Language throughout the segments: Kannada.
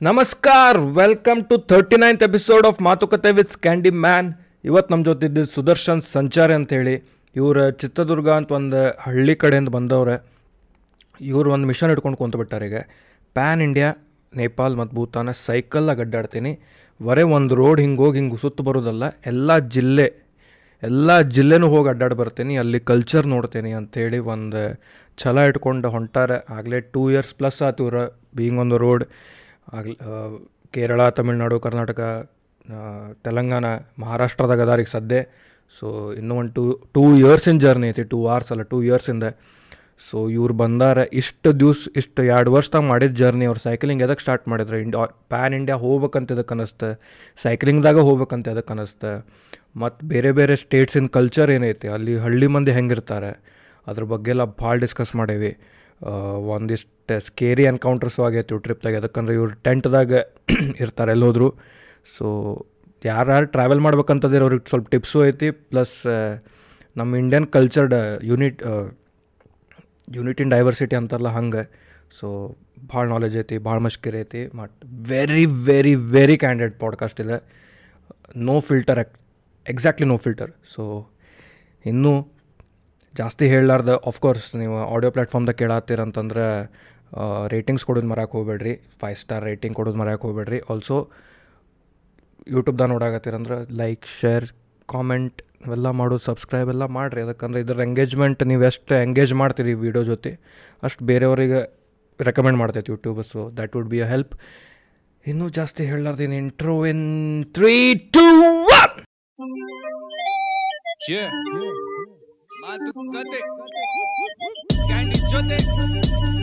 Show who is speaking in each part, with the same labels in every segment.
Speaker 1: ನಮಸ್ಕಾರ welcome to thirty ninth episode of Matukathe with Scandi man ಇವತ್ತು ನಮ್ಮ ಜೊತೆ ಇದ್ದಿದ್ದು ಸುದರ್ಶನ್ ಸಂಚಾರಿ ಅಂತೇಳಿ. ಇವರು ಚಿತ್ರದುರ್ಗ ಅಂತ ಒಂದು ಹಳ್ಳಿ ಕಡೆಯಿಂದ ಬಂದವ್ರೆ. ಇವರು ಒಂದು ಮಿಷನ್ ಹಿಡ್ಕೊಂಡು ಕುಂತ್ಬಿಟ್ಟಾರೆ ಈಗ. ಪ್ಯಾನ್ ಇಂಡಿಯಾ ನೇಪಾಲ್ ಮತ್ತು ಭೂತಾನ ಸೈಕಲ್ ಅಡ್ಡಾಡ್ತೀನಿ. ಬರೇ ಒಂದು ರೋಡ್ ಹಿಂಗೆ ಹೋಗಿ ಹಿಂಗೆ ಸುತ್ತು ಬರೋದಲ್ಲ, ಎಲ್ಲ ಜಿಲ್ಲೆ, ಎಲ್ಲ ಜಿಲ್ಲೆನೂ ಹೋಗಿ ಅಡ್ಡಾಡಿ ಬರ್ತೀನಿ, ಅಲ್ಲಿ ಕಲ್ಚರ್ ನೋಡ್ತೀನಿ ಅಂಥೇಳಿ ಒಂದು ಛಲ ಇಟ್ಕೊಂಡು ಹೊಂಟಾರೆ. ಆಗಲೇ ಟೂ ಇಯರ್ಸ್ ಪ್ಲಸ್ ಆತು ಇವ್ರ ಬೀಯಿಂಗ್ ಒಂದು ರೋಡ್ ಆಗ್ಲಿ ಕೇರಳ, ತಮಿಳ್ನಾಡು, ಕರ್ನಾಟಕ ತೆಲಂಗಾಣ ಮಹಾರಾಷ್ಟ್ರದಾಗ ಅದಾರಿಗೆ ಸದ್ಯ ಸೊ ಇನ್ನೂ ಒಂದು ಟೂ ಟೂ ಇಯರ್ಸಿನ ಜರ್ನಿ ಐತಿ ಟೂ ಅವರ್ಸ್ ಅಲ್ಲ ಟೂ ಇಯರ್ಸಿಂದ ಸೊ ಇವ್ರು ಬಂದಾರೆ ಇಷ್ಟು ದಿವ್ಸ, ಇಷ್ಟು ಎರಡು ವರ್ಷದಾಗ ಮಾಡಿದ ಜರ್ನಿ ಅವ್ರು ಸೈಕ್ಲಿಂಗ್ ಎದಕ್ಕೆ ಸ್ಟಾರ್ಟ್ ಮಾಡಿದ್ರು? ಇಂಡಿಯಾ ಪ್ಯಾನ್ ಇಂಡಿಯಾ ಹೋಗ್ಬೇಕಂತ ಇದಕ್ಕೆ ಅನಿಸ್ತು? ಸೈಕ್ಲಿಂಗ್ದಾಗ ಹೋಗ್ಬೇಕಂತ ಅದಕ್ಕೆ ಅನಿಸ್ತು? ಮತ್ತು ಬೇರೆ ಬೇರೆ ಸ್ಟೇಟ್ಸಿನ ಕಲ್ಚರ್ ಏನೈತಿ ಅಲ್ಲಿ ಹಳ್ಳಿ ಮಂದಿ ಹೆಂಗಿರ್ತಾರೆ ಅದ್ರ ಬಗ್ಗೆ ಎಲ್ಲ ಭಾಳ ಡಿಸ್ಕಸ್ ಮಾಡೇವಿ. ಒಂದಿಷ್ಟು ಸ್ಕೇರಿ ಎನ್ಕೌಂಟರ್ಸು ಆಗೈತಿ ಟ್ರಿಪ್ದಾಗ ಯಾಕಂದ್ರೆ ಇವ್ರು ಟೆಂಟ್ದಾಗ ಇರ್ತಾರೆ ಎಲ್ಲಿ ಹೋದ್ರು ಸೊ ಯಾರು ಟ್ರಾವೆಲ್ ಮಾಡ್ಬೇಕಂತಂದ್ರೆ ಅವ್ರಿಗೆ ಸ್ವಲ್ಪ ಟಿಪ್ಸು ಐತಿ. ಪ್ಲಸ್ ನಮ್ಮ Indian cultured unity unity in diversity ಅಂತಾರಲ್ಲ ಹಂಗೆ. ಸೊ ಭಾಳ ನಾಲೆಜ್ ಐತಿ, ಭಾಳ ಮಷ್ಕಿರಿ ಐತಿ. But very very very candidate podcast ಇದೆ. No filter exactly no filter so ಇನ್ನೂ ಜಾಸ್ತಿ ಹೇಳಲಾರ್ದ ಆಫ್ಕೋರ್ಸ್ ನೀವು ಆಡಿಯೋ ಪ್ಲ್ಯಾಟ್ಫಾರ್ಮ್ದಾಗ ಕೇಳತ್ತೀರಂತಂದ್ರೆ ರೇಟಿಂಗ್ಸ್ ಕೊಡೋದು ಮರಕ್ಕೆ ಹೋಗ್ಬೇಡ್ರಿ. ಫೈವ್ ಸ್ಟಾರ್ ರೇಟಿಂಗ್ ಕೊಡೋದು ಮರಕ್ಕೆ ಹೋಗ್ಬೇಡ್ರಿ. ಆಲ್ಸೋ ಯೂಟ್ಯೂಬ್ದಾಗ ನೋಡಾಕತ್ತೀರಂದ್ರೆ ಲೈಕ್ ಶೇರ್ ಕಾಮೆಂಟ್ ಇವೆಲ್ಲ ಮಾಡೋದು ಸಬ್ಸ್ಕ್ರೈಬ್ ಎಲ್ಲ ಮಾಡಿರಿ. ಅದಕ್ಕಂದ್ರೆ ಇದ್ರ ಎಂಗೇಜ್ಮೆಂಟ್ ನೀವು ಎಷ್ಟು ಎಂಗೇಜ್ ಮಾಡ್ತೀರಿ ವೀಡಿಯೋ ಜೊತೆ, ಅಷ್ಟು ಬೇರೆಯವರಿಗೆ recommend ಮಾಡ್ತೈತೆ YouTube so that would be a help ಇನ್ನೂ ಜಾಸ್ತಿ ಹೇಳಲಾರ್ದೇನು intro in three two one.
Speaker 2: Matukathe candy ಜೊತೆ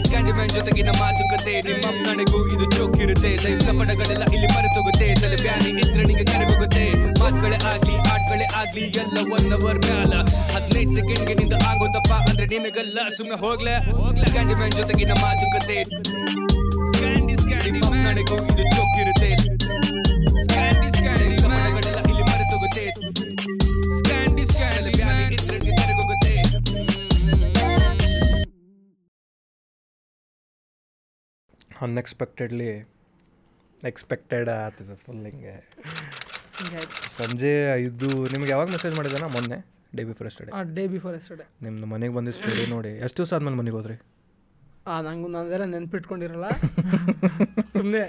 Speaker 2: ಕ್ಯಾಂಡಿ ಮ್ಯಾನ್ ಜೊತೆಗಿನ ಮಾತುಕತೆ ನಿಮ್ಮ ನನಗೂ ಇದು ಚೋಕಿರುತ್ತೆ. ಲೈಫ್ ಕಪಡಗಳೆಲ್ಲ ಇಲ್ಲಿ ಮರೆತೋಗುತ್ತೆ. ತಲೆ ಬ್ಯಾನಿ ಇದ್ರೆ ನಿಂಗೆ ಕರೆಗೋಗುತ್ತೆ ಮಾತುಗಳೇ ಆಗ್ಲಿ ಆಟಗಳೇ ಆಗ್ಲಿ ಎಲ್ಲ ಒನ್ ಅವರ್ ಮ್ಯಾಲ. ಹದಿನೈದು ಸೆಕೆಂಡ್ಗೆ ನಿಂದ ಆಗೋದಪ್ಪ ಅಂದ್ರೆ ನಿನಗಲ್ಲ. ಸುಮ್ಮನೆ ಹೋಗ್ಲೆ. ಸ್ಕ್ಯಾಂಡಿ ಮ್ಯಾನ್ ಜೊತೆಗಿನ ಮಾತುಕತೆ ಸ್ಕ್ಯಾಂಡಿ ನಿಮ್ಮ ನನಗೂ ಇದು ಚೋಕಿರುತ್ತೆ. ಸ್ಕ್ಯಾಂಡಿ
Speaker 1: ಅನ್ಎಕ್ಸ್ಪೆಕ್ಟೆಡ್ಲಿ ಎಕ್ಸ್ಪೆಕ್ಟೆಡ್ ಆಗ್ತದೆ ಫುಲ್ ಹಿಂಗೆ. ಸಂಜೆ ಐದು ನಿಮ್ಗೆ ಯಾವಾಗ ಮೆಸೇಜ್ ಮಾಡಿದಾನ ಮೊನ್ನೆ day before yesterday
Speaker 3: day before yesterday
Speaker 1: ನಿಮ್ದು ಮನೆಗೆ ಬಂದಿದ್ದು ಸ್ಟೋರಿ ನೋಡಿ. ಎಷ್ಟು ದಿವಸ ಆದ್ಮೇಲೆ ಮನೆಗೆ ಹೋದ್ರಿ?
Speaker 3: ಆ ನಂಗೆ ನಾನೆಲ್ಲ ನೆನ್ಪಿಟ್ಕೊಂಡಿರಲ್ಲ. ಸುಮ್ಮನೆ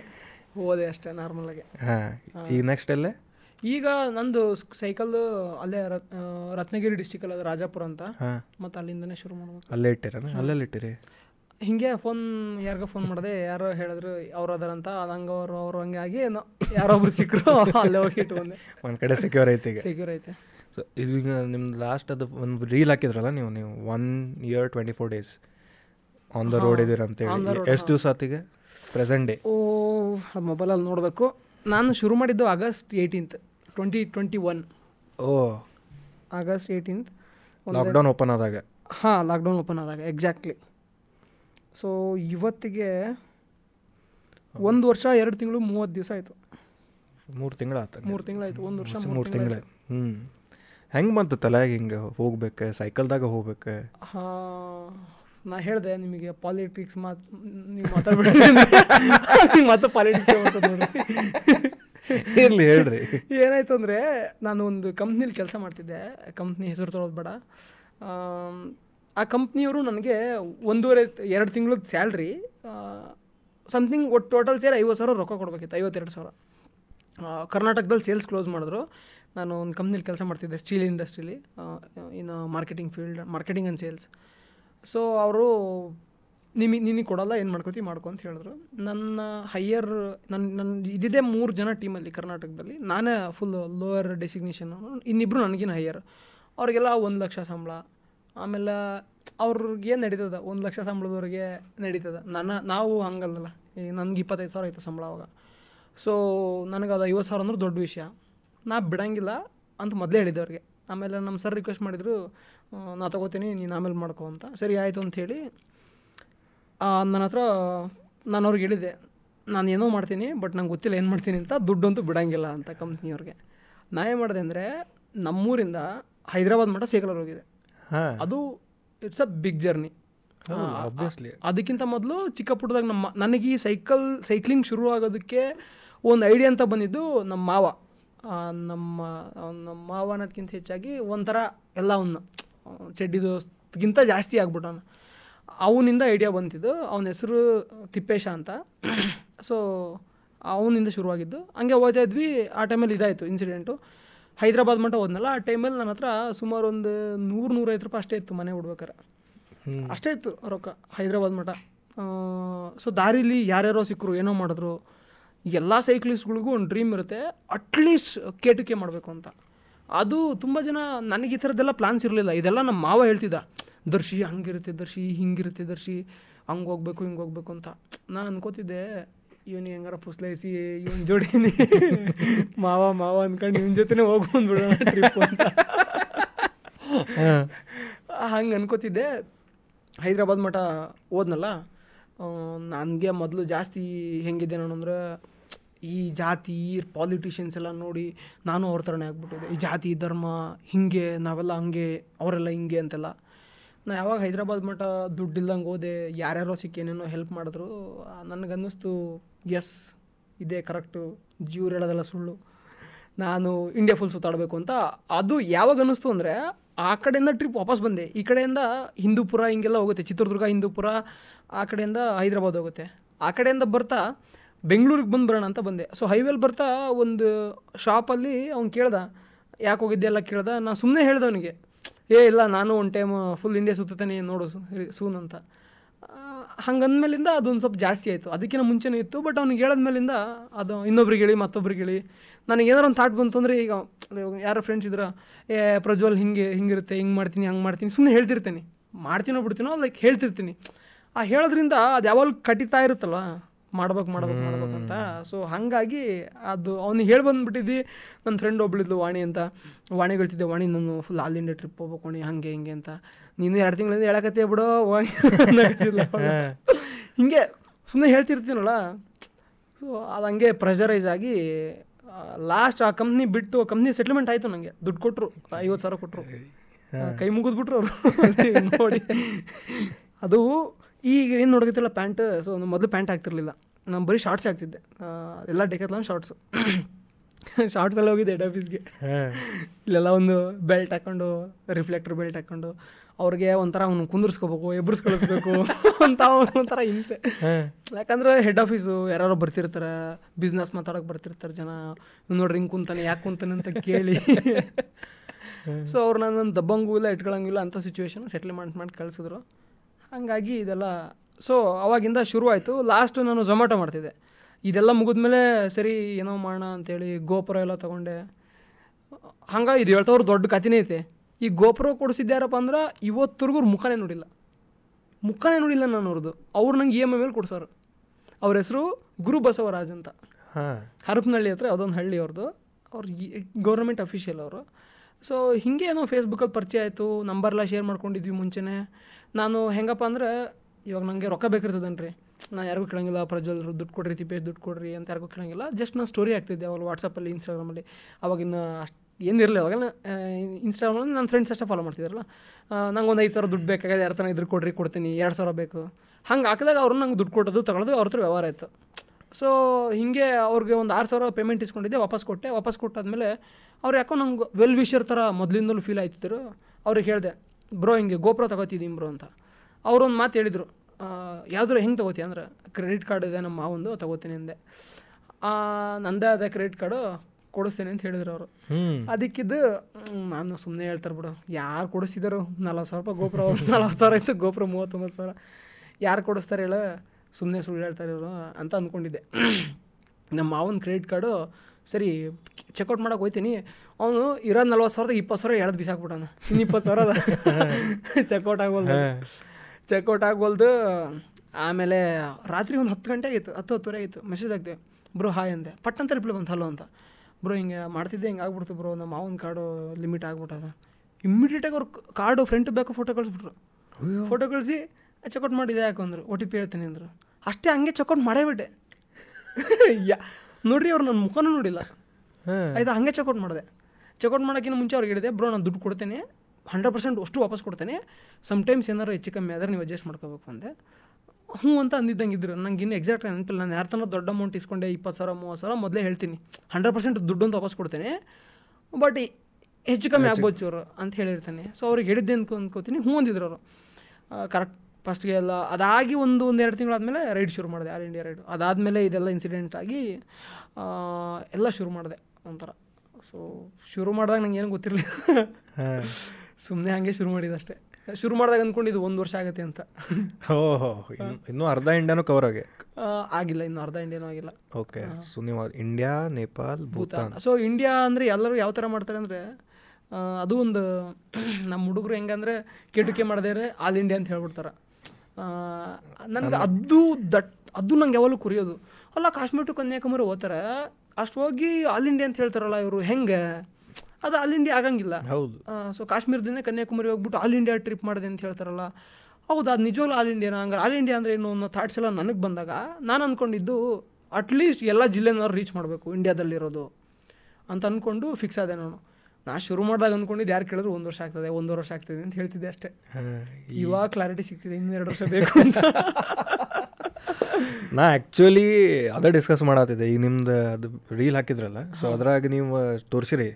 Speaker 3: ಹೋದೆ ಅಷ್ಟೇ ನಾರ್ಮಲಾಗಿ
Speaker 1: ಹಾಂ ಈಗ ನೆಕ್ಸ್ಟ್ ಎಲ್ಲೇ?
Speaker 3: ಈಗ ನಂದು ಸೈಕಲ್ ಅಲ್ಲೇ ರತ್ ರತ್ನಗಿರಿ ಡಿಸ್ಟಿಕಲ್ಲಿ ಅದು ರಾಜಾಪುರ ಅಂತ.
Speaker 1: ಮತ್ತೆ
Speaker 3: ಮತ್ತು ಅಲ್ಲಿಂದನೇ ಶುರು ಮಾಡ್ಬೇಕು.
Speaker 1: ಅಲ್ಲೇ ಇಟ್ಟಿರ ಅಲ್ಲೆಲ್ಲಿ ಇಟ್ಟಿರಿ?
Speaker 3: ಹಿಂಗೆ ಫೋನ್ ಯಾರಿಗೋ ಫೋನ್ ಮಾಡಿದೆ ಯಾರೋ ಹೇಳಿದ್ರು ಅವ್ರು ಅದಾರಂತ ಅದು ಹಂಗೆ ಅವರು ಅವ್ರು ಹಂಗೆ ಆಗಿ ಏನೋ ಯಾರೊಬ್ರು ಸಿಕ್ಕರು ಅಲ್ಲೇ ಹೋಗಿ ಇಟ್ಕೊಂಡೆ
Speaker 1: ಒಂದು ಕಡೆ ಸೆಕ್ಯೂರ್ ಐತೆ ಈಗ.
Speaker 3: ಸೆಕ್ಯೂರ್ ಐತೆ.
Speaker 1: ಸೊ ಈಗ ನಿಮ್ದು ಲಾಸ್ಟ್ ಅದು ಒಂದು ರೀಲ್ ಹಾಕಿದ್ರಲ್ಲ ನೀವು ನೀವು one year twenty four days on the road
Speaker 3: ಇದ್ದೀರ
Speaker 1: ಅಂತೇಳಿ ಎಷ್ಟು ದಿವಸ ಆತಿಗೆ? ಪ್ರೆಸೆಂಟ್ ಡೇ
Speaker 3: ಓ ಮೊಬೈಲಲ್ಲಿ ನೋಡಬೇಕು. ನಾನು ಶುರು ಮಾಡಿದ್ದು August eighteenth twenty twenty one
Speaker 1: ಓ.
Speaker 3: ಆಗಸ್ಟ್ ಏಯ್ಟೀನ್ತ್
Speaker 1: ಲಾಕ್ಡೌನ್ ಓಪನ್ ಆದಾಗ.
Speaker 3: ಹಾಂ ಲಾಕ್ಡೌನ್ ಓಪನ್ ಆದಾಗ ಎಕ್ಸಾಕ್ಟ್ಲಿ ಸೊ ಇವತ್ತಿಗೆ ಒಂದು ವರ್ಷ ಎರಡು ತಿಂಗಳು ಮೂವತ್ತು ದಿವಸ ಆಯಿತು.
Speaker 1: ಮೂರು ತಿಂಗಳು ಆಯ್ತು
Speaker 3: ಮೂರು ತಿಂಗಳಾಯ್ತು ಒಂದು ವರ್ಷ
Speaker 1: ಮೂರು ತಿಂಗಳು. ಹ್ಞೂ ಹೆಂಗೆ ಬಂತು ತಲೆಯಾಗ ಹಿಂಗೆ ಹೋಗ್ಬೇಕು? ಸೈಕಲ್ದಾಗ ಹೋಗ್ಬೇಕು?
Speaker 3: ಹಾಂ ನಾ ಹೇಳಿದೆ ನಿಮಗೆ ಪಾಲಿಟಿಕ್ಸ್ ಮಾತು ನೀವು ಮಾತಾಡ್ಬೇಡಿ ನೀವು ಮತ್ತೆ ಪಾಲಿಟಿಕ್ಸ್
Speaker 1: ಇರಲಿ ಹೇಳ್ರಿ.
Speaker 3: ಏನಾಯ್ತು ಅಂದರೆ ನಾನು ಒಂದು ಕಂಪ್ನಿಲಿ ಕೆಲಸ ಮಾಡ್ತಿದ್ದೆ. ಕಂಪ್ನಿ ಹೆಸರು ತರೋದು ಬೇಡ. ಆ ಕಂಪ್ನಿಯವರು ನನಗೆ ಒಂದೂವರೆ, ಎರಡು ತಿಂಗಳದ ಸ್ಯಾಲ್ರಿ ಸಮಥಿಂಗ್ ಒಟ್ಟು ಟೋಟಲ್ ಸೇರಿ ಐವತ್ತು ಸಾವಿರ ರೊಕ್ಕ ಕೊಡಬೇಕಿತ್ತು, ಐವತ್ತೆರಡು ಸಾವಿರ. ಕರ್ನಾಟಕದಲ್ಲಿ ಸೇಲ್ಸ್ ಕ್ಲೋಸ್ ಮಾಡಿದ್ರು. ನಾನು ಒಂದು ಕಂಪ್ನಿಲಿ ಕೆಲಸ ಮಾಡ್ತಿದ್ದೆ ಸ್ಟೀಲ್ ಇಂಡಸ್ಟ್ರೀಲಿ ಇನ್ನು marketing field marketing and sales so ಅವರು ನಿಮಗೆ ನಿನಗೆ ಕೊಡಲ್ಲ, ಏನು ಮಾಡ್ಕೋತಿ, ಮಾಡ್ಕೊ ಅಂತ ಹೇಳಿದ್ರು. ನನ್ನ ಹೈಯರ್ ನನ್ನ ನನ್ನ ಇದಿದೆ ಮೂರು ಜನ ಟೀಮಲ್ಲಿ ಕರ್ನಾಟಕದಲ್ಲಿ. ನಾನೇ ಫುಲ್ ಲೋಯರ್ ಡೆಸಿಗ್ನೇಷನ್ ಇನ್ನಿಬ್ಬರು ನನಗಿನ ಹೈಯರ್ ಅವರಿಗೆಲ್ಲ ಒಂದು ಲಕ್ಷ ಸಂಬಳ. ಆಮೇಲೆ ಅವ್ರಿಗೆ ನಡೀತದ, ಒಂದು ಲಕ್ಷ ಸಂಬಳದವ್ರಿಗೆ ನಡೀತದ. ನನ್ನ, ನಾವು ಹಂಗಲ್ಲ ಈಗ ನನಗೆ ಇಪ್ಪತ್ತೈದು ಸಾವಿರ ಆಯ್ತು ಸಂಬಳ ಅವಾಗ. ಸೊ ನನಗೆ ಅದು ಐವತ್ತು ಸಾವಿರ ಅಂದ್ರೆ ದೊಡ್ಡ ವಿಷಯ. ನಾ ಬಿಡಂಗಿಲ್ಲ ಅಂತ ಮೊದಲೇ ಹೇಳಿದ್ದೆ ಅವ್ರಿಗೆ ಆಮೇಲೆ ನಮ್ಮ ಸರ್ ರಿಕ್ವೆಸ್ಟ್ ಮಾಡಿದರು ನಾ ತೊಗೋತೀನಿ, ನೀನು ಆಮೇಲೆ ಮಾಡ್ಕೊ ಅಂತ. ಸರಿ, ಆಯಿತು ಅಂಥೇಳಿ ನನ್ನ ಹತ್ರ ನಾನು ಅವ್ರಿಗೆ ಹೇಳಿದೆ ನಾನು ಏನೋ ಮಾಡ್ತೀನಿ, ಬಟ್ ನಂಗೆ ಗೊತ್ತಿಲ್ಲ ಏನು ಮಾಡ್ತೀನಿ ಅಂತ, ದುಡ್ಡಂತೂ ಬಿಡಂಗಿಲ್ಲ ಅಂತ ಕಂಪ್ನಿಯವ್ರಿಗೆ ನಾ ಏನು ಮಾಡಿದೆ ಅಂದರೆ, ನಮ್ಮೂರಿಂದ ಹೈದರಾಬಾದ್ ಮಟ್ಟ ಸೇಕಲರ್ ಹೋಗಿದೆ. ಅದು ಇಟ್ಸ್ ಅ ಬಿಗ್ ಜರ್ನಿ ಅದಕ್ಕಿಂತ ಮೊದಲು ಚಿಕ್ಕ ಪುಟ್ಟದಾಗ ನಮ್ಮ ನನಗೆ ಈ ಸೈಕಲ್ ಸೈಕ್ಲಿಂಗ್ ಶುರು ಆಗೋದಕ್ಕೆ ಒಂದು ಐಡಿಯಾ ಅಂತ ಬಂದಿದ್ದು ನಮ್ಮ ಮಾವ. ನಮ್ಮ ಅವ್ನ್ ನಮ್ಮ ಮಾವ ಅನ್ನೋದಕ್ಕಿಂತ ಹೆಚ್ಚಾಗಿ ಒಂಥರ ಎಲ್ಲವನ್ನು ಚಡ್ಡಿದೋಸ್ಗಿಂತ ಜಾಸ್ತಿ ಆಗ್ಬಿಟ್ಟವನು ಅವನಿಂದ ಐಡಿಯಾ ಬಂತಿದ್ದು ಅವನ ಹೆಸರು ತಿಪ್ಪೇಶ ಅಂತ. ಸೊ ಅವನಿಂದ ಶುರುವಾಗಿದ್ದು ಹಂಗೆ ಹೋಗ್ತಾ ಇದ್ವಿ ಆ ಟೈಮಲ್ಲಿ ಇದಾಯಿತು ಇನ್ಸಿಡೆಂಟು ಹೈದ್ರಾಬಾದ್ ಮಟ್ಟ ಹೋದ್ನಲ್ಲ ಆ ಟೈಮಲ್ಲಿ ನನ್ನ ಹತ್ರ ಸುಮಾರು ಒಂದು ನೂರು ನೂರೈವತ್ತು ರೂಪಾಯಿ ಅಷ್ಟೇ ಇತ್ತು ಮನೆ ಹುಡ್ಬೇಕಾರೆ. ಅಷ್ಟೇ ಇತ್ತು ರೊಕ್ಕ ಹೈದ್ರಾಬಾದ್ ಮಠ. ಸೊ ದಾರಿಲಿ ಯಾರ್ಯಾರೋ ಸಿಕ್ಕರು ಏನೋ ಮಾಡಿದ್ರು ಎಲ್ಲ ಸೈಕ್ಲಿಸ್ಟ್ಗಳಿಗೂ ಒಂದು ಡ್ರೀಮ್ ಇರುತ್ತೆ ಅಟ್ಲೀಸ್ಟ್ ಕೆ ಟು ಕೆ ಮಾಡಬೇಕು ಅಂತ. ಅದು ತುಂಬ ಜನ ನನಗೆ ಈ ಥರದ್ದೆಲ್ಲ ಪ್ಲಾನ್ಸ್ ಇರಲಿಲ್ಲ. ಇದೆಲ್ಲ ನಮ್ಮ ಮಾವ ಹೇಳ್ತಿದ್ದ. ದರ್ಶಿ ಹಂಗಿರುತ್ತೆ ದರ್ಶಿ ಹಿಂಗಿರುತ್ತೆ ದರ್ಶಿ ಹಂಗೆ ಹೋಗ್ಬೇಕು ಹಿಂಗೆ ಹೋಗ್ಬೇಕು ಅಂತ. ನಾನು ಅನ್ಕೋತಿದ್ದೆ ಇವನಿಗೆ ಹೆಂಗಾರ ಪುಸ್ಲೈಸಿ ಇವನ್ ಜೋಡಿನಿ ಮಾವ ಮಾವ ಅನ್ಕೊಂಡು ಇವನ ಜೊತೆನೇ ಹೋಗಿ ಬಂದ್ಬಿಡೋಣ ಟ್ರಿಪ್ ಅಂತ. ಹಂಗೆ ಅನ್ಕೋತಿದ್ದೆ. ಹೈದ್ರಾಬಾದ್ ಮಠ ಓದ್ನಲ್ಲ ನನಗೆ ಮೊದಲು ಜಾಸ್ತಿ ಹೆಂಗಿದೆ ನಾನು ಅಂದ್ರೆ ಈ ಜಾತಿ ಈ ಪಾಲಿಟಿಷಿಯನ್ಸ್ ಎಲ್ಲ ನೋಡಿ ನಾನು ಅವ್ರ ಥರನೇ ಆಗ್ಬಿಟ್ಟಿದೆ ಈ ಜಾತಿ ಧರ್ಮ ಹಿಂಗೆ ನಾವೆಲ್ಲ ಹಂಗೆ ಅವರೆಲ್ಲ ಹಿಂಗೆ ಅಂತೆಲ್ಲ. ನಾ ಯಾವಾಗ ಹೈದ್ರಾಬಾದ್ ಮಠ ದುಡ್ಡಿಲ್ದಂಗೆ ಹೋದೆ, ಯಾರ್ಯಾರೋ ಸಿಕ್ಕಿ ಏನೇನೋ ಹೆಲ್ಪ್ ಮಾಡಿದ್ರು ನನಗನ್ನಿಸ್ತು ಎಸ್ ಇದೇ ಕರೆಕ್ಟು ಜೀವ್ರು ಹೇಳೋದಲ್ಲ ಸುಳ್ಳು. ನಾನು ಇಂಡಿಯಾ ಫುಲ್ ಸುತ್ತಾಡಬೇಕು ಅಂತ. ಅದು ಯಾವಾಗ ಅನ್ನಿಸ್ತು ಅಂದರೆ, ಆ ಕಡೆಯಿಂದ ಟ್ರಿಪ್ ವಾಪಸ್ ಬಂದೆ. ಈ ಕಡೆಯಿಂದ ಹಿಂದೂಪುರ ಹಿಂಗೆಲ್ಲ ಹೋಗುತ್ತೆ. ಚಿತ್ರದುರ್ಗ, ಹಿಂದೂಪುರ, ಆ ಕಡೆಯಿಂದ ಹೈದ್ರಾಬಾದ್ ಹೋಗುತ್ತೆ. ಆ ಕಡೆಯಿಂದ ಬರ್ತಾ ಬೆಂಗಳೂರಿಗೆ ಬಂದು ಬರೋಣ ಅಂತ ಬಂದೆ. ಸೊ ಹೈವೇಲಿ ಬರ್ತಾ ಒಂದು ಶಾಪಲ್ಲಿ ಅವ್ನು ಕೇಳ್ದ, ಯಾಕೆ ಹೋಗಿದ್ದೆ ಎಲ್ಲ ಕೇಳ್ದ. ನಾನು ಸುಮ್ಮನೆ ಹೇಳ್ದೆ ಅವನಿಗೆ ಏ, ಇಲ್ಲ, ನಾನು ಒಂದು ಟೈಮ್ ಫುಲ್ ಇಂಡಿಯಾ ಸುತ್ತತೇನೆ ನೋಡು ಸೂನ್ ಅಂತ. ಹಂಗಂದ್ಮೇಲಿಂದ ಅದೊಂದು ಸ್ವಲ್ಪ ಜಾಸ್ತಿ ಆಯಿತು. ಅದಕ್ಕಿಂತ ಮುಂಚೆನೇ ಇತ್ತು ಬಟ್ ಅವ್ನಿಗೆ ಹೇಳಿದ್ಮೇಲಿಂದ ಅದು ಇನ್ನೊಬ್ರಿಗೆ ಹೇಳಿ, ಮತ್ತೊಬ್ರಿಗೆ ಹೇಳಿ ನನಗೆ ಏನಾರು ಒಂದು ಥಾಟ್ ಬಂತು ಅಂದರೆ ಈಗ ಯಾರೋ ಫ್ರೆಂಡ್ಸ್ ಇದ್ರ, ಏ, ಪ್ರಜ್ವಲ್ ಹಿಂಗೆ, ಹಿಂಗಿರುತ್ತೆ, ಹಿಂಗೆ ಮಾಡ್ತೀನಿ, ಹಂಗೆ ಮಾಡ್ತೀನಿ ಸುಮ್ಮನೆ ಹೇಳ್ತಿರ್ತೀನಿ. ಮಾಡ್ತೀನೋ ಬಿಡ್ತೀನೋ ಲೈಕ್ ಹೇಳ್ತಿರ್ತೀನಿ. ಆ, ಹೇಳೋದ್ರಿಂದ ಅದು ಯಾವಾಗಲೂ ಕಟಿತಾ ಇರುತ್ತಲ್ವ? ಮಾಡ್ಬೇಕು ಮಾಡ್ಬೇಕು ಮಾಡ್ಬೇಕು ಅಂತ. ಸೊ ಹಾಗಾಗಿ ಅದು ಅವ್ನಿಗೆ ಹೇಳಿ ಬಂದ್ಬಿಟ್ಟಿದ್ದಿ ನನ್ನ ಫ್ರೆಂಡ್ ಒಬ್ಳಿದ್ಲು ವಾಣಿ ಅಂತ. ವಾಣಿ ಹೇಳ್ತಿದ್ದೆ ವಾಣಿ ನಾನು ಫುಲ್ ಆಲ್ ಇಂಡಿಯಾ ಟ್ರಿಪ್ ಹೋಗ್ಬೇಕು ವಾಣಿ ಹಂಗೆ ಹಿಂಗೆ ಅಂತ. ನೀನು ಎರಡು ತಿಂಗಳಿಂದ ಹೇಳಕತ್ತೆ ಬಿಡೋ ಹಿಂಗೆ ಸುಮ್ಮನೆ ಹೇಳ್ತಿರ್ತೀನಲ್ಲ. ಸೊ ಅದು ಹಂಗೆ ಪ್ರೆಷರೈಸ್ ಆಗಿ ಲಾಸ್ಟ್ ಆ ಕಂಪ್ನಿ ಬಿಟ್ಟು ಕಂಪ್ನಿ ಸೆಟ್ಲ್ಮೆಂಟ್ ಆಯಿತು ನನಗೆ ದುಡ್ಡು ಕೊಟ್ಟರು ಐವತ್ತು ಸಾವಿರ ಕೊಟ್ಟರು ಕೈ ಮುಗಿದ್ಬಿಟ್ರು ಅವರು. ನೋಡಿ. ಅದು ಈಗ ಏನು ನೋಡಕತ್ತಿಲ್ಲ ಪ್ಯಾಂಟ್ ಸೊ ಮೊದಲು ಪ್ಯಾಂಟ್ ಹಾಕ್ತಿರ್ಲಿಲ್ಲ. ನಾನು ಬರೀ ಶಾರ್ಟ್ಸ್ ಹಾಕ್ತಿದ್ದೆ. ಎಲ್ಲ ಡೆಕತ್ಲಾನ್ ಶಾರ್ಟ್ಸು ಶಾರ್ಟ್ಸಲ್ಲಿ ಹೋಗಿದ್ದೆ ಹೆಡ್ ಆಫೀಸ್ಗೆ ಇಲ್ಲೆಲ್ಲ ಒಂದು ಬೆಲ್ಟ್ ಹಾಕ್ಕೊಂಡು ರಿಫ್ಲೆಕ್ಟರ್ ಬೆಲ್ಟ್ ಹಾಕ್ಕೊಂಡು ಅವ್ರಿಗೆ ಒಂಥರ ಅವ್ನು ಕುಂದಿರ್ಸ್ಕೋಬೇಕು ಎಬ್ರಿಸ್ ಕಳಿಸ್ಬೇಕು ಅಂತ ಅವ್ನು ಒಂಥರ ಹಿಂಸೆ. ಯಾಕಂದ್ರೆ ಹೆಡ್ ಆಫೀಸು ಯಾರು ಬರ್ತಿರ್ತಾರೆ ಬಿಸ್ನೆಸ್ ಮಾತಾಡೋಕೆ ಬರ್ತಿರ್ತಾರೆ ಜನ. ನೋಡ್ರಿ ಹಿಂಗೆ ಕುಂತಾನೆ ಯಾಕೆ ಕುಂತಾನೆ ಅಂತ ಕೇಳಿ. ಸೊ ಅವ್ರು ನನ್ನ ದಬ್ಬಂಗೂ ಇಲ್ಲ ಇಟ್ಕೊಳಂಗಿಲ್ಲ ಅಂಥ ಸಿಚುವೇಶನ್ ಸೆಟ್ಲ್ಮೆಂಟ್ ಮಾಡಿ ಕಳಿಸಿದ್ರು. ಹಾಗಾಗಿ ಇದೆಲ್ಲ. ಸೊ ಅವಾಗಿಂದ ಶುರು ಆಯಿತು ಲಾಸ್ಟ್ ನಾನು ಝೊಮ್ಯಾಟೊ ಮಾಡ್ತಿದ್ದೆ. ಇದೆಲ್ಲ ಮುಗಿದ್ಮೇಲೆ ಸರಿ ಏನೋ ಮಾಡೋಣ ಅಂತೇಳಿ ಗೋಪುರ ಎಲ್ಲ ತೊಗೊಂಡೆ. ಹಂಗಾಗಿ ಇದು ಹೇಳ್ತವ್ರು ದೊಡ್ಡ ಕಥೆನೇ ಐತೆ. ಈ ಗೋಪುರ ಕೊಡಿಸಿದ್ಯಾರಪ್ಪ ಅಂದ್ರೆ ಇವತ್ತರೆಗೂ ಮುಖನೇ ನೋಡಿಲ್ಲ. ಮುಖನೇ ನೋಡಿಲ್ಲ ನಾನು ಅವ್ರದ್ದು. ಅವ್ರು ನಂಗೆ ಇ ಎಂ ಐ ಮೇಲೆ ಕೊಡ್ಸೋರು. ಅವ್ರ ಹೆಸರು ಗುರು ಬಸವರಾಜ್ ಅಂತ.
Speaker 1: ಹಾಂ.
Speaker 3: ಹರಪನಹಳ್ಳಿ ಹತ್ರ ಯಾವುದೊಂದು ಹಳ್ಳಿ ಅವ್ರದ್ದು. ಅವ್ರು ಗೌರ್ಮೆಂಟ್ ಅಫಿಷಿಯಲ್ ಅವರು. ಸೊ ಹಿಂಗೆ ಏನೋ ಫೇಸ್ಬುಕ್ಕಲ್ಲಿ ಪರಿಚಯ ಆಯಿತು. ನಂಬರ್ಲ ಶೇರ್ ಮಾಡ್ಕೊಂಡಿದ್ವಿ ಮುಂಚೆನೇ. ನಾನು ಹೆಂಗಪ್ಪ ಅಂದ್ರೆ, ಇವಾಗ ನನಗೆ ರೊಕ್ಕ ಬೇಕಿರ್ತದನ್ರಿ. ನಾನು ಯಾರಿಗೂ ಕೇಳಂಗಿಲ್ಲ ಪ್ರಜ್ವಲ್ ದುಡ್ಡು ಕೊಡ್ರಿ, ತಿಪ್ಪೇಶ್ ದುಡ್ಡು ಕೊಡ್ರಿ ಅಂತ ಯಾರಿಗೂ ಕೇಳಂಗಿಲ್ಲ. ಜಸ್ಟ್ ನಾನು ಸ್ಟೋರಿ ಆಗ್ತಿದ್ದೆ ಅವಾಗ ವಾಟ್ಸಪ್ಪಲ್ಲಿ ಇನ್ಸ್ಟಾಗ್ರಾಮಲ್ಲಿ ಅವಾಗಿನ ಅಷ್ಟು ಏನಿರಲಿಲ್ಲ ಅವಾಗೆಲ್ಲ ಇನ್ಸ್ಟಾಗ್ರಾಮಲ್ಲಿ ನನ್ನ ಫ್ರೆಂಡ್ಸ್ ಅಷ್ಟೇ ಫಾಲೋ ಮಾಡ್ತಿದ್ರಲ್ಲ. ನಂಗೆ ಒಂದು ಐದು ಸಾವಿರ ದುಡ್ಡು ಬೇಕಾಗಿದೆ ಯಾರ ತನಕ ಇದ್ರ ಕೊಡ್ರಿ, ಕೊಡ್ತೀನಿ. ಎರಡು ಸಾವಿರ ಬೇಕು. ಹಂಗೆ ಹಾಕಿದಾಗ ಅವ್ರು ನಂಗೆ ದುಡ್ಡು ಕೊಟ್ಟದ್ದು ತಗೊಳ್ಳೋದು ಅವ್ರ ಹತ್ರ ವ್ಯವಹಾರ ಆಯಿತು ಸೊ ಹೀಗೆ ಅವ್ರಿಗೆ ಒಂದು ಆರು ಸಾವಿರ ಪೇಮೆಂಟ್ ಇಸ್ಕೊಂಡಿದ್ದೆ, ವಾಪಸ್ ಕೊಟ್ಟೆ. ವಾಪಸ್ ಕೊಟ್ಟಾದ್ಮೇಲೆ ಅವ್ರು ಯಾಕೋ ನಂಗೆ ವೆಲ್ ವಿಷರ್ ಥರ ಮೊದಲಿಂದಲೂ ಫೀಲ್ ಆಯ್ತಿದ್ರು. ಅವ್ರಿಗೆ ಹೇಳಿದೆ ಬ್ರೋ ಹಿಂಗೆ ಗೋಪುರ ತಗೋತಿದ್ದೀನಿ ಬ್ರೋ ಅಂತ. ಅವ್ರೊಂದು ಮಾತು ಹೇಳಿದರು ಯಾವುದ್ರ ಹೆಂಗೆ ತಗೋತೀಯ ಅಂದ್ರೆ ಕ್ರೆಡಿಟ್ ಕಾರ್ಡ್ ಇದೆ ನಮ್ಮ ಮಾವಂದು ತಗೋತೀನಿ ಅಂದೆ. ಆ, ನಂದೇ ಅದೇ ಕ್ರೆಡಿಟ್ ಕಾರ್ಡು ಕೊಡಿಸ್ತೇನೆ ಅಂತ ಹೇಳಿದ್ರು ಅವರು. ಅದಕ್ಕಿದ್ದು ನಾನು ಸುಮ್ಮನೆ ಹೇಳ್ತಾರೆ ಬಿಡು ಯಾರು ಕೊಡಿಸಿದಾರು? ನಲ್ವತ್ತು ಸಾವಿರ ರೂಪಾಯಿ ಗೋಪುರ ನಲ್ವತ್ತು ಸಾವಿರ ಆಯಿತು ಗೋಪುರ ಮೂವತ್ತೊಂಬತ್ತು ಸಾವಿರ. ಯಾರು ಕೊಡಿಸ್ತಾರೆ ಹೇಳ? ಸುಮ್ಮನೆ ಸುಳ್ಳು ಹೇಳ್ತಾರೆ ಇವರು ಅಂತ ಅಂದ್ಕೊಂಡಿದ್ದೆ. ನಮ್ಮ ಮಾವನ ಕ್ರೆಡಿಟ್ ಕಾರ್ಡು ಸರಿ ಚೆಕ್ಔಟ್ ಮಾಡೋಕೆ ಹೋಗ್ತೀನಿ ಅವನು ಇರೋ ನಲ್ವತ್ತು ಸಾವಿರದ ಇಪ್ಪತ್ತು ಸಾವಿರ ಎಳ್ದು ಬಿಸಾಕ್ಬಿಟ್ಟಾನ. ಇನ್ನು ಇಪ್ಪತ್ತು ಸಾವಿರ ಅದ. ಚೆಕ್ಔಟ್ ಆಗೋಲ್ದು ಚೆಕ್ಔಟ್ ಆಗೋಲ್ದು ಆಮೇಲೆ ರಾತ್ರಿ ಒಂದು ಹತ್ತು ಗಂಟೆ ಆಗಿತ್ತು ಹತ್ತು ಹತ್ತುವರೆ ಆಯಿತು ಮೆಸೇಜ್ ಆಗಿದೆ ಬ್ರೋ ಹಾಯ್ ಅಂದೆ. ಪಟ್ಟಂತ ರಿಪ್ಲೈ ಬಂತು ಹಲೋ ಅಂತ. ಬ್ರೋ ಹಿಂಗೆ ಮಾಡ್ತಿದ್ದೆ ಹಿಂಗೆ ಆಗ್ಬಿಡ್ತು ಬ್ರೋ. ನಮ್ಮ ಮಾವನ ಕಾರ್ಡು ಲಿಮಿಟ್ ಆಗ್ಬಿಟ್ಟದ. ಇಮ್ಮಿಡಿಯೇಟಾಗಿ ಅವ್ರು ಕಾರ್ಡು ಫ್ರಂಟ್ ಬೇಕು ಫೋಟೋ ಕಳಿಸ್ಬಿಟ್ರು. ಫೋಟೋ ಕಳಿಸಿ ಚೆಕ್ಔಟ್ ಮಾಡಿದೆ ಯಾಕಂದ್ರು. ಒ ಟಿ ಪಿ ಹೇಳ್ತೀನಿ ಅಂದರು. ಅಷ್ಟೇ ಹಂಗೆ ಚೆಕ್ಔಟ್ ಮಾಡೇ ಬಿಟ್ಟೆ. ಯಾ ನೋಡ್ರಿ ಅವ್ರು ನನ್ನ ಮುಖನೂ ನೋಡಿಲ್ಲ.
Speaker 1: ಹಾಂ.
Speaker 3: ಆಯ್ತಾ ಹಂಗೆ ಚೆಕ್ಔಟ್ ಮಾಡಿದೆ. ಚೆಕ್ಔಟ್ ಮಾಡೋಕ್ಕಿಂತ ಮುಂಚೆ ಅವ್ರಿಗೆ ಹೇಳಿದೆ ಬ್ರೋ ನಾನು ದುಡ್ಡು ಕೊಡ್ತೇನೆ ಹಂಡ್ರೆಡ್ ಪರ್ಸೆಂಟ್ ಅಷ್ಟು ವಾಪಸ್ ಕೊಡ್ತೇನೆ. ಸಮ್ಟೈಮ್ಸ್ ಏನಾರು ಹೆಚ್ಚು ಕಮ್ಮಿ ಆದರೆ ನೀವು ಅಡ್ಜಸ್ಟ್ ಮಾಡ್ಕೋಬೇಕು ಅಂದೆ. ಹ್ಞೂ ಅಂತ ಅಂದಿದ್ದಂಗೆ ಇದ್ರು. ನಂಗೆ ಇನ್ನು ಎಕ್ಸಾಕ್ಟ್ ನೆನಪಿಲ್ಲ. ನಾನು ಯಾರ ತನಕ ದೊಡ್ಡ ಅಮೌಂಟ್ ಇಸ್ಕೊಂಡೆ ಇಪ್ಪತ್ತು ಸಾವಿರ ಮೂವತ್ತು ಸಾವಿರ ಮೊದಲೇ ಹೇಳ್ತೀನಿ. ಹಂಡ್ರೆಡ್ ಪರ್ಸೆಂಟ್ ದುಡ್ಡು ಅಂತ ವಾಪಸ್ ಕೊಡ್ತೇನೆ. ಬಟ್ ಹೆಚ್ಚು ಕಮ್ಮಿ ಆಗ್ಬೋದು ಚೂರು ಅಂತ ಹೇಳಿರ್ತಾನೆ. ಸೊ ಅವ್ರಿಗೆ ಹೇಳಿದ್ದೆ ಅಂತ ಅಂದ್ಕೋತೀನಿ ಹ್ಞೂ ಅಂದಿದ್ರು ಅವರು. ಕರೆಕ್ಟ್ ಫಸ್ಟ್ಗೆ ಎಲ್ಲ ಅದಾಗಿ ಒಂದು ಒಂದು ಎರಡು ತಿಂಗಳಾದಮೇಲೆ ರೈಡ್ ಶುರು ಮಾಡಿದೆ ಆಲ್ ಇಂಡಿಯಾ ರೈಡು ಅದಾದಮೇಲೆ ಇದೆಲ್ಲ ಇನ್ಸಿಡೆಂಟ್ ಆಗಿ ಎಲ್ಲ ಶುರು ಮಾಡಿದೆ ಒಂಥರ. ಸೊ ಶುರು ಮಾಡಿದಾಗ ನಂಗೆ ಏನೂ ಗೊತ್ತಿರಲಿಲ್ಲ. ಸುಮ್ಮನೆ ಹಾಗೆ ಶುರು ಮಾಡಿದೆ ಅಷ್ಟೇ ಶುರು ಮಾಡಿದಾಗ ಅಂದ್ಕೊಂಡಿದ್ದು ಒಂದು ವರ್ಷ ಆಗುತ್ತೆ ಅಂತ.
Speaker 1: ಓಹೋ ಇನ್ನು ಅರ್ಧ ಇಂಡಿಯಾನು ಕವರ್ ಆಗಿ?
Speaker 3: ಆಗಿಲ್ಲ ಇನ್ನು ಅರ್ಧ ಇಂಡಿಯಾನು ಆಗಿಲ್ಲ.
Speaker 1: ಓಕೆ ಸೊ ನೀವು India Nepal Bhutan
Speaker 3: so India ಅಂದರೆ ಎಲ್ಲರೂ ಯಾವ ಥರ ಮಾಡ್ತಾರೆ ಅಂದರೆ ಅದು ಒಂದು ನಮ್ಮ ಹುಡುಗರು ಹೆಂಗಂದ್ರೆ ಕೆಟುಕೆ ಮಾಡಿದ್ರೆ ಆಲ್ ಇಂಡಿಯಾ ಅಂತ ಹೇಳ್ಬಿಡ್ತಾರೆ. ನನಗೆ ಅದು ದಟ್ ಅದು ನಂಗೆ ಯಾವಾಗಲೂ ಕುರಿಯೋದು. ಅಲ್ಲ ಕಾಶ್ಮೀರ್ ಟು ಕನ್ಯಾಕುಮಾರಿ ಹೋಗ್ತಾರೆ. ಅಷ್ಟು ಹೋಗಿ ಆಲ್ ಇಂಡಿಯಾ ಅಂತ ಹೇಳ್ತಾರಲ್ಲ ಇವರು ಹೆಂಗೆ? ಅದು ಆಲ್ ಇಂಡಿಯಾ ಆಗಂಗಿಲ್ಲ.
Speaker 1: ಹೌದು.
Speaker 3: ಸೊ ಕಾಶ್ಮೀರದಿಂದ ಕನ್ಯಾಕುಮಾರಿ ಹೋಗ್ಬಿಟ್ಟು ಆಲ್ ಇಂಡಿಯಾ ಟ್ರಿಪ್ ಮಾಡಿದೆ ಅಂತ ಹೇಳ್ತಾರಲ್ಲ. ಹೌದು ಅದು ನಿಜವಾಗ್ಲೂ ಆಲ್ ಇಂಡಿಯಾನ? ಹಂಗಾರೆ ಆಲ್ ಇಂಡಿಯಾ ಅಂದರೆ ಏನು ಅನ್ನೋ ಥಾಟ್ಸ್ ಎಲ್ಲ ನನಗೆ ಬಂದಾಗ ನಾನು ಅಂದ್ಕೊಂಡಿದ್ದು ಅಟ್ಲೀಸ್ಟ್ ಎಲ್ಲ ಜಿಲ್ಲೆನವ್ರು ರೀಚ್ ಮಾಡಬೇಕು ಇಂಡಿಯಾದಲ್ಲಿರೋದು ಅಂತ ಅಂದ್ಕೊಂಡು ಫಿಕ್ಸ್ ಆದೆ ನಾನು. ನಾ ಶುರು ಮಾಡಿದಾಗ ಅಂದ್ಕೊಂಡಿದ್ದು ಯಾರು ಕೇಳಿದ್ರು ಒಂದು ವರ್ಷ ಆಗ್ತದೆ ಒಂದೂವರೆ ವರ್ಷ ಆಗ್ತದೆ ಅಂತ ಹೇಳ್ತಿದ್ದೆ ಅಷ್ಟೇ. ಇವಾಗ ಕ್ಲಾರಿಟಿ ಸಿಗ್ತಿದೆ ಇನ್ನೂ ಎರಡು ವರ್ಷ ಬೇಕು ಅಂತ.
Speaker 1: ನಾ ಆ್ಯಕ್ಚುಲಿ ಅದೇ ಡಿಸ್ಕಸ್ ಮಾಡತ್ತಿದ್ದೆ ಈಗ ನಿಮ್ದು ಅದು ರೀಲ್ ಹಾಕಿದ್ರಲ್ಲ ಸೊ ಅದ್ರಾಗ ನೀವು ತೋರಿಸಿರಿ.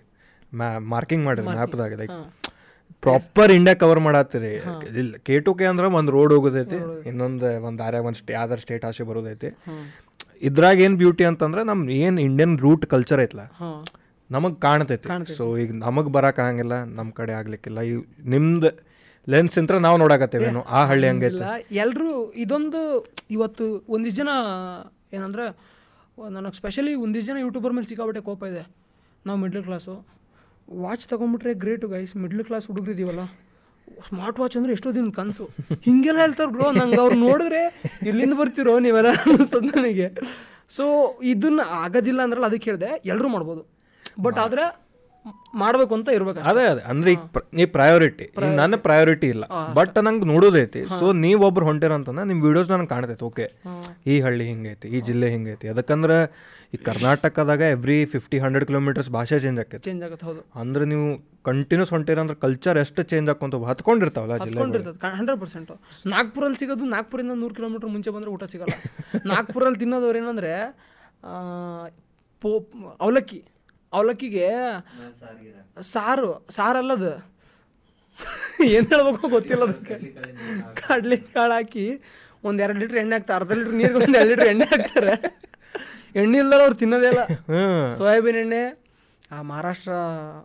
Speaker 1: ಮ್ಯಾ ಮಾರ್ಕಿಂಗ್ ಮಾಡಿರಿ ಮ್ಯಾಪ್ದಾಗ ಲೈಕ್ ಪ್ರಾಪರ್ ಇಂಡಿಯಾ ಕವರ್ ಮಾಡತ್ತೀರಿ ಇಲ್ಲ ಕೆ ಟು ಕೆ ಅಂದ್ರೆ ಒಂದು ರೋಡ್ ಹೋಗೋದೈತಿ ಇನ್ನೊಂದು ಒಂದು ದಾರ್ಯಾಗ ಒಂದು ಸ್ಟೇ ಯಾವ್ದಾರು ಸ್ಟೇಟ್ ಆಸೆ ಬರೋದೈತಿ. ಇದ್ರಾಗ ಏನು ಬ್ಯೂಟಿ ಅಂತಂದ್ರೆ ನಮ್ಮ ಏನು ಇಂಡಿಯನ್ ರೂಟ್ ಕಲ್ಚರ್ ಐತಲ್ಲ ನಮಗೆ ಕಾಣ್ತೈತಿ ಸೊ ಈಗ ನಮಗೆ ಬರಕ್ಕೆ ಆಗಂಗಿಲ್ಲ ನಮ್ಮ ಕಡೆ ಆಗ್ಲಿಕ್ಕಿಲ್ಲ. ಈ ನಿಮ್ದು ಲೆನ್ಸ್ ಇಂತ್ರ ನಾವು ನೋಡಕತ್ತೇವೇನು ಆ ಹಳ್ಳಿ
Speaker 3: ಹಂಗೆ ಎಲ್ಲರೂ ಇದೊಂದು ಇವತ್ತು ಒಂದಿಷ್ಟು ಜನ ಏನಂದ್ರೆ ನನಗೆ ಸ್ಪೆಷಲಿ ಒಂದಿಷ್ಟು ಜನ ಯೂಟ್ಯೂಬರ್ ಮೇಲೆ ಸಿಕ್ಕಾಬಿಟ್ಟೆ ಕೋಪ ಇದೆ. ನಾವು ಮಿಡ್ಲ್ ಕ್ಲಾಸು ವಾಚ್ ತೊಗೊಂಬಿಟ್ರೆ ಗ್ರೇಟು ಗೈಸ್ ಮಿಡ್ಲ್ ಕ್ಲಾಸ್ ಹುಡುಗರಿದ್ದೀವಲ್ಲ ಸ್ಮಾರ್ಟ್ ವಾಚ್ ಅಂದರೆ ಎಷ್ಟೋ ದಿನ ಕನಸು. ಹಿಂಗೆಲ್ಲ ಹೇಳ್ತಾರೆ ಬ್ರೋ ನಂಗೆ ಅವ್ರು ನೋಡಿದ್ರೆ ಇಲ್ಲಿಂದ ಬರ್ತಿರೋ ನೀವೆಲ್ಲ ಅನ್ನಿಸ್ತದೆ ನನಗೆ. ಸೊ ಇದನ್ನ ಆಗೋದಿಲ್ಲ ಅಂದ್ರಲ್ಲ ಅದಕ್ಕೆ ಹೇಳಿದೆ ಎಲ್ಲರೂ ಮಾಡ್ಬೋದು. ಬಟ್ ಆದ್ರೆ ಮಾಡಬೇಕು ಅಂತ ಇರ್ಬೇಕು
Speaker 1: ಅದೇ ಅದೇ. ಅಂದ್ರೆ ಈಗ ನೀ ಈ ಪ್ರಯಾರಿಟಿ ನನ್ನ ಪ್ರಯಾರಿಟಿ ಇಲ್ಲ. ಬಟ್ ನಂಗೆ ನೋಡೋದೈತಿ ಸೊ ನೀವ್ ಒಬ್ರು ಹೊಂಟಿರ ಅಂತಂದ್ರೆ ನಿಮ್ ವಿಡಿಯೋಸ್ ನನಗೆ ಕಾಣ್ತೈತಿ. ಓಕೆ ಈ ಹಳ್ಳಿ ಹಿಂಗೈತಿ ಈ ಜಿಲ್ಲೆ ಹಿಂಗೈತಿ ಅದಕ್ಕಂದ್ರೆ ಈ ಕರ್ನಾಟಕದಾಗ ಎವ್ರಿ ಫಿಫ್ಟಿ ಹಂಡ್ರೆಡ್ ಕಿಲೋಮೀಟರ್ಸ್ ಭಾಷೆ ಚೇಂಜ್ ಆಕೈತಿ.
Speaker 3: ಚೇಂಜ್ ಆಗುತ್ತೆ ಹೌದು.
Speaker 1: ಅಂದ್ರೆ ನೀವು ಕಂಟಿನ್ಯೂಸ್ ಹೊಂಟಿರ ಅಂದ್ರೆ ಕಲ್ಚರ್ ಎಷ್ಟು ಚೇಂಜ್ ಆಕೊಂತ ಹತ್ಕೊಂಡಿರ್ತಾವಲ್ಲ ಜಿಲ್ಲೆ
Speaker 3: ಹಂಡ್ರೆಡ್ ಪರ್ಸೆಂಟ್ ನಾಗ್ಪುರಲ್ಲಿ ಸಿಗೋದು ನಾಗ್ಪುರಿಂದ ನೂರು ಕಿಲೋಮೀಟರ್ ಮುಂಚೆ ಬಂದ್ರೆ ಊಟ ಸಿಗಲ್ಲ. ನಾಗ್ಪುರಲ್ಲಿ ತಿನ್ನೋದವ್ರು ಏನಂದ್ರೆ ಪೋ ಅವಲಕ್ಕಿ. ಅವಲಕ್ಕಿಗೆ ಸಾರು ಸಾರಲ್ಲದು. ಏನು ಹೇಳ್ಬೇಕು ಗೊತ್ತಿಲ್ಲ ಅದಕ್ಕೆ. ಕಡ್ಲಿ ಕಾಳು ಹಾಕಿ. ಒಂದು ಎರಡು ಲೀಟ್ರ್ ಎಣ್ಣೆ ಹಾಕ್ತಾರೆ. ಅರ್ಧ ಲೀಟ್ರ್ ನೀರಿಗೆ ಒಂದು ಎರಡು ಲೀಟ್ರ್ ಎಣ್ಣೆ ಹಾಕ್ತಾರೆ. ಎಣ್ಣೆ ಇಲ್ದಲ್ಲ ಅವ್ರು ತಿನ್ನೋದೇ ಇಲ್ಲ.
Speaker 1: ಹ್ಮ್.
Speaker 3: ಸೋಯಾಬೀನ್ ಎಣ್ಣೆ ಆ ಮಹಾರಾಷ್ಟ್ರ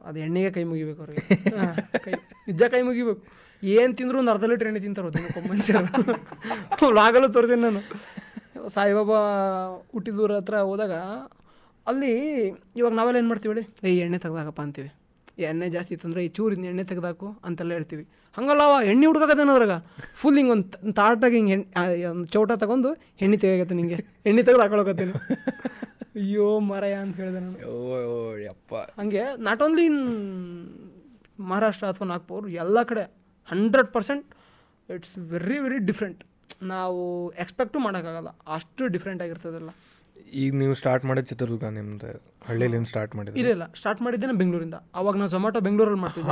Speaker 3: ಅದು ಎಣ್ಣೆಗೆ ಕೈ ಮುಗಿಬೇಕು ಅವ್ರಿಗೆ. ಹಾ, ಕೈ ನಿಜ ಕೈ ಮುಗಿಬೇಕು. ಏನು ತಿಂದ್ರು ಒಂದು ಅರ್ಧ ಲೀಟ್ರ್ ಎಣ್ಣೆ ತಿಂತಾರೆ ಅದನ್ನು ಮನುಷ್ಯರು. ಲಾಗಲು ತೋರಿಸಿ ನಾನು. ಸಾಯಿಬಾಬಾ ಹುಟ್ಟಿದೂರ ಹತ್ರ ಹೋದಾಗ ಅಲ್ಲಿ ಇವಾಗ ನಾವೆಲ್ಲ ಏನು ಮಾಡ್ತೀವಿ ಹೇಳಿ? ಏ ಎಣ್ಣೆ ತೆಗ್ದಾಕಪ್ಪ ಅಂತೀವಿ. ಎಣ್ಣೆ ಜಾಸ್ತಿ ಇತ್ತು ಅಂದರೆ ಈ ಚೂರಿಂದ ಎಣ್ಣೆ ತೆಗ್ದಾಕು ಅಂತೆಲ್ಲ ಹೇಳ್ತೀವಿ. ಹಂಗಲ್ಲ ಅವ ಎಣ್ಣೆ ಹುಡ್ಕಾಕತ್ತೇನೆ ಅದ್ರಾಗ? ಫುಲ್ ಹಿಂಗೆ ಒಂದು ತಾಟಾಗಿ ಹಿಂಗೆ ಎಣ್ಣೆ ಒಂದು ಚೌಟ ತಗೊಂಡು ಎಣ್ಣೆ ತೆಗಿಯಕತ್ತೆ ನಿಂಗೆ. ಎಣ್ಣೆ ತೆಗೆದು ಹಾಕೊಳಕತ್ತೀನಿ. ಅಯ್ಯೋ ಮರಯ ಅಂತ ಹೇಳಿದೆ ನಾನು.
Speaker 1: ಓ ಓ, ಯಪ್ಪ.
Speaker 3: ಹಂಗೆ ನಾಟ್ ಓನ್ಲಿ ಇನ್ ಮಹಾರಾಷ್ಟ್ರ ಅಥವಾ ನಾಗ್ಪುರ್ ಎಲ್ಲ ಕಡೆ hundred percent it's very very different ನಾವು ಎಕ್ಸ್ಪೆಕ್ಟು ಮಾಡೋಕ್ಕಾಗಲ್ಲ. ಅಷ್ಟು ಡಿಫ್ರೆಂಟ್ ಆಗಿರ್ತದಲ್ಲ.
Speaker 1: ಈಗ ನೀವು ಸ್ಟಾರ್ಟ್ ಮಾಡಿದ ಚಿತ್ರದುರ್ಗ ನಿಮ್ದು ಹಳ್ಳಿಯಲ್ಲಿ ಸ್ಟಾರ್ಟ್ ಮಾಡಿದ್ರಿ?
Speaker 3: ಇಲ್ಲ ಇಲ್ಲ. ಸ್ಟಾರ್ಟ್ ಮಾಡಿದ್ದೇನೆ ಬೆಂಗಳೂರಿಂದ. ಅವಾಗ ನಾನು ಝೊಮ್ಯಾಟೊ ಬೆಂಗಳೂರಲ್ಲಿ ಮಾಡ್ತಿದ್ದೆ.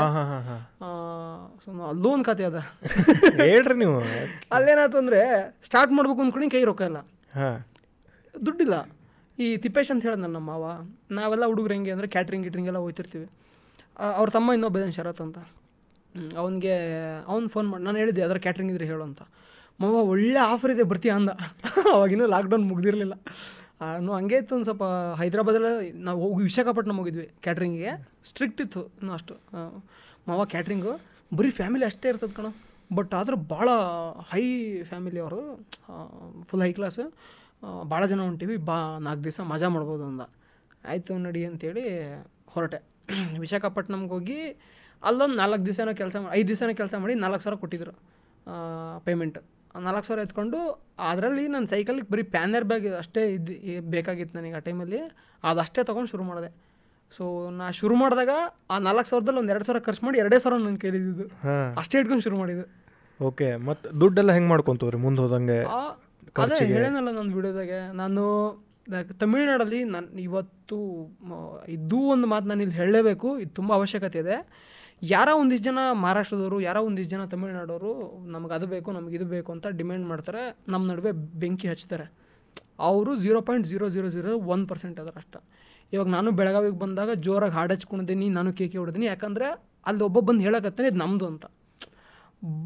Speaker 3: ಸೊ ಅಲ್ಲೂ ಒಂದು ಕತೆ ಅದ.
Speaker 1: ಹೇಳ್ರಿ ನೀವು.
Speaker 3: ಅಲ್ಲೇನಾಯ್ತು ಅಂದರೆ ಸ್ಟಾರ್ಟ್ ಮಾಡ್ಬೇಕು ಅಂದ್ಕೊಂಡು ಕೈ ರೊಕ್ಕ ಇಲ್ಲ.
Speaker 1: ಹಾ.
Speaker 3: ದುಡ್ಡಿಲ್ಲ. ಈ ತಿಪ್ಪೇಶ್ ಅಂತ ಹೇಳಿದ್ ನಮ್ಮ ಮಾವ ನಾವೆಲ್ಲ ಹುಡುಗರು ಹೆಂಗೆ ಅಂದರೆ ಕ್ಯಾಟ್ರಿಂಗ್ ಗಿಟ್ರಿಂಗ್ ಎಲ್ಲ ಹೋಗ್ತಿರ್ತೀವಿ ಅವ್ರ ತಮ್ಮ ಇನ್ನೊಬ್ಬ ಶರತ್ ಅಂತ. ಅವನಿಗೆ ಅವ್ನು ಫೋನ್ ಮಾಡಿ ನಾನು ಹೇಳಿದ್ದೆ ಅದರ ಕ್ಯಾಟ್ರಿಂಗ್ ಇದ್ರೆ ಹೇಳು ಅಂತ. ಮಾವ ಒಳ್ಳೆ ಆಫರ್ ಇದೆ ಬರ್ತೀಯ ಅಂದ. ಅವಾಗಿನ್ನೂ ಲಾಕ್ಡೌನ್ ಮುಗ್ದಿರಲಿಲ್ಲ. ನಾನು ಹಂಗೆ ಇತ್ತು ಒಂದು ಸ್ವಲ್ಪ ಹೈದ್ರಾಬಾದಲ್ಲಿ ನಾವು ಹೋಗಿ ವಿಶಾಖಪಟ್ಟಣಂ ಹೋಗಿದ್ವಿ ಕ್ಯಾಟ್ರಿಂಗಿಗೆ ಸ್ಟ್ರಿಕ್ಟ್ ಇತ್ತು ಇನ್ನೂ ಅಷ್ಟು. ಮಾವ ಕ್ಯಾಟ್ರಿಂಗು ಬರೀ ಫ್ಯಾಮಿಲಿ ಅಷ್ಟೇ ಇರ್ತದೆ ಕಣೋ. ಬಟ್ ಆದ್ರೆ ಭಾಳ ಹೈ ಫ್ಯಾಮಿಲಿ ಅವರು. ಫುಲ್ ಹೈ ಕ್ಲಾಸ್ ಭಾಳ ಜನ ಹೊಂಟೀವಿ. ಬಾ, ನಾಲ್ಕು ದಿವಸ ಮಜಾ ಮಾಡ್ಬೋದು ಅಂದ. ಆಯಿತು ನಡಿ ಅಂತೇಳಿ ಹೊರಟೆ. ವಿಶಾಖಪಟ್ಟಣಮ್ಗೆ ಹೋಗಿ ಅಲ್ಲೊಂದು ನಾಲ್ಕು ದಿವಸನೋ ಕೆಲಸ ಮಾಡಿ ಐದು ದಿವಸನೋ ಕೆಲಸ ಮಾಡಿ ನಾಲ್ಕು ಸಾವಿರ ಕೊಟ್ಟಿದ್ರು. ಪೇಮೆಂಟ್ ನಾಲ್ಕು ಸಾವಿರ ಎತ್ಕೊಂಡು ಅದರಲ್ಲಿ ನನ್ನ ಸೈಕಲ್ಗೆ ಬರೀ ಪ್ಯಾನರ್ ಬ್ಯಾಗ್ ಅಷ್ಟೇ ಇದ್ದು ಬೇಕಾಗಿತ್ತು ನನಗೆ ಆ ಟೈಮಲ್ಲಿ ಅದಷ್ಟೇ ತೊಗೊಂಡು ಶುರು ಮಾಡಿದೆ. ಸೊ ನಾ ಶುರು ಮಾಡಿದಾಗ ಆ ನಾಲ್ಕು ಸಾವಿರದಲ್ಲಿ ಒಂದು ಎರಡು ಸಾವಿರ ಖರ್ಚು ಮಾಡಿ ಎರಡೇ ಸಾವಿರ ನಾನು
Speaker 1: ಕೇಳಿದ್ದು
Speaker 3: ಅಷ್ಟೇ ಇಟ್ಕೊಂಡು ಶುರು ಮಾಡಿದ್ದು.
Speaker 1: ಓಕೆ ಮತ್ತು ದುಡ್ಡೆಲ್ಲ ಹೆಂಗೆ ಮಾಡ್ಕೊಂತವ್ರಿ ಮುಂದೆ ಹೋದಂಗೆ
Speaker 3: ಅದೇ ಹೇಳೇನಲ್ಲ ನನ್ನ ವಿಡಿಯೋದಾಗೆ. ನಾನು ತಮಿಳ್ನಾಡಲ್ಲಿ ನಾನು ಇವತ್ತು ಇದೂ ಇದು ಒಂದು ಮಾತು ನಾನು ಇಲ್ಲಿ ಹೇಳಲೇಬೇಕು. ಇದು ತುಂಬ ಅವಶ್ಯಕತೆ ಇದೆ. ಯಾರೋ ಒಂದಿಷ್ಟು ಜನ ಮಹಾರಾಷ್ಟ್ರದವರು, ಯಾರೋ ಒಂದಿಷ್ಟು ಜನ ತಮಿಳ್ನಾಡೋರು, ನಮ್ಗೆ ಅದು ಬೇಕು, ನಮ್ಗೆ ಇದು ಬೇಕು ಅಂತ ಡಿಮ್ಯಾಂಡ್ ಮಾಡ್ತಾರೆ ನಮ್ಮ ನಡುವೆ ಬೆಂಕಿ ಹಚ್ತಾರೆ. ಅವರು zero point zero zero zero one percent ಅದರ ಅಷ್ಟ. ಇವಾಗ ನಾನು ಬೆಳಗಾವಿಗೆ ಬಂದಾಗ ಜೋರಾಗಿ ಹಾಡು ಹಚ್ಕೊಂಡಿದ್ದೀನಿ, ನಾನು ಕೇಕೆ ಹೊಡ್ದೀನಿ, ಯಾಕಂದರೆ ಅಲ್ಲಿ ಒಬ್ಬ ಬಂದು ಹೇಳಕತ್ತಾನೆ, ಇದು ನಮ್ಮದು ಅಂತ.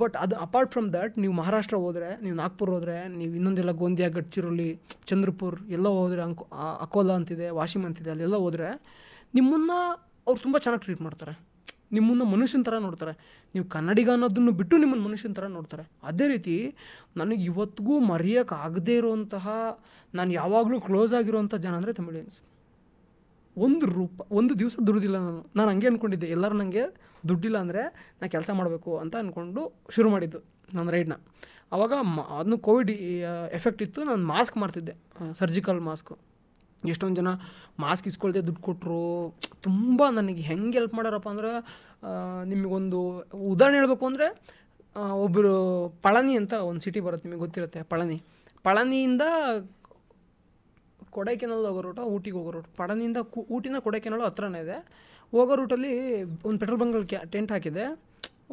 Speaker 3: ಬಟ್ ಅದು ಅಪಾರ್ಟ್ ಫ್ರಮ್ ದ್ಯಾಟ್, ನೀವು ಮಹಾರಾಷ್ಟ್ರ ಹೋದರೆ, ನೀವು ನಾಗ್ಪುರ್ ಹೋದರೆ, ನೀವು ಇನ್ನೊಂದೆಲ್ಲ ಗೋಂದಿಯಾ ಗಡ್ಚಿರೋಲಿ ಚಂದ್ರಪುರ್, ಎಲ್ಲ ಹೋದರೆ ಅಂಕೋ ಅಕೋಲಾ ಅಂತಿದೆ, ವಾಶಿಮ್ ಅಂತಿದೆ, ಅಲ್ಲೆಲ್ಲ ಹೋದರೆ ನಿಮ್ಮನ್ನು ಅವ್ರು ತುಂಬ ಚೆನ್ನಾಗಿ ಟ್ರೀಟ್ ಮಾಡ್ತಾರೆ. ನಿಮ್ಮನ್ನು ಮನುಷ್ಯನ ಥರ ನೋಡ್ತಾರೆ. ನೀವು ಕನ್ನಡಿಗ ಅನ್ನೋದನ್ನು ಬಿಟ್ಟು ನಿಮ್ಮನ್ನು ಮನುಷ್ಯನ ಥರ ನೋಡ್ತಾರೆ. ಅದೇ ರೀತಿ ನನಗೆ ಇವತ್ತಿಗೂ ಮರೆಯೋಕ್ಕಾಗದೇ ಇರುವಂತಹ, ನಾನು ಯಾವಾಗಲೂ ಕ್ಲೋಸ್ ಆಗಿರುವಂಥ ಜನ ಅಂದರೆ ತಮಿಳಿಯನ್ಸ್ ಒಂದು ರೂಪ, ಒಂದು ದಿವಸ ದುಡ್ದಿಲ್ಲ ನಾನು. ನಾನು ಹಂಗೆ ಅಂದ್ಕೊಂಡಿದ್ದೆ ಎಲ್ಲರೂ ನನಗೆ ದುಡ್ಡಿಲ್ಲ ಅಂದರೆ ನಾನು ಕೆಲಸ ಮಾಡಬೇಕು ಅಂತ ಅಂದ್ಕೊಂಡು ಶುರು ಮಾಡಿದ್ದು ನನ್ನ ರೈಡ್ನ ಆವಾಗ ಮ, ಅದನ್ನು ಕೋವಿಡ್ ಎಫೆಕ್ಟ್ ಇತ್ತು. ನಾನು ಮಾಸ್ಕ್ ಮಾಡ್ತಿದ್ದೆ ಸರ್ಜಿಕಲ್ ಮಾಸ್ಕು ಎಷ್ಟೊಂದು ಜನ ಮಾಸ್ಕ್ ಇಸ್ಕೊಳ್ದೆ ದುಡ್ಡು ಕೊಟ್ಟರು ತುಂಬ ನನಗೆ ಹೆಂಗೆ ಹೆಲ್ಪ್ ಮಾಡ್ಯಾರಪ್ಪ ಅಂದ್ರೆ ನಿಮಗೊಂದು ಉದಾಹರಣೆ ಹೇಳಬೇಕು ಅಂದರೆ ಒಬ್ಬರು ಪಳನಿ ಅಂತ ಒಂದು ಸಿಟಿ ಬರುತ್ತೆ ನಿಮಗೆ ಗೊತ್ತಿರುತ್ತೆ, ಪಳನಿ. ಪಳನಿಯಿಂದ ಕೊಡೈಕೆನಲ್ ಹೋಗೋ ರೂಟ ಊಟಿಗೆ ಹೋಗೋ ರೂಟ್ ಪಳನಿಯಿಂದ ಕು, ಊಟಿನ ಕೊಡೈಕೆನಲ್ ಹತ್ರನೇ ಇದೆ. ಹೋಗೋ ರೂಟಲ್ಲಿ ಒಂದು ಪೆಟ್ರೋಲ್ ಬಂಕ್ಗಳು ಕ್ಯಾ ಟೆಂಟ್ ಹಾಕಿದೆ.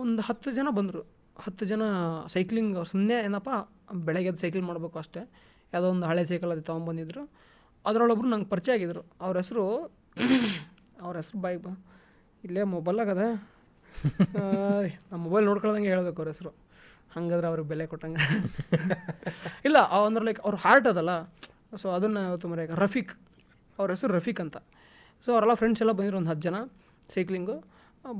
Speaker 3: ಒಂದು ಹತ್ತು ಜನ ಬಂದರು. ಹತ್ತು ಜನ ಸೈಕ್ಲಿಂಗ್ ಸುಮ್ಮನೆ ಏನಪ್ಪ, ಬೆಳಗ್ಗೆ ಸೈಕ್ಲಿಂಗ್ ಮಾಡಬೇಕು ಅಷ್ಟೇ. ಯಾವುದೋ ಒಂದು ಹಳೆ ಸೈಕಲ್ ಅದು ತೊಗೊಂಬಂದಿದ್ರು. ಅದರೊಳೊಬ್ರು ನಂಗೆ ಪರಿಚಯ ಆಗಿದ್ರು. ಅವ್ರ ಹೆಸರು ಅವ್ರ ಹೆಸರು ಬಾಯ್ ಬಾ. ಇಲ್ಲೇ ಮೊಬೈಲಾಗದ ನಮ್ಮ ಮೊಬೈಲ್ ನೋಡ್ಕೊಳ್ದಂಗೆ ಹೇಳ್ಬೇಕು ಅವ್ರ ಹೆಸರು. ಹಂಗಾದ್ರೆ ಅವ್ರಿಗೆ ಬೆಲೆ ಕೊಟ್ಟಂಗೆ. ಇಲ್ಲ ಅಂದ್ರೆ ಲೈಕ್ ಅವ್ರ ಹಾರ್ಟ್ ಅದಲ್ಲ. ಸೊ ಅದನ್ನು ಮರೆಯಾಗ ರಫೀಕ್. ಅವ್ರ ಹೆಸರು ರಫೀಕ್ ಅಂತ. ಸೊ ಅವರೆಲ್ಲ ಫ್ರೆಂಡ್ಸ್ ಎಲ್ಲ ಬಂದಿರೋ ಒಂದು ಹತ್ತು ಜನ ಸೈಕ್ಲಿಂಗು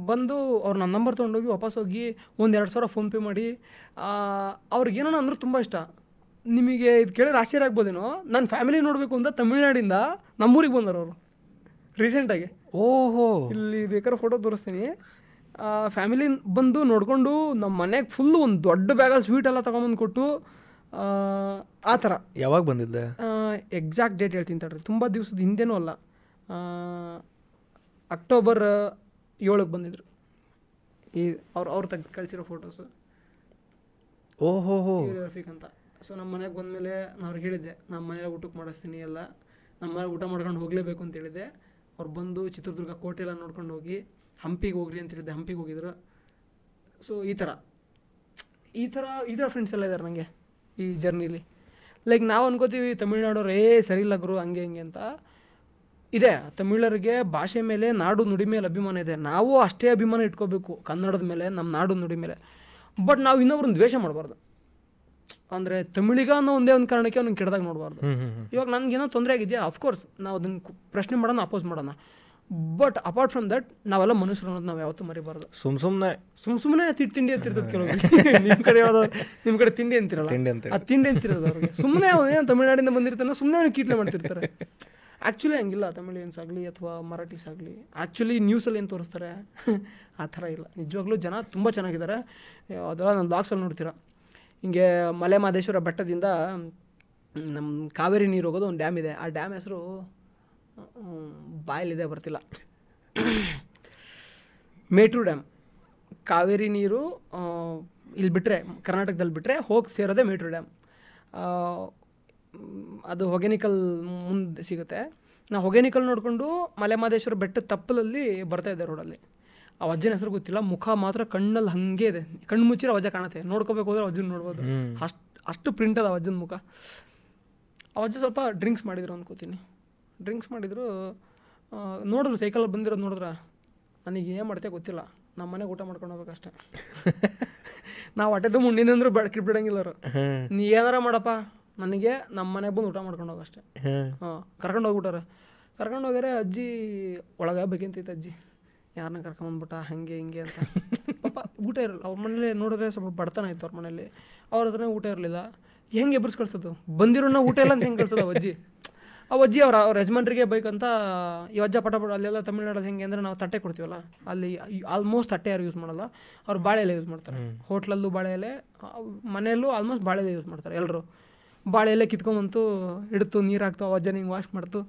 Speaker 3: ಬಂದು ಅವ್ರು ನನ್ನ ನಂಬರ್ ತೊಗೊಂಡೋಗಿ ವಾಪಸ್ ಹೋಗಿ ಒಂದು ಎರಡು ಸಾವಿರ ಫೋನ್ಪೇ ಮಾಡಿ. ಅವ್ರಿಗೇನೋ ಅಂದ್ರೆ ತುಂಬ ಇಷ್ಟ. ನಿಮಗೆ ಇದು ಕೇಳಿದ್ರೆ ಆಶ್ಚರ್ಯ ಆಗ್ಬೋದೇನೋ? ನನ್ನ ಫ್ಯಾಮಿಲಿ ನೋಡಬೇಕು ಅಂತ ತಮಿಳ್ನಾಡಿಂದ ನಮ್ಮೂರಿಗೆ ಬಂದರು ಅವರು ರೀಸೆಂಟಾಗಿ
Speaker 1: ಓಹೋ.
Speaker 3: ಇಲ್ಲಿ ಬೇಕಾದ್ರೆ ಫೋಟೋ ತೋರಿಸ್ತೀನಿ. ಫ್ಯಾಮಿಲಿ ಬಂದು ನೋಡಿಕೊಂಡು ನಮ್ಮ ಮನೆಗೆ ಫುಲ್ಲು ಒಂದು ದೊಡ್ಡ ಬ್ಯಾಗಲ್ಲಿ ಸ್ವೀಟ್ ಎಲ್ಲ ತೊಗೊಂಬಂದು ಕೊಟ್ಟು ಆ, ಥರ.
Speaker 1: ಯಾವಾಗ ಬಂದಿದ್ದೆ?
Speaker 3: ಎಕ್ಸಾಕ್ಟ್ ಡೇಟ್ ಹೇಳ್ತೀನಿ ತಡ್ರಿ. ತುಂಬ ದಿವಸದ ಹಿಂದೆನೂ ಅಲ್ಲ. ಅಕ್ಟೋಬರ್ ಏಳಕ್ಕೆ ಬಂದಿದ್ರು. ಈ ಅವ್ರು ಅವ್ರು ತೆಗ್ದು ಕಳಿಸಿರೋ ಫೋಟೋಸು
Speaker 1: ಓಹೋ ಹೋ
Speaker 3: ರಫೀಕ್ ಅಂತ. ಸೊ ನಮ್ಮ ಮನೆಗೆ ಬಂದಮೇಲೆ ನಾನು ಅವ್ರಿಗೆ ಹೇಳಿದ್ದೆ ನಮ್ಮ ಮನೇಲಿ ಊಟಕ್ಕೆ ಮಾಡಿಸ್ತೀನಿ ಎಲ್ಲ. ನಮ್ಮ ಮನೇಲಿ ಊಟ ಮಾಡ್ಕೊಂಡು ಹೋಗಲೇಬೇಕು ಅಂತ ಹೇಳಿದೆ ಅವ್ರು ಬಂದು ಚಿತ್ರದುರ್ಗ ಕೋಟೆ ಎಲ್ಲ ನೋಡ್ಕೊಂಡು ಹೋಗಿ, ಹಂಪಿಗೆ ಹೋಗ್ರಿ ಅಂತ ಹೇಳಿದ್ದೆ. ಹಂಪಿಗೆ ಹೋಗಿದ್ರು. ಸೊ ಈ ಥರ. ಈ ಥರ ಈ ಥರ ಫ್ರೆಂಡ್ಸ್ ಎಲ್ಲ ಇದ್ದಾರೆ ನನಗೆ ಈ ಜರ್ನಿಲಿ ಲೈಕ್ ನಾವು ಅನ್ಕೋತೀವಿ ತಮಿಳ್ನಾಡೋರು ಏ, ಸರಿ ಇಲ್ಲ ಗುರು, ಹಂಗೆ, ಹಿಂಗೆ ಅಂತ. ಇದೆ. ತಮಿಳರಿಗೆ ಭಾಷೆ ಮೇಲೆ ನಾಡು ನುಡಿ ಮೇಲೆ ಅಭಿಮಾನ ಇದೆ. ನಾವು ಅಷ್ಟೇ ಅಭಿಮಾನ ಇಟ್ಕೋಬೇಕು ಕನ್ನಡದ ಮೇಲೆ ನಮ್ಮ ನಾಡು ನುಡಿ ಮೇಲೆ. ಬಟ್ ನಾವು ಇನ್ನೊಬ್ರನ್ನ ದ್ವೇಷ ಮಾಡಬಾರ್ದು. ಅಂದರೆ ತಮಿಳಿಗ ಅನ್ನೋ ಒಂದೇ ಒಂದು ಕಾರಣಕ್ಕೆ ಅವ್ನಿಗೆ ಕೆಡ್ದಾಗ ನೋಡಬಾರ್ದು. ಇವಾಗ ಏನೋ ನನಗೇನೋ ತೊಂದರೆ ಆಗಿದೆಯಾ? ಅಫ್ಕೋರ್ಸ್ ನಾವು ಅದನ್ನು ಪ್ರಶ್ನೆ ಮಾಡೋಣ ಅಪೋಸ್ ಮಾಡೋಣ. ಬಟ್ ಅಪಾರ್ಟ್ ಫ್ರಮ್ ದಟ್ ನಾವೆಲ್ಲ ಮನುಷ್ಯರು ಅನ್ನೋದು ನಾವು ಯಾವತ್ತೂ ಮರಿಬಾರ್ದು.
Speaker 1: ಸುಮ್ ಸುಮ್ನೆ.
Speaker 3: ಸುಮ್ ಸುಮ್ಮನೆ ತಿಟ್ಟು ತಿಂಡಿ ಅಂತಿರ್ತದೆ ಕೆಲವು ನಿಮ್ಮ ಕಡೆ ಯಾವ್ದು ನಿಮ್ಮ ಕಡೆ ತಿಂಡಿ ಅಂತಿರಲ್ಲ?
Speaker 1: ತಿಂಡಿ ಅಂತ
Speaker 3: ಆ ತಿಂಡಿ ಅಂತಿರೋದು ಅವ್ರಿಗೆ. ಸುಮ್ಮನೆ ಅವನೇನು ತಮಿಳ್ನಾಡಿಂದ ಬಂದಿರ್ತಾನೆ ಸುಮ್ಮನೆ ಅವ್ನು ಕೀಟ್ಲೆ ಮಾಡ್ತಿರ್ತಾರೆ. ಆ್ಯಕ್ಚುಲಿ ಹಂಗಿಲ್ಲ. ತಮಿಳಿಯನ್ಸ್ ಆಗಲಿ ಅಥವಾ ಮರಾಠೀಸ್ ಆಗಲಿ ಆ್ಯಕ್ಚುಲಿ ನ್ಯೂಸಲ್ಲಿ ಏನು ತೋರಿಸ್ತಾರೆ? ಆ ಥರ ಇಲ್ಲ. ನಿಜವಾಗ್ಲೂ ಜನ ತುಂಬ ಚೆನ್ನಾಗಿದ್ದಾರೆ. ಅದೆಲ್ಲ ನಾನು ಬ್ಲಾಗ್ಸಲ್ಲಿ ನೋಡ್ತೀರಾ? ಹಿಂಗೆ ಮಲೆ ಮಹದೇಶ್ವರ ಬೆಟ್ಟದಿಂದ ನಮ್ಮ ಕಾವೇರಿ ನೀರು ಹೋಗೋದು ಒಂದು ಡ್ಯಾಮ್ ಇದೆ. ಆ ಡ್ಯಾಮ್ ಹೆಸರು ಬಾಯಲ್ಲಿದೆ, ಬರ್ತಿಲ್ಲ. ಮೇಟ್ರು ಡ್ಯಾಮ್. ಕಾವೇರಿ ನೀರು ಇಲ್ಲಿ ಬಿಟ್ಟರೆ ಕರ್ನಾಟಕದಲ್ಲಿ ಬಿಟ್ಟರೆ ಹೋಗಿ ಸೇರೋದೇ ಮೇಟ್ರು ಡ್ಯಾಮ್. ಅದು ಹೊಗೆನಿಕಲ್ ಮುಂದೆ ಸಿಗುತ್ತೆ. ನಾವು ಹೊಗೆನಿಕಲ್ ನೋಡಿಕೊಂಡು ಮಲೆಮಹದೇಶ್ವರ ಬೆಟ್ಟದ ತಪ್ಪಲಲ್ಲಿ ಬರ್ತಾ ಇದೆ ರೋಡಲ್ಲಿ ಆ ಅಜ್ಜನ ಹೆಸರು ಗೊತ್ತಿಲ್ಲ. ಮುಖ ಮಾತ್ರ ಕಣ್ಣಲ್ಲಿ ಹಾಗೆ ಇದೆ. ಕಣ್ಣು ಮುಚ್ಚಿರೋ ಅಜ್ಜ ಕಾಣುತ್ತೆ. ನೋಡ್ಕೋಬೇಕು ಹೋದ್ರೆ ಅಜ್ಜನ ನೋಡ್ಬೋದು. ಅಷ್ಟು ಅಷ್ಟು ಪ್ರಿಂಟ್ ಅದ ಅಜ್ಜನ ಮುಖ. ಆ ಅಜ್ಜ ಸ್ವಲ್ಪ ಡ್ರಿಂಕ್ಸ್ ಮಾಡಿದ್ರು ಅನ್ಕೋತೀನಿ. ಡ್ರಿಂಕ್ಸ್ ಮಾಡಿದ್ರು ನೋಡಿದ್ರು ಸೈಕಲ್ ಬಂದಿರೋದು ನೋಡಿದ್ರ? ನನಗೆ ಏನು ಮಾಡ್ತೆ ಗೊತ್ತಿಲ್ಲ. ನಮ್ಮ ಮನೆಗೆ ಊಟ ಮಾಡ್ಕೊಂಡು ಹೋಗ್ಬೇಕಷ್ಟೆ ನಾವು ಹೊಟ್ಟೆ ಮುಂಡಿನ ಉಂಡಿನ ಅಂದ್ರೆ ಬೆಳಕಿ ಬಿಡಂಗಿಲ್ಲ ಅವರು. ನೀ ಏನಾರ ಮಾಡಪ್ಪ. ನನಗೆ ನಮ್ಮ ಮನೆಗೆ ಬಂದು ಊಟ ಮಾಡ್ಕೊಂಡು ಹೋಗಷ್ಟೆ
Speaker 1: ಅಷ್ಟೇ.
Speaker 3: ಹಾಂ. ಕರ್ಕೊಂಡು ಹೋಗ್ಬಿಟ್ಟಾರ. ಕರ್ಕೊಂಡು ಹೋಗ್ಯಾರೆ ಅಜ್ಜಿ ಒಳಗೆ ಬೇಕಂತೈತೆ ಅಜ್ಜಿ. ಯಾರನ್ನ ಕರ್ಕೊಂಬಂದ್ಬಿಟ್ಟ ಹಂಗೆ ಹಿಂಗೆ ಅಂತ. ಪಾಪ ಊಟ ಇರಲ್ಲ. ಅವ್ರ ಮನೇಲಿ ನೋಡಿದ್ರೆ ಸ್ವಲ್ಪ ಬಡತನ ಇತ್ತು ಅವ್ರ ಮನೇಲಿ. ಅವ್ರ ಹತ್ರನೇ ಊಟ ಇರಲಿಲ್ಲ. ಹೆಂಗೆ ಎಬ್ಬರ್ಸ್ ಕಳ್ಸೋದು? ಬಂದಿರೋನ ಊಟ ಇಲ್ಲ ಅಂತ ಹೆಂಗೆ ಕಳ್ಸೋದು ಅಜ್ಜಿ? ಆ ಅಜ್ಜಿ ಅವ್ರ ಅವ್ರ ಯಜಮಾನ್ರಿಗೆ ಬೇಕಂತ ಈ ಅಜ್ಜ ಪಟ ಪಟ ಅಲ್ಲೆಲ್ಲ ತಮಿಳ್ನಾಡಲ್ಲಿ ಹೆಂಗೆ ಅಂದರೆ ನಾವು ತಟ್ಟೆ ಕೊಡ್ತೀವಲ್ಲ ಅಲ್ಲಿ ಆಲ್ಮೋಸ್ಟ್ ತಟ್ಟೆ ಯಾರು ಯೂಸ್ ಮಾಡಲ್ಲ. ಅವ್ರು ಬಾಳೆ ಎಲೆ ಯೂಸ್ ಮಾಡ್ತಾರೆ. ಹೋಟ್ಲಲ್ಲೂ ಬಾಳೆ ಎಲೆ ಮನೆಯಲ್ಲೂ ಆಲ್ಮೋಸ್ಟ್ ಬಾಳೆ ಎಲೆ ಯೂಸ್ ಮಾಡ್ತಾರೆ ಎಲ್ಲರೂ ಬಾಳೆ ಎಲೆ ಕಿತ್ಕೊಂಬಂತು ಹಿಡ್ತು ನೀರು ಹಾಕ್ತು ಅಜ್ಜನ ಹಿಂಗೆ ವಾಶ್ ಮಾಡ್ತು.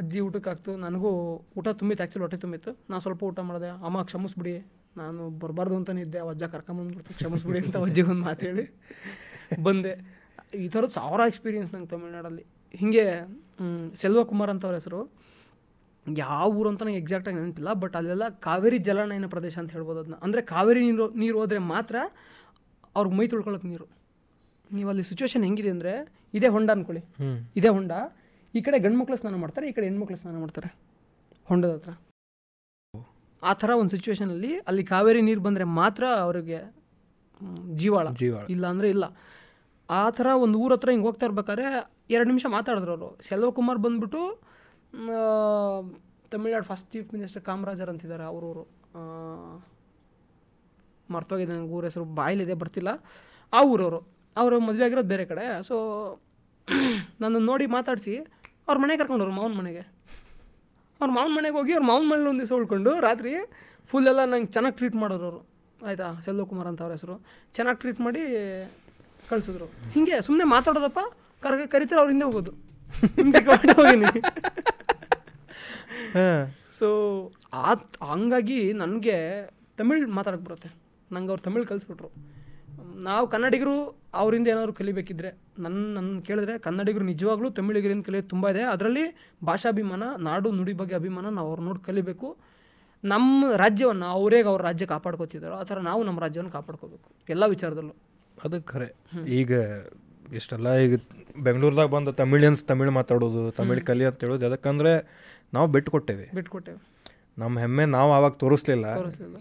Speaker 3: ಅಜ್ಜಿ ಊಟಕ್ಕೆ ಹಾಕ್ತು ನನಗೂ ಊಟ ತುಂಬಿತ್ತು ಆ್ಯಕ್ಚುಲಿ ಹೊಟ್ಟೆ ತುಂಬಿತ್ತು. ನಾನು ಸ್ವಲ್ಪ ಊಟ ಮಾಡಿದೆ. ಅಮ್ಮ ಕ್ಷಮಿಸ್ಬಿಡಿ. ನಾನು ಬರಬಾರ್ದು ಅಂತಲೇ ಇದ್ದೆ. ಅಜ್ಜ ಕರ್ಕೊಂಬಂದ್ಬಿಡ್ತು. ಕ್ಷಮಿಸ್ಬಿಡಿ ಅಂತ ಅಜ್ಜಿಗೆ ಒಂದು ಮಾತು ಹೇಳಿ ಬಂದೆ. ಈ ಥರದ್ದು ಸಾವಿರ ಎಕ್ಸ್ಪೀರಿಯನ್ಸ್ ನಂಗೆ ತಮಿಳ್ನಾಡಲ್ಲಿ. ಹೀಗೆ ಸೆಲ್ವ ಸೆಲ್ವಕುಮಾರ್ ಅಂತ ಅವ್ರ ಹೆಸರು. ಯಾವ ಊರು ಅಂತ ನಂಗೆ ಎಕ್ಸಾಕ್ಟಾಗಿ ನೆನಪಿಲ್ಲ ಬಟ್ ಅಲ್ಲೆಲ್ಲ ಕಾವೇರಿ ಜಲಾನಯನ ಪ್ರದೇಶ ಅಂತ ಹೇಳ್ಬೋದು ಅದನ್ನ ಅಂದರೆ ಕಾವೇರಿ ನೀರು ನೀರು ಹೋದರೆ ಮಾತ್ರ ಅವ್ರಿಗೆ ಮೈ ತೊಳ್ಕೊಳಕ್ಕೆ ನೀರು. ನೀವು ಅಲ್ಲಿ ಸಿಚುವೇಶನ್ ಹೆಂಗಿದೆ ಅಂದರೆ ಇದೇ ಹೊಂಡ ಅನ್ಕೊಳ್ಳಿ. ಇದೇ ಹೊಂಡ ಈ ಕಡೆ ಗಂಡು ಸ್ನಾನ ಮಾಡ್ತಾರೆ ಈ ಕಡೆ ಹೆಣ್ಮಕ್ಳು ಸ್ನಾನ ಮಾಡ್ತಾರೆ. ಹೊಂಡದ ಹತ್ರ. ಆ ಥರ ಒಂದು ಸಿಚುವೇಶನಲ್ಲಿ ಅಲ್ಲಿ ಕಾವೇರಿ ನೀರು ಬಂದರೆ ಮಾತ್ರ ಅವರಿಗೆ ಜೀವಾಳ.
Speaker 1: ಜೀವಾಳ.
Speaker 3: ಇಲ್ಲ ಅಂದರೆ ಇಲ್ಲ. ಆ ಥರ ಒಂದು ಊರ ಹತ್ರ ಹಿಂಗೆ ಹೋಗ್ತಾ ಇರ್ಬೇಕಾದ್ರೆ ಎರಡು ನಿಮಿಷ ಮಾತಾಡಿದ್ರು ಅವರು. ಸೆಲ್ವಕುಮಾರ್ ಬಂದ್ಬಿಟ್ಟು Tamil Nadu first chief minister Kamarajar ಅಂತಿದ್ದಾರೆ ಅವರವರು. ಮರ್ತೋಗಿದೆ ನನಗೆ ಊರ ಹೆಸರು ಬಾಯಿಲಿದೆ ಬರ್ತಿಲ್ಲ. ಆ ಊರವರು. ಅವರು ಮದುವೆ ಆಗಿರೋದು ಬೇರೆ ಕಡೆ. ಸೊ ನನ್ನ ನೋಡಿ ಮಾತಾಡಿಸಿ ಅವ್ರ ಮನೆಗೆ ಕರ್ಕೊಂಡವ್ರು ಮಾವನ ಮನೆಗೆ. ಅವ್ರ ಮಾವನ ಮನೆಗೆ ಹೋಗಿ ಅವ್ರ ಮಾವನ ಮನೇಲಿ ಒಂದು ದಿವಸ ಉಳ್ಕೊಂಡು ರಾತ್ರಿ ಫುಲ್ ಎಲ್ಲ ನಂಗೆ ಚೆನ್ನಾಗಿ ಟ್ರೀಟ್ ಮಾಡೋರು ಅವರು. ಆಯಿತಾ? ಸೆಲ್ವಕುಮಾರ್ ಅಂತ ಅವ್ರ ಹೆಸರು. ಚೆನ್ನಾಗಿ ಟ್ರೀಟ್ ಮಾಡಿ ಕಳಿಸಿದ್ರು. ಹೀಗೆ ಸುಮ್ಮನೆ ಮಾತಾಡೋದಪ್ಪ ಕರ್ಗ ಕರಿತಾರೆ ಅವ್ರ ಹಿಂದೆ ಹೋಗೋದು. ಹೋಗೀನಿ. ಸೊ ಆ ಹಂಗಾಗಿ ನನಗೆ ತಮಿಳ್ ಮಾತಾಡಕ್ಕೆ ಬರುತ್ತೆ. ನಂಗೆ ಅವ್ರು ತಮಿಳ್ ಕಲಿಸ್ಬಿಟ್ರು. ನಾವು ಕನ್ನಡಿಗರು ಅವರಿಂದ ಏನಾದರೂ ಕಲಿಬೇಕಿದ್ರೆ ನನ್ನ ನನ್ನ ಕೇಳಿದ್ರೆ ಕನ್ನಡಿಗರು ನಿಜವಾಗ್ಲೂ ತಮಿಳಿಗರಿಂದ ಕಲಿಯೋದು ತುಂಬ ಇದೆ. ಅದರಲ್ಲಿ ಭಾಷಾಭಿಮಾನ ನಾಡು ನುಡಿ ಬಗ್ಗೆ ಅಭಿಮಾನ ನಾವು ಅವ್ರು ನೋಡಿ ಕಲಿಬೇಕು. ನಮ್ಮ ರಾಜ್ಯವನ್ನು ಅವರೇ ಅವ್ರ ರಾಜ್ಯ ಕಾಪಾಡ್ಕೋತಿದ್ದಾರೋ ಆ ಥರ ನಾವು ನಮ್ಮ ರಾಜ್ಯವನ್ನು ಕಾಪಾಡ್ಕೋಬೇಕು. ಎಲ್ಲ ವಿಚಾರದಲ್ಲೂ.
Speaker 1: ಅದು ಖರೆ. ಈಗ ಇಷ್ಟೆಲ್ಲ ಈಗ ಬೆಂಗಳೂರ್ದಾಗ ಬಂದು ತಮಿಳಿಯನ್ಸ್ ತಮಿಳು ಮಾತಾಡೋದು ತಮಿಳು ಕಲಿ ಅಂತ ಹೇಳೋದು ಯಾಕಂದ್ರೆ ನಾವು ಬಿಟ್ಟು ಕೊಟ್ಟೇವೆ
Speaker 3: ಬಿಟ್ಟು ಕೊಟ್ಟೇವೆ
Speaker 1: ನಮ್ಮ ಹೆಮ್ಮೆ ನಾವು ಆವಾಗ ತೋರಿಸ್ಲಿಲ್ಲ.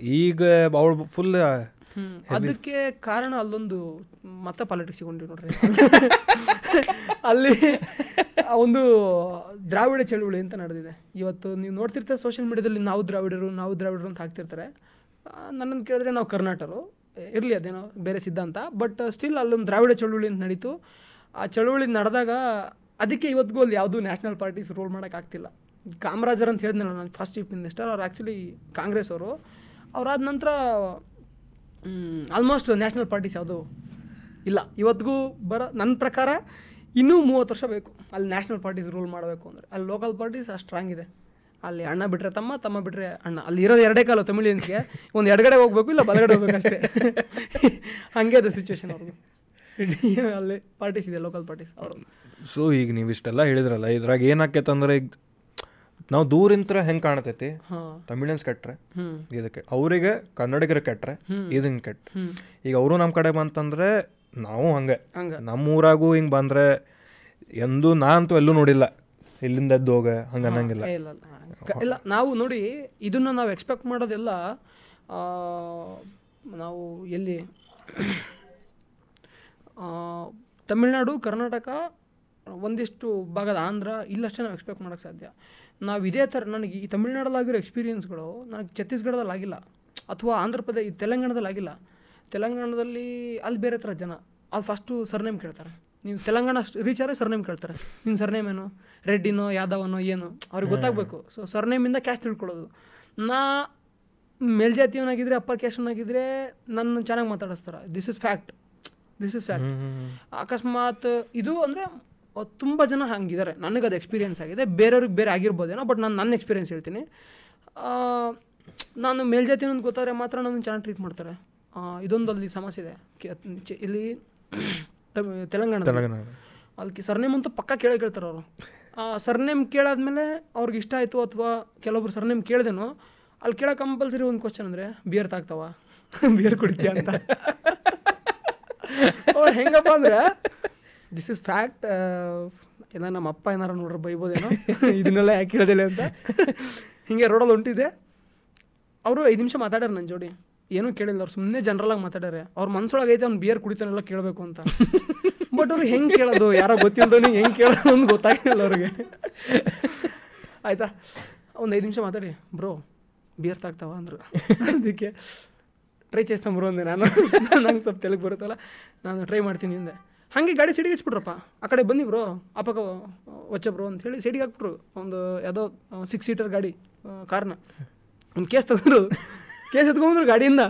Speaker 1: ಈಗ ಅವಳು ಫುಲ್.
Speaker 3: ಅದಕ್ಕೆ ಕಾರಣ ಅಲ್ಲೊಂದು ಮತ್ತೆ ಪಾಲಿಟಿಕ್ಸ್ ಇಕೊಂಡ್ರಿ ನೋಡ್ರಿ. ಅಲ್ಲಿ ಆ ಒಂದು ದ್ರಾವಿಡ ಚಳುವಳಿ ಅಂತ ನಡೆದಿದೆ. ಇವತ್ತು ನೀವು ನೋಡ್ತಿರ್ತಾರೆ ಸೋಷಿಯಲ್ ಮೀಡಿಯಾದಲ್ಲಿ ನಾವು ದ್ರಾವಿಡರು ನಾವು ದ್ರಾವಿಡರು ಅಂತ ಹಾಕ್ತಿರ್ತಾರೆ. ನನ್ನನ್ನು ಕೇಳಿದ್ರೆ ನಾವು ಕರ್ನಾಟಕರು. ಇರಲಿ ಅದೇನೋ ಬೇರೆ ಸಿದ್ಧಾಂತ. ಬಟ್ ಸ್ಟಿಲ್ ಅಲ್ಲೊಂದು ದ್ರಾವಿಡ ಚಳುವಳಿ ಅಂತ ನಡೀತು. ಆ ಚಳುವಳಿ ನಡೆದಾಗ ಅದಕ್ಕೆ ಇವತ್ತಿಗೂ ಅಲ್ಲಿ ಯಾವುದೂ ನ್ಯಾಷನಲ್ ಪಾರ್ಟೀಸ್ ರೋಲ್ ಮಾಡೋಕ್ಕಾಗ್ತಿಲ್ಲ ಕಾಮರಾಜರ್ ಅಂತ ಹೇಳಿದ್ನಲ್ಲ ನಾನು ಫಸ್ಟ್ ಚೀಫ್ ಮಿನಿಸ್ಟರ್ ಅವ್ರು ಆ್ಯಕ್ಚುಲಿ ಕಾಂಗ್ರೆಸ್ ಅವರು. ಅವರಾದ ನಂತರ ಆಲ್ಮೋಸ್ಟ್ ನ್ಯಾಷನಲ್ ಪಾರ್ಟೀಸ್ ಯಾವುದು ಇಲ್ಲ. ಇವತ್ತಿಗೂ ಬರ ನನ್ನ ಪ್ರಕಾರ ಇನ್ನೂ ಮೂವತ್ತು ವರ್ಷ ಬೇಕು. ಅಲ್ಲಿ ನ್ಯಾಷನಲ್ ಪಾರ್ಟೀಸ್ ರೂಲ್ ಮಾಡಬೇಕು ಅಂದರೆ. ಅಲ್ಲಿ ಲೋಕಲ್ ಪಾರ್ಟೀಸ್ ಅಷ್ಟು ಸ್ಟ್ರಾಂಗ್ ಇದೆ. ಅಲ್ಲಿ ಅಣ್ಣ ಬಿಟ್ಟರೆ ತಮ್ಮ ತಮ್ಮ ಬಿಟ್ಟರೆ ಅಣ್ಣ. ಅಲ್ಲಿ ಇರೋದು ಎರಡೇ ಕಾಲು ತಮಿಳಿಯನ್ಸ್ಗೆ ಒಂದು ಎಡಗಡೆ ಹೋಗ್ಬೇಕು, ಇಲ್ಲ ಬಲಗಡೆ ಹೋಗ್ಬೇಕು ಅಷ್ಟೇ. ಹಾಗೆ ಅದು ಸಿಚುವೇಶನ್ ಅವ್ರಿಗೆ ಅಲ್ಲಿ ಪಾರ್ಟೀಸ್ ಇದೆ ಲೋಕಲ್ ಪಾರ್ಟೀಸ್ ಅವರು
Speaker 1: ಸೊ ಈಗ ನೀವು ಇಷ್ಟೆಲ್ಲ ಹೇಳಿದ್ರಲ್ಲ, ಇದ್ರಾಗ ಏನಾಕೈತೆ ಅಂದ್ರೆ ಈಗ ನಾವು ದೂರಿಂತ್ರ ಹೆಂಗೆ ಕಾಣ್ತೈತಿ?
Speaker 3: ತಮಿಳನ್ಸ್
Speaker 1: ತಮಿಳಿಯನ್ಸ್ ಕೆಟ್ರೆ ಇದಕ್ಕೆ ಅವರಿಗೆ ಕನ್ನಡಿಗರ ಕೆಟ್ರೆ ಹಿಂಗೆ ಕೆಟ್ಟ ಈಗ ಅವರು ನಮ್ಮ ಕಡೆ ಬಂತಂದ್ರೆ ನಾವು ಹಂಗೆ. ನಮ್ಮ ಊರಾಗೂ ಹಿಂಗೆ ಬಂದ್ರೆ ಎಂದು ನಾ ಅಂತೂ ಎಲ್ಲೂ ನೋಡಿಲ್ಲ. ಇಲ್ಲಿಂದ ಎದ್ದು ಹೋಗ ಹಂಗೆ ಅನ್ನಂಗಿಲ್ಲ.
Speaker 3: ಇಲ್ಲ. ನಾವು ನೋಡಿ ಇದನ್ನ ನಾವು ಎಕ್ಸ್ಪೆಕ್ಟ್ ಮಾಡೋದೆಲ್ಲ ನಾವು ಎಲ್ಲಿ ತಮಿಳ್ನಾಡು ಕರ್ನಾಟಕ ಒಂದಿಷ್ಟು ಭಾಗದ ಆಂಧ್ರ ಇಲ್ಲಷ್ಟೇ ನಾವು ಎಕ್ಸ್ಪೆಕ್ಟ್ ಮಾಡೋಕ್ಕೆ ಸಾಧ್ಯ. ನಾವು ಇದೇ ಥರ ನನಗೆ ಈ ತಮಿಳ್ನಾಡಲ್ಲಾಗಿರೋ ಎಕ್ಸ್ಪೀರಿಯೆನ್ಸ್ಗಳು ನನಗೆ ಛತ್ತೀಸ್ಗಢದಲ್ಲಿ ಆಗಿಲ್ಲ. ಅಥವಾ ಆಂಧ್ರ ಪ್ರದೇಶ ಈ ತೆಲಂಗಾಣದಲ್ಲಿ ಆಗಿಲ್ಲ. ತೆಲಂಗಾಣದಲ್ಲಿ ಅಲ್ಲಿ ಬೇರೆ ಥರ ಜನ. ಅಲ್ಲಿ ಫಸ್ಟು ಸರ್ನೇಮ್ ಕೇಳ್ತಾರೆ. ನೀವು ತೆಲಂಗಾಣ ರೀಚ್ ಆದರೆ ಸರ್ನೇಮ್ ಕೇಳ್ತಾರೆ. ನಿನ್ನ ಸರ್ನೇಮ್ ಏನು? ರೆಡ್ಡಿನೋ ಯಾದವನೋ ಏನು? ಅವ್ರಿಗೆ ಗೊತ್ತಾಗಬೇಕು. ಸೊ ಸರ್ನೇಮಿಂದ ಕ್ಯಾಶ್ ತಿಳ್ಕೊಳ್ಳೋದು. ನಾ ಮೇಲ್ಜಾತಿಯವನಾಗಿದ್ದರೆ ಅಪ್ಪರ್ ಕ್ಯಾಶನಾಗಿದ್ದರೆ ನನ್ನ ಚೆನ್ನಾಗಿ ಮಾತಾಡಿಸ್ತಾರೆ. This is fact this is fact ಅಕಸ್ಮಾತ್ ಇದು ಅಂದರೆ ತುಂಬ ಜನ ಹಂಗಿದ್ದಾರೆ ನನಗೆ ಅದು ಎಕ್ಸ್ಪೀರಿಯನ್ಸ್ ಆಗಿದೆ. ಬೇರೆಯವ್ರಿಗೆ ಬೇರೆ ಆಗಿರ್ಬೋದೇನೋ ಬಟ್ ನಾನು ನನ್ನ ಎಕ್ಸ್ಪೀರಿಯೆನ್ಸ್ ಹೇಳ್ತೀನಿ. ನಾನು ಮೇಲ್ಜಾತಿ ಅನ್ನೋದು ಗೊತ್ತಾದರೆ ಮಾತ್ರ ನನ್ನ ಚೆನ್ನಾಗಿ ಟ್ರೀಟ್ ಮಾಡ್ತಾರೆ. ಇದೊಂದು ಅಲ್ಲಿ ಸಮಸ್ಯೆ ಇದೆ. ಇಲ್ಲಿ ತೆಲಂಗಾಣ. ಅಲ್ಲಿ ಸರ್ನೇಮ್ ಅಂತೂ ಪಕ್ಕ ಕೇಳೇ ಕೇಳ್ತಾರೆ ಅವರು. ಸರ್ನೇಮ್ ಕೇಳಾದ್ಮೇಲೆ ಅವ್ರಿಗೆ ಇಷ್ಟ ಆಯಿತು ಅಥವಾ ಕೆಲವೊಬ್ರು ಸರ್ನೇಮ್ ಕೇಳ್ದೇನೋ ಅಲ್ಲಿ ಕೇಳೋ ಕಂಪಲ್ಸರಿ ಒಂದು ಕ್ವಶನ್ ಅಂದರೆ ಬಿಯರ್ ತಾಗ್ತಾವ ಬಿಯರ್ ಕುಡಿತೀಯ ಅಂತ. ಅವ್ರು ಹೆಂಗಪ್ಪ ಅಂದ್ರೆ ದಿಸ್ ಇಸ್ ಫ್ಯಾಕ್ಟ್ ಏನೋ ನಮ್ಮ ಅಪ್ಪ ಏನಾರು ನೋಡ್ರೆ ಬೈಬೋದೇನೋ? ಇದನ್ನೆಲ್ಲ ಯಾಕೆ ಹೇಳೋದಿಲ್ಲ ಅಂತ? ಹಿಂಗೆ ರೋಡಲ್ಲಿ ಹೊಂಟಿದೆ ಅವರು ಐದು ನಿಮಿಷ ಮಾತಾಡ್ಯಾರ ನನ್ನ ಜೋಡಿ. ಏನೂ ಕೇಳಿಲ್ಲ, ಅವ್ರು ಸುಮ್ಮನೆ ಜನರಲ್ಲಾಗಿ ಮಾತಾಡ್ಯಾರೆ. ಅವ್ರ ಮನ್ಸೊಳಗೆ ಐತೆ ಅವ್ನು ಬಿಯರ್ ಕುಡಿತಾನೆಲ್ಲ ಕೇಳಬೇಕು ಅಂತ. ಬಟ್ ಅವ್ರು ಹೆಂಗೆ ಕೇಳೋದು, ಯಾರೋ ಗೊತ್ತಿಲ್ಲದ ನೀವು ಹೆಂಗೆ ಕೇಳೋದು ಅಂತ ಗೊತ್ತಾಗಿಲ್ಲ ಅವ್ರಿಗೆ. ಆಯಿತಾ? ಒಂದು ಐದು ನಿಮಿಷ ಮಾತಾಡಿ. ಬ್ರೋ ಬಿಯರ್ ತಾಗ್ತಾವ ಅಂದರು. ಅದಕ್ಕೆ ಟ್ರೈ ಚೇಸ್ತಾನೆ ಬ್ರೋ ಅಂದೆ ನಾನು. ನಂಗೆ ಸ್ವಲ್ಪ ತೆಲುಗು ಬರುತ್ತಲ್ಲ, ನಾನು ಟ್ರೈ ಮಾಡ್ತೀನಿ ಹಿಂದೆ ಹಾಗೆ ಗಾಡಿ ಸಿಡಿಗೆ ಹಚ್ಬಿಟ್ರಪ್ಪ. ಆ ಕಡೆ ಬನ್ನಿ ಬ್ರೋ ವಚ್ಚ ಬ್ರೋ ಅಂತ ಹೇಳಿ ಸಿಡಿಗೆ ಹಾಕ್ಬಿಟ್ರು. ಒಂದು ಯಾವುದೋ ಸಿಕ್ಸ್ ಸೀಟರ್ ಗಾಡಿ ಕಾರ್ನ. ಒಂದು ಕೇಸ್ ತಗೊಂಡ್ರು. ಕೇಸ್ ಎತ್ಕೊಂಬಂದ್ರು ಗಾಡಿಯಿಂದ.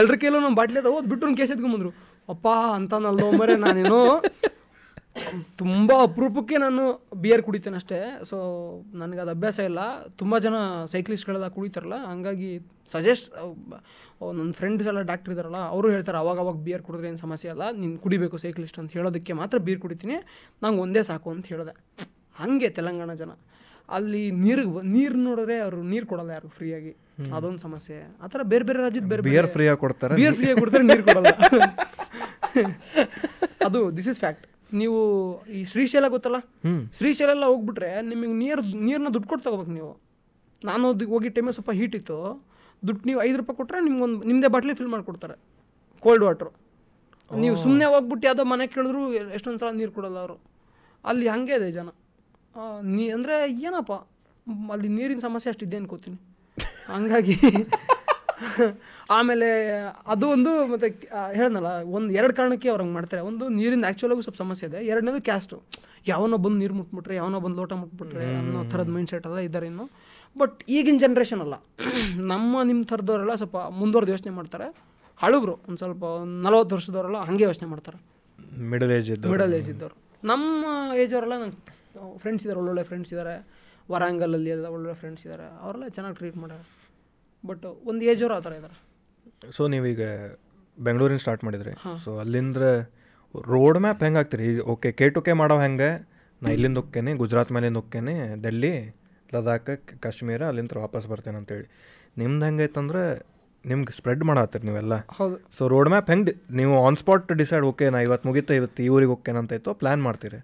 Speaker 3: ಎಲ್ರ ಕೈಲೂ ನಮ್ಮ ಬಾಟ್ಲಿ ಅದ ಒಂದು ಕೇಸ್ ಎತ್ಕೊಂಬಂದ್ರು ಅಪ್ಪ ಅಂತ ನಲ್ಲೋ ಮರೆ ನಾನೇನು ತುಂಬ ಅಪರೂಪಕ್ಕೆ ನಾನು ಬಿಯರ್ ಕುಡಿತೇನೆ ಅಷ್ಟೇ. ಸೊ ನನಗೆ ಅದು ಅಭ್ಯಾಸ ಇಲ್ಲ. ತುಂಬ ಜನ ಸೈಕ್ಲಿಸ್ಟ್ಗಳೆಲ್ಲ ಕುಡಿತಾರಲ್ಲ, ಹಂಗಾಗಿ ಸಜೆಸ್ಟ್ ನನ್ನ ಫ್ರೆಂಡ್ಸ್ ಎಲ್ಲ ಡಾಕ್ಟ್ರ್ ಇದ್ದಾರಲ್ಲ ಅವರು ಹೇಳ್ತಾರೆ ಅವಾಗ ಅವಾಗ ಬಿಯರ್ ಕುಡಿದ್ರೆ ಏನು ಸಮಸ್ಯೆ ಅಲ್ಲ ನೀನು ಕುಡಿಬೇಕು ಸೈಕ್ಲಿಸ್ಟ್ ಅಂತ ಹೇಳೋದಕ್ಕೆ ಮಾತ್ರ ಬೀರ್ ಕುಡಿತೀನಿ ನಂಗೆ ಒಂದೇ ಸಾಕು ಅಂತ ಹೇಳಿದೆ. ಹಾಗೆ ತೆಲಂಗಾಣ ಜನ. ಅಲ್ಲಿ ನೀರು ನೀರು ನೋಡಿದ್ರೆ ಅವರು ನೀರು ಕೊಡಲ್ಲ ಯಾರು ಫ್ರೀಯಾಗಿ. ಅದೊಂದು ಸಮಸ್ಯೆ. ಆ ಥರ ಬೇರೆ ಬೇರೆ ರಾಜ್ಯದ ಬೇರೆ
Speaker 1: ಬಿಯರ್ ಫ್ರೀಯಾಗಿ ಕೊಡ್ತಾರೆ.
Speaker 3: ಬಿಯರ್ ಫ್ರೀಯಾಗಿ ಕೊಡ್ತಾರೆ ನೀರು ಕೊಡಲ್ಲ. ಅದು ದಿಸ್ ಇಸ್ ಫ್ಯಾಕ್ಟ್ ನೀವು ಈ ಶ್ರೀಶೈಲ ಗೊತ್ತಲ್ಲ? ಶ್ರೀಶೈಲ ಶ್ರೀಶೈಲೆಲ್ಲ ಹೋಗ್ಬಿಟ್ರೆ ನಿಮಗೆ ನೀರು ನೀರನ್ನ ದುಡ್ಡು ಕೊಟ್ಟು ತಗೋಬೇಕು ನೀವು. ನಾನು ಹೋಗಿ ಟೈಮೇ ಸ್ವಲ್ಪ ಹೀಟ್ ಇತ್ತು. ದುಡ್ಡು ನೀವು ಐದು ರೂಪಾಯಿ ಕೊಟ್ಟರೆ ನಿಮ್ಗೊಂದು ನಿಮ್ಮದೇ ಬಾಟ್ಲಿ ಫಿಲ್ ಮಾಡಿಕೊಡ್ತಾರೆ. ಕೋಲ್ಡ್ ವಾಟ್ರು ನೀವು ಸುಮ್ಮನೆ ಹೋಗ್ಬಿಟ್ಟು ಯಾವುದೋ ಮನೆ ಕೇಳಿದ್ರು ಎಷ್ಟೊಂದು ಸಲ ನೀರು ಕೊಡೋಲ್ಲ ಅವರು. ಅಲ್ಲಿ ಹಾಗೆ ಇದೆ ಜನ. ನೀ ಅಂದರೆ ಏನಪ್ಪ ಅಲ್ಲಿ ನೀರಿನ ಸಮಸ್ಯೆ ಅಷ್ಟಿದೆ ಅನ್ಕೋತೀನಿ. ಹಂಗಾಗಿ ಆಮೇಲೆ ಅದು ಒಂದು ಮತ್ತು ಹೇಳ್ದಲ್ಲ ಒಂದು ಎರಡು ಕಾರಣಕ್ಕೆ ಅವ್ರು ಹಂಗೆ ಮಾಡ್ತಾರೆ. ಒಂದು ನೀರಿಂದು ಆ್ಯಕ್ಚುಲಾಗೂ ಸ್ವಲ್ಪ ಸಮಸ್ಯೆ ಇದೆ. ಎರಡನೇದು ಕ್ಯಾಸ್ಟು ಯಾವನೋ ಬಂದು ನೀರು ಮುಟ್ಬಿಟ್ರೆ ಯಾವನೋ ಬಂದು ಲೋಟ ಮುಟ್ಬಿಟ್ರೆ ಅನ್ನೋ ಥರದ ಮೈಂಡ್ ಸೆಟ್ ಎಲ್ಲ ಇದ್ದಾರೆ ಇನ್ನು. ಬಟ್ ಈಗಿನ ಜನ್ರೇಷನ್ ಅಲ್ಲ. ನಮ್ಮ ನಿಮ್ಮ ಥರದವರೆಲ್ಲ ಸ್ವಲ್ಪ ಮುಂದುವರೆದು ಯೋಚನೆ ಮಾಡ್ತಾರೆ. ಹಳುಬ್ರು ಒಂದು ಸ್ವಲ್ಪ ನಲವತ್ತು ವರ್ಷದವರೆಲ್ಲ ಹಾಗೆ ಯೋಚನೆ ಮಾಡ್ತಾರೆ.
Speaker 1: ಮಿಡಲ್ ಏಜ್
Speaker 3: ಮಿಡಲ್ ಏಜ್ ಇದ್ದವರು. ನಮ್ಮ ಏಜವರೆಲ್ಲ ನಂಗೆ ಫ್ರೆಂಡ್ಸ್ ಇದ್ದಾರೆ ಒಳ್ಳೊಳ್ಳೆ ಫ್ರೆಂಡ್ಸ್ ಇದ್ದಾರೆ ವರಾಂಗಲಲ್ಲಿ ಎಲ್ಲ ಒಳ್ಳೊಳ್ಳೆ ಫ್ರೆಂಡ್ಸ್ ಇದ್ದಾರೆ ಅವರೆಲ್ಲ ಚೆನ್ನಾಗಿ ಟ್ರೀಟ್ ಮಾಡ್ಯಾರ. ಬಟ್ ಒಂದು ಏಜ್ ಅವರು ಆ ಥರ ಇದ್ದಾರೆ
Speaker 1: ಸೊ ನೀವೀಗ ಬೆಂಗಳೂರಿನ ಸ್ಟಾರ್ಟ್ ಮಾಡಿದ್ರಿ. ಸೊ ಅಲ್ಲಿಂದ ರೋಡ್ ಮ್ಯಾಪ್ ಹೆಂಗೆ ಆಗ್ತೀರಿ ಈಗ ಓಕೆ ಕೆ ಟು ಕೆ ಮಾಡೋ ಹೆಂಗೆ? ನಾ ಇಲ್ಲಿಂದ ಹೋಗ್ತೇನೆ ಗುಜರಾತ್ ಮೇಲಿಂದ ಹೋಗ್ತೇನೆ ಡೆಲ್ಲಿ ಲದಾಖ್ ಕ- ಕಾಶ್ಮೀರ ಅಲ್ಲಿಂದ ವಾಪಸ್ ಬರ್ತೇನೆ ಅಂತೇಳಿ. ನಿಮ್ದು ಹೆಂಗೈತಂದ್ರೆ ನಿಮ್ಗೆ ಸ್ಪ್ರೆಡ್ ಮಾಡತ್ತೀರಿ ನೀವೆಲ್ಲ.
Speaker 3: ಹೌದು.
Speaker 1: ಸೊ ರೋಡ್ ಮ್ಯಾಪ್ ಹೆಂಗೆ ನೀವು ಆನ್ ಸ್ಪಾಟ್ ಡಿಸೈಡ್ ಓಕೆ ನಾ ಇವತ್ತು ಮುಗಿತಾ ಇವತ್ತು ಈ ಊರಿಗೆ ಓಕೆ ಅಂತ ಇತ್ತು ಪ್ಲ್ಯಾನ್ ಮಾಡ್ತೀರಿ?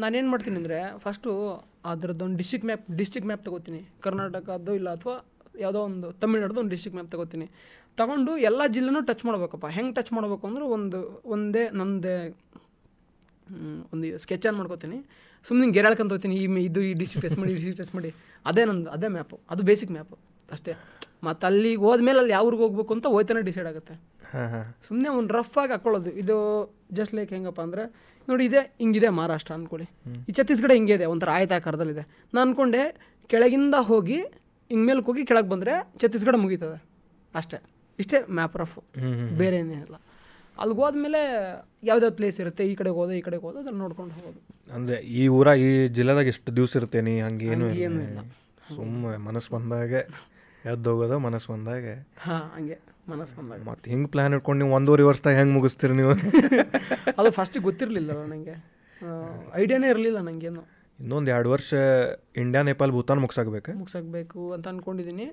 Speaker 3: ನಾನೇನು ಮಾಡ್ತೀನಿ ಅಂದರೆ ಫಸ್ಟು ಅದರದ್ದೊಂದು ಡಿಸ್ಟಿಕ್ ಮ್ಯಾಪ್ ಡಿಸ್ಟಿಕ್ ಮ್ಯಾಪ್ ತಗೋತೀನಿ. ಕರ್ನಾಟಕದ್ದು ಇಲ್ಲ ಅಥವಾ ಯಾವುದೋ ಒಂದು ತಮಿಳ್ನಾಡ್ದು ಒಂದು ಡಿಸ್ಟಿಕ್ ಮ್ಯಾಪ್ ತಗೋತೀನಿ. ತಗೊಂಡು ಎಲ್ಲ ಜಿಲ್ಲೆನೂ ಟಚ್ ಮಾಡ್ಬೇಕಪ್ಪ. ಹೆಂಗೆ ಟಚ್ ಮಾಡಬೇಕು ಅಂದ್ರೆ ಒಂದು ಒಂದೇ ನಂದೇ ಒಂದು ಸ್ಕೆಚ್ ಆನ್ ಮಾಡ್ಕೋತೀನಿ. ಸುಮ್ಮನೆ ಗೆರೆ ಹೇಳ್ಕೊಂತ ಹೋಗ್ತೀನಿ ಈ ಮೆ- ಇದು ಈ ಡಿಸ್ಟ್ರಿಕ್ಟ್ ಟೆಸ್ಟ್ ಮಾಡಿ ಡಿಸ್ಟ್ರಿಕ್ಟ್ ಟೆಸ್ಟ್ ಮಾಡಿ. ಅದೇ ನಂದು ಅದೇ ಮ್ಯಾಪು ಅದು ಬೇಸಿಕ್ ಮ್ಯಾಪು ಅಷ್ಟೇ. ಮತ್ತು ಅಲ್ಲಿಗೆ ಹೋದ್ಮೇಲೆ ಅಲ್ಲಿ ಯಾವ್ರಿಗೆ ಹೋಗ್ಬೇಕು ಅಂತ ಹೋಯ್ತಾನೆ ಡಿಸೈಡ್ ಆಗುತ್ತೆ.
Speaker 1: ಹಾಂ ಹಾಂ.
Speaker 3: ಸುಮ್ಮನೆ ಒಂದು ರಫ್ ಆಗಿ ಹಾಕೊಳ್ಳೋದು. ಇದು ಜಸ್ಟ್ ಲೈಕ್ ಹೆಂಗಪ್ಪ ಅಂದರೆ ನೋಡಿ ಇದೆ ಹಿಂಗಿದೆ ಮಹಾರಾಷ್ಟ್ರ ಅಂದ್ಕೊಳ್ಳಿ ಈ ಛತ್ತೀಸ್ಗಢ ಹಿಂಗೆ ಇದೆ ಒಂಥರ ಆಯತಾಕಾರದಲ್ಲಿದೆ ನಾನು ಅಂದ್ಕೊಂಡೆ ಕೆಳಗಿಂದ ಹೋಗಿ ಹಿಂಗೆ ಮೇಲೆ ಹೋಗಿ ಕೆಳಗೆ ಬಂದರೆ ಛತ್ತೀಸ್ಗಢ ಮುಗೀತದೆ. ಅಷ್ಟೇ. ಇಷ್ಟೇ ಮ್ಯಾಪ್ ರಫ್ ಬೇರೆ ಏನಿಲ್ಲ ಅಲ್ಲಿಗೆ ಹೋದ್ಮೇಲೆ ಯಾವ್ದಾವ್ದು ಪ್ಲೇಸ್ ಇರುತ್ತೆ ಈ ಕಡೆಗೆ ಹೋದ ಈ ಕಡೆಗೆ ಹೋದ ಅದನ್ನ ನೋಡ್ಕೊಂಡು ಹೋಗೋದು.
Speaker 1: ಅಂದ್ರೆ ಈ ಊರ ಈ ಜಿಲ್ಲೆದಾಗ ಎಷ್ಟು ದಿವಸ ಇರ್ತೇನೆ ಹಂಗೆ ಏನು ಇಲ್ಲ. ಸುಮ್ಮನೆ ಮನಸ್ಸು ಬಂದಾಗ ಎದ್ದು ಹೋಗೋದು ಮನಸ್ಸು ಬಂದಾಗ.
Speaker 3: ಹಾಂ ಹಂಗೆ ಮನಸ್ಸು ಬಂದಾಗ.
Speaker 1: ಮತ್ತೆ ಹಿಂಗೆ ಪ್ಲ್ಯಾನ್ ಇಟ್ಕೊಂಡು ನೀವು ಒಂದೂವರೆ ವರ್ಷದಾಗ ಹೆಂಗೆ ಮುಗಿಸ್ತೀರಿ ನೀವು?
Speaker 3: ಅದು ಫಸ್ಟಿಗೆ ಗೊತ್ತಿರಲಿಲ್ಲ ನನಗೆ ಐಡಿಯಾನೇ ಇರಲಿಲ್ಲ ನನಗೇನು
Speaker 1: ಇನ್ನೊಂದು ಎರಡು ವರ್ಷ ಇಂಡಿಯಾ ನೇಪಾಲ್ ಭೂತಾನ್ ಮುಗಿಸಾಕ್ಬೇಕು.
Speaker 3: ಮುಗ್ಸಾಕ್ಬೇಕು ಅಂತ ಅನ್ಕೊಂಡಿದ್ದೀನಿ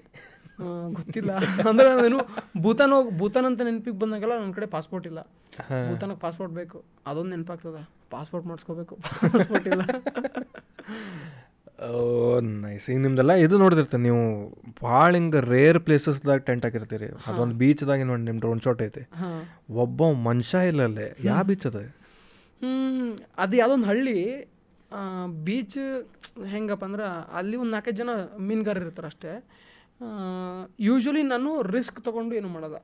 Speaker 3: ಗೊತ್ತಿಲ್ಲ. ಅಂದ್ರೆ ನಾನು ಭೂತಾನ್ ಹೋಗಿ ಭೂತಾನ್ ಅಂತ ನೆನಪಿಗೆ ಬಂದಾಗೆಲ್ಲ ನನ್ನ ಕಡೆ ಪಾಸ್ಪೋರ್ಟ್ ಇಲ್ಲ. ಭೂತಾನಕ್ಕೆ ಪಾಸ್ಪೋರ್ಟ್ ಬೇಕು. ಅದೊಂದು ನೆನಪಾಗ್ತದ. ಪಾಸ್ಪೋರ್ಟ್ ಮಾಡಿಸ್ಕೋಬೇಕು. ಪಾಸ್ಪೋರ್ಟ್ ಇಲ್ಲ.
Speaker 1: ನೈಸ್ ಈಗ ನಿಮ್ದೆಲ್ಲ ಇದು ನೋಡಿದಿರ್ತೀರಿ ನೀವು ಭಾಳ ಹಿಂಗೆ ರೇರ್ ಪ್ಲೇಸಸ್ದಾಗ ಟೆಂಟ್ ಹಾಕಿರ್ತೀರಿ. ಅದೊಂದು ಬೀಚ್ದಾಗ ನೋಡಿ ನಿಮ್ಮ ಡ್ರೋನ್ ಶಾಟ್ ಐತಿ. ಒಬ್ಬ ಮನುಷ್ಯ ಇಲ್ಲ ಅಲ್ಲೇ. ಯಾವ ಬೀಚ್ ಅದ?
Speaker 3: ಹ್ಞೂ ಅದು ಯಾವುದೊಂದು ಹಳ್ಳಿ ಬೀಚ್ ಹೆಂಗಪ್ಪ ಅಂದ್ರೆ ಅಲ್ಲಿ ಒಂದು ನಾಲ್ಕೈದು ಜನ ಮೀನುಗಾರರು ಇರ್ತಾರೆ ಅಷ್ಟೇ ಯೂಶ್ವಲಿ ನಾನು ರಿಸ್ಕ್ ತೊಗೊಂಡು ಏನು ಮಾಡೋದ?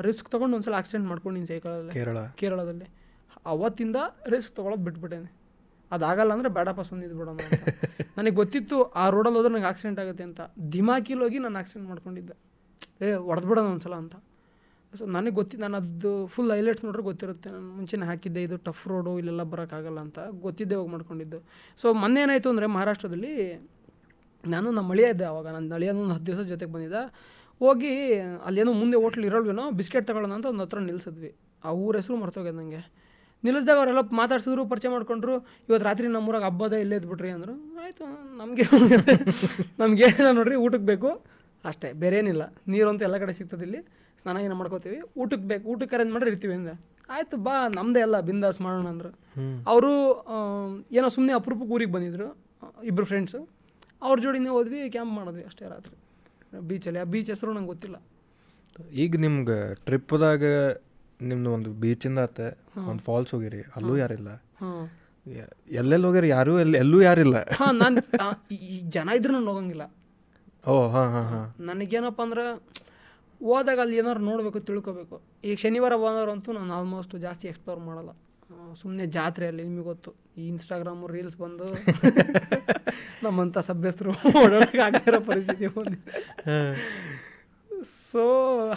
Speaker 3: ರಿಸ್ಕ್ ತೊಗೊಂಡು ಒಂದ್ಸಲ ಆಕ್ಸಿಡೆಂಟ್ ಮಾಡ್ಕೊಂಡಿನಿ ಸೈಕಲಲ್ಲಿ.
Speaker 1: ಕೇರಳ.
Speaker 3: ಕೇರಳದಲ್ಲಿ. ಅವತ್ತಿಂದ ರಿಸ್ಕ್ ತೊಗೊಳೋದು ಬಿಟ್ಬಿಟ್ಟೇನೆ. ಅದಾಗಲ್ಲ ಅಂದರೆ ಬೇಡಪ್ಪ ಸುಮ್ಮನೆ ಬಿಡೋಣ ನನಗೆ ಗೊತ್ತಿತ್ತು ಆ ರೋಡಲ್ಲಿ ಹೋದ್ರೆ ನನಗೆ ಆಕ್ಸಿಡೆಂಟ್ ಆಗುತ್ತೆ ಅಂತ. ದಿಮಾಕಿಲ್ ಹೋಗಿ ನಾನು ಆಕ್ಸಿಡೆಂಟ್ ಮಾಡ್ಕೊಂಡಿದ್ದೆ. ಏ ಹೊಡೆದ್ಬಿಡೋಣ ಒಂದ್ಸಲ ಅಂತ. ಸೊ ನನಗೆ ಗೊತ್ತಿತ್ತು ನಾನು ಅದು ಫುಲ್ ಹೈಲೈಟ್ಸ್ ನೋಡ್ರೆ ಗೊತ್ತಿರುತ್ತೆ. ನಾನು ಮುಂಚೆನೇ ಹಾಕಿದ್ದೆ ಇದು ಟಫ್ ರೋಡು ಇಲ್ಲೆಲ್ಲ ಬರೋಕ್ಕಾಗಲ್ಲ ಅಂತ. ಗೊತ್ತಿದ್ದೆ ಹೋಗಿ ಮಾಡ್ಕೊಂಡಿದ್ದು. ಸೊ ಮೊನ್ನೆ ಏನಾಯಿತು ಅಂದರೆ ಮಹಾರಾಷ್ಟ್ರದಲ್ಲಿ ನಾನು ನಮ್ಮ ಅಳಿಯ ಇದ್ದೆ ಅವಾಗ. ನನ್ನ ಅಳಿಯನ ಒಂದು ಹತ್ತು ದಿವಸ ಜೊತೆಗೆ ಬಂದಿದ್ದ. ಹೋಗಿ ಅಲ್ಲೇನೋ ಮುಂದೆ ಹೋಟ್ಲ್ ಇರೋಲ್ವೇನೋ ಬಿಸ್ಕೆಟ್ ತಗೊಳ್ಳೋಣ ಅಂತ ಒಂದು ಹತ್ರ ನಿಲ್ಲಿಸಿದ್ವಿ ಆ ಊರ ಹೆಸರು ಮರ್ತೋಗ್ಯದ ನನಗೆ ನಿಲ್ಲಿಸಿದಾಗ ಅವರೆಲ್ಲ ಮಾತಾಡ್ಸಿದ್ರು ಪರಿಚಯ ಮಾಡ್ಕೊಂಡ್ರು. ಇವತ್ತು ರಾತ್ರಿ ನಮ್ಮೂರಾಗ ಹಬ್ಬದ ಇಲ್ಲೇ ಇದ್ಬಿಟ್ರಿ ಅಂದರು. ಆಯಿತು ನಮಗೆ ನಮಗೆ ನೋಡ್ರಿ ಊಟಕ್ಕೆ ಬೇಕು. ಅಷ್ಟೇ ಬೇರೆ ಏನಿಲ್ಲ ನೀರು ಅಂತ ಎಲ್ಲ ಕಡೆ ಸಿಗ್ತದೆ ಇಲ್ಲಿ. ಸ್ನಾನ ಏನು ಮಾಡ್ಕೋತೀವಿ. ಊಟಕ್ಕೆ ಬೇಕು ಊಟಕ್ಕೆ ಅರೇಂಜ್ ಮಾಡಿರಿ ಇರ್ತೀವಿ ಅಂದೆ. ಆಯಿತು ಬಾ ನಮ್ಮದೇ ಎಲ್ಲ ಬಿಂದಾಸ್ ಮಾಡೋಣ ಅಂದರು. ಅವರು ಏನೋ ಸುಮ್ಮನೆ ಅಪರೂಪಕ್ಕೆ ಊರಿಗೆ ಬಂದಿದ್ರು. ಇಬ್ಬರು ಫ್ರೆಂಡ್ಸು ಅವ್ರ ಜೋಡಿನೇ ಹೋದ್ವಿ ಕ್ಯಾಂಪ್ ಮಾಡಿದ್ವಿ ಅಷ್ಟೇ ರಾತ್ರಿ. ಬೀಚಲ್ಲಿ ಆ ಬೀಚ್ ಹೆಸರು ನಂಗೆ ಗೊತ್ತಿಲ್ಲ.
Speaker 1: ಈಗ ನಿಮ್ಗೆ ಟ್ರಿಪ್ದಾಗ ನಿಮ್ದು ಒಂದು ಬೀಚಿಂದ ಆತ ಒಂದು ಫಾಲ್ಸ್ ಹೋಗಿರಿ. ಅಲ್ಲೂ ಯಾರಿಲ್ಲ? ಎಲ್ಲೆಲ್ಲಿ ಹೋಗ್ಯಾರ ಯಾರು ಎಲ್ಲಿ ಎಲ್ಲೂ ಯಾರಿಲ್ಲ?
Speaker 3: ಹಾಂ ನಾನು ಈ ಜನ ಇದ್ರೂ ನಾನು ಹೋಗಂಗಿಲ್ಲ.
Speaker 1: ಓ ಹಾಂ ಹಾಂ ಹಾಂ.
Speaker 3: ನನಗೇನಪ್ಪ ಅಂದ್ರೆ ಹೋದಾಗ ಅಲ್ಲಿ ಏನಾರು ನೋಡಬೇಕು ತಿಳ್ಕೊಬೇಕು. ಈಗ ಶನಿವಾರ ಭಾನುವಾರಂತೂ ನಾನು ಆಲ್ಮೋಸ್ಟ್ ಜಾಸ್ತಿ ಎಕ್ಸ್ಪ್ಲೋರ್ ಮಾಡಲ್ಲ. ಸುಮ್ಮನೆ ಜಾತ್ರೆಯಲ್ಲಿ ನಿಮಗೆ ಗೊತ್ತು ಈ ಇನ್ಸ್ಟಾಗ್ರಾಮು ರೀಲ್ಸ್ ಬಂದು ನಮ್ಮಂಥ ಸಭ್ಯಸ್ಥರು ಓಡಾಡೋಕೆ ಆಗಿರೋ ಪರಿಸ್ಥಿತಿ ಬಂದಿದೆ. ಸೊ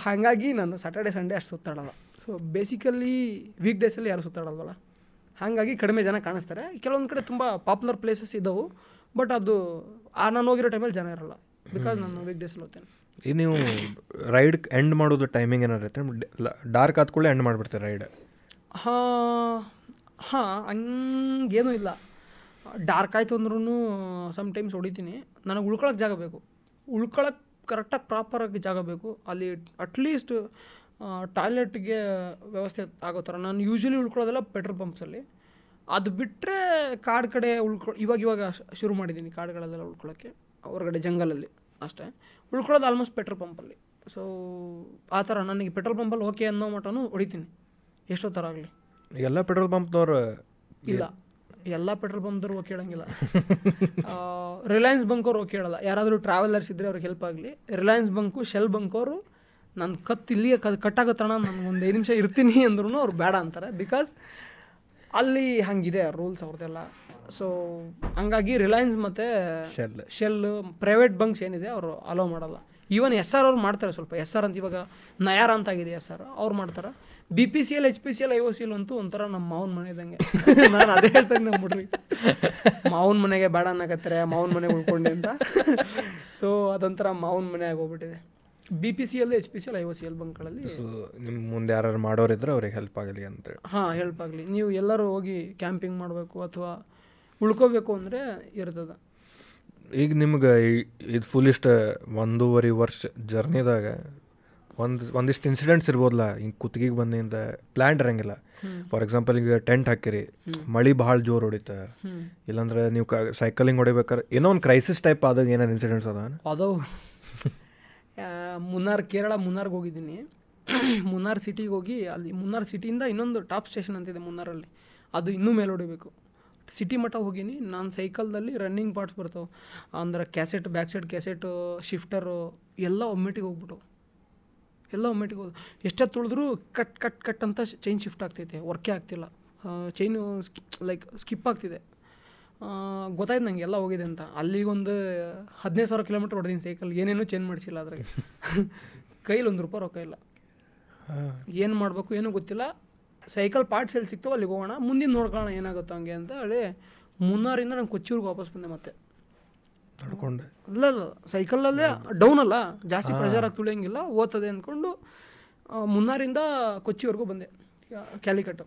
Speaker 3: ಹಾಗಾಗಿ ನಾನು ಸ್ಯಾಟರ್ಡೆ ಸಂಡೇ ಅಷ್ಟು ಸುತ್ತಾಡಲ್ಲ. ಸೊ ಬೇಸಿಕಲಿ ವೀಕ್ ಡೇಸಲ್ಲಿ ಯಾರು ಸುತ್ತಾಡಲ್ವಲ್ಲ? ಹಾಗಾಗಿ ಕಡಿಮೆ ಜನ ಕಾಣಿಸ್ತಾರೆ. ಕೆಲವೊಂದು ಕಡೆ ತುಂಬ ಪಾಪ್ಯುಲರ್ ಪ್ಲೇಸಸ್ ಇದ್ದವು ಬಟ್ ಅದು ಆ ನಾನು ಹೋಗಿರೋ ಟೈಮಲ್ಲಿ ಜನ ಇರಲ್ಲ. ಬಿಕಾಸ್ ನಾನು ವೀಕ್ ಡೇಸಲ್ಲಿ ಹೋಗ್ತೇನೆ.
Speaker 1: ಈಗ ನೀವು ರೈಡ್ ಎಂಡ್ ಮಾಡೋದು ಟೈಮಿಂಗ್ ಏನಾರು ಐತೆ ಡಾರ್ಕ್ ಕೂಡಲೇ ಎಂಡ್ ಮಾಡಿಬಿಡ್ತೀರಿ ರೈಡ್
Speaker 3: ಹಾಂ ಹಾಂ, ಹಂಗೇನೂ ಇಲ್ಲ. ಡಾರ್ಕ್ ಆಯಿತು ಅಂದ್ರೂ ಟೈಮ್ಸ್ ಹೊಡಿತೀನಿ. ನನಗೆ ಉಳ್ಕೊಳಕ್ಕೆ ಜಾಗ ಬೇಕು. ಉಳ್ಕೊಳಕ್ಕೆ ಕರೆಕ್ಟಾಗಿ ಪ್ರಾಪರಾಗಿ ಜಾಗ ಬೇಕು. ಅಲ್ಲಿ ಅಟ್ಲೀಸ್ಟ್ ಟಾಯ್ಲೆಟ್ಗೆ ವ್ಯವಸ್ಥೆ ಆಗೋ ಥರ. ನಾನು ಯೂಶ್ವಲಿ ಉಳ್ಕೊಳ್ಳೋದೆಲ್ಲ ಪೆಟ್ರೋಲ್ ಪಂಪ್ಸಲ್ಲಿ ಅದು ಬಿಟ್ಟರೆ ಕಾಡು ಕಡೆ ಉಳ್ಕೊ, ಇವಾಗ ಇವಾಗ ಶುರು ಮಾಡಿದ್ದೀನಿ ಕಾಡುಗಳಲ್ಲೆಲ್ಲ ಉಳ್ಕೊಳ್ಳೋಕ್ಕೆ ಹೊರಗಡೆ ಜಂಗಲಲ್ಲಿ ಅಷ್ಟೇ. ಉಳ್ಕೊಳ್ಳೋದು ಆಲ್ಮೋಸ್ಟ್ ಪೆಟ್ರೋಲ್ ಪಂಪಲ್ಲಿ ಸೊ ಆ ಥರ ನನಗೆ ಪೆಟ್ರೋಲ್ ಪಂಪಲ್ಲಿ ಓಕೆ ಅನ್ನೋ ಮಟನೂ ಹೊಡಿತೀನಿ. ಎಷ್ಟೋ ಥರ ಆಗಲಿ.
Speaker 1: ಎಲ್ಲ ಪೆಟ್ರೋಲ್ ಪಂಪ್ನವರು
Speaker 3: ಇಲ್ಲ. ಎಲ್ಲ ಪೆಟ್ರೋಲ್ ಪಂಪ್ದವ್ರು ಓಕೆ ಹೇಳಂಗಿಲ್ಲ ರಿಲಯನ್ಸ್ ಬಂಕ್ ಅವ್ರು ಓಕೆ ಹೇಳಲ್ಲ ಯಾರಾದರೂ ಟ್ರಾವೆಲರ್ಸ್ ಇದ್ದರೆ ಅವ್ರಿಗೆ ಹೆಲ್ಪ್ ಆಗಲಿ. ರಿಲಯನ್ಸ್ ಬಂಕು ಶೆಲ್ ಬಂಕವರು ನನ್ನ ನಾನು ಕತ್ತು ಇಲ್ಲಿಯೇ ಕ ಕಟ್ಟಾಗತ್ತಣ ನಾನು ಒಂದು ಐದು ನಿಮಿಷ ಇರ್ತೀನಿ ಅಂದ್ರೂ ಅವ್ರು ಬೇಡ ಅಂತಾರೆ. ಬಿಕಾಸ್ ಅಲ್ಲಿ ಹಂಗಿದೆ ರೂಲ್ಸ್ ಅವ್ರದ್ದೆಲ್ಲ ಸೊ ಹಂಗಾಗಿ ರಿಲಯನ್ಸ್ ಮತ್ತು
Speaker 1: ಶೆಲ್
Speaker 3: ಶೆಲ್ ಪ್ರೈವೇಟ್ ಬಂಕ್ಸ್ ಏನಿದೆ ಅವರು ಅಲೋ ಮಾಡಲ್ಲ. ಈವನ್ ಎಸ್ ಆರ್ ಅವ್ರು ಮಾಡ್ತಾರೆ ಸ್ವಲ್ಪ. ಎಸ್ ಆರ್ ಅಂತ ಇವಾಗ ನಯಾರ ಅಂತ ಆಗಿದೆ ಎಸ್ ಆರ್ ಅವ್ರು ಮಾಡ್ತಾರೆ. B P C L H P C L I O C L ಅಂತೂ ಒಂಥರ ನಮ್ಮ ಮಾವನ ಮನೆ ಇದ್ದಂಗೆ ನಾನು ಅದೇ ಹೇಳ್ತೇನೆ ನಮ್ಮ ಹುಡ್ರಿ. ಮಾವನ ಮನೆಗೆ ಬೇಡ ಅನ್ನಕತ್ತಾರೆ ಮಾವನ ಮನೆಗೆ ಉಳ್ಕೊಂಡೆ ಅಂತ. ಸೊ ಅದೊಂಥರ ಮಾವನ ಮನೆ ಆಗೋಗ್ಬಿಟ್ಟಿದೆ. B P C L H P C L I O C L ಬಂಕ್ಗಳಲ್ಲಿ
Speaker 1: so ನಿಮ್ಮ ಮುಂದೆ ಯಾರು ಮಾಡೋರಿದ್ರೆ ಅವ್ರಿಗೆ ಹೆಲ್ಪ್ ಆಗಲಿ ಅಂತೇಳಿ
Speaker 3: ಹಾಂ ಹೆಲ್ಪ್ ಆಗಲಿ. ನೀವು ಎಲ್ಲರೂ ಹೋಗಿ ಕ್ಯಾಂಪಿಂಗ್ ಮಾಡಬೇಕು ಅಥವಾ ಉಳ್ಕೋಬೇಕು ಅಂದರೆ ಇರ್ತದೆ.
Speaker 1: ಈಗ ನಿಮ್ಗೆ ಇದು ಫುಲ್ ಇಷ್ಟ ಒಂದೂವರೆ ವರ್ಷ ಜರ್ನಿದಾಗ ಒಂದು ಒಂದಿಷ್ಟು ಇನ್ಸಿಡೆಂಟ್ಸ್ ಇರ್ಬೋದಲ್ಲ ಹಿಂಗೆ ಕುತ್ತಿಗೆಗೆ ಬಂದಿಂದ ಪ್ಲ್ಯಾನ್ ಇರಂಗಿಲ್ಲ. ಫಾರ್ ಎಕ್ಸಾಂಪಲ್ ಈಗ ಟೆಂಟ್ ಹಾಕಿರಿ. ಮಳೆ ಭಾಳ ಜೋರು ಹೊಡಿತ. ಇಲ್ಲಾಂದ್ರೆ ನೀವು ಕ ಸೈಕಲಿಂಗ್ ಹೊಡಿಬೇಕಾದ್ರೆ ಏನೋ ಒಂದು ಕ್ರೈಸಿಸ್ ಟೈಪ್ ಆದಾಗ ಏನಾರು ಇನ್ಸಿಡೆಂಟ್ಸ್ ಅದ
Speaker 3: ಅದು ಮುನ್ನಾರ್ ಕೇರಳ ಮುನ್ನಾರ್ಗೆ ಹೋಗಿದ್ದೀನಿ. ಮುನ್ನಾರ್ ಸಿಟಿಗೆ ಹೋಗಿ ಅಲ್ಲಿ ಮುನ್ನಾರ್ ಸಿಟಿಯಿಂದ ಇನ್ನೊಂದು ಟಾಪ್ ಸ್ಟೇಷನ್ ಅಂತಿದೆ ಮುನ್ನಾರಲ್ಲಿ. ಅದು ಇನ್ನೂ ಮೇಲೆ ಹೊಡಿಬೇಕು. ಸಿಟಿ ಮಟ್ಟ ಹೋಗೀನಿ. ನಾನು ಸೈಕಲ್ದಲ್ಲಿ ರನ್ನಿಂಗ್ ಪಾರ್ಟ್ಸ್ ಬರ್ತಾವೆ. ಅಂದ್ರೆ cassette back side cassette shifter ಎಲ್ಲ ಒಮ್ಮೆಟಿಗೆ ಹೋಗ್ಬಿಟ್ಟು ಎಲ್ಲ ಒಮ್ಮೆಟಿಗೆ ಹೋದ ಎಷ್ಟೇ ತುಳಿದ್ರೂ ಕಟ್ ಕಟ್ ಕಟ್ ಅಂತ ಚೈನ್ ಶಿಫ್ಟ್ ಆಗ್ತೈತೆ. ವರ್ಕೇ ಆಗ್ತಿಲ್ಲ. ಚೈನು ಲೈಕ್ ಸ್ಕಿಪ್ ಆಗ್ತಿದೆ. ಗೊತ್ತಾಯ್ತು ನಂಗೆ ಎಲ್ಲ ಹೋಗಿದೆ ಅಂತ. ಅಲ್ಲಿಗೊಂದು ಹದಿನೈದು ಸಾವಿರ ಕಿಲೋಮೀಟ್ರ್ ಹೊಡೆದೀನಿ ಸೈಕಲ್ ಏನೇನೂ ಚೇಂಜ್ ಮಾಡಿಸಿಲ್ಲ ಅದ್ರಾಗೆ. ಕೈಲಿ ಒಂದು ರೂಪಾಯಿ ರೊಕ್ಕ ಇಲ್ಲ. ಏನು ಮಾಡಬೇಕು ಏನೂ ಗೊತ್ತಿಲ್ಲ. ಸೈಕಲ್ ಪಾರ್ಟ್ಸ್ ಎಲ್ಲಿ ಸಿಗ್ತಾವೆ ಅಲ್ಲಿಗೆ ಹೋಗೋಣ. ಮುಂದಿನ ನೋಡ್ಕೊಳ್ಳೋಣ ಏನಾಗುತ್ತೋ ಹಂಗೆ ಅಂತ ಹೇಳಿ ಮುನ್ನಾರಿಂದ ನಾನು ಕೊಚ್ಚಿವ್ರಿಗೆ ವಾಪಸ್ ಬಂದೆ ಮತ್ತೆ.
Speaker 1: ನಡ್ಕೊಂಡು.
Speaker 3: ಇಲ್ಲ ಸೈಕಲಲ್ಲೇ ಡೌನ್ ಅಲ್ಲ ಜಾಸ್ತಿ ಪ್ರೆಷರ್ ಆಗಿ ತುಳಿಯಂಗಿಲ್ಲ ಓದ್ತದೆ ಅಂದ್ಕೊಂಡು ಮುನ್ನಾರಿಂದ ಕೊಚ್ಚಿವರೆಗೂ ಬಂದೆ ಕ್ಯಾಲಿಕಟ್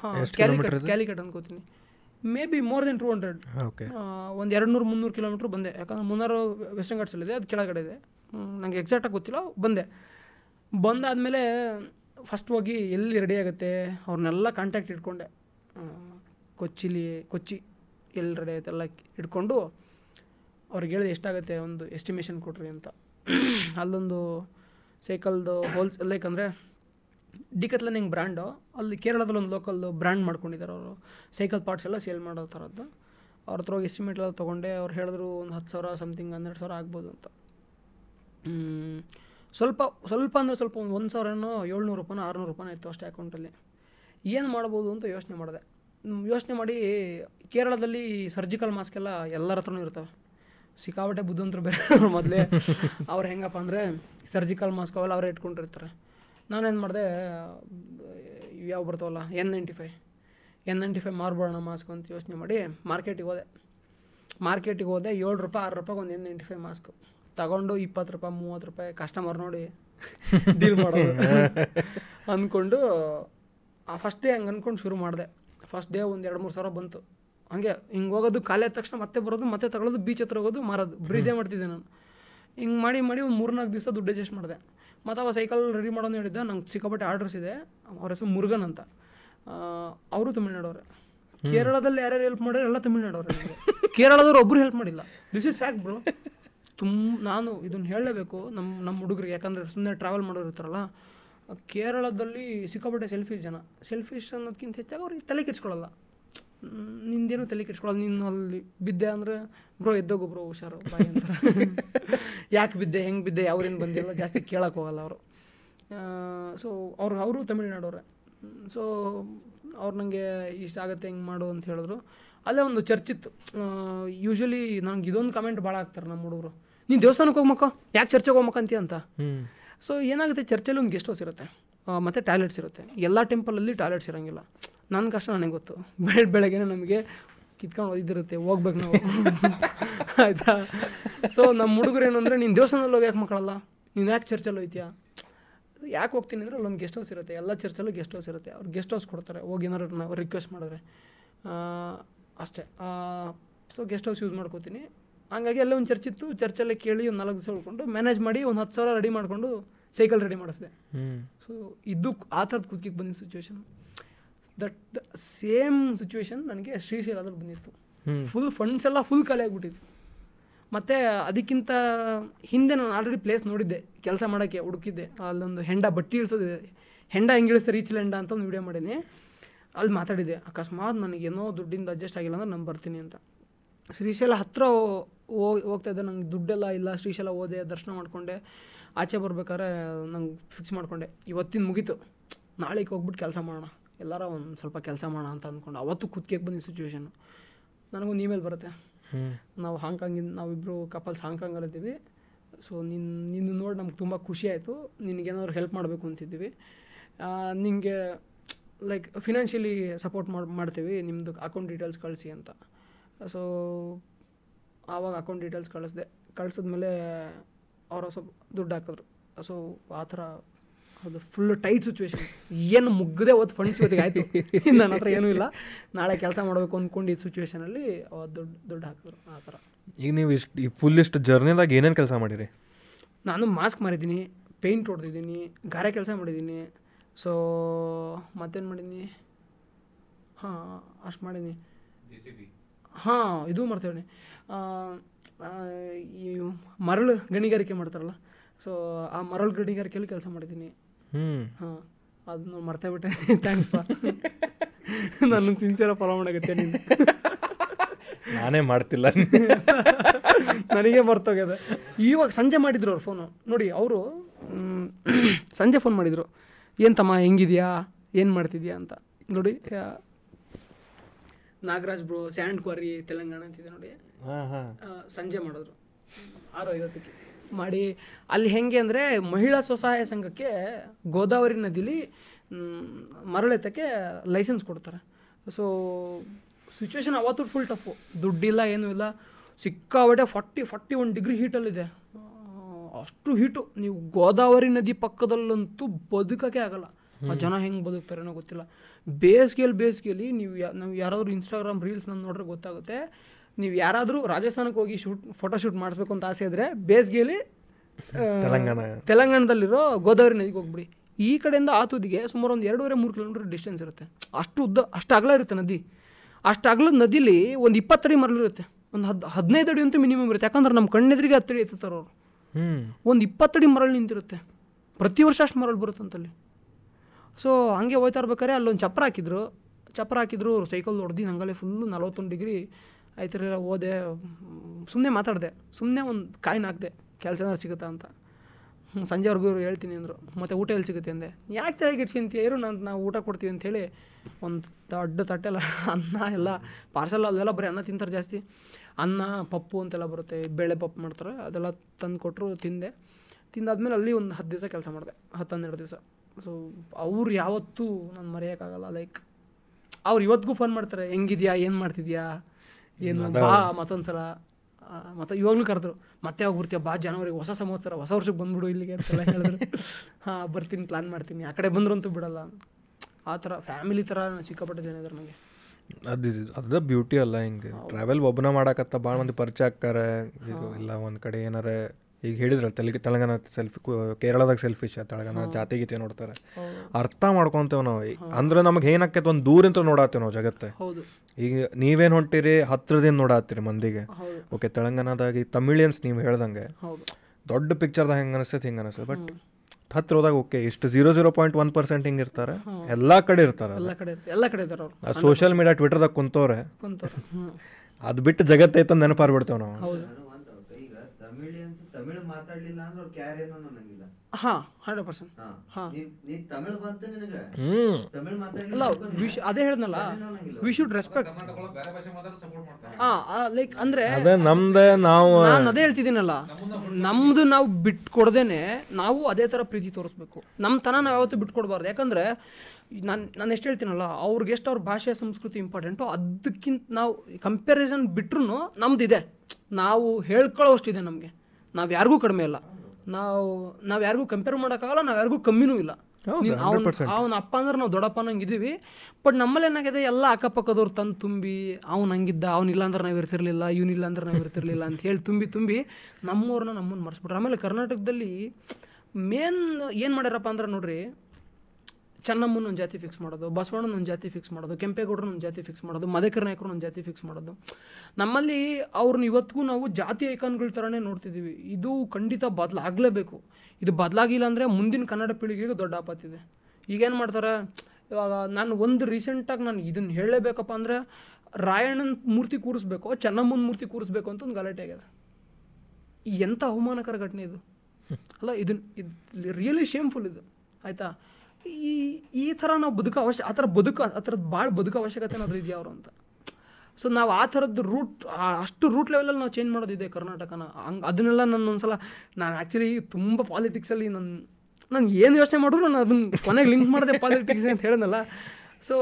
Speaker 3: ಹಾಂ ಕ್ಯಾಲಿಕಟ್ ಕ್ಯಾಲಿಕಟ್ ಅನ್ಕೋತೀನಿ. May be more than two hundred
Speaker 1: okay
Speaker 3: ಒಂದು ಎರಡು ನೂರು ಮುನ್ನೂರು ಕಿಲೋಮೀಟ್ರ್ ಬಂದೆ ಯಾಕಂದ್ರೆ ಮುನ್ನಾರು ವೆಸ್ಟರ್ನ್ ಘಾಟ್ಸಲ್ಲಿದೆ ಅದು ಕೆಳಗಡೆ ಇದೆ. ನನಗೆ ಎಕ್ಸಾಕ್ಟಾಗಿ ಗೊತ್ತಿಲ್ಲ ಬಂದೆ. ಬಂದಾದಮೇಲೆ ಫಸ್ಟ್ ಹೋಗಿ ಎಲ್ಲಿ ರೆಡಿ ಆಗುತ್ತೆ ಅವ್ರನ್ನೆಲ್ಲ ಕಾಂಟ್ಯಾಕ್ಟ್ ಇಟ್ಕೊಂಡೆ. ಕೊಚ್ಚಿಲಿ ಕೊಚ್ಚಿ. ಎಲ್ಲಿ ರೆಡಿ ಆಯ್ತು ಎಲ್ಲ ಇಟ್ಕೊಂಡು ಅವ್ರಿಗೆ ಹೇಳಿದೆ ಎಷ್ಟಾಗುತ್ತೆ ಒಂದು ಎಸ್ಟಿಮೇಷನ್ ಕೊಡ್ರಿ ಅಂತ. ಅಲ್ಲೊಂದು ಸೈಕಲ್ದು ಹೋಲ್ಸ್ ಲೈಕ್ ಅಂದರೆ ಡಿಕತ್ಲನ್ ಹಿಂಗೆ ಬ್ರ್ಯಾಂಡು ಅಲ್ಲಿ ಕೇರಳದಲ್ಲಿ ಒಂದು ಲೋಕಲ್ದು ಬ್ರ್ಯಾಂಡ್ ಮಾಡ್ಕೊಂಡಿದ್ದಾರೆ ಅವರು. ಸೈಕಲ್ ಪಾರ್ಟ್ಸ್ ಎಲ್ಲ ಸೇಲ್ ಮಾಡೋ ಥರದ್ದು ಅವ್ರ ಹತ್ರ ಹೋಗಿ ಎಸ್ಟಿಮೇಟ್ ಎಲ್ಲ ತೊಗೊಂಡೆ, ಅವ್ರು ಹೇಳಿದ್ರು ಒಂದು ಹತ್ತು ಸಾವಿರ ಸಮಥಿಂಗ್ ಹನ್ನೆರಡು ಸಾವಿರ ಆಗ್ಬೋದು ಅಂತ. ಸ್ವಲ್ಪ ಸ್ವಲ್ಪ ಅಂದರೆ ಸ್ವಲ್ಪ ಒಂದು ಒಂದು ಸಾವಿರನೋ ಏಳ್ನೂರು ರೂಪಾಯಿನೋ ಆರುನೂರು ರೂಪಾಯಿನೋ ಇತ್ತು ಅಷ್ಟೇ ಅಕೌಂಟಲ್ಲಿ ಏನು ಮಾಡ್ಬೋದು ಅಂತ ಯೋಚನೆ ಮಾಡಿದೆ. ಯೋಚನೆ ಮಾಡಿ ಕೇರಳದಲ್ಲಿ ಸರ್ಜಿಕಲ್ ಮಾಸ್ಕ್ ಎಲ್ಲ ಎಲ್ಲರ ಹತ್ರನೂ ಇರ್ತವೆ. ಸಿಕ್ಕಾಪಟ್ಟೆ ಬುದ್ಧಂತರು ಬೇರೆ ಮೊದಲೇ. ಅವ್ರು ಹೆಂಗಪ್ಪ ಅಂದರೆ ಸರ್ಜಿಕಲ್ ಮಾಸ್ಕ್ ಅವೆಲ್ಲ ಅವರೇ ಇಟ್ಕೊಂಡಿರ್ತಾರೆ. ನಾನೇನು ಮಾಡಿದೆ ಯಾವ ಬರ್ತಾವಲ್ಲ N ninety five N ninety five ಮಾರ್ಬೋಣ mask ಅಂತ ಯೋಚನೆ ಮಾಡಿ ಮಾರ್ಕೆಟಿಗೆ ಹೋದೆ. ಮಾರ್ಕೆಟಿಗೆ ಹೋದೆ ಏಳು ರೂಪಾಯಿ ಆರು ರೂಪಾಯಿಗೆ ಒಂದು ಎನ್ ನೈಂಟಿ ಫೈವ್ ಮಾಸ್ಕು ತಗೊಂಡು ಇಪ್ಪತ್ತು ರೂಪಾಯಿ ಮೂವತ್ತು ರೂಪಾಯಿ ಕಸ್ಟಮರ್ ನೋಡಿ ಡೀಲ್ ಮಾಡೋದು. ಅಂದ್ಕೊಂಡು ಫಸ್ಟ್ ಡೇ ಹಂಗೆ ಅಂದ್ಕೊಂಡು ಶುರು ಮಾಡಿದೆ. ಫಸ್ಟ್ ಡೇ ಒಂದು ಎರಡು ಮೂರು ಸಾವಿರ ಬಂತು. ಹಂಗೆ ಹಿಂಗೆ ಹೋಗೋದು ಖಾಲಿ ಆದ ತಕ್ಷಣ ಮತ್ತೆ ಬರೋದು ಮತ್ತೆ ತಗೊಳ್ಳೋದು ಬೀಚ್ ಹತ್ರ ಹೋಗೋದು ಮಾರೋದು. ಬ್ರೀದೇ ಮಾಡ್ತಿದ್ದೆ ನಾನು. ಹಿಂಗೆ ಮಾಡಿ ಮಾಡಿ ಒಂದು ಮೂರ್ನಾಲ್ಕು ದಿವಸ ದುಡ್ಡು ಅಡ್ಜಸ್ಟ್ ಮಾಡಿದೆ. ಮತ್ತು ಅವ ಸೈಕಲ್ ರೆಡಿ ಮಾಡೋದು ಹೇಳಿದ್ದೆ ನಂಗೆ ಸಿಕ್ಕಾಪಟ್ಟೆ ಆರ್ಡರ್ಸ್ ಇದೆ. ಅವ್ರ ಹೆಸರು ಮುರುಗನ್ ಅಂತ. ಅವರು ತಮಿಳ್ನಾಡವ್ರೆ ಕೇರಳದಲ್ಲಿ ಯಾರ್ಯಾರು ಹೆಲ್ಪ್ ಮಾಡಿದ್ರೆ ಎಲ್ಲ ತಮಿಳ್ನಾಡವ್ರೆ. ಕೇರಳದವ್ರು ಒಬ್ಬರು ಹೆಲ್ಪ್ ಮಾಡಿಲ್ಲ. ದಿಸ್ ಇಸ್ ಫ್ಯಾಕ್ಟ್ ಬ್ರೋ ತುಂಬ ನಾನು ಇದನ್ನು ಹೇಳಲೇಬೇಕು. ನಮ್ಮ ನಮ್ಮ ಹುಡುಗರಿಗೆ. ಯಾಕಂದರೆ ಸುಮ್ಮನೆ ಟ್ರಾವೆಲ್ ಮಾಡೋರು ಇರ್ತಾರಲ್ಲ ಕೇರಳದಲ್ಲಿ ಸಿಕ್ಕಾಪಟ್ಟೆ ಸೆಲ್ಫಿಶ್ ಜನ. ಸೆಲ್ಫಿಶ್ ಅನ್ನೋದಕ್ಕಿಂತ ಹೆಚ್ಚಾಗಿ ಅವ್ರಿಗೆ ತಲೆ ಕೆಡ್ಸ್ಕೊಳ್ಳಲ್ಲ ನಿಂದೇನು ತಲೆ ಕೆಡ್ಸ್ಕೊಳ್ಳಲ್ಲ ನಿನ್ನ ಅಲ್ಲಿ ಬಿದ್ದೆ ಅಂದರೆ, ಬ್ರೋ, ಎದ್ದೋಗು ಬ್ರೋ, ಹುಷಾರು, ಬಾಯಿ ಅಂತಾರೆ. ಯಾಕೆ ಬಿದ್ದೆ, ಹೆಂಗೆ ಬಿದ್ದೆ ಅವ್ರೇನು ಬಂದಿಲ್ಲ, ಜಾಸ್ತಿ ಕೇಳಕ್ಕೆ ಹೋಗಲ್ಲ ಅವರು. ಸೊ ಅವ್ರು, ಅವರು ತಮಿಳ್ನಾಡವ್ರೆ. ಸೊ ಅವ್ರು ನನಗೆ ಇಷ್ಟ ಆಗುತ್ತೆ, ಹೆಂಗೆ ಮಾಡು ಅಂತ ಹೇಳಿದ್ರು. ಅಲ್ಲೇ ಒಂದು ಚರ್ಚಿತ್ತು ಯೂಶ್ವಲಿ ನನಗೆ ಇದೊಂದು ಕಮೆಂಟ್ ಭಾಳ ಆಗ್ತಾರೆ ನಮ್ಮ ಹುಡುಗರು. ನೀನು ದೇವಸ್ಥಾನಕ್ಕೆ ಹೋಗ್ಮಕ್ಕ? ಯಾಕೆ ಚರ್ಚೆಗೆ ಹೋಗ್ಮಕ್ಕಂತೀಯ ಅಂತ? ಸೊ ಏನಾಗುತ್ತೆ, ಚರ್ಚಲ್ಲಿ ಒಂದು ಗೆಸ್ಟ್ ಹೌಸ್ ಇರುತ್ತೆ. ಮತ್ತು ಟಾಯ್ಲೆಟ್ಸ್ ಇರುತ್ತೆ. ಎಲ್ಲ ಟೆಂಪಲಲ್ಲಿ ಟಾಯ್ಲೆಟ್ಸ್ ಇರೋಂಗಿಲ್ಲ. ನನ್ನ ಕಷ್ಟ ನನಗೆ ಗೊತ್ತು. ಬೆಳ ಬೆಳಗ್ಗೆ ನಮಗೆ ಕಿತ್ಕೊಂಡು ಓದಿದಿರುತ್ತೆ ಹೋಗ್ಬೇಕು ನಾವು. ಆಯಿತಾ? ಸೊ ನಮ್ಮ ಹುಡುಗರು ಏನು ಅಂದರೆ, ನೀನು ದೇವಸ್ಥಾನದಲ್ಲಿ ಹೋಗಿ ಯಾಕೆ ಮಕ್ಕಳಲ್ಲ? ನೀನು ಯಾಕೆ ಚರ್ಚಲ್ಲಿ ಹೋಯ್ತೀಯಾ? ಯಾಕೆ ಹೋಗ್ತೀನಿ ಅಂದರೆ, ಅಲ್ಲೊಂದು ಗೆಸ್ಟ್ ಹೌಸ್ ಇರುತ್ತೆ. ಎಲ್ಲ ಚರ್ಚಲ್ಲೂ ಗೆಸ್ಟ್ ಹೌಸ್ ಇರುತ್ತೆ. ಅವ್ರು ಗೆಸ್ಟ್ ಹೌಸ್ ಕೊಡ್ತಾರೆ. ಹೋಗಿ ಏನಾರು ರಿಕ್ವೆಸ್ಟ್ ಮಾಡಿದ್ರೆ. ಅಷ್ಟೇ. ಸೊ ಗೆಸ್ಟ್ ಹೌಸ್ ಯೂಸ್ ಮಾಡ್ಕೋತೀನಿ. ಹಂಗಾಗಿ ಅಲ್ಲೇ ಒಂದು ಚರ್ಚ್ ಇತ್ತು. ಚರ್ಚಲ್ಲೇ ಕೇಳಿ ಒಂದು ನಾಲ್ಕು ದಿವಸ ಉಳ್ಕೊಂಡು ಮ್ಯಾನೇಜ್ ಮಾಡಿ ಒಂದು ಹತ್ತು ಸಾವಿರ ರೆಡಿ ಮಾಡಿಕೊಂಡು ಸೈಕಲ್ ರೆಡಿ ಮಾಡಿಸಿದೆ. ಸೊ ಇದು ಆ ಥರದ ಕುದಕಿಗೆ ಬಂದಿದ್ದ ಸಿಚುವೇಶನ್ ದಟ್ ಸೇಮ್ ಸಿಚುವೇಶನ್ ನನಗೆ ಶ್ರೀಶೈಲದಲ್ಲಿ ಬಂದಿತ್ತು. ಫುಲ್ ಫಂಡ್ಸ್ ಎಲ್ಲ ಫುಲ್ ಖಾಲಿ ಆಗಿಬಿಟ್ಟಿತ್ತು. ಮತ್ತು ಅದಕ್ಕಿಂತ ಹಿಂದೆ ನಾನು ಆಲ್ರೆಡಿ ಪ್ಲೇಸ್ ನೋಡಿದ್ದೆ. ಕೆಲಸ ಮಾಡೋಕ್ಕೆ ಹುಡುಕಿದ್ದೆ. ಅಲ್ಲೊಂದು ಹೆಂಡ ಬಟ್ಟಿ ಇಳಿಸೋದಿದೆ ಹೆಂಡ ಹೆಂಗೆ ಇಳಿಸ್ತಾರೆ ರೀಚ್ ಹೆಂಡ ಅಂತ ಒಂದು ವಿಡಿಯೋ ಮಾಡೀನಿ. ಅಲ್ಲಿ ಮಾತಾಡಿದ್ದೆ. ಅಕಸ್ಮಾತ್ ನನಗೇನೋ ದುಡ್ಡಿಂದ ಅಡ್ಜಸ್ಟ್ ಆಗಿಲ್ಲ ಅಂದ್ರೆ ನಾನು ಬರ್ತೀನಿ ಅಂತ. ಶ್ರೀಶೈಲ ಹತ್ತಿರ ಹೋಗ್ತಾ ಇದ್ದೆ. ನಂಗೆ ದುಡ್ಡೆಲ್ಲ ಇಲ್ಲ. ಶ್ರೀಶೈಲ ಹೋದೆ ದರ್ಶನ ಮಾಡಿಕೊಂಡೆ. ಆಚೆ ಬರ್ಬೇಕಾದ್ರೆ ನಂಗೆ ಫಿಕ್ಸ್ ಮಾಡಿಕೊಂಡೆ. ಇವತ್ತಿನ ಮುಗೀತು. ನಾಳೆಗೆ ಹೋಗ್ಬಿಟ್ಟು ಕೆಲಸ ಮಾಡೋಣ. ಎಲ್ಲಾರ ಒಂದು ಸ್ವಲ್ಪ ಕೆಲಸ ಮಾಡೋಣ ಅಂತ ಅಂದ್ಕೊಂಡು ಅವತ್ತು ಕುತ್ತಿಗೆ ಬಂದಿದ್ದ ಸಿಚುವೇಶನ್ನು ನನಗೊಂದು ಇಮೇಲ್ ಬರುತ್ತೆ. ನಾವು ಹಾಂಗ್ಕಾಂಗಿಂದ ನಾವಿಬ್ಬರು ಕಪಲ್ಸ್ ಹಾಂಗ್ಕಾಂಗಲ್ಲಿದ್ದೀವಿ ಸೊ ನಿನ್ನ ನಿನ್ನ ನೋಡಿ ನಮ್ಗೆ ತುಂಬ ಖುಷಿ ಆಯಿತು. ನಿನಗೇನಾದ್ರು ಹೆಲ್ಪ್ ಮಾಡಬೇಕು ಅಂತಿದ್ದೀವಿ. ನಿಮಗೆ ಲೈಕ್ ಫಿನಾನ್ಷಿಯಲಿ ಸಪೋರ್ಟ್ ಮಾಡಿ ಮಾಡ್ತೀವಿ. ನಿಮ್ಮದು ಅಕೌಂಟ್ ಡೀಟೇಲ್ಸ್ ಕಳಿಸಿ ಅಂತ. ಸೊ ಆವಾಗ ಅಕೌಂಟ್ ಡೀಟೇಲ್ಸ್ ಕಳಿಸ್ದೆ. ಕಳ್ಸಿದ್ಮೇಲೆ ಅವರು ಸ್ವಲ್ಪ ದುಡ್ಡು ಹಾಕಿದ್ರು. ಸೊ ಆ ಥರ ಅದು ಫುಲ್ ಟೈಟ್ ಸಿಚುವೇಶನ್ ಏನು ಮುಗ್ಗದೆ ಅವತ್ತು ಫಂಡ್ಸ್ ಇವತ್ತಿಗೆ ಆಯಿತು. ನನ್ನ ಹತ್ರ ಏನೂ ಇಲ್ಲ. ನಾಳೆ ಕೆಲಸ ಮಾಡಬೇಕು ಅಂದ್ಕೊಂಡಿದ್ದ ಸಿಚುವೇಶನಲ್ಲಿ ಅವತ್ತು ದುಡ್ಡು ದುಡ್ಡು ಹಾಕಿದ್ರು ಆ ಥರ.
Speaker 1: ಈಗ ನೀವು ಇಷ್ಟು ಈ ಫುಲ್ ಇಷ್ಟು ಜರ್ನಿದಾಗ ಏನೇನು ಕೆಲಸ ಮಾಡಿರಿ?
Speaker 3: ನಾನು ಮಾಸ್ಕ್ ಮಾರಿದ್ದೀನಿ ಪೇಂಟ್ ಹೊಡೆದಿದ್ದೀನಿ ಗಾರೆ ಕೆಲಸ ಮಾಡಿದ್ದೀನಿ. ಸೊ ಮತ್ತೇನು ಮಾಡಿದ್ದೀನಿ ಹಾಂ ಅಷ್ಟು ಮಾಡಿದ್ದೀನಿ ಹಾಂ ಇದು ಮಾಡ್ತೇವೆ ಈ ಮರಳು ಗಣಿಗಾರಿಕೆ ಮಾಡ್ತಾರಲ್ಲ ಸೊ ಆ ಮರಳು ಗಣಿಗಾರಿಕೆಯಲ್ಲಿ ಕೆಲಸ ಮಾಡಿದ್ದೀನಿ. ಹಾಂ ಅದನ್ನ ಮರ್ತಾ ಬಿಟ್ಟೆ. ಥ್ಯಾಂಕ್ಸ್ ಪಾ ನಾನು ಸಿನ್ಸಿಯರ ಫಾಲೋ ಮಾಡಾಗತ್ತೆ ನೀನು.
Speaker 1: ನಾನೇ ಮಾಡ್ತಿಲ್ಲ.
Speaker 3: ನನಗೆ ಮರ್ತೋಗ್ಯದ ಇವಾಗ ಸಂಜೆ ಮಾಡಿದ್ರು ಅವ್ರು ಫೋನು ನೋಡಿ ಅವರು ಸಂಜೆ ಫೋನ್ ಮಾಡಿದರು. ಏನು ತಮ್ಮ ಹೆಂಗಿದೆಯಾ? ಏನು ಮಾಡ್ತಿದ್ಯಾ ಅಂತ. ನೋಡಿ Nagaraj bro sand quarry Telangana ಅಂತಿದೆ ನೋಡಿ.
Speaker 1: ಹಾಂ ಹಾಂ.
Speaker 3: ಸಂಜೆ ಮಾಡಿದ್ರು. ಆರು ಐವತ್ತಕ್ಕೆ. ಮಾಡಿ ಅಲ್ಲಿ ಹೆಂಗೆ ಅಂದರೆ ಮಹಿಳಾ ಸ್ವಸಹಾಯ ಸಂಘಕ್ಕೆ ಗೋದಾವರಿ ನದಿಲಿ ಮರಳೆತ್ತಕ್ಕೆ ಲೈಸೆನ್ಸ್ ಕೊಡ್ತಾರೆ. ಸೊ ಸಿಚುವೇಶನ್ ಅವತ್ತು ಫುಲ್ ಟಫು ದುಡ್ಡಿಲ್ಲ ಏನೂ ಇಲ್ಲ. ಸಿಕ್ಕಾಬಟ್ಟೆ ಫಾರ್ಟಿ ಫಾರ್ಟಿ ಒನ್ ಡಿಗ್ರಿ ಹೀಟಲ್ಲಿದೆ ಅಷ್ಟು ಹೀಟು ನೀವು ಗೋದಾವರಿ ನದಿ ಪಕ್ಕದಲ್ಲಂತೂ ಬದುಕೋಕ್ಕೆ ಆಗಲ್ಲ. ಆ ಜನ ಹೆಂಗೆ ಬದುಕ್ತಾರೇನೋ ಗೊತ್ತಿಲ್ಲ. ಬೇಸಿಗೆಯಲ್ಲಿ ಬೇಸಿಗೆಯಲ್ಲಿ ನೀವು ಯಾ ನಾವು ಯಾರಾದರೂ ಇನ್ಸ್ಟಾಗ್ರಾಮ್ ರೀಲ್ಸ್ ನಾನು ನೋಡ್ರೆ ಗೊತ್ತಾಗುತ್ತೆ. ನೀವು ಯಾರಾದರೂ ರಾಜಸ್ಥಾನಕ್ಕೆ ಹೋಗಿ ಶೂಟ್ ಫೋಟೋ ಶೂಟ್ ಮಾಡಿಸ್ಬೇಕು ಅಂತ ಆಸೆ ಇದ್ದರೆ ಬೇಸಿಗೆಯಲ್ಲಿ
Speaker 1: ತೆಲಂಗಾಣ.
Speaker 3: ತೆಲಂಗಾಣದಲ್ಲಿರೋ ಗೋದಾವರಿ ನದಿಗೆ ಹೋಗ್ಬಿಡಿ. ಈ ಕಡೆಯಿಂದ ಆ ತುದಿಗೆ ಸುಮಾರು ಒಂದು ಎರಡೂವರೆ ಮೂರು ಕಿಲೋಮೀಟರ್ ಡಿಸ್ಟೆನ್ಸ್ ಇರುತ್ತೆ. ಅಷ್ಟು ಉದ್ದ ಅಷ್ಟು ಅಗಲ ಇರುತ್ತೆ ನದಿ. ಅಷ್ಟು ಅಗಲದ ನದಿಲಿ ಒಂದು ಇಪ್ಪತ್ತಡಿ ಮರಳಿರುತ್ತೆ ಒಂದು ಹದ್ ಹದಿನೈದು ಅಡಿ ಅಂತೂ ಮಿನಿಮಮ್ ಇರುತ್ತೆ. ಯಾಕಂದ್ರೆ ನಮ್ಮ ಕಣ್ಣೆದುರಿಗೆ ಹತ್ತಡಿ ಎತ್ತುತ್ತಾರೆ ಅವರು ಒಂದು ಇಪ್ಪತ್ತಡಿ ಮರಳು ನಿಂತಿರುತ್ತೆ. ಪ್ರತಿ ವರ್ಷ ಅಷ್ಟು ಮರಳು ಬರುತ್ತಂತಲ್ಲಿ. ಸೊ ಹಂಗೆ ಹೋಗ್ತಾ ಇರ್ಬೇಕಾದ್ರೆ ಅಲ್ಲೊಂದು ಚಪ್ಪರ ಹಾಕಿದ್ರು. ಚಪ್ಪರ ಹಾಕಿದ್ರು ಸೈಕಲ್ ಹೊಡೆದು ಹಂಗಲ್ಲೇ ಫುಲ್ಲು ನಲ್ವತ್ತೊಂದು ಡಿಗ್ರಿ ಆಯ್ತರ ಓದೆ ಸುಮ್ಮನೆ ಮಾತಾಡಿದೆ. ಸುಮ್ಮನೆ ಒಂದು ಕಾಯಿನ ಹಾಕಿದೆ, ಕೆಲಸ ಏನಾದ್ರು ಸಿಗುತ್ತಾ ಅಂತ. ಸಂಜೆವರೆಗೂ ಇವರು ಹೇಳ್ತೀನಿ ಅಂದರು. ಮತ್ತು ಊಟ ಎಲ್ಲಿ ಸಿಗುತ್ತೆ ಅಂದೆ. ಯಾಕೆ ತಲೆಗೆ ಇಟ್ಕೊಂತೀಯ ಇರು ನಾನು ನಾವು ಊಟ ಕೊಡ್ತೀವಿ ಅಂಥೇಳಿ ಒಂದು ದೊಡ್ಡ ತಟ್ಟೆಲ್ಲ ಅನ್ನ ಎಲ್ಲ ಪಾರ್ಸಲ್ ಅಲ್ಲೆಲ್ಲ ಬರೀ ಅನ್ನ ತಿಂತಾರೆ ಜಾಸ್ತಿ. ಅನ್ನ, ಪಪ್ಪು ಅಂತೆಲ್ಲ ಬರುತ್ತೆ. ಬೇಳೆ ಪಪ್ಪು ಮಾಡ್ತಾರೆ. ಅದೆಲ್ಲ ತಂದು ಕೊಟ್ಟರು ತಿಂದೆ. ತಿಂದಾದ್ಮೇಲೆ ಅಲ್ಲಿ ಒಂದು ಹತ್ತು ದಿವಸ ಕೆಲಸ ಮಾಡಿದೆ. ಹತ್ತು ಹನ್ನೆರಡು ದಿವಸ. ಸೊ ಅವ್ರು ಯಾವತ್ತೂ ನಾನು ಮರೆಯೋಕ್ಕಾಗಲ್ಲ. ಲೈಕ್ ಅವ್ರು ಇವತ್ತಿಗೂ ಫೋನ್ ಮಾಡ್ತಾರೆ ಹೆಂಗಿದ್ಯಾ? ಏನು ಮಾಡ್ತಿದ್ಯಾ? ಏನು ಬಾ ಮತ್ತೊಂದು ಸಲ ಮತ್ತು ಇವಾಗಲೂ ಕರೆದ್ರು ಮತ್ತೆ ಯಾವಾಗ ಬರ್ತೀಯ ಬಾ ಜನವರಿಗೆ ಹೊಸ ಸಂವತ್ಸರ ಹೊಸ ವರ್ಷಕ್ಕೆ ಬಂದ್ಬಿಡು ಇಲ್ಲಿಗೆ ಅಂತೆಲ್ಲ ಹೇಳಿದ್ರು. ಹಾಂ ಬರ್ತೀನಿ ಪ್ಲ್ಯಾನ್ ಮಾಡ್ತೀನಿ. ಆ ಕಡೆ ಬಂದ್ರಂತೂ ಬಿಡಲ್ಲ. ಆ ಥರ ಫ್ಯಾಮಿಲಿ ಥರ ಸಿಕ್ಕಾಪಟ್ಟೆ ಜನ ಇದ್ದಾರೆ ನನಗೆ.
Speaker 1: ಅದು ಅದ ಬ್ಯೂಟಿ ಅಲ್ಲ ಹಿಂಗೆ. ಟ್ರಾವೆಲ್ ಒಬ್ಬನ ಮಾಡಕತ್ತ ಭಾಳ ಮಂದಿ ಪರಿಚಯ ಆಕ್ಕಾರ ಇದು ಇಲ್ಲ ಒಂದು ಕಡೆ ಏನಾರ ಈಗ ಹೇಳಿದ್ರಲ್ಲ ತೆಲುಗು ತೆಲಂಗಾಣ ಸೆಲ್ಫಿ ಕೇರಳದಾಗ ಸೆಲ್ಫಿಶ್ ತೆಲಂಗಾಣ ಜಾತಿ ಗೀತೆ ನೋಡ್ತಾರೆ. ಅರ್ಥ ಮಾಡ್ಕೊಂತೇವೆ ನಾವು. ಅಂದ್ರೆ ನಮಗೆ ಏನಾಕೈತೆ ಒಂದು ದೂರಿಂದ ನೋಡತ್ತೇವೆ ನಾವು ಜಗತ್ತೆ. ಈಗ ನೀವೇನು ಹೊಂಟಿರಿ ಹತ್ರದಿಂದ ನೋಡತ್ತೀರಿ ಮಂದಿಗೆ. ಓಕೆ ತೆಲಂಗಾಣದಾಗ ಈ ತಮಿಳಿಯನ್ಸ್ ನೀವು ಹೇಳ್ದಂಗೆ ದೊಡ್ಡ ಪಿಕ್ಚರ್ದಾಗ ಹೆಂಗೆ ಅನಿಸ್ತೈತೆ ಹಿಂಗೆ ಅನಿಸ್ತದೆ ಬಟ್ ಹತ್ರ ಹೋದಾಗ ಓಕೆ ಇಷ್ಟು zero zero point one percent ಹಿಂಗೆ ಇರ್ತಾರೆ. ಎಲ್ಲ ಕಡೆ ಇರ್ತಾರೆ
Speaker 3: ಎಲ್ಲ ಕಡೆ
Speaker 1: ಸೋಷಿಯಲ್ ಮೀಡಿಯಾ ಟ್ವಿಟರ್ದಾಗ ಕುಂತವ್ರೆ. ಅದು ಬಿಟ್ಟು ಜಗತ್ತೈತಂದು ನೆನಪಾರ್ಬಿಡ್ತೇವೆ ನಾವು
Speaker 3: ಹೌದು
Speaker 4: ನಾನು ಒಂದು doubt. ಈಗ ತಮಿಳಿಯನ್ಸ್ ತಮಿಳು ಮಾತಾಡ್ಲಿಲ್ಲ ಅಂದ್ರೆ ಅವ್ರು ಕ್ಯಾರ್ ಏನೋ ನನಗಿಲ್ಲ
Speaker 3: ಹಾಂ ಹಂಡ್ರೆಡ್ ಪರ್ಸೆಂಟ್
Speaker 4: ಹಾ ನೀನ್ ತಮಿಳು ಬಂತ ನಿನಗ. ತಮಿಳು
Speaker 3: ಅಲ್ಲ
Speaker 4: ಮಾತಾಡ್ಲಿಲ್ಲ
Speaker 3: ವಿಶ್ ಅದೇ ಹೇಳ್ದಲ್ಲ ವಿ ಶುಡ್ ರೆಸ್ಪೆಕ್ಟ್ ಹಾಂ ಲೈಕ್ ಅಂದರೆ
Speaker 1: ಅದೇ ನಮ್ದೇ ನಾವು
Speaker 3: ನಾನು ಅದೇ ಹೇಳ್ತಿದ್ದೀನಲ್ಲ. ನಮ್ದು ನಾವು ಬಿಟ್ಕೊಡ್ದೇನೆ ನಾವು ಅದೇ ಥರ ಪ್ರೀತಿ ತೋರಿಸ್ಬೇಕು. ನಮ್ಮ ತನ ನಾವು ಯಾವತ್ತು ಬಿಟ್ಕೊಡ್ಬಾರ್ದು. ಯಾಕಂದ್ರೆ ನಾನು ನಾನು ಎಷ್ಟು ಹೇಳ್ತೀನಲ್ಲ ಅವ್ರಿಗೆ ಎಷ್ಟು ಅವ್ರ ಭಾಷೆ ಸಂಸ್ಕೃತಿ ಇಂಪಾರ್ಟೆಂಟು ಅದಕ್ಕಿಂತ ನಾವು ಕಂಪ್ಯಾರಿಸನ್ ಬಿಟ್ರು ನಮ್ದಿದೆ. ನಾವು ಹೇಳ್ಕೊಳ್ಳೋಷ್ಟಿದೆ ನಮಗೆ. ನಾವು ಯಾರಿಗೂ ಕಡಿಮೆ ಇಲ್ಲ. ನಾವು ನಾವು ಯಾರಿಗೂ ಕಂಪೇರ್ ಮಾಡೋಕ್ಕಾಗಲ್ಲ ನಾವು ಯಾರಿಗೂ ಕಮ್ಮಿನೂ ಇಲ್ಲ.
Speaker 1: 100%.
Speaker 3: ಅವನ ಅಪ್ಪ ಅಂದ್ರೆ ನಾವು ದೊಡ್ಡಪ್ಪ ನಂಗೆ ಇದೀವಿ ಬಟ್ ನಮ್ಮಲ್ಲಿ ಏನಾಗಿದೆ ಎಲ್ಲ ಅಕ್ಕಪಕ್ಕದವ್ರು ತಂದು ತುಂಬಿ ಅವ್ನು ಹಂಗಿದ್ದ ಅವ್ನಿಲ್ಲ ಅಂದ್ರೆ ನಾವು ಇರ್ತಿರ್ಲಿಲ್ಲ ಇವನಿಲ್ಲ ಅಂದ್ರೆ ನಾವು ಇರ್ತಿರ್ಲಿಲ್ಲ ಅಂತ ಹೇಳಿ ತುಂಬಿ ತುಂಬಿ ನಮ್ಮೂರನ್ನ ನಮ್ಮನ್ನು ಮರ್ಸ್ಬಿಟ್ರು. ಆಮೇಲೆ ಕರ್ನಾಟಕದಲ್ಲಿ ಮೇನ್ ಏನು ಮಾಡ್ಯಾರಪ್ಪ ಅಂದ್ರೆ ನೋಡ್ರಿ ಚೆನ್ನಮ್ಮನ ಒಂದು ಜಾತಿ ಫಿಕ್ಸ್ ಮಾಡೋದು ಬಸವಣ್ಣನ ಒಂದು ಜಾತಿ ಫಿಕ್ಸ್ ಮಾಡೋದು, ಕೆಂಪೇಗೌಡರನ್ನ ಒಂದು ಜಾತಿ ಫಿಕ್ಸ್ ಮಾಡೋದು ಮದಕರ ನಾಯಕರನ್ನ ಒಂದು ಜಾತಿ ಫಿಕ್ಸ್ ಮಾಡೋದು. ನಮ್ಮಲ್ಲಿ ಅವ್ರನ್ನ ಇವತ್ತಿಗೂ ನಾವು ಜಾತಿ ಐಕಾನ್ಗಳ ಥರನೇ ನೋಡ್ತಿದ್ದೀವಿ ಇದು ಖಂಡಿತ ಬದಲಾಗಲೇಬೇಕು. ಇದು ಬದಲಾಗಿಲ್ಲ ಅಂದರೆ ಮುಂದಿನ ಕನ್ನಡ ಪೀಳಿಗೆಗೆ ದೊಡ್ಡ ಆಪತ್ತಿದೆ ಈಗೇನು ಮಾಡ್ತಾರೆ? ಇವಾಗ ನಾನು ಒಂದು ರೀಸೆಂಟಾಗಿ ನಾನು ಇದನ್ನು ಹೇಳಲೇಬೇಕಪ್ಪ ಅಂದರೆ ರಾಯಣ್ಣನ ಮೂರ್ತಿ ಕೂರಿಸ್ಬೇಕು, ಚೆನ್ನಮ್ಮನ ಮೂರ್ತಿ ಕೂರಿಸ್ಬೇಕು ಅಂತ ಒಂದು ಗಲಾಟೆ ಆಗಿದೆ ಎಂಥ ಅವಮಾನಕರ ಘಟನೆ ಇದು. ಅಲ್ಲ ಇದನ್ನ ಇದು ರಿಯಲಿ ಶೇಮ್ಫುಲ್ ಇದು. ಆಯಿತಾ? ಈ ಈ ಥರ ನಾವು ಬದುಕೋ ಅವಶ್ಯ, ಆ ಥರ ಬದುಕು, ಆ ಥರದ್ದು ಭಾಳ ಬದುಕೋ ಅವಶ್ಯಕತೆ ಏನಾದರೂ ಇದೆಯಾ ಅವರು ಅಂತ? ಸೊ ನಾವು ಆ ಥರದ್ದು ರೂಟ್ ಅಷ್ಟು ರೂಟ್ ಲೆವೆಲಲ್ಲಿ ನಾವು ಚೇಂಜ್ ಮಾಡೋದಿದೆ ಕರ್ನಾಟಕನ. ಹಂಗೆ ಅದನ್ನೆಲ್ಲ ನಾನು ಒಂದ್ಸಲ, ನಾನು ಆ್ಯಕ್ಚುಲಿ ತುಂಬ ಪಾಲಿಟಿಕ್ಸಲ್ಲಿ ನಾನು ನಾನು ಏನು ಯೋಚನೆ ಮಾಡಿದ್ರು ನಾನು ಅದನ್ನ ಕೊನೆಗೆ ಲಿಂಕ್ ಮಾಡಿದೆ ಪಾಲಿಟಿಕ್ಸ್ ಅಂತ ಹೇಳಿದ್ನಲ್ಲ ಸೊ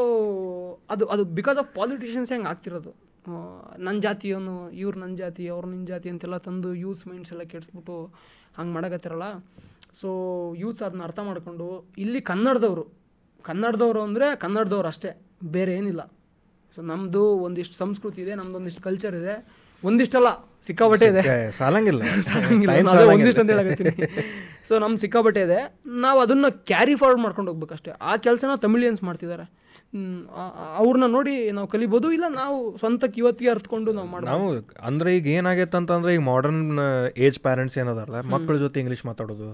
Speaker 3: ಅದು ಅದು ಬಿಕಾಸ್ ಆಫ್ ಪಾಲಿಟಿಷಿಯನ್ಸ್ ಹೆಂಗೆ ಆಗ್ತಿರೋದು? ನನ್ನ ಜಾತಿಯವನು ಇವ್ರು ನನ್ನ ಜಾತಿ, ಅವ್ರು ನಿನ್ನ ಜಾತಿ ಅಂತೆಲ್ಲ ತಂದು ಯೂಸ್ ಮೈಂಡ್ಸ್ ಎಲ್ಲ ಕೆಡಿಸ್ಬಿಟ್ಟು ಹಂಗೆ ಮಾಡಕತ್ತಿರಲ್ಲ? ಸೊ ಯೂತ್ಸ್ ಅದನ್ನ ಅರ್ಥ ಮಾಡಿಕೊಂಡು ಇಲ್ಲಿ ಕನ್ನಡದವರು ಕನ್ನಡದವರು ಅಂದರೆ ಕನ್ನಡದವ್ರು ಅಷ್ಟೇ ಬೇರೆ ಏನಿಲ್ಲ. ಸೊ ನಮ್ಮದು ಒಂದಿಷ್ಟು ಸಂಸ್ಕೃತಿ ಇದೆ ನಮ್ದು ಒಂದಿಷ್ಟು ಕಲ್ಚರ್ ಇದೆ ಒಂದಿಷ್ಟಲ್ಲ ಸಿಕ್ಕಾಬಟ್ಟೆ ಇದೆ.
Speaker 1: ಸಾಲಂಗಿಲ್ಲ.
Speaker 3: ಸಾಲಂಗಿಲ್ಲ. ಒಂದಿಷ್ಟು ಅಂತ ಹೇಳಕತ್ತೀನಿ ಸೊ ನಮ್ಮ ಸಿಕ್ಕಾಬಟ್ಟೆ ಇದೆ. ನಾವು ಅದನ್ನು ಕ್ಯಾರಿ ಫಾರ್ವರ್ಡ್ ಮಾಡ್ಕೊಂಡು ಹೋಗ್ಬೇಕಷ್ಟೇ. ಆ ಕೆಲಸನ ತಮಿಳಿಯನ್ಸ್ ಮಾಡ್ತಿದ್ದಾರೆ ಅವ್ರನ್ನ ನೋಡಿ ನಾವು ಕಲಿಬೋದು ಇಲ್ಲ ನಾವು ಸ್ವಂತಕ್ಕೆ ಇವತ್ತಿಗೆ ಅರ್ತ್ಕೊಂಡು ನಾವು ಮಾಡಿ
Speaker 1: ನಾವು ಅಂದ್ರೆ ಈಗ ಏನಾಗೈತೆ ಅಂತಂದ್ರೆ ಈಗ ಮಾಡರ್ನ್ ಏಜ್ ಪ್ಯಾರೆಂಟ್ಸ್ ಏನದಾರಲ್ಲ ಮಕ್ಕಳ ಜೊತೆ ಇಂಗ್ಲೀಷ್ ಮಾತಾಡೋದು.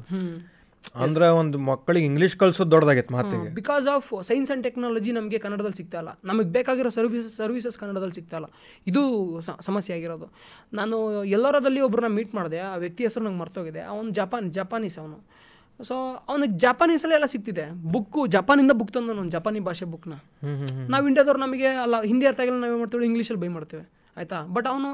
Speaker 1: ಅಂದ್ರೆ ಒಂದು ಮಕ್ಕಳಿಗೆ ಇಂಗ್ಲೀಷ್ ಕಳ್ಸೋದು ದೊಡ್ಡದಾಗೈತೆ ಮಾತಿಗೆ.
Speaker 3: Because of science and technology ನಮಗೆ ಕನ್ನಡದಲ್ಲಿ ಸಿಗ್ತಾ ಇಲ್ಲ. ನಮಗೆ ಬೇಕಾಗಿರೋ ಸರ್ವಿಸಸ್ ಸರ್ವಿಸಸ್ ಕನ್ನಡದಲ್ಲಿ ಸಿಗ್ತಾ ಇಲ್ಲ. ಇದು ಸಮಸ್ಯೆ ಆಗಿರೋದು. ನಾನು ಎಲ್ಲರದಲ್ಲಿ ಒಬ್ಬರನ್ನ ಮೀಟ್ ಮಾಡಿದೆ ಆ ವ್ಯಕ್ತಿ ಹೆಸರು ನಂಗೆ ಮರ್ತೋಗಿದೆ. ಅವನು ಜಪಾನ್ ಜಪಾನೀಸ್ ಅವನು. ಸೊ ಅವನಿಗೆ ಜಪಾನೀಸಲ್ಲೇ ಎಲ್ಲ ಸಿಗ್ತಿದೆ. ಬುಕ್ಕು ಜಪಾನಿಂದ ಬುಕ್ ತಂದು ನಾನು ಜಪಾನಿ ಭಾಷೆ ಬುಕ್ನ ನಾವು ಇಂಡಿಯಾದವ್ರು ನಮಗೆ ಅಲ್ಲ ಹಿಂದಿ ಅರ್ಥ ಆಗಿಲ್ಲ ನಾವೇನು ಮಾಡ್ತೀವಿ ಇಂಗ್ಲೀಷಲ್ಲಿ ಬೈ ಮಾಡ್ತೇವೆ. ಆಯಿತಾ? ಬಟ್ ಅವನು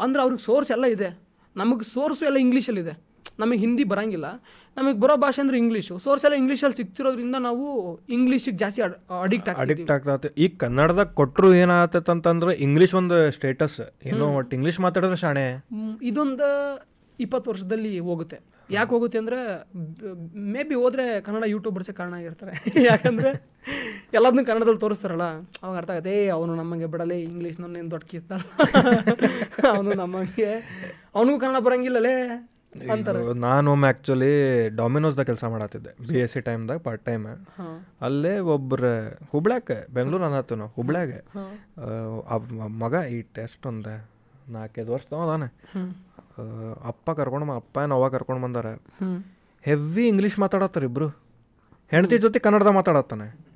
Speaker 3: ಅಂದ್ರೆ ಅವ್ರಿಗೆ ಸೋರ್ಸ್ ಎಲ್ಲ ಇದೆ. ನಮಗೆ ಸೋರ್ಸು ಎಲ್ಲ ಇಂಗ್ಲೀಷಲ್ಲಿದೆ ನಮಗೆ ಹಿಂದಿ ಬರೋಂಗಿಲ್ಲ. ನಮಗೆ ಬರೋ ಭಾಷೆ ಅಂದ್ರೆ ಇಂಗ್ಲೀಷು. ಸೋರ್ಸ್ ಎಲ್ಲ ಇಂಗ್ಲೀಷಲ್ಲಿ ಸಿಕ್ತಿರೋದ್ರಿಂದ ನಾವು ಇಂಗ್ಲೀಷಿಗೆ ಜಾಸ್ತಿ ಅಡಿಕ್ಟ್
Speaker 1: ಅಡಿಕ್ಟ್ ಆಗ್ತದೆ ಈಗ ಕನ್ನಡದಾಗ ಕೊಟ್ಟರು ಏನಾಗತ್ತಂತಂದ್ರೆ ಇಂಗ್ಲೀಷ್ ಒಂದು ಸ್ಟೇಟಸ್ ಏನೋ ಒಟ್ಟು ಇಂಗ್ಲೀಷ್ ಮಾತಾಡಿದ್ರೆ ಶಾಣೆ.
Speaker 3: ಇದೊಂದು ಇಪ್ಪತ್ತು ವರ್ಷದಲ್ಲಿ ಹೋಗುತ್ತೆ. ಯಾಕೆ ಹೋಗುತ್ತೆ ಅಂದರೆ ಮೇ ಬಿ ಹೋದರೆ ಕನ್ನಡ ಯೂಟ್ಯೂಬರ್ಸ್ ಕಾರಣ ಆಗಿರ್ತಾರೆ. ಯಾಕಂದರೆ ಎಲ್ಲದನ್ನೂ ಕನ್ನಡದಲ್ಲಿ ತೋರಿಸ್ತಾರಲ್ಲ ಅವಾಗ ಅರ್ಥ ಆಗುತ್ತೆ ಏ ಅವನು ನಮಗೆ ಬಿಡಲೇ ಇಂಗ್ಲೀಷ್ ನನ್ನ ದೊಡ್ಡ ಕಿಸ್ತಾನ ಅವನು ನಮಗೆ ಅವನಿಗೂ ಕನ್ನಡ ಬರಂಗಿಲ್ಲಲೇ ಅಂತಾರೆ.
Speaker 1: ನಾನು ನಾನೊಮ್ಮೆ ಆ್ಯಕ್ಚುಲಿ ಡಾಮಿನೋಸ್ದಾಗ ಕೆಲಸ ಮಾಡತ್ತಿದ್ದೆ ಬಿ ಎಸ್ ಸಿ ಟೈಮ್ದಾಗ ಪಾರ್ಟ್ ಟೈಮ್ ಅಲ್ಲೇ ಒಬ್ರು ಹುಬ್ಳ್ಯಾಕ ಬೆಂಗಳೂರು ಅನ್ನತ್ತು ನಾವು ಹುಬ್ಳ್ಯಾಗೆ. ಮಗ ಈ ಟೆಸ್ಟ್ ಒಂದು ನಾಲ್ಕೈದು ವರ್ಷ ಅದಾನೆ ಆ, ಅಪ್ಪ ಕರ್ಕೊಂಡು ಅಪ್ಪ ಏನು ಅವ ಕರ್ಕೊಂಡು ಬಂದಾರ. ಹೆವಿ ಇಂಗ್ಲೀಷ್ ಮಾತಾಡತ್ತಾರ ಇಬ್ರು. ಹೆಂಡತಿ ಜೊತೆ ಕನ್ನಡದ ಮಾತಾಡತ್ತಾನೆ.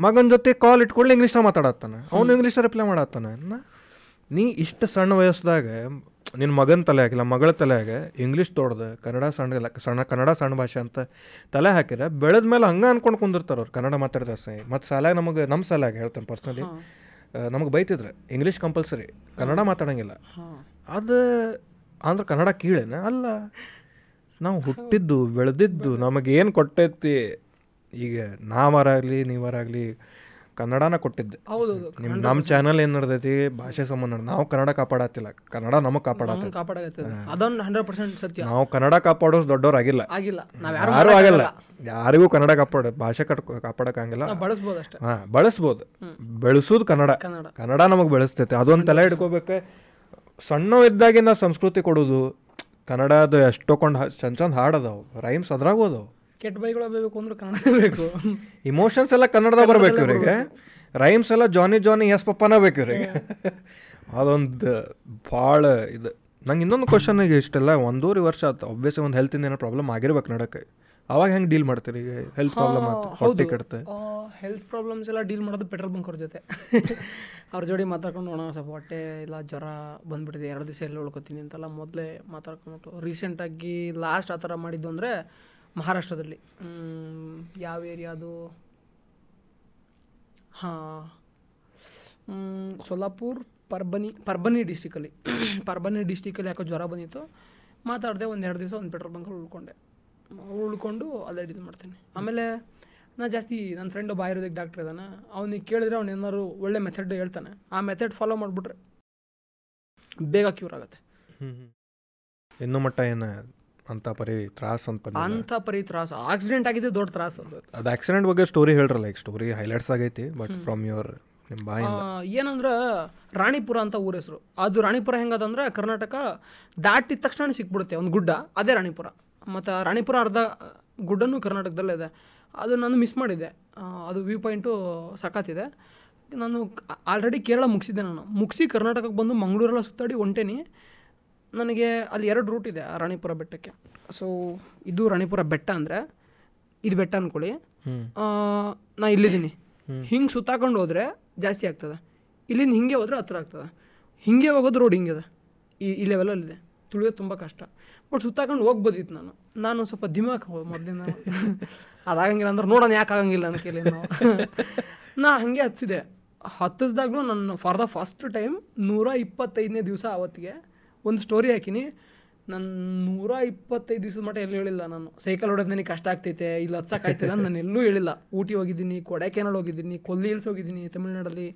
Speaker 1: ಮಗನ ಜೊತೆ ಕಾಲ್ ಇಟ್ಕೊಂಡು ಇಂಗ್ಲೀಷ್ದಾಗ ಮಾತಾಡತ್ತಾನೆ. ಅವನು ಇಂಗ್ಲೀಷ್ ರಿಪ್ಲೈ ಮಾಡತ್ತಾನೆ. ನಾ- ಇಷ್ಟು ಸಣ್ಣ ವಯಸ್ಸದಾಗ ನಿನ್ನ ಮಗನ ತಲೆ ಹಾಕಿಲ್ಲ ಮಗಳ ತಲೆ ಹಾಗೆ ಇಂಗ್ಲೀಷ್ ತೋಡ್ದೆ ಕನ್ನಡ ಸಣ್ಣ ಸಣ್ಣ ಕನ್ನಡ ಸಣ್ಣ ಭಾಷೆ ಅಂತ ತಲೆ ಹಾಕಿದ್ರೆ ಬೆಳೆದ ಮೇಲೆ ಹಂಗೆ ಅನ್ಕೊಂಡು ಕುಂದಿರ್ತಾರೆ ಅವ್ರು. ಕನ್ನಡ ಮಾತಾಡಿದ್ರೆ ಸಹ ಮತ್ತು ಸಾಲಾಗ ನಮಗೆ ನಮ್ಮ ಸಾಲಾಗ ಹೇಳ್ತೇನೆ ಪರ್ಸ್ನಲಿ ನಮಗೆ ಬೈತಿದ್ರೆ ಇಂಗ್ಲೀಷ್ ಕಂಪಲ್ಸರಿ ಕನ್ನಡ ಮಾತಾಡೋಂಗಿಲ್ಲ. ಅದು ಅಂದ್ರೆ ಕನ್ನಡ ಕೀಳೇನ? ಅಲ್ಲ. ನಾವು ಹುಟ್ಟಿದ್ದು ಬೆಳೆದಿದ್ದು ನಮಗೇನು ಕೊಟ್ಟೈತಿ? ಈಗ ನಾವರಾಗಲಿ ನೀವರಾಗಲಿ ಕನ್ನಡನ ಕೊಟ್ಟಿದ್ದೆ. ನಿಮ್ಮ ನಮ್ಮ ಚಾನಲ್ ಏನು ನಡೆದೈತಿ? ಭಾಷೆ ಸಂಬಂಧ ನಾವು ಕನ್ನಡ ಕಾಪಾಡತ್ತಿಲ್ಲ. ಕನ್ನಡ ನಮಗೆ ಕಾಪಾಡತ್ತೆ
Speaker 3: ಅದೊಂದು ಹಂಡ್ರೆಡ್ ಪರ್ಸೆಂಟ್ ಸತ್ಯ.
Speaker 1: ನಾವು ಕನ್ನಡ ಕಾಪಾಡೋದು ದೊಡ್ಡವ್ರು
Speaker 3: ಆಗಿಲ್ಲ.
Speaker 1: ಯಾರು ಆಗಲ್ಲ. ಯಾರಿಗೂ ಕನ್ನಡ ಕಾಪಾಡ ಭಾಷೆ ಕಟ್ ಕಾಪಾಡಕ್ಕಾಗಿಲ್ಲ
Speaker 3: ಬಳಸ್ಬೋದು ಅಷ್ಟೇ.
Speaker 1: ಹಾ ಬಳಸ್ಬೋದು. ಬೆಳೆಸೋದು ಕನ್ನಡ.
Speaker 3: ಕನ್ನಡ.
Speaker 1: ಕನ್ನಡ ನಮಗೆ ಬೆಳೆಸ್ತೈತೆ. ಅದೊಂದು ತಲೆ ಹಿಡ್ಕೋಬೇಕು. ಸಣ್ಣ ಸಂಸ್ಕೃತಿ ಕೊಡೋದು ಕನ್ನಡದ ಎಷ್ಟೊಕೊಂಡು ಚಂದ ಚಂದ ಹಾಡದವು ರೈಮ್ಸ್ ಅದ್ರಾಗೂ ಅದಾವು
Speaker 3: ಕೆಟ್ಟ ಬೈಗಳು ಬೇಕು ಅಂದ್ರೆ ಕನ್ನಡ ಬೇಕು.
Speaker 1: ಇಮೋಷನ್ಸ್ ಎಲ್ಲ ಕನ್ನಡದ ಬರಬೇಕು ಇವರಿಗೆ. ರೈಮ್ಸ್ ಎಲ್ಲ ಜಾನಿ ಜಾನಿ ಎಸ್ ಪಪ್ಪನ ಬೇಕು ಇವರಿಗೆ. ಅದೊಂದು ಭಾಳ ಇದು. ನಂಗೆ ಇನ್ನೊಂದು ಕ್ವಶನ್ ಈಗ ಇಷ್ಟೆಲ್ಲ ಒಂದೂವರೆ ವರ್ಷ ಆಯ್ತು ಒಬ್ವಿಯಸ್ಲಿ ಒಂದು ಹೆಲ್ತಿಂದ ಏನೋ ಪ್ರಾಬ್ಲಮ್ ಆಗಿರ್ಬೇಕು ನಡಕ್ಕೆ. ಅವಾಗ ಹೆಂಗೆ ಡೀಲ್ ಮಾಡ್ತೀರಿ? ಈಗ ಹೆಲ್ತ್ ಪ್ರಾಬ್ಲಮ್ ಆಯ್ತು ಹೊಟ್ಟೆ ಕೆಡುತ್ತೆ
Speaker 3: ಹೆಲ್ತ್ ಪ್ರಾಬ್ಲಮ್ಸ್ ಎಲ್ಲ ಡೀಲ್ ಮಾಡೋದು ಪೆಟ್ರೋಲ್ ಬಂಕ್ ಅವ್ರ ಜೊತೆ. ಅವ್ರ ಜೋಡಿ ಮಾತಾಡ್ಕೊಂಡು ಅಣ್ಣ ಸ್ವಲ್ಪ ಹೊಟ್ಟೆ ಇಲ್ಲ ಜ್ವರ ಬಂದುಬಿಟ್ಟಿದೆ ಎರಡು ದಿವಸ ಎಲ್ಲ ಉಳ್ಕೊತೀನಿ ಅಂತೆಲ್ಲ ಮೊದಲೇ ಮಾತಾಡ್ಕೊಂಬಿಟ್ಟು ರೀಸೆಂಟಾಗಿ ಲಾಸ್ಟ್ ಆ ಥರ ಮಾಡಿದ್ದು ಅಂದರೆ ಮಹಾರಾಷ್ಟ್ರದಲ್ಲಿ. ಯಾವ ಏರಿಯಾದು ಹಾಂ ಸೊಲ್ಲಾಪುರ್ ಪರ್ಬನಿ ಪರ್ಬನಿ ಡಿಸ್ಟಿಕಲ್ಲಿ ಪರ್ಬನಿ ಡಿಸ್ಟಿಕಲ್ಲಿ ಯಾಕೋ ಜ್ವರ ಬಂದಿತ್ತು. ಮಾತಾಡಿದೆ ಒಂದು ಎರಡು ದಿವಸ ಒಂದು ಪೆಟ್ರೋಲ್ ಬಂಕಲ್ಲಿ ಉಳ್ಕೊಂಡೆ. ಉಳ್ಕೊಂಡು ಅಲ್ಲೇ ಇದು ಮಾಡ್ತೀನಿ. ಆಮೇಲೆ ನಾ ಜಾಸ್ತಿ ನನ್ನ ಫ್ರೆಂಡ್ ಒಬ್ಬ ಆಯುರ್ವೇದಿಕ್ ಡಾಕ್ಟ್ರ್ ಇದ್ದಾನೆ ಅವನಿಗೆ ಕೇಳಿದ್ರೆ ಅವ್ನು ಏನಾದ್ರು ಒಳ್ಳೆ ಮೆಥಡ್ ಹೇಳ್ತಾನೆ. ಆ ಮೆಥಡ್ ಫಾಲೋ ಮಾಡಿಬಿಟ್ರೆ ಬೇಗ ಕ್ಯೂರ್ ಆಗುತ್ತೆ.
Speaker 1: ಇನ್ನೂ ಮಟ್ಟ ಏನು ಅಂತ ಪರಿ ತ್ರಾಸ ಅಂತ
Speaker 3: ಅಂತ ಪರಿ ತ್ರಾಸು. ಆಕ್ಸಿಡೆಂಟ್ ಆಗಿದೆ ದೊಡ್ಡ ತ್ರಾಸು. ಅದು
Speaker 1: ಆಕ್ಸಿಡೆಂಟ್ ಬಗ್ಗೆ ಸ್ಟೋರಿ ಹೇಳ್ರಲ್ಲ ಲೈಕ್ ಸ್ಟೋರಿ ಹೈಲೈಟ್ಸ್ ಆಗೈತಿ ಬಟ್ ಫ್ರಮ್ ಯುವರ್ ನಿಮ್ಮ ಬಾಯಿ
Speaker 3: ಏನಂದ್ರೆ ರಾಣಿಪುರ ಅಂತ ಊರ ಹೆಸರು. ಅದು ರಾಣಿಪುರ ಹೆಂಗದಂದ್ರೆ ಕರ್ನಾಟಕ ದಾಟಿದ ತಕ್ಷಣ ಸಿಕ್ಬಿಡುತ್ತೆ ಒಂದು ಗುಡ್ಡ ಅದೇ ರಾಣಿಪುರ. ಮತ್ತು ರಾಣಿಪುರ ಅರ್ಧ ಗುಡ್ಡನೂ ಕರ್ನಾಟಕದಲ್ಲೇ ಇದೆ. ಅದು ನಾನು ಮಿಸ್ ಮಾಡಿದ್ದೆ. ಅದು ವ್ಯೂ ಪಾಯಿಂಟು ಸಖತ್ತಿದೆ. ನಾನು ಆಲ್ರೆಡಿ ಕೇರಳ ಮುಗಿಸಿದ್ದೆ ನಾನು. ಮುಗಿಸಿ ಕರ್ನಾಟಕಕ್ಕೆ ಬಂದು ಮಂಗಳೂರೆಲ್ಲ ಸುತ್ತಾಡಿ ಹೊಂಟೇನಿ. ನನಗೆ ಅಲ್ಲಿ ಎರಡು ರೂಟ್ ಇದೆ ಆ ರಾಣಿಪುರ ಬೆಟ್ಟಕ್ಕೆ. ಸೊ ಇದು ರಾಣಿಪುರ ಬೆಟ್ಟ ಅಂದರೆ ಇದು ಬೆಟ್ಟ ಅಂದ್ಕೊಳ್ಳಿ ನಾ ಇಲ್ಲಿದ್ದೀನಿ. ಹಿಂಗೆ ಸುತ್ತಾಕೊಂಡು ಹೋದರೆ ಜಾಸ್ತಿ ಆಗ್ತದೆ. ಇಲ್ಲಿಂದ ಹಿಂಗೆ ಹೋದರೆ ಹತ್ರ ಆಗ್ತದೆ. ಹಿಂಗೆ ಹೋಗೋದು ರೋಡ್ ಹಿಂಗಿದೆ ಈ ಈ ಲೆವೆಲಲ್ಲಿದೆ ತುಳಿಯೋದು ತುಂಬ ಕಷ್ಟ. ಬಟ್ ಸುತ್ತಾಕೊಂಡು ಹೋಗ್ಬೋದಿತ್ತು ನಾನು. ನಾನು ಸ್ವಲ್ಪ ದಿಮಾಕ್ ಮೊದಲಿಂದ. ಅದಾಗಂಗಿಲ್ಲ ಅಂದ್ರೆ ನೋಡೋಣ ಯಾಕೆ ಆಗಂಗಿಲ್ಲ ಅಂತ ಕೇಳಿ ನಾ ಹಾಗೆ ಹಚ್ಚಿದೆ. ಹತ್ತಿಸ್ದಾಗ್ಲೂ ನಾನು ಫಾರ್ ದ ಫಸ್ಟ್ ಟೈಮ್ ನೂರ ಇಪ್ಪತ್ತೈದನೇ ದಿವಸ ಅವತ್ತಿಗೆ ಒಂದು ಸ್ಟೋರಿ ಹಾಕಿನಿ. ನಾನು ನೂರ ಇಪ್ಪತ್ತೈದು ದಿವಸದ ಮಟ್ಟ ಎಲ್ಲೂ ಹೇಳಿಲ್ಲ ನಾನು. ಸೈಕಲ್ ಹೊಡೋದು ನನಗೆ ಕಷ್ಟ ಆಗ್ತೈತೆ, ಇಲ್ಲಿ ಹತ್ಸಕ್ಕಾಯ್ತಿಲ್ಲ ನಾನು ಎಲ್ಲೂ ಹೇಳಿಲ್ಲ. ಊಟಿ ಹೋಗಿದ್ದೀನಿ, ಕೊಡೈಕೆನಾಲ್ ಹೋಗಿದ್ದೀನಿ, ಕೊಲ್ಲಿ ಹಿಲ್ಸ್ ಹೋಗಿದ್ದೀನಿ, ತಮಿಳ್ನಾಡಲ್ಲಿ,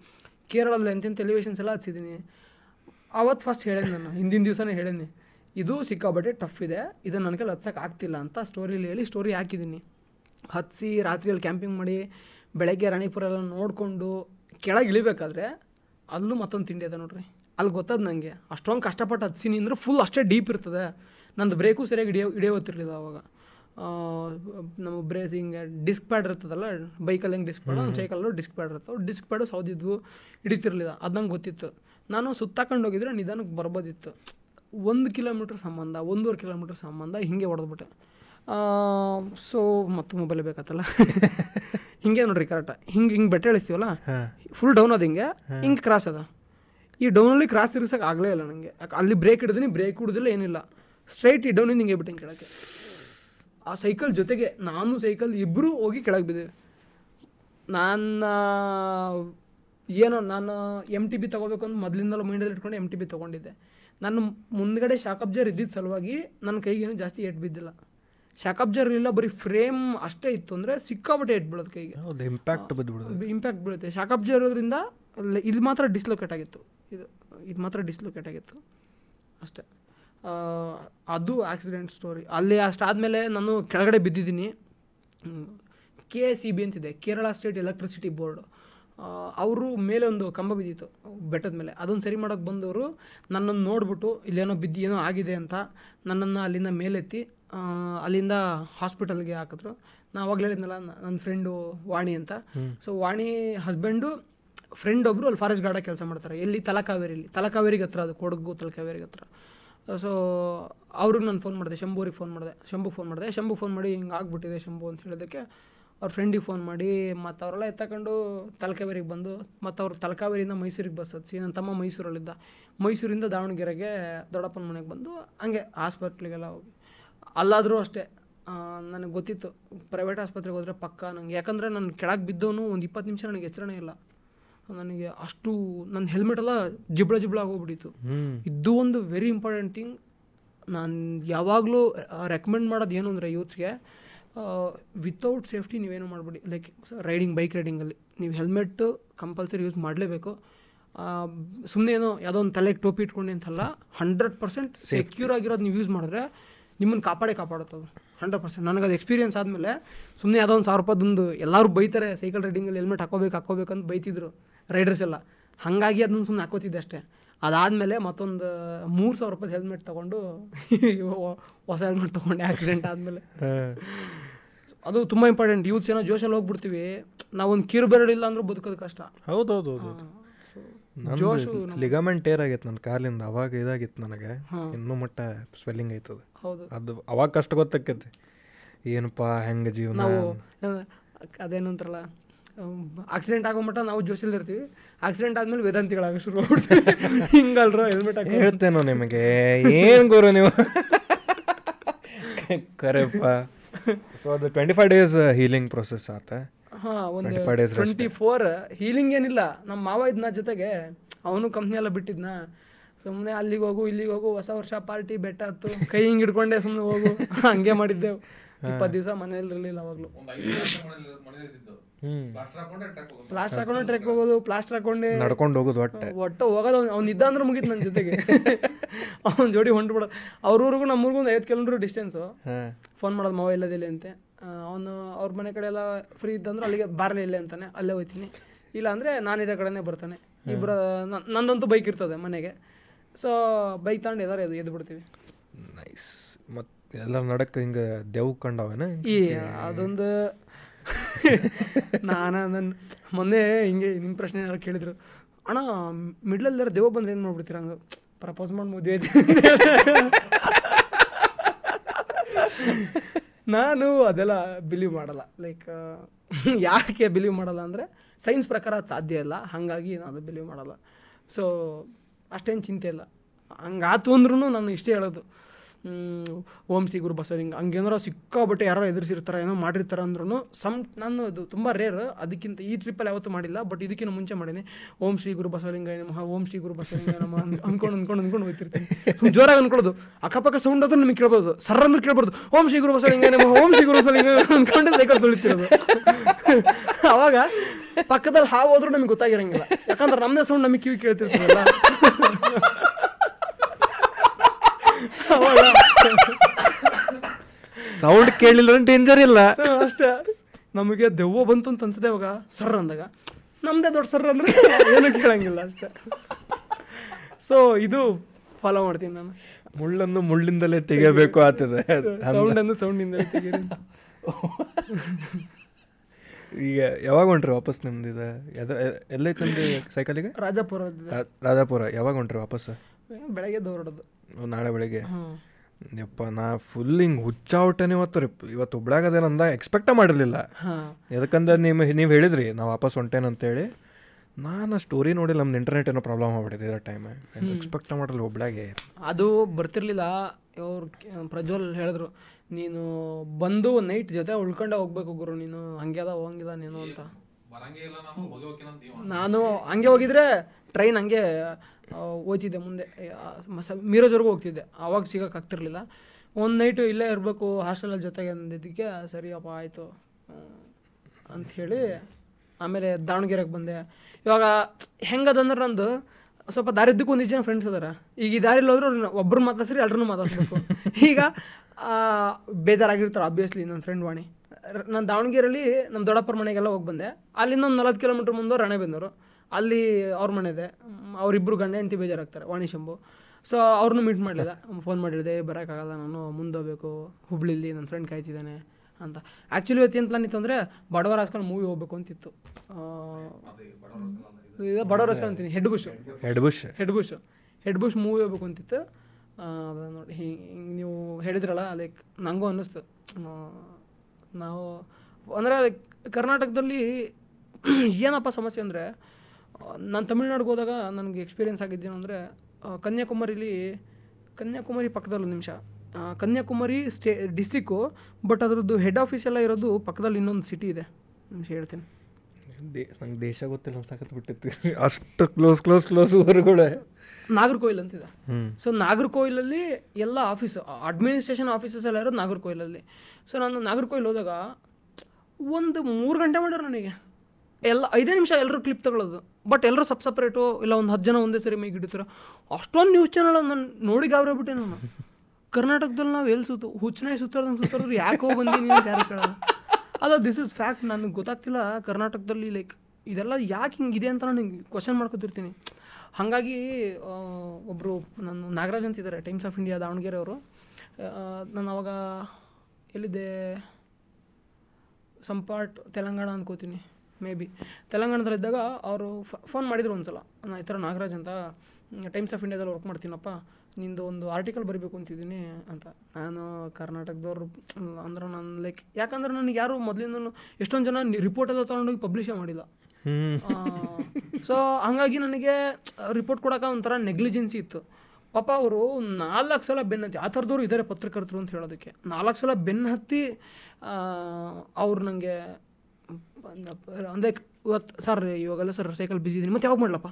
Speaker 3: ಕೇರಳದಲ್ಲಿ ಎಂತೆಂಥ ಎಲಿವೇಶನ್ಸ್ ಎಲ್ಲ ಹಚ್ಚಿದ್ದೀನಿ ಅವತ್ತು ಫಸ್ಟ್ ಹೇಳಿದೆ ನಾನು, ಹಿಂದಿನ ದಿವಸನೇ ಹೇಳಿದ್ದೀನಿ ಇದು ಸಿಕ್ಕಾಬಟ್ಟೆ ಟಫ್ ಇದೆ. ಇದನ್ನು ನನಗೆ ಕೈಲಿ ಹತ್ಸಕ್ಕೆ ಆಗ್ತಿಲ್ಲ ಅಂತ ಸ್ಟೋರಿಲಿ ಹೇಳಿ ಸ್ಟೋರಿ ಹಾಕಿದ್ದೀನಿ ಹತ್ಸಿ ರಾತ್ರಿಯಲ್ಲಿ ಕ್ಯಾಂಪಿಂಗ್ ಮಾಡಿ ಬೆಳಗ್ಗೆ ರಾಣಿಪುರ ಎಲ್ಲ ನೋಡಿಕೊಂಡು ಕೆಳಗೆ ಇಳಿಬೇಕಾದ್ರೆ ಅಲ್ಲೂ ಮತ್ತೊಂದು ತಿಂಡಿ ಅದ ನೋಡ್ರಿ. ಅಲ್ಲಿ ಗೊತ್ತದ ನನಗೆ ಅಷ್ಟೊಂದು ಕಷ್ಟಪಟ್ಟು ಹತ್ಸಿನಿ ಅಂದ್ರೆ ಫುಲ್ ಅಷ್ಟೇ ಡೀಪ್ ಇರ್ತದೆ. ನಂದು ಬ್ರೇಕು ಸರಿಯಾಗಿ ಹಿಡಿಯೋ ಹಿಡಿಯೋತ್ತಿರಲಿಲ್ಲ ಅವಾಗ. ನಮ್ಮ ಬ್ರೇಸ್ ಹಿಂಗೆ ಡಿಸ್ಕ್ ಪ್ಯಾಡ್ ಇರ್ತದಲ್ಲ ಬೈಕಲ್ಲಿ ಹೆಂಗೆ ಡಿಸ್ಕ್ ಪ್ಯಾಡ್ ಸೈಕಲ್ಲೂ ಡಿಸ್ಕ್ ಪ್ಯಾಡ್ ಇರ್ತವೆ. ಡಿಸ್ಕ್ ಪ್ಯಾಡ್ ಸೌದಿದ್ವು ಹಿಡಿತಿರ್ಲಿಲ್ಲ. ಅದು ನಂಗೆ ಗೊತ್ತಿತ್ತು. ನಾನು ಸುತ್ತಾಕೊಂಡು ಹೋಗಿದ್ರೆ ನಿಧಾನಕ್ಕೆ ಬರ್ಬೋದಿತ್ತು. ಒಂದು ಕಿಲೋಮೀಟ್ರ್ ಸಂಬಂಧ ಒಂದೂವರೆ ಕಿಲೋಮೀಟ್ರ್ ಸಂಬಂಧ ಹಿಂಗೆ ಹೊಡೆದ್ಬಿಟ್ಟೆ. ಸೊ ಮತ್ತು ಮೊಬೈಲ್ ಬೇಕಾತಲ್ಲ. ಹಿಂಗೆ ನೋಡ್ರಿ ಕರೆಕ್ಟಾಗಿ ಹಿಂಗೆ ಹಿಂಗೆ ಬೆಟ್ಟ ಇಳಿಸ್ತೀವಲ್ಲ ಫುಲ್ ಡೌನ್ ಅದು ಹಿಂಗೆ. ಹಿಂಗೆ ಕ್ರಾಸ್ ಅದ. ಈ ಡೌನಲ್ಲಿ ಕ್ರಾಸ್ ತಿರ್ಸಕ್ಕೆ ಆಗಲೇ ಇಲ್ಲ ನನಗೆ ಅಲ್ಲಿ ಬ್ರೇಕ್ ಹಿಡಿದೀನಿ ಬ್ರೇಕ್ ಹಿಡಿದಿಲ್ಲ ಏನಿಲ್ಲ. ಸ್ಟ್ರೈಟ್ ಈ ಡೌನಿಂದ ಹಿಂಗೆ ಬಿಟ್ಟಿಂಗೆ ಕೆಳಕ್ಕೆ ಆ ಸೈಕಲ್ ಜೊತೆಗೆ ನಾನು ಸೈಕಲ್ ಇಬ್ಬರು ಹೋಗಿ ಕೆಳಗೆ ಬಿದ್ದಿವೆ ನಾನು ಏನೋ ನಾನು ಎಂ ಟಿ ಬಿ ತೊಗೋಬೇಕು ಅಂತ ಮೊದಲಿಂದಲೂ ಮೈಂಡಲ್ಲಿ ಇಟ್ಕೊಂಡು ಎಂ ಟಿ ಬಿ ತೊಗೊಂಡಿದ್ದೆ. ನನ್ನ ಮುಂದ್ಗಡೆ ಶಾಕಬ್ಜರ್ ಇದ್ದಿದ್ದ ಸಲುವಾಗಿ ನನ್ನ ಕೈಗೇನು ಜಾಸ್ತಿ ಏಟ್ ಬಿದ್ದಿಲ್ಲ. ಶಾಕಬ್ಜರ್ ಇಲ್ಲ ಬರೀ ಫ್ರೇಮ್ ಅಷ್ಟೇ ಇತ್ತು ಅಂದರೆ ಸಿಕ್ಕಾಪಟ್ಟೆ ಇಟ್ಬಿಡೋದು ಕೈಗೆ.
Speaker 1: ಇಂಪ್ಯಾಕ್ಟ್ ಬಿದ್ದುಬಿಡುದು
Speaker 3: ಇಂಪ್ಯಾಕ್ಟ್ ಬೀಳುತ್ತೆ. ಶಾಕಬ್ಜರ್ ಇರೋದ್ರಿಂದ ಇದು ಮಾತ್ರ ಡಿಸ್ಲೊಕೇಟ್ ಆಗಿತ್ತು. ಇದು ಇದು ಮಾತ್ರ ಡಿಸ್ಲೊಕೇಟ್ ಆಗಿತ್ತು. ಅಷ್ಟೇ. ಅದು ಆಕ್ಸಿಡೆಂಟ್ ಸ್ಟೋರಿ ಅಲ್ಲಿ ಅಷ್ಟಾದಮೇಲೆ ನಾನು ಕೆಳಗಡೆ ಬಿದ್ದಿದ್ದೀನಿ. ಕೆ ಎಸ್ ಇ ಬಿ ಅಂತಿದೆ. ಕೇರಳ ಸ್ಟೇಟ್ ಎಲೆಕ್ಟ್ರಿಸಿಟಿ ಬೋರ್ಡ್ ಅವರು ಮೇಲೆ ಒಂದು ಕಂಬ ಬಿದ್ದಿತ್ತು ಬೆಟ್ಟದ ಮೇಲೆ. ಅದನ್ನು ಸರಿ ಮಾಡೋಕ್ಕೆ ಬಂದವರು ನನ್ನನ್ನು ನೋಡ್ಬಿಟ್ಟು ಇಲ್ಲೇನೋ ಬಿದ್ದು ಏನೋ ಆಗಿದೆ ಅಂತ ನನ್ನನ್ನು ಅಲ್ಲಿಂದ ಮೇಲೆತ್ತಿ ಅಲ್ಲಿಂದ ಹಾಸ್ಪಿಟಲ್ಗೆ ಹಾಕಿದ್ರು. ನಾ ಅವಾಗಲೇ ಹೇಳಿದ್ನಲ್ಲ ನನ್ನ ಫ್ರೆಂಡು ವಾಣಿ ಅಂತ. ಸೊ ವಾಣಿ ಹಸ್ಬೆಂಡು ಫ್ರೆಂಡ್ ಒಬ್ಬರು ಅಲ್ಲಿ ಫಾರೆಸ್ಟ್ ಗಾರ್ಡಾಗಿ ಕೆಲಸ ಮಾಡ್ತಾರೆ. ಎಲ್ಲಿ? ತಲಕಾವೇರಿಲಿ ತಲಕಾವೇರಿಗೆ ಹತ್ರ ಅದು ಕೊಡಗು ತಲಕಾವೇರಿಗೆ ಹತ್ರ. ಸೊ ಅವ್ರಿಗೆ ನಾನು ಫೋನ್ ಮಾಡಿದೆ ಶಂಭೂರಿಗೆ ಫೋನ್ ಮಾಡಿದೆ ಶಂಭುಗೆ ಫೋನ್ ಮಾಡಿದೆ. ಶಂಭುಗೆ ಫೋನ್ ಮಾಡಿ ಹಿಂಗೆ ಆಗ್ಬಿಟ್ಟಿದೆ ಶಂಭು ಅಂತ ಹೇಳಿದ್ದಕ್ಕೆ ಅವ್ರ ಫ್ರೆಂಡಿಗೆ ಫೋನ್ ಮಾಡಿ ಮತ್ತು ಅವರೆಲ್ಲ ಎತ್ತಕೊಂಡು ತಲಕಾವೇರಿಗೆ ಬಂದು ಮತ್ತು ಅವ್ರು ತಲಕಾವೇರಿಯಿಂದ ಮೈಸೂರಿಗೆ ಬಸ್ ಹತ್ತಿಸಿ ನನ್ನ ತಮ್ಮ ಮೈಸೂರಲ್ಲಿದ್ದ. ಮೈಸೂರಿಂದ ದಾವಣಗೆರೆಗೆ ದೊಡ್ಡಪ್ಪನ ಮನೆಗೆ ಬಂದು ಹಂಗೆ ಹಾಸ್ಪಿಟ್ಲಿಗೆಲ್ಲ ಹೋಗಿ. ಅಲ್ಲಾದರೂ ಅಷ್ಟೇ ನನಗೆ ಗೊತ್ತಿತ್ತು ಪ್ರೈವೇಟ್ ಆಸ್ಪತ್ರೆಗೆ ಹೋದರೆ ಪಕ್ಕ ನಂಗೆ. ಯಾಕಂದರೆ ನಾನು ಕೆಳಗೆ ಬಿದ್ದವನು ಒಂದು ಇಪ್ಪತ್ತು ನಿಮಿಷ ನನಗೆ ಎಚ್ಚರಣೆ ಇಲ್ಲ. ನನಗೆ ಅಷ್ಟು ನನ್ನ ಹೆಲ್ಮೆಟ್ ಎಲ್ಲ ಜಿಬ್ಳ ಜಿಬ್ಳ ಆಗೋಗ್ಬಿಟ್ಟಿತ್ತು. ಇದು ಒಂದು ವೆರಿ ಇಂಪಾರ್ಟೆಂಟ್ ಥಿಂಗ್ ನಾನು ಯಾವಾಗಲೂ ರೆಕಮೆಂಡ್ ಮಾಡೋದು ಏನು ಅಂದರೆ ಯೂತ್ಸ್ಗೆ ವಿತೌಟ್ ಸೇಫ್ಟಿ ನೀವೇನು ಮಾಡಬೇಡಿ. ಲೈಕ್ ರೈಡಿಂಗ್ ಬೈಕ್ ರೈಡಿಂಗಲ್ಲಿ ನೀವು ಹೆಲ್ಮೆಟ್ಟು ಕಂಪಲ್ಸರಿ ಯೂಸ್ ಮಾಡಲೇಬೇಕು. ಸುಮ್ಮನೆ ಏನೋ ಯಾವುದೋ ಒಂದು ತಲೆಗೆ ಟೋಪಿ ಇಟ್ಕೊಂಡು ಅಂತಲ್ಲ ಹಂಡ್ರೆಡ್ ಪರ್ಸೆಂಟ್ ಸೆಕ್ಯೂರ್ ಆಗಿರೋದು ನೀವು ಯೂಸ್ ಮಾಡಿದ್ರೆ ನಿಮ್ಮನ್ನು ಕಾಪಾಡೇ ಕಾಪಾಡುತ್ತೆ ಅದು ಹಂಡ್ರೆಡ್ ಪರ್ಸೆಂಟ್ ನನಗೆ ಅದು ಎಕ್ಸ್ಪೀರಿಯನ್ಸ್ ಆದಮೇಲೆ ಸುಮ್ಮನೆ ಯಾವುದೋ ಒಂದು ಸಾವಿರ ರೂಪಾಯ್ದೊಂದು ಎಲ್ಲರೂ ಬೈತಾರೆ ಸೈಕಲ್ ರೈಡಿಂಗಲ್ಲಿ ಹೆಲ್ಮೆಟ್ ಹಾಕೋಬೇಕು ಹಾಕೋಬೇಕಂತ ಬೈತಿದ್ರು ರೈಡರ್ಸ್ ಎಲ್ಲ. ಹಾಗಾಗಿ ಅದನ್ನ ಸುಮ್ಮನೆ ಹಾಕೋತಿದ್ದೆ ಅಷ್ಟೇ. ಅದಾದಮೇಲೆ ಮತ್ತೊಂದು ಮೂರು ಸಾವಿರ ರೂಪಾಯಿ ಹೆಲ್ಮೆಟ್ ತೊಗೊಂಡು ಹೊಸ ಹೆಲ್ಮೆಟ್ ತೊಗೊಂಡೆ ಆಕ್ಸಿಡೆಂಟ್ ಆದಮೇಲೆ. ಅದು ತುಂಬ ಇಂಪಾರ್ಟೆಂಟ್ ಯೂತ್ಸ್ ಏನೋ ಜೋಶಲ್ಲಿ ಹೋಗ್ಬಿಡ್ತೀವಿ. ನಾವೊಂದು ಕಿರು ಬೆರಳಿಲ್ಲ ಅಂದ್ರೆ ಬದುಕೋದು ಕಷ್ಟ.
Speaker 1: ಹೌದು ಹೌದು ಹೌದು
Speaker 3: ಜೋಶು
Speaker 1: ಲಿಗಮೆಂಟ್ ಏರ್ ಆಗೈತೆ ನನ್ನ ಕಾಲಿಂದ. ಅವಾಗ ಇದಾಗಿತ್ತು ನನಗೆ. ಇನ್ನೂ ಮಟ್ಟ ಸ್ವೆಲ್ಲಿಂಗ್ ಆಯ್ತದ.
Speaker 3: ಹೌದು.
Speaker 1: ಅದು ಅವಾಗ ಕಷ್ಟ ಗೊತ್ತಾಕೈತಿ ಏನಪ್ಪ ಹೆಂಗೆ ಜೀವನ?
Speaker 3: ನಾವು ಅದೇನಂತಾರಲ್ಲ ಆಕ್ಸಿಡೆಂಟ್ ಆಗೋ ಮಟ್ಟ ನಾವು ಜೋಶಲ್ಲಿ ಇರ್ತೀವಿ. ಆಕ್ಸಿಡೆಂಟ್ ಆದ್ಮೇಲೆ ವೇದಾಂತಿಗಳಾಗ ಶುರು ಹಿಂಗಲ್ರ ಹೆಲ್ಮೆಟ್ ಹಾಕಿ
Speaker 1: ಹೇಳ್ತೇನೋ ನಿಮಗೆ. ಏನು ಗುರು ನೀವು? ಕರೆಪ್ಪ. ಸೊ ಅದು twenty five days healing process ಆತ?
Speaker 3: ಹಾಂ ಒಂದು
Speaker 1: 25 days
Speaker 3: ಟ್ವೆಂಟಿ ಫೋರ್ ಹೀಲಿಂಗ್ ಏನಿಲ್ಲ. ನಮ್ಮ ಮಾವ ಇದ್ನ ಜೊತೆಗೆ ಅವನು ಕಂಪ್ನಿ ಎಲ್ಲ ಬಿಟ್ಟಿದ್ನ. ಸುಮ್ಮನೆ ಅಲ್ಲಿಗೆ ಹೋಗು ಇಲ್ಲಿಗೆ ಹೋಗು ಹೊಸ ವರ್ಷ ಪಾರ್ಟಿ ಬೆಟ್ಟ ಹತ್ತು ಕೈ ಹಿಂಗೆ ಹಿಡ್ಕೊಂಡೆ ಸುಮ್ಮನೆ ಹೋಗು. ಹಂಗೆ ಮಾಡಿದ್ದೆವು. ಇಪ್ಪತ್ತು ದಿವಸ ಮನೇಲಿ ಇರಲಿಲ್ಲ ಅವಾಗಲೂ.
Speaker 5: ಒಂದು ಐದು ವರ್ಷ ಮನೇಲಿ ಮನೇಲಿ ಇದ್ದಿದ್ದು. ಪ್ಲಾಸ್ಟರ್ ಹಾಕೊಂಡೆ ಟ್ರ್ಯಾಕ್ ಹೋಗೋದು.
Speaker 3: ಪ್ಲಾಸ್ಟರ್ ಹಾಕೊಂಡು ಟ್ರೆಕ್ ಹೋಗೋದು ಪ್ಲಾಸ್ಟರ್ ಹಾಕೊಂಡೆ
Speaker 1: ನಡ್ಕೊಂಡು ಹೋಗೋದು ಒಟ್ಟೆ
Speaker 3: ಒಟ್ಟು ಹೋಗೋದು ಅವ್ನು ಇದ್ದ ಅಂದ್ರೆ ಮುಗೀತು ನನ್ನ ಜೊತೆಗೆ. ಅವ್ನ ಜೋಡಿ ಹೊಂಟ್ಬಿಡೋದು. ಅವ್ರ ಊರಿಗೂ ನಮ್ಮ ಊರಿಗೂ ಒಂದು ಐದು ಕಿಲೋಮೀಟ್ರ್ ಡಿಸ್ಟೆನ್ಸು ಫೋನ್ ಮಾಡೋದು ಮಾವ ಇಲ್ಲದಿಲ್ಲ ಅಂತೆ. ಅವನು ಅವ್ರ ಮನೆ ಕಡೆ ಎಲ್ಲ ಫ್ರೀ ಇದ್ದಂದ್ರೆ ಅಲ್ಲಿಗೆ ಬಾರ್ಲೆ ಇಲ್ಲೇ ಅಂತಾನೆ ಅಲ್ಲೇ ಹೋಗ್ತೀನಿ ಇಲ್ಲ ಅಂದರೆ ನಾನಿರೋ ಕಡೆನೇ ಬರ್ತಾನೆ. ಇಬ್ಬರ ನಂದಂತೂ ಬೈಕ್ ಇರ್ತದೆ ಮನೆಗೆ. ಸೊ ಬೈಕ್ ತಗೊಂಡು ಎದಾರ ಎದ್ದು ಎದ್ದು ಬಿಡ್ತೀವಿ
Speaker 1: ನೈಸ್ ಮತ್ತು ಎಲ್ಲ ನಡಕ್ಕೆ ಹಿಂಗೆ ದೆವ್ ಕಂಡವೇನ?
Speaker 3: ಈ ಅದೊಂದು ನಾನು ನನ್ನ ಮೊನ್ನೆ ಹಿಂಗೆ ನಿಮ್ಮ ಪ್ರಶ್ನೆ ಯಾರು ಕೇಳಿದ್ರು, ಅಣ್ಣ ಮಿಡ್ಲಲ್ಲಿ ದೇವ ಬಂದ್ರೆ ಏನು ಮಾಡ್ಬಿಡ್ತೀರ? ಹಂಗೆ ಪ್ರಪೋಸ್ ಮಾಡಿ ಮದುವೆ ಐತಿ ನಾನು ಅದೆಲ್ಲ ಬಿಲೀವ್ ಮಾಡಲ್ಲ. ಲೈಕ್ ಯಾಕೆ ಬಿಲೀವ್ ಮಾಡಲ್ಲ ಅಂದರೆ ಸೈನ್ಸ್ ಪ್ರಕಾರ ಅದು ಸಾಧ್ಯ ಇಲ್ಲ. ಹಾಗಾಗಿ ನಾನು ಬಿಲೀವ್ ಮಾಡಲ್ಲ. ಸೊ ಅಷ್ಟೇನು ಚಿಂತೆ ಇಲ್ಲ. ಹಂಗಾತು ಅಂದ್ರೂ ನಾನು ಇಷ್ಟೇ ಹೇಳೋದು. ಓಂ ಶ್ರೀ ಗುರು ಹಿಂಗೆ ಹಂಗೇನಾರ ಸಿಕ್ಕಾಬಿಟ್ಟು ಯಾರೋ ಎದುರಿಸಿರ್ತಾರೆ ಏನೋ ಮಾಡಿರ್ತಾರೆ ಅಂದ್ರೂ ಸಮ್ ನಾನು ಅದು ತುಂಬ ರೇರ್ ಅದಕ್ಕಿಂತ ಈ ಟ್ರಿಪ್ಪಲ್ಲಿ ಯಾವತ್ತೂ ಮಾಡಿಲ್ಲ ಬಟ್ ಇದಕ್ಕಿಂತ ಮುಂಚೆ ಮಾಡೀನಿ ಓಂ ಶ್ರೀ ಗುರು ಬಸವಲಿಂಗ ನಮಃ, ಓಂ ಶ್ರೀ ಗುರು ಬಸವಲಿಂಗ ನಮಃ ಅಂದ್ಕೊಂಡು ಅಂದ್ಕೊಂಡು ಅಂದ್ಕೊಂಡು ಹೋಗ್ತಿರ್ತೀನಿ ಜೋರಾಗಿ ಅಂದ್ಕೊಳ್ಳೋದು ಅಕ್ಕಪಕ್ಕ ಸೌಂಡ್ ಆದ್ರೂ ನಿಮಗೆ ಕೇಳ್ಬೋದು. ಸರ್ ಅಂದ್ರೆ ಕೇಳ್ಬಾರ್ದು ಓಂ ಶ್ರೀ ಗುರು ಬಸವಲಿಂಗ ನಮಃ, ಓಂ ಶ್ರೀ ಗುರು ಬಸವಲಿಂಗ ಅಂದ್ಕೊಂಡು ಸೈಕಲ್ ತುಳಿತಿರೋದು. ಅವಾಗ ಪಕ್ಕದಲ್ಲಿ ಹಾವು ಹೋದ್ರೂ ನಮಗೆ ಗೊತ್ತಾಗಿರಂಗಿಲ್ಲ. ಯಾಕಂದ್ರೆ ನಮ್ಮದೇ ಸೌಂಡ್ ನಮಗೆ ಕಿವಿ ಕೇಳ್ತಿರ್ತೀವಲ್ಲ
Speaker 1: ಸೌಂಡ್ ಕೇಳಿಲ್ಲ ಡೇಂಜರ್ ಇಲ್ಲ.
Speaker 3: ಅಷ್ಟೇ. ನಮಗೆ ದೆವ್ವ ಬಂತು ಅಂತ ಅನ್ಸುತ್ತೆ ಅವಾಗ ಸರ್ ಅಂದಾಗ. ನಮ್ದೇ ದೊಡ್ಡ ಸರ್ ಅಂದ್ರೆ ಏನು ಕೇಳಂಗಿಲ್ಲ ಅಷ್ಟೇ. ಸೊ ಇದು ಫಾಲೋ ಮಾಡ್ತೀನಿ ನಾನು.
Speaker 1: ಮುಳ್ಳನ್ನು ಮುಳ್ಳಿಂದಲೇ ತೆಗೆಯಬೇಕು ಆಗ್ತದೆ.
Speaker 3: ಸೌಂಡ್ ಅನ್ನು ಸೌಂಡ್ ತೆಗೀರಿ.
Speaker 1: ಈಗ ಯಾವಾಗ ಹೊಂಟ್ರಿ ವಾಪಸ್ ನಿಮ್ದು ಇದು? ಎದ- ಎಲ್ಲೈತೆ ನಿಮ್ದು ಸೈಕಲಿಗೆ
Speaker 3: ರಾಜಾಪುರ
Speaker 1: ರಾಜಾಪುರ. ಯಾವಾಗ ಹೊಂಟ್ರಿ ವಾಪಸ್?
Speaker 3: ಬೆಳಗ್ಗೆ ದೌಡೋದು
Speaker 1: ನಾಳೆ ಬೆಳಿಗ್ಗೆ. ಯಪ್ಪ ನಾ ಫುಲ್ ಹಿಂಗೆ ಹುಚ್ಚಾವಟ್ಟನೆ ಇವತ್ತು ರೀ ಇವತ್ತು ಅಂದ ಎಕ್ಸ್ಪೆಕ್ಟ ಮಾಡಿರಲಿಲ್ಲ.
Speaker 3: ಹಾಂ.
Speaker 1: ಯಾಕಂದ್ರೆ ನೀವು ನೀವು ಹೇಳಿದ್ರಿ ನಾ ವಾಪಸ್ ಹೊಂಟೇನಂತೇಳಿ ನಾನು ಸ್ಟೋರಿ ನೋಡಿಲ್ಲ ನಮ್ದು ಇಂಟರ್ನೆಟ್ ಏನೋ ಪ್ರಾಬ್ಲಮ್ ಆಗ್ಬಿಟ್ಟಿದೆ ಇರೋ ಟೈಮ್ ಎಕ್ಸ್ಪೆಕ್ಟ್ ಮಾಡಿರಲಿಲ್ಲ ಹುಬ್ಳ್ಯಾಗೆ
Speaker 3: ಅದು ಬರ್ತಿರ್ಲಿಲ್ಲ. ಅವ್ರು ಪ್ರಜ್ವಲ್ ಹೇಳಿದ್ರು ನೀನು ಬಂದು ನೈಟ್ ಜೊತೆ ಉಳ್ಕೊಂಡೆ ಹೋಗ್ಬೇಕು ಗುರು ನೀನು ಹಂಗೆ ಅದ ನೀನು ಅಂತ.
Speaker 5: ಬರಂಗೇ ಇಲ್ಲ ನಾನು ಹೋಗಿ ಅಂತ
Speaker 3: ನಾನು ಹಂಗೆ ಹೋಗಿದ್ರೆ ಟ್ರೈನ್ ಹಂಗೆ ಹೋಯ್ತಿದ್ದೆ ಮುಂದೆ. ಮೀರೋಜ್ವರೆಗೂ ಹೋಗ್ತಿದ್ದೆ. ಆವಾಗ ಸಿಗೋಕ್ಕಾಗ್ತಿರ್ಲಿಲ್ಲ ಒಂದು ನೈಟು ಇಲ್ಲೇ ಇರಬೇಕು ಹಾಸ್ಟೆಲಲ್ಲಿ ಜೊತೆಗೆ ಅಂದಿದ್ದಕ್ಕೆ ಸರಿಯಪ್ಪ ಆಯಿತು. ಅಂಥೇಳಿ ಆಮೇಲೆ ದಾವಣಗೆರೆಗೆ ಬಂದೆ. ಇವಾಗ ಹೆಂಗದಂದ್ರೆ ನಂದು ಸ್ವಲ್ಪ ದಾರಿದ್ದಕ್ಕೂ ಒಂದು ಜನ ಫ್ರೆಂಡ್ಸ್ ಅದಾರ ಈಗ ಈ ದಾರಿಲಿ ಹೋದ್ರೆ ಒಬ್ಬರು ಮಾತಾಡ್ಸ್ರಿ ಎಲ್ರೂ ಮಾತಾಡ್ಸ್ಬೇಕು. ಈಗ ಬೇಜಾರಾಗಿರ್ತಾರೆ ಆಬ್ವಿಯಸ್ಲಿ ನನ್ನ ಫ್ರೆಂಡ್ ವಾಣಿ. ನಾನು ದಾವಣಗೆರೆಯಲ್ಲಿ ನಮ್ಮ ದೊಡ್ಡಪ್ಪರ ಮನೆಗೆಲ್ಲ ಹೋಗಿ ಬಂದೆ. ಅಲ್ಲಿಂದ ಒಂದು ನಲ್ವತ್ತು ಕಿಲೋಮೀಟ್ರ್ ಮುಂದೆ ರಾಣೆಬೆನ್ನೂರು. ಅಲ್ಲಿ ಅವ್ರ ಮನೆ ಇದೆ. ಅವರಿಬ್ಬರು ಗಂಡ ಹೆಂಡತಿ ಬೇಜಾರಾಗ್ತಾರೆ ವಾಣಿ ಶಂಭು. ಸೊ ಅವ್ರನ್ನೂ ಮೀಟ್ ಮಾಡಲಿಲ್ಲ. ಫೋನ್ ಮಾಡಿದೆ ಬರೋಕ್ಕಾಗಲ್ಲ ನಾನು ಮುಂದೆ ಹೋಗ್ಬೇಕು ಹುಬ್ಳಿಲಿ ನನ್ನ ಫ್ರೆಂಡ್ ಕಾಯ್ತಿದ್ದಾನೆ ಅಂತ. ಆ್ಯಕ್ಚುಲಿ ಇವತ್ತು ಏನು ಪ್ಲಾನ್ ಇತ್ತು ಅಂದರೆ ಬಡವರ ಹಾಸ್ಕೊಂಡು ಮೂವಿ ಹೋಗ್ಬೇಕು ಅಂತಿತ್ತು. ಬಡವರ ಹಾಸ್ಕೊಂಡು ಅಂತೀನಿ head bush
Speaker 1: head bush
Speaker 3: head bush head bush movie ಹೋಗ್ಬೇಕು ಅಂತಿತ್ತು. ನೋಡಿ ಹಿಂಗೆ ನೀವು ಹೇಳಿದ್ರಲ್ಲ ಲೈಕ್ ನನಗೂ ಅನ್ನಿಸ್ತು. ನಾವು ಅಂದರೆ ಕರ್ನಾಟಕದಲ್ಲಿ ಏನಪ್ಪ ಸಮಸ್ಯೆ ಅಂದರೆ ನಾನು ತಮಿಳ್ನಾಡಿಗೆ ಹೋದಾಗ ನನಗೆ ಎಕ್ಸ್ಪೀರಿಯೆನ್ಸ್ ಆಗಿದ್ದೇನು ಅಂದರೆ ಕನ್ಯಾಕುಮಾರಿಲಿ ಕನ್ಯಾಕುಮಾರಿ ಪಕ್ಕದಲ್ಲಿ ನಿಮಿಷ. ಕನ್ಯಾಕುಮಾರಿ ಸ್ಟೇ ಡಿಸ್ಟಿಕ್ಕು ಬಟ್ ಅದರದ್ದು ಹೆಡ್ ಆಫೀಸ್ ಎಲ್ಲ ಇರೋದು ಪಕ್ಕದಲ್ಲಿ ಇನ್ನೊಂದು ಸಿಟಿ ಇದೆ. ನಿಮಿಷ ಹೇಳ್ತೀನಿ.
Speaker 1: ನಂಗೆ ದೇಶ ಗೊತ್ತಿಲ್ಲ ಸಾಕತ್ತು ಬಿಟ್ಟಿತ್ತು. ಅಷ್ಟು ಕ್ಲೋಸ್ ಕ್ಲೋಸ್ ಕ್ಲೋಸ್ ಊರುಗಳೇ.
Speaker 3: ನಾಗರ್ಕೋಯಿಲ್ ಅಂತಿದೆ. ಸೊ ನಾಗರ್ಕೋಯಿಲಲ್ಲಿ ಎಲ್ಲ ಆಫೀಸ್ ಅಡ್ಮಿನಿಸ್ಟ್ರೇಷನ್ ಆಫೀಸಸ್ ಎಲ್ಲ ಇರೋದು ನಾಗರ್ಕೋಯಿಲಲ್ಲಿ. ಸೊ ನಾನು ನಾಗರ್ಕೋಯಿಲ್ ಹೋದಾಗ ಒಂದು ಮೂರು ಗಂಟೆ ಮಾಡ್ಯಾರ ನನಗೆ. ಎಲ್ಲ ಐದೇ ನಿಮಿಷ ಎಲ್ಲರೂ ಕ್ಲಿಪ್ ತಗೊಳ್ಳೋದು ಬಟ್ ಎಲ್ಲರೂ ಸಪ್ ಸಪ್ರೇಟು ಇಲ್ಲ ಒಂದು ಹತ್ತು ಜನ ಒಂದೇ ಸರಿ ಮೈಗೆ ಹಿಡಿತಾರೆ? ಅಷ್ಟೊಂದು ನ್ಯೂಸ್ ಚಾನಲ್ ನಾನು ನೋಡಿ ಬಿಟ್ಟೆ ನಾನು. ಕರ್ನಾಟಕದಲ್ಲಿ ನಾವು ಎಲ್ಲಿ ಸುತ್ತು, ಹುಚ್ಚನಾಯಿ ಸುತ್ತಾರ್ದಂಗೆ ಸುತ್ತಾರ ಯಾಕೆ ಹೋಗಿ ಬಂದೀನಿ ಅಂತ ಯಾರು ಕೇಳೋದು ಅಲ್ಲ ದಿಸ್ ಇಸ್ ಫ್ಯಾಕ್ಟ್ ನನಗೆ ಗೊತ್ತಾಗ್ತಿಲ್ಲ ಕರ್ನಾಟಕದಲ್ಲಿ ಲೈಕ್ ಇದೆಲ್ಲ ಯಾಕೆ ಹಿಂಗಿದೆ ಅಂತ ನಾನು ಕ್ವಶನ್ ಮಾಡ್ಕೊತಿರ್ತೀನಿ. ಹಾಗಾಗಿ ಒಬ್ಬರು ನಾನು ನಾಗರಾಜ್ ಅಂತಿದ್ದಾರೆ ಟೈಮ್ಸ್ ಆಫ್ ಇಂಡಿಯಾ ದಾವಣಗೆರೆ ಅವರು. ನಾನು ಅವಾಗ ಎಲ್ಲಿದ್ದೆ? ಸಂಪಾಟ್, ತೆಲಂಗಾಣ ಅನ್ಕೋತೀನಿ. ಮೇ ಬಿ ತೆಲಂಗಾಣದಲ್ಲಿದ್ದಾಗ ಅವರು ಫೋನ್ ಮಾಡಿದ್ರು ಒಂದ್ಸಲ ನಾನು ಈ ಥರ ನಾಗರಾಜ್ ಅಂತ ಟೈಮ್ಸ್ ಆಫ್ ಇಂಡಿಯಾದಲ್ಲಿ ವರ್ಕ್ ಮಾಡ್ತೀನಪ್ಪ ನಿಂದು ಒಂದು ಆರ್ಟಿಕಲ್ ಬರಿಬೇಕು ಅಂತಿದ್ದೀನಿ ಅಂತ. ನಾನು ಕರ್ನಾಟಕದವ್ರು ಅಂದ್ರೆ ನಾನು ಲೈಕ್ ಯಾಕಂದ್ರೆ ನನಗೆ ಯಾರು ಮೊದಲಿಂದ ಎಷ್ಟೊಂದು ಜನ ರಿಪೋರ್ಟ್ ಎಲ್ಲ ತೊಗೊಂಡೋಗಿ ಪಬ್ಲಿಷೇ ಮಾಡಿಲ್ಲ. ಸೊ ಹಂಗಾಗಿ ನನಗೆ ರಿಪೋರ್ಟ್ ಕೊಡೋಕೆ ಒಂಥರ ನೆಗ್ಲಿಜೆನ್ಸಿ ಇತ್ತು. ಪಾಪ ಅವರು ನಾಲ್ಕು ಸಲ ಬೆನ್ನು ಹತ್ತಿ ಆ ಥರದವ್ರು ಇದ್ದಾರೆ ಪತ್ರಕರ್ತರು ಅಂತ ಹೇಳೋದಕ್ಕೆ. ನಾಲ್ಕು ಸಲ ಬೆನ್ನು ಹತ್ತಿ ಅವ್ರು ನನಗೆ ಅಂದರೆ ಇವತ್ತು ಸರ್ ಇವಾಗೆಲ್ಲ ಸರ್ ಸೈಕಲ್ ಬಿಸಿ ಇದ್ದೀನಿ. ಮತ್ತೆ ಯಾವಾಗ ಮಾಡ್ಲಪ್ಪ?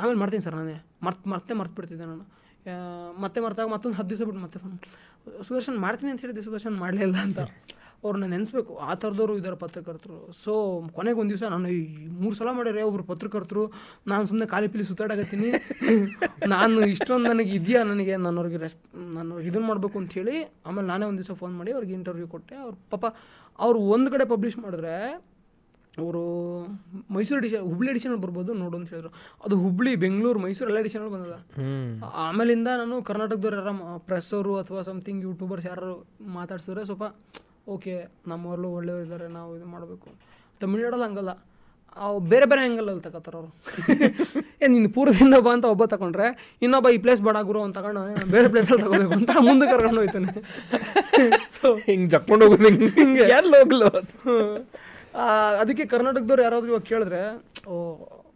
Speaker 3: ಆಮೇಲೆ ಮಾಡ್ತೀನಿ ಸರ್ ನಾನೇ. ಮರ್ತು, ಮರ್ತೇ ಮರ್ತು ಬಿಡ್ತಿದ್ದೆ ನಾನು. ಮತ್ತೆ ಮರ್ತಾಗ ಮತ್ತೊಂದು ಹತ್ತು ದಿವಸ ಬಿಟ್ಟು ಮತ್ತೆ ಫೋನ್ ಸುದರ್ಶನ್ ಮಾಡ್ತೀನಿ ಅಂತ ಹೇಳಿದ್ದೆ, ಸುದರ್ಶನ್ ಮಾಡಲೇ ಇಲ್ಲ ಅಂತ ಅವ್ರನ್ನ ನೆನೆಸ್ಬೇಕು. ಆ ಥರದವರು ಇದ್ದಾರೆ ಪತ್ರಕರ್ತರು. ಸೊ ಕೊನೆಗೆ ಒಂದು ದಿವಸ ನಾನು ಈ ಮೂರು ಸಲ ಮಾಡ್ಯಾರೆ ಒಬ್ರು ಪತ್ರಕರ್ತರು, ನಾನು ಸುಮ್ಮನೆ ಖಾಲಿ ಪಿಲಿ ಸುತ್ತಾಡಕತ್ತೀನಿ. ನಾನು ಇಷ್ಟೊಂದು ನನಗೆ ಇದೆಯಾ ನನಗೆ? ನಾನು ಅವ್ರಿಗೆ ರೆಸ್ ನಾನು ಇದನ್ನು ಮಾಡಬೇಕು ಅಂಥೇಳಿ ಆಮೇಲೆ ನಾನೇ ಒಂದು ದಿವಸ ಫೋನ್ ಮಾಡಿ ಅವ್ರಿಗೆ ಇಂಟರ್ವ್ಯೂ ಕೊಟ್ಟೆ. ಅವ್ರು ಪಾಪ ಅವ್ರು ಒಂದು ಕಡೆ ಪಬ್ಲಿಷ್ ಮಾಡಿದ್ರೆ ಅವರು ಮೈಸೂರು ಎಡಿಷನ್ ಹುಬ್ಳಿ ಎಡಿಷನ್ ಬರ್ಬೋದು ನೋಡು ಅಂತ ಹೇಳಿದ್ರು. ಅದು ಹುಬ್ಳಿ ಬೆಂಗಳೂರು ಮೈಸೂರು ಎಲ್ಲ ಎಡಿಷನಲ್ಲಿ ಬಂದದ. ಆಮೇಲಿಂದ ನಾನು ಕರ್ನಾಟಕದವ್ರು ಯಾರ ಪ್ರೆಸ್ ಅವರು ಅಥವಾ ಸಮಥಿಂಗ್ ಯೂಟ್ಯೂಬರ್ಸ್ ಯಾರು ಮಾತಾಡ್ಸಿದ್ರೆ ಸ್ವಲ್ಪ ಓಕೆ ನಮ್ಮವ್ರಲ್ಲೂ ಒಳ್ಳೆಯವ್ರು ಇದ್ದಾರೆ ನಾವು ಇದು ಮಾಡಬೇಕು. ತಮಿಳ್ನಾಡಲ್ಲಿ ಹಂಗಲ್ಲ. ಅವು ಬೇರೆ ಬೇರೆ ಆ್ಯಂಗಲಲ್ಲಿ ತಗೋತಾರೆ ಅವರು. ಏ ನಿನ್ನ ಪೂರ್ವದಿಂದ ಬಾ ಅಂತ ಒಬ್ಬ ತಗೊಂಡ್ರೆ ಇನ್ನೊಬ್ಬ ಈ ಪ್ಲೇಸ್ ಬಡ ಗುರು ಅಂತ ತಗೊಂಡು ಬೇರೆ ಪ್ಲೇಸಲ್ಲಿ ತಗೋಬೇಕು ಅಂತ ಮುಂದೆ ಕರ್ಕೊಂಡು ಹೋಯ್ತಾನೆ. ಸೊ
Speaker 1: ಹಿಂಗೆ ಜಕ್ಕೊಂಡು ಹೋಗೋದು ಹಿಂಗೆ. ಹಿಂಗೆ. ಎಲ್ಲಿ ಹೋಗ್ಲು
Speaker 3: ಅದಕ್ಕೆ ಕರ್ನಾಟಕದವ್ರು ಯಾರಾದ್ರೂ ಇವಾಗ ಕೇಳಿದ್ರೆ ಓ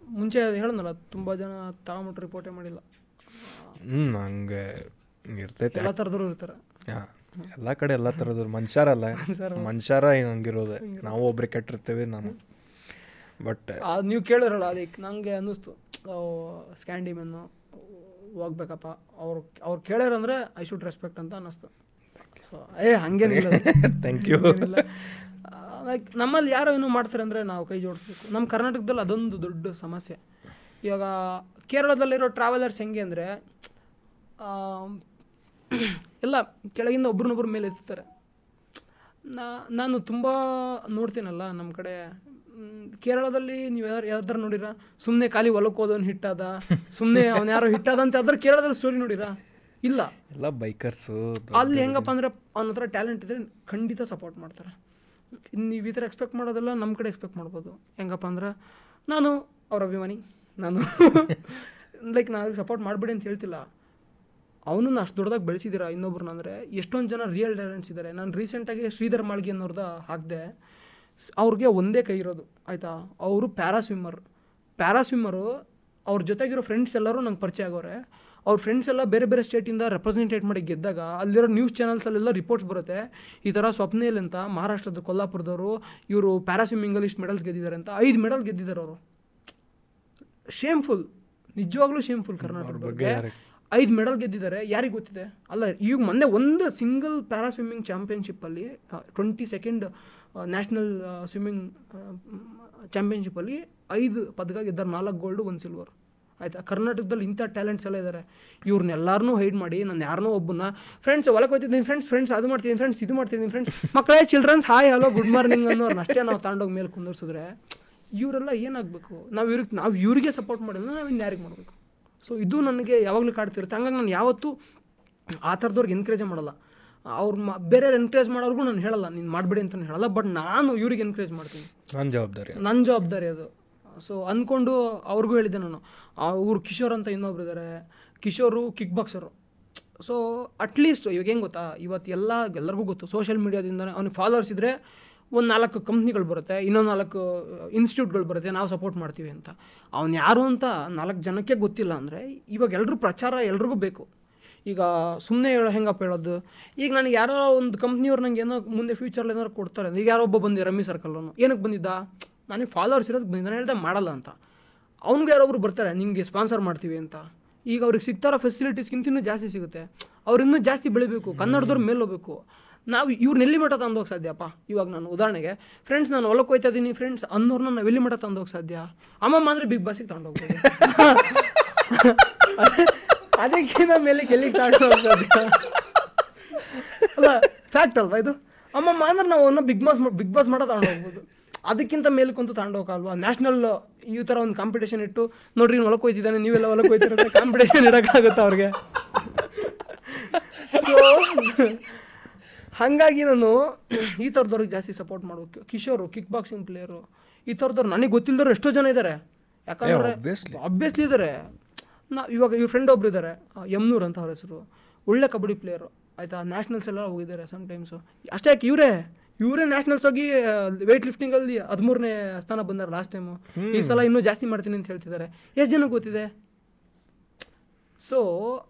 Speaker 3: ಮುಂಚೆ ಹೇಳಿದ್ನಲ್ಲ ತುಂಬ ಜನ ತಗೊಂಬಿಟ್ಟು ರಿಪೋರ್ಟೇ ಮಾಡಿಲ್ಲ.
Speaker 1: ಹ್ಞೂ ಹಂಗೆ ಇರ್ತೈತೆ.
Speaker 3: ಎಲ್ಲ ಥರದವ್ರು ಇರ್ತಾರೆ.
Speaker 1: ಹಾಂ ಎಲ್ಲ ಕಡೆ ಎಲ್ಲ ಥರದ್ರು ಮನುಷ್ಯರಲ್ಲ. ಮನುಷ್ಯರ ಹಂಗಿರೋದೆ. ನಾವು ಒಬ್ರಿಗೆ ಕೆಟ್ಟಿರ್ತೇವೆ ನಾನು. ಬಟ್
Speaker 3: ಅದು ನೀವು ಕೇಳಿರಲ್ಲ ಅದಕ್ಕೆ ನನಗೆ ಅನ್ನಿಸ್ತು. ಸ್ಕ್ಯಾಂಡಿಮೆನ್ನು ಹೋಗ್ಬೇಕಪ್ಪ. ಅವ್ರು ಅವ್ರು ಕೇಳ್ಯಾರಂದ್ರೆ ಐ ಶುಡ್ ರೆಸ್ಪೆಕ್ಟ್ ಅಂತ ಅನ್ನಿಸ್ತು. ಸೊ ಏ ಹಂಗೆ
Speaker 1: ಥ್ಯಾಂಕ್ ಯು
Speaker 3: ಲೈಕ್ ನಮ್ಮಲ್ಲಿ ಯಾರೋ ಏನೋ ಮಾಡ್ತಾರೆ ಅಂದರೆ ನಾವು ಕೈ ಜೋಡಿಸ್ಬೇಕು. ನಮ್ಮ ಕರ್ನಾಟಕದಲ್ಲಿ ಅದೊಂದು ದೊಡ್ಡ ಸಮಸ್ಯೆ. ಇವಾಗ ಕೇರಳದಲ್ಲಿರೋ ಟ್ರಾವೆಲರ್ಸ್ ಹೆಂಗೆ ಅಂದರೆ ಎಲ್ಲ ಕೆಳಗಿಂದ ಒಬ್ರನ್ನೊಬ್ರ ಮೇಲೆ ಎತ್ತಾರೆ ನಾ ನಾನು ತುಂಬ ನೋಡ್ತೀನಲ್ಲ ನಮ್ಮ ಕಡೆ ಕೇರಳದಲ್ಲಿ ನೀವು ಯಾರು ಯಾವ್ದಾರು ನೋಡಿರ? ಸುಮ್ಮನೆ ಖಾಲಿ ಹೊಲಕ್ಕೆ ಹೋದವನು ಹಿಟ್ಟಾದ ಸುಮ್ಮನೆ ಅವ್ನು ಯಾರೋ ಹಿಟ್ಟಾದ ಅಂತ ಅದ್ರ ಕೇರಳದಲ್ಲಿ ಸ್ಟೋರಿ ನೋಡಿರ? ಇಲ್ಲ.
Speaker 1: ಎಲ್ಲ ಬೈಕರ್ಸು
Speaker 3: ಅಲ್ಲಿ ಹೆಂಗಪ್ಪ ಅಂದ್ರೆ ಅವ್ನ ಹತ್ರ ಟ್ಯಾಲೆಂಟ್ ಇದ್ದರೆ ಖಂಡಿತ ಸಪೋರ್ಟ್ ಮಾಡ್ತಾರೆ. ನೀವು ಈ ಥರ ಎಕ್ಸ್ಪೆಕ್ಟ್ ಮಾಡೋದೆಲ್ಲ ನಮ್ಮ ಕಡೆ ಎಕ್ಸ್ಪೆಕ್ಟ್ ಮಾಡ್ಬೋದು. ಹೆಂಗಪ್ಪ ಅಂದ್ರೆ ನಾನು ಅವ್ರ ಅಭಿಮಾನಿ. ನಾನು ಲೈಕ್ ನಾನು ಅವ್ರಿಗೆ ಸಪೋರ್ಟ್ ಮಾಡಬೇಡಿ ಅಂತ ಹೇಳ್ತಿಲ್ಲ. ಅವನನ್ನು ಅಷ್ಟು ದೊಡ್ಡದಾಗಿ ಬೆಳೆಸಿದ್ದೀರಾ ಇನ್ನೊಬ್ರನ್ನ ಅಂದರೆ ಎಷ್ಟೊಂದು ಜನ ರಿಯಲ್ ಟ್ಯಾಲೆಂಟ್ಸ್ ಇದ್ದಾರೆ ನಾನು ರೀಸೆಂಟಾಗಿ ಶ್ರೀಧರ್ ಮಾಳ್ಗಿ ಅನ್ನೋರ್ದ ಹಾಕಿದೆ. ಅವ್ರಿಗೆ ಒಂದೇ ಕೈ ಇರೋದು ಆಯಿತಾ? ಅವರು ಪ್ಯಾರಾಸ್ವಿಮ್ಮರ್. ಪ್ಯಾರಾಸ್ವಿಮ್ಮರು ಅವ್ರ ಜೊತೆಗಿರೋ ಫ್ರೆಂಡ್ಸ್ ಎಲ್ಲರೂ ನಂಗೆ ಪರಿಚಯ ಆಗೋರೆ. ಅವ್ರ ಫ್ರೆಂಡ್ಸ್ ಎಲ್ಲ ಬೇರೆ ಬೇರೆ ಸ್ಟೇಟಿಂದ ರೆಪ್ರೆಸೆಂಟೇಟ್ ಮಾಡಿ ಗೆದ್ದಾಗ ಅಲ್ಲಿರೋ ನ್ಯೂಸ್ ಚಾನಲ್ಸಲ್ಲೆಲ್ಲ ರಿಪೋರ್ಟ್ಸ್ ಬರುತ್ತೆ. ಈ ಥರ ಸ್ವಪ್ನೇಲ್ ಅಂತ ಮಹಾರಾಷ್ಟ್ರದ ಕೊಲ್ಲಾಪುರದವರು ಇವರು ಪ್ಯಾರಾಸ್ವಿಮ್ಮಿಂಗಲ್ಲಿ ಇಷ್ಟು ಮೆಡಲ್ಸ್ ಗೆದ್ದಿದ್ದಾರೆ ಅಂತ ಐದು ಮೆಡಲ್ ಗೆದ್ದಿದ್ದಾರೆ ಅವರು. ಶೇಮ್ಫುಲ್ ನಿಜವಾಗ್ಲೂ ಶೇಮ್ಫುಲ್ ಕರ್ನಾಟಕದ ಬಗ್ಗೆ ಐದು ಮೆಡಲ್ ಗೆದ್ದಿದ್ದಾರೆ ಯಾರಿಗೆ ಗೊತ್ತಿದೆ? ಅಲ್ಲ ಈಗ ಮೊನ್ನೆ ಒಂದು ಸಿಂಗಲ್ ಪ್ಯಾರಾ ಸ್ವಿಮ್ಮಿಂಗ್ ಚಾಂಪಿಯನ್ಶಿಪ್ಪಲ್ಲಿ ಟ್ವೆಂಟಿ ಸೆಕೆಂಡ್ ನ್ಯಾಷನಲ್ ಸ್ವಿಮ್ಮಿಂಗ್ ಚಾಂಪಿಯನ್ಶಿಪ್ಪಲ್ಲಿ ಐದು ಪದಕ ಗೆದ್ದಾರೆ, ನಾಲ್ಕು ಗೋಲ್ಡು ಒಂದು ಸಿಲ್ವರ್ ಆಯಿತಾ? ಕರ್ನಾಟಕದಲ್ಲಿ ಇಂಥ ಟ್ಯಾಲೆಂಟ್ಸ್ ಎಲ್ಲ ಇದ್ದಾರೆ ಇವ್ರನ್ನೆಲ್ಲರನ್ನೂ ಹೈಡ್ ಮಾಡಿ, ನಾನು ಯಾರನ್ನೋ ಒಬ್ಬನ ಫ್ರೆಂಡ್ಸ್ ಹೊಲಕ್ಕೆ ಹೋಗ್ತಿದ್ದೀನಿ ಫ್ರೆಂಡ್ಸ್ ಫ್ರೆಂಡ್ಸ್ ಅದು ಮಾಡ್ತಿದ್ದೀನಿ ಫ್ರೆಂಡ್ಸ್ ಇದು ಮಾಡ್ತಿದ್ದೀನಿ ಫ್ರೆಂಡ್ಸ್ ಮಕ್ಕಳೇ childrens hi hello good morning ಅನ್ನೋರ್ನ ಅಷ್ಟೇ ನಾವು ತಗೊಂಡೋಗಿ ಮೇಲೆ ಕುಂದರ್ಸಿದ್ರೆ, ಇವರೆಲ್ಲ ಏನಾಗಬೇಕು? ನಾವು ಇವ್ರಿಗೆ ನಾವು ಇವ್ರಿಗೆ ಸಪೋರ್ಟ್ ಮಾಡಿದ್ರೆ ನಾವು ಇನ್ನು ಯಾರಿಗೆ ಮಾಡಬೇಕು? ಸೊ ಇದು ನನಗೆ ಯಾವಾಗಲೂ ಕಾಡ್ತಿರುತ್ತೆ. ಹಂಗಾಗಿ ನಾನು ಯಾವತ್ತೂ ಆ ಥರದವ್ರಿಗೆ ಎನ್ಕರೇಜೇ ಮಾಡಲ್ಲ. ಅವ್ರು ಮ ಬೇರೆ ಎನ್ಕರೇಜ್ ಮಾಡೋರ್ಗೂ ನಾನು ಹೇಳಲ್ಲ ನೀನು ಮಾಡಬೇಡಿ ಅಂತ ಹೇಳಲ್ಲ ಬಟ್ ನಾನು ಇವ್ರಿಗೆ ಎನ್ಕರೇಜ್ ಮಾಡ್ತೀನಿ.
Speaker 1: ನನ್ನ ಜವಾಬ್ದಾರಿ
Speaker 3: ನನ್ನ ಜವಾಬ್ದಾರಿ ಅದು. ಸೊ ಅಂದ್ಕೊಂಡು ಅವ್ರಿಗೂ ಹೇಳಿದ್ದೆ ನಾನು. ಅವ್ರು ಕಿಶೋರ್ ಅಂತ ಇನ್ನೊಬ್ರು ಇದ್ದಾರೆ Kishore kick boxer so at least ಇವಾಗ ಹೆಂಗೆ ಗೊತ್ತಾ? ಇವತ್ತು ಎಲ್ಲ ಎಲ್ಲರಿಗೂ ಗೊತ್ತು. ಸೋಷಿಯಲ್ ಮೀಡಿಯಾದಿಂದ ಅವ್ನಿಗೆ ಫಾಲೋವರ್ಸ್ ಇದ್ದರೆ ಒಂದು ನಾಲ್ಕು ಕಂಪ್ನಿಗಳು ಬರುತ್ತೆ ಇನ್ನೊಂದು ನಾಲ್ಕು ಇನ್ಸ್ಟಿಟ್ಯೂಟ್ಗಳು ಬರುತ್ತೆ ನಾವು ಸಪೋರ್ಟ್ ಮಾಡ್ತೀವಿ ಅಂತ. ಅವ್ನು ಯಾರು ಅಂತ ನಾಲ್ಕು ಜನಕ್ಕೆ ಗೊತ್ತಿಲ್ಲ ಅಂದರೆ ಇವಾಗ ಎಲ್ಲರೂ ಪ್ರಚಾರ ಎಲ್ರಿಗೂ ಬೇಕು. ಈಗ ಸುಮ್ಮನೆ ಹೇಳೋ ಹೆಂಗಪ್ಪ ಹೇಳೋದು? ಈಗ ನನಗೆ ಯಾರೋ ಒಂದು ಕಂಪ್ನಿಯವ್ರು ನಂಗೆ ಏನೋ ಮುಂದೆ ಫ್ಯೂಚರ್ಲಿ ಏನಾದ್ರು ಕೊಡ್ತಾರೆ ಈಗ ಯಾರೋ ಒಬ್ಬ ಬಂದಿ ರಮ್ಮಿ ಸರ್ಕಲ್ನು ಏನಕ್ಕೆ ಬಂದಿದ್ದ? ನನಗೆ ಫಾಲೋವರ್ಸ್ ಇರೋದು ಬಂದಿದ್ದ ನಾನು ಹೇಳ್ದೆ ಮಾಡಲ್ಲ ಅಂತ. ಅವ್ನಿಗೆ ಯಾರೊಬ್ರು ಬರ್ತಾರೆ ನಿಮಗೆ ಸ್ಪಾನ್ಸರ್ ಮಾಡ್ತೀವಿ ಅಂತ. ಈಗ ಅವ್ರಿಗೆ ಸಿಗ್ತಾರೋ ಫೆಸಿಲಿಟೀಸ್ಗಿಂತ ಇನ್ನೂ ಜಾಸ್ತಿ ಸಿಗುತ್ತೆ. ಅವ್ರು ಇನ್ನೂ ಜಾಸ್ತಿ ಬೆಳಿಬೇಕು ಕನ್ನಡದವ್ರ ಮೇಲೆ ಹೋಗ್ಬೇಕು ನಾವು ಇವ್ರನ್ನ ಎಲ್ಲಿ ಮಠ ತಂದೋಗಿ ಸಾಧ್ಯಪ್ಪ ಇವಾಗ ನಾನು ಉದಾಹರಣೆಗೆ ಫ್ರೆಂಡ್ಸ್ ನಾನು ಹೊಲಕ್ಕೆ ಹೋಯ್ತಾ ಇದ್ದೀನಿ ಫ್ರೆಂಡ್ಸ್ ಅನ್ನೋರ್ನ ನಾವು ಎಲ್ಲಿ ಮಟ್ಟ ತಂದೋಗಿ ಸಾಧ್ಯ? ಅಮ್ಮಮ್ಮ ಅಂದರೆ ಬಿಗ್ ಬಾಸಿಗೆ ತಗೊಂಡೋಗ್ಬೋದು ಅದಕ್ಕಿಂತ ಮೇಲೆ ಸಾಧ್ಯ ಅಲ್ಲ ಫ್ಯಾಕ್ಟ್ ಅಲ್ವಾ ಇದು? ಅಮ್ಮಮ್ಮ ಅಂದ್ರೆ ನಾವು ಅವನ್ನ ಬಿಗ್ ಬಾಸ್ ಬಿಗ್ ಬಾಸ್ ಮಾಡೋ ತಗೊಂಡು ಹೋಗ್ಬೋದು. ಅದಕ್ಕಿಂತ ಮೇಲೆ ಕುಂತು ತಗೊಂಡೋಗಲ್ವಾ ನ್ಯಾಷನಲ್ ಈ ಥರ ಒಂದು ಕಾಂಪಿಟೇಷನ್ ಇಟ್ಟು ನೋಡ್ರಿ ಹೊಲಕ್ಕೆ ಹೋಯ್ತಿದ್ದಾನೆ ನೀವೆಲ್ಲ ಹೊಲಕ್ಕೆ ಹೋಯ್ತಿರೋದ್ರೆ ಕಾಂಪಿಟೇಷನ್ ಇಡೋಕ್ಕಾಗುತ್ತೆ ಅವ್ರಿಗೆ? ಸೊ ಹಾಗಾಗಿ ನಾನು ಈ ಥರದವ್ರಿಗೆ ಜಾಸ್ತಿ ಸಪೋರ್ಟ್ ಮಾಡಬೇಕು. ಕಿಶೋರು ಕಿಕ್ ಬಾಕ್ಸಿಂಗ್ ಪ್ಲೇಯರು ಈ ಥರದವ್ರು ನನಗೆ ಗೊತ್ತಿಲ್ಲದವ್ರು ಎಷ್ಟೋ ಜನ ಇದ್ದಾರೆ ಯಾಕಂದ್ರೆ. ಆಬ್ವಿಯಸ್ಲಿ ಇದ್ದಾರೆ ನಾ ಇವಾಗ ಇವ್ರ ಫ್ರೆಂಡ್ ಒಬ್ರು ಇದ್ದಾರೆ ಯಮ್ನೂರ್ ಅಂತ ಅವ್ರ ಹೆಸರು. ಒಳ್ಳೆ ಕಬಡ್ಡಿ ಪ್ಲೇಯರು ಆಯಿತಾ? ನ್ಯಾಷನಲ್ಸ್ ಎಲ್ಲ ಹೋಗಿದ್ದಾರೆ ಸಮ್ಟೈಮ್ಸು ಅಷ್ಟೇ ಯಾಕೆ ಇವರೇ? ಇವರೇ ನ್ಯಾಷನಲ್ಸ್ ಹೋಗಿ ವೆಯ್ಟ್ ಲಿಫ್ಟಿಂಗಲ್ಲಿ ಹದಿಮೂರನೇ ಸ್ಥಾನ ಬಂದಾರೆ ಲಾಸ್ಟ್ ಟೈಮು ಈ ಸಲ ಇನ್ನೂ ಜಾಸ್ತಿ ಮಾಡ್ತೀನಿ ಅಂತ ಹೇಳ್ತಿದ್ದಾರೆ. ಎಷ್ಟು ಜನ ಗೊತ್ತಿದೆ? ಸೊ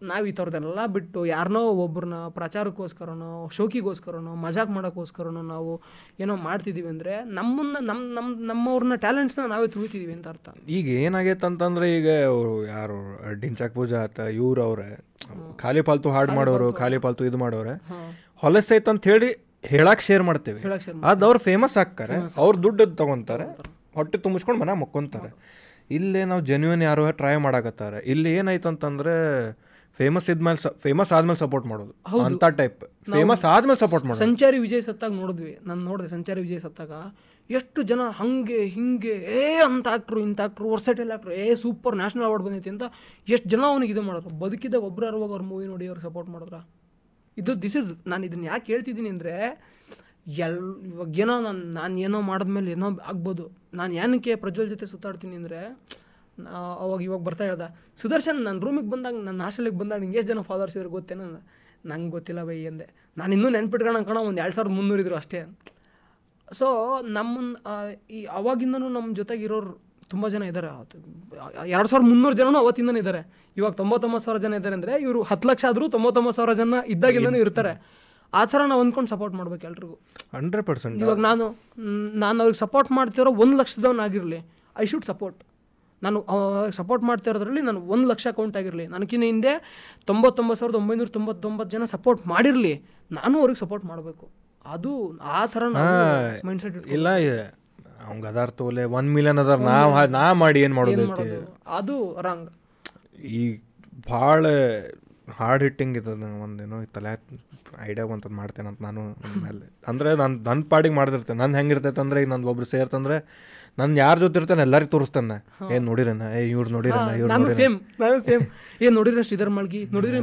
Speaker 3: ನಾವು ಈ ಥರದ್ದೆಲ್ಲ ಬಿಟ್ಟು ಯಾರನ್ನೋ ಒಬ್ಬರನ್ನ ಪ್ರಚಾರಕ್ಕೋಸ್ಕರನೋ ಶೋಕಿಗೋಸ್ಕರನೋ ಮಜಾಕ್ ಮಾಡೋಕ್ಕೋಸ್ಕರನೋ ನಾವು ಏನೋ ಮಾಡ್ತಿದ್ದೀವಿ ಅಂದರೆ ನಮ್ಮನ್ನ ನಮ್ಮ ನಮ್ಮ ನಮ್ಮವ್ರನ್ನ ಟ್ಯಾಲೆಂಟ್ಸ್ನ ನಾವೇ ತುಳಿತಿದ್ದೀವಿ ಅಂತ ಅರ್ಥ.
Speaker 1: ಈಗ ಏನಾಗೈತೆ ಅಂತಂದ್ರೆ ಈಗ ಅವ್ರು ಯಾರು ಡಿಂಚಾಕ್ ಪೂಜಾ ಆತ ಇವ್ರು ಅವ್ರೆ ಖಾಲಿ ಪಾಲ್ತು ಹಾಡು ಮಾಡೋರು ಖಾಲಿ ಪಾಲ್ತು ಇದು ಮಾಡೋರೆ ಹೊಲಸೈತೆ ಅಂತ ಹೇಳಿ ಹೇಳಕ್ಕೆ ಶೇರ್ ಮಾಡ್ತೇವೆ. ಅದು ಅವ್ರು ಫೇಮಸ್ ಆಗ್ತಾರೆ ಅವ್ರು ದುಡ್ಡು ತಗೊಂತಾರೆ ಹೊಟ್ಟೆ ತುಂಬಿಸ್ಕೊಂಡು ಮನೆ ಮಕ್ಕೊಂತಾರೆ. ಇಲ್ಲೇ ನಾವು ಜೆನ್ಯೂನ್ ಯಾರೋ ಟ್ರೈ ಮಾಡಾಕತ್ತಾರೆ. ಇಲ್ಲಿ ಏನಾಯ್ತು ಅಂತಂದ್ರೆ ಫೇಮಸ್ ಇದ್ಮೇಲೆ ಫೇಮಸ್ ಆದ್ಮೇಲೆ ಸಪೋರ್ಟ್ ಮಾಡೋದು. ಅಂತ ಟೈಪ್ ಫೇಮಸ್ ಆದ್ಮೇಲೆ ಸಪೋರ್ಟ್ ಮಾಡೋದು.
Speaker 3: ಸಂಚಾರಿ ವಿಜಯ್ ಸತ್ತಾಗ ನೋಡಿದ್ವಿ. ನಾನು ನೋಡಿದೆ ಸಂಚಾರಿ ವಿಜಯ್ ಸತ್ತಾಗ. ಎಷ್ಟು ಜನ ಹಂಗೆ ಹಿಂಗೆ ಏ ಅಂತ ಆಕ್ಟ್ರು ಇಂಥ ಆಕ್ಟ್ರು ವರ್ಸಟೈಲ್ ಆಕ್ಟ್ರು ಏ ಸೂಪರ್ ನ್ಯಾಷನಲ್ ಅವಾರ್ಡ್ ಬಂದೈತಿ ಅಂತ ಎಷ್ಟು ಜನ ಅವ್ನಿಗೆ ಇದು ಮಾಡೋರು ಬದುಕಿದಾಗ ಒಬ್ಬರು ಅರುವಾಗ ಅವ್ರ ಮೂವಿ ನೋಡಿ ಅವ್ರು ಸಪೋರ್ಟ್ ಮಾಡಿದ್ರ? ಇದು ದಿಸ್ ಇಸ್ ನಾನು ಇದನ್ನ ಯಾಕೆ ಹೇಳ್ತಿದ್ದೀನಿ ಅಂದರೆ ಎಲ್ ಇವಾಗ ಏನೋ ನಾನು ನಾನು ಏನೋ ಮಾಡಿದ್ಮೇಲೆ ಏನೋ ಆಗ್ಬೋದು. ನಾನು ಏನಕ್ಕೆ ಪ್ರಜ್ವಲ್ ಜೊತೆ ಸುತ್ತಾಡ್ತೀನಿ ಅಂದರೆ ಅವಾಗ ಇವಾಗ ಬರ್ತಾ ಇರೋದ ಸುದರ್ಶನ್ ನನ್ನ ರೂಮಿಗೆ ಬಂದಾಗ ನನ್ನ ಹಾಸ್ಟೆಲಿಗೆ ಬಂದಾಗ ನಿಂಗೆ ಎಷ್ಟು ಜನ ಫಾಲೋವರ್ಸ್ ಇದ್ರು ಗೊತ್ತೇನೋ? ನಂಗೆ ಗೊತ್ತಿಲ್ಲ ಬೈ ಅಂದೆ. ನಾನು ಇನ್ನೂ ನೆನ್ಪಿಟ್ಕೊಳ್ಳೋ ಕಣ ಒಂದು ಎರಡು ಸಾವಿರದ ಮುನ್ನೂರು ಇದ್ರು ಅಷ್ಟೇ. ಸೊ ನಮ್ಮನ್ನ ಈ ಅವಾಗಿಂದನೂ ನಮ್ಮ ಜೊತೆಗಿರೋರು ತುಂಬ ಜನ ಇದ್ದಾರೆ ಎರಡು ಸಾವಿರದ ಮುನ್ನೂರು ಜನನೂ ಅವತ್ತಿಂದನೇ ಇದ್ದಾರೆ ಇವಾಗ ತೊಂಬತ್ತೊಂಬತ್ತು ಸಾವಿರ ಜನ ಇದ್ದಾರೆ ಅಂದರೆ ಇವರು ಹತ್ತು ಲಕ್ಷ ಆದರೂ ತೊಂಬತ್ತೊಂಬತ್ತು ಸಾವಿರ ಜನ ಇದ್ದಾಗಿಂದನೂ ಇರ್ತಾರೆ. ಆ ಥರ ನಾವು ಅಂದ್ಕೊಂಡು ಸಪೋರ್ಟ್ ಮಾಡ್ಬೇಕು ಎಲ್ರಿಗೂ.
Speaker 1: Hundred percent.
Speaker 3: ಇವಾಗ ನಾನು ನಾನು ಅವ್ರಿಗೆ ಸಪೋರ್ಟ್ ಮಾಡ್ತಿರೋ ಒಂದು ಲಕ್ಷದವನಾಗಿರಲಿ ಐ ಶುಡ್ ಸಪೋರ್ಟ್ ನಾನು ಸಪೋರ್ಟ್ ಮಾಡ್ತಿರೋದ್ರಲ್ಲಿ ನಾನು ಒಂದು ಲಕ್ಷ ಅಕೌಂಟ್ ಆಗಿರಲಿ. ನನಗಿನ್ನ ಹಿಂದೆ ತೊಂಬತ್ತೊಂಬತ್ತು ಸಾವಿರದ ಒಂಬೈನೂರ ತೊಂಬತ್ತೊಂಬತ್ತು ಜನ ಸಪೋರ್ಟ್ ಮಾಡಿರಲಿ ನಾನು ಅವ್ರಿಗೆ ಸಪೋರ್ಟ್ ಮಾಡಬೇಕು. ಅದು ಆ ಥರ ಮೈಂಡ್ ಸೆಟ್
Speaker 1: ಇಲ್ಲ ಅವಂಗೆ ಅದಾರ ತೋಲೆ ಒನ್ ಮಿಲಿಯನ್ ಅದಾರ ನಾವು ನಾ ಮಾಡಿ ಏನು ಮಾಡೋದು
Speaker 3: ಅದು ರಾಂಗ್
Speaker 1: ಈ ಭಾಳ ಹಾರ್ಡ್ ಹಿಟ್ಟಿಂಗ್ ಇದ್ದದ ನಂಗೆ ಒಂದೇನೋ ತಲೆ ಐಡಿಯಾ ಬಂತದ್ದು ಮಾಡ್ತೇನೆ ಅಂತ ನಾನು ಮೇಲೆ ಅಂದರೆ ನಾನು ನನ್ನ ಪಾಡಿಗೆ ಮಾಡ್ತಿರ್ತೇನೆ ನನ್ನ ಹೆಂಗಿರ್ತೈತೆ ಅಂದರೆ ಈಗ ನಂದು ಒಬ್ರು ಸೇರ್ತಂದ್ರೆ ನಾನು ಯಾರ ಜೊತೆ ಇರ್ತೇನೆ ಎಲ್ಲರಿಗೂ ತೋರಿಸ್ತೇನೆ. ಏನು ನೋಡಿರೇನ ಏ ಇವ್ರು ನೋಡಿರೇನ ಇವ್ರು
Speaker 3: ನಾನು ಸೇಮ್ ನಾನು ಸೇಮ್ ಏ ನೋಡಿದ್ರೆ ಶ್ರೀಧರ್ ಮಾಳ್ಗಿ ನೋಡಿದ್ರೆ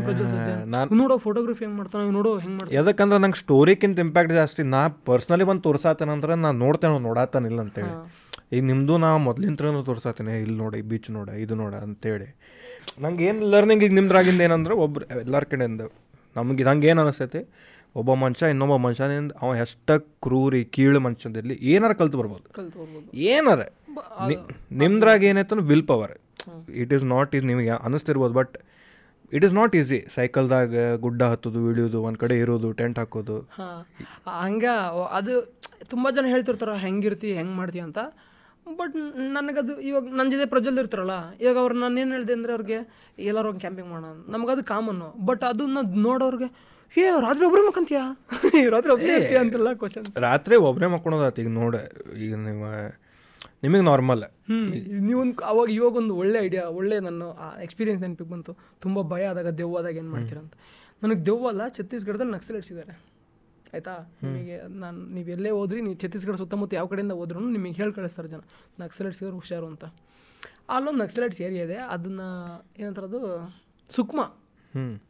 Speaker 3: ನಾನು ನೋಡೋ ಫೋಟೋಗ್ರಫಿ ಹೆಂಗ್ ಮಾಡ್ತಾನೆ ನೋಡೋ ಹೆಂಗೆ ಮಾಡ್ತಾನೆ.
Speaker 1: ಯಾಕಂದ್ರೆ ನಂಗೆ ಸ್ಟೋರಿಕ್ಕಿಂತ ಇಂಪ್ಯಾಕ್ಟ್ ಜಾಸ್ತಿ ನಾ ಪರ್ಸ್ನಲಿ ಬಂದು ತೋರ್ಸಾತೇನಂದ್ರೆ ನಾನು ನೋಡ್ತೇನೆ ನೋಡಾತಾನಿಲ್ಲ ಅಂತೇಳಿ. ಈಗ ನಿಮ್ಮದು ನಾ ಮೊದಲಿಂತ್ರ ತೋರಿಸಾತೇನೆ ಇಲ್ಲಿ ನೋಡಿ ಬೀಚ್ ನೋಡ ಇದು ನೋಡ ಅಂತೇಳಿ. ನಂಗೆ ಏನು ಲರ್ನಿಂಗ್ ಈಗ ನಿಮ್ದ್ರಾಗಿಂದ ಏನಂದ್ರೆ ಒಬ್ರು ಎಲ್ಲರ ಕಡೆಯಿಂದ ನಮಗೆ ಇದಂಗೆ ಏನು ಅನಿಸ್ತೈತಿ ಒಬ್ಬ ಮನುಷ್ಯ ಇನ್ನೊಬ್ಬ ಮನುಷ್ಯನಿಂದ ಅವ ಎಷ್ಟ ಕ್ರೂರಿ ಕೀಳು ಮನುಷ್ಯದಲ್ಲಿ ಏನಾರ ಕಲ್ತು ಬರ್ಬೋದು. ಏನಾರ. ನಿಮ್ದ್ರಾಗ ಏನಾಯ್ತು will power it is not is ನಿಮಗೆ ಅನಿಸ್ತಿರ್ಬೋದು but it is not easy ಸೈಕಲ್ದಾಗ ಗುಡ್ಡ ಹತ್ತೋದು ಇಳಿಯೋದು ಒಂದು ಕಡೆ ಇರೋದು ಟೆಂಟ್ ಹಾಕೋದು.
Speaker 3: ಹಂಗೆ ಹಂಗ ಅದು ತುಂಬ ಜನ ಹೇಳ್ತಿರ್ತಾರ ಹೆಂಗಿರ್ತಿ ಹೆಂಗೆ ಮಾಡ್ತಿ ಅಂತ. ಬಟ್ ನನಗದು ಇವಾಗ ನನ್ನ ಜೊತೆ ಪ್ರಜ್ವಲ್ ಇರ್ತಾರಲ್ಲ ಇವಾಗ ಅವ್ರು ನಾನು ಏನು ಹೇಳಿದೆ ಅಂದರೆ ಅವ್ರಿಗೆ ಎಲ್ಲರೂ ಹೋಗಿ ಕ್ಯಾಂಪಿಂಗ್ ಮಾಡೋಣ. ನಮಗದು ಕಾಮನ್ನು ಬಟ್ ಅದನ್ನ ನೋಡೋರಿಗೆ ಏ ರಾತ್ರಿ ಒಬ್ಬರೇ ಮಕ್ಕಂತೀಯ? ರಾತ್ರಿ ಒಬ್ಬರೇ ಅಂತೆಲ್ಲ ಕ್ವಶನ್
Speaker 1: ರಾತ್ರಿ ಒಬ್ಬರೇ ಮಕ್ಕೊಳೋದಾತ ಈಗ ನೋಡ ಈಗ ನೀವು ನಿಮಗೆ ನಾರ್ಮಲ್
Speaker 3: ಹ್ಞೂ ನೀವೊಂದು ಅವಾಗ ಇವಾಗ ಒಂದು ಒಳ್ಳೆ ಐಡಿಯಾ ಒಳ್ಳೆ ನನ್ನ ಎಕ್ಸ್ಪೀರಿಯನ್ಸ್ ನೆನಪಿಗೆ ಬಂತು. ತುಂಬ ಭಯ ಆದಾಗ ದೆವ್ವಾದಾಗ ಏನು ಮಾಡ್ತೀರಂತ. ನನಗೆ ದೆವ್ವ ಅಲ್ಲ ಛತ್ತೀಸ್ಗಢದಲ್ಲಿ ನಕ್ಸಲ್ ಇದ್ದಾರೆ ಆಯಿತಾ? ನಿಮಗೆ ನಾನು ನೀವು ಎಲ್ಲೇ ಹೋದ್ರಿ ನೀವು ಛತ್ತೀಸ್ಗಢ ಸುತ್ತಮುತ್ತ ಯಾವ ಕಡೆಯಿಂದ ಹೋದ್ರು ನಿಮಗೆ ಹೇಳಿ ಕಳಿಸ್ತಾರೆ ಜನ. ನಕ್ಸಲೈಟ್ಸ್ ಇವರು ಹುಷಾರು ಅಂತ. ಅಲ್ಲೊಂದು ನಕ್ಸಲೈಟ್ಸ್ ಏರಿಯಾ ಇದೆ ಅದನ್ನು ಏನಂತಾರೆ ಅದು ಸುಕ್ಮಾ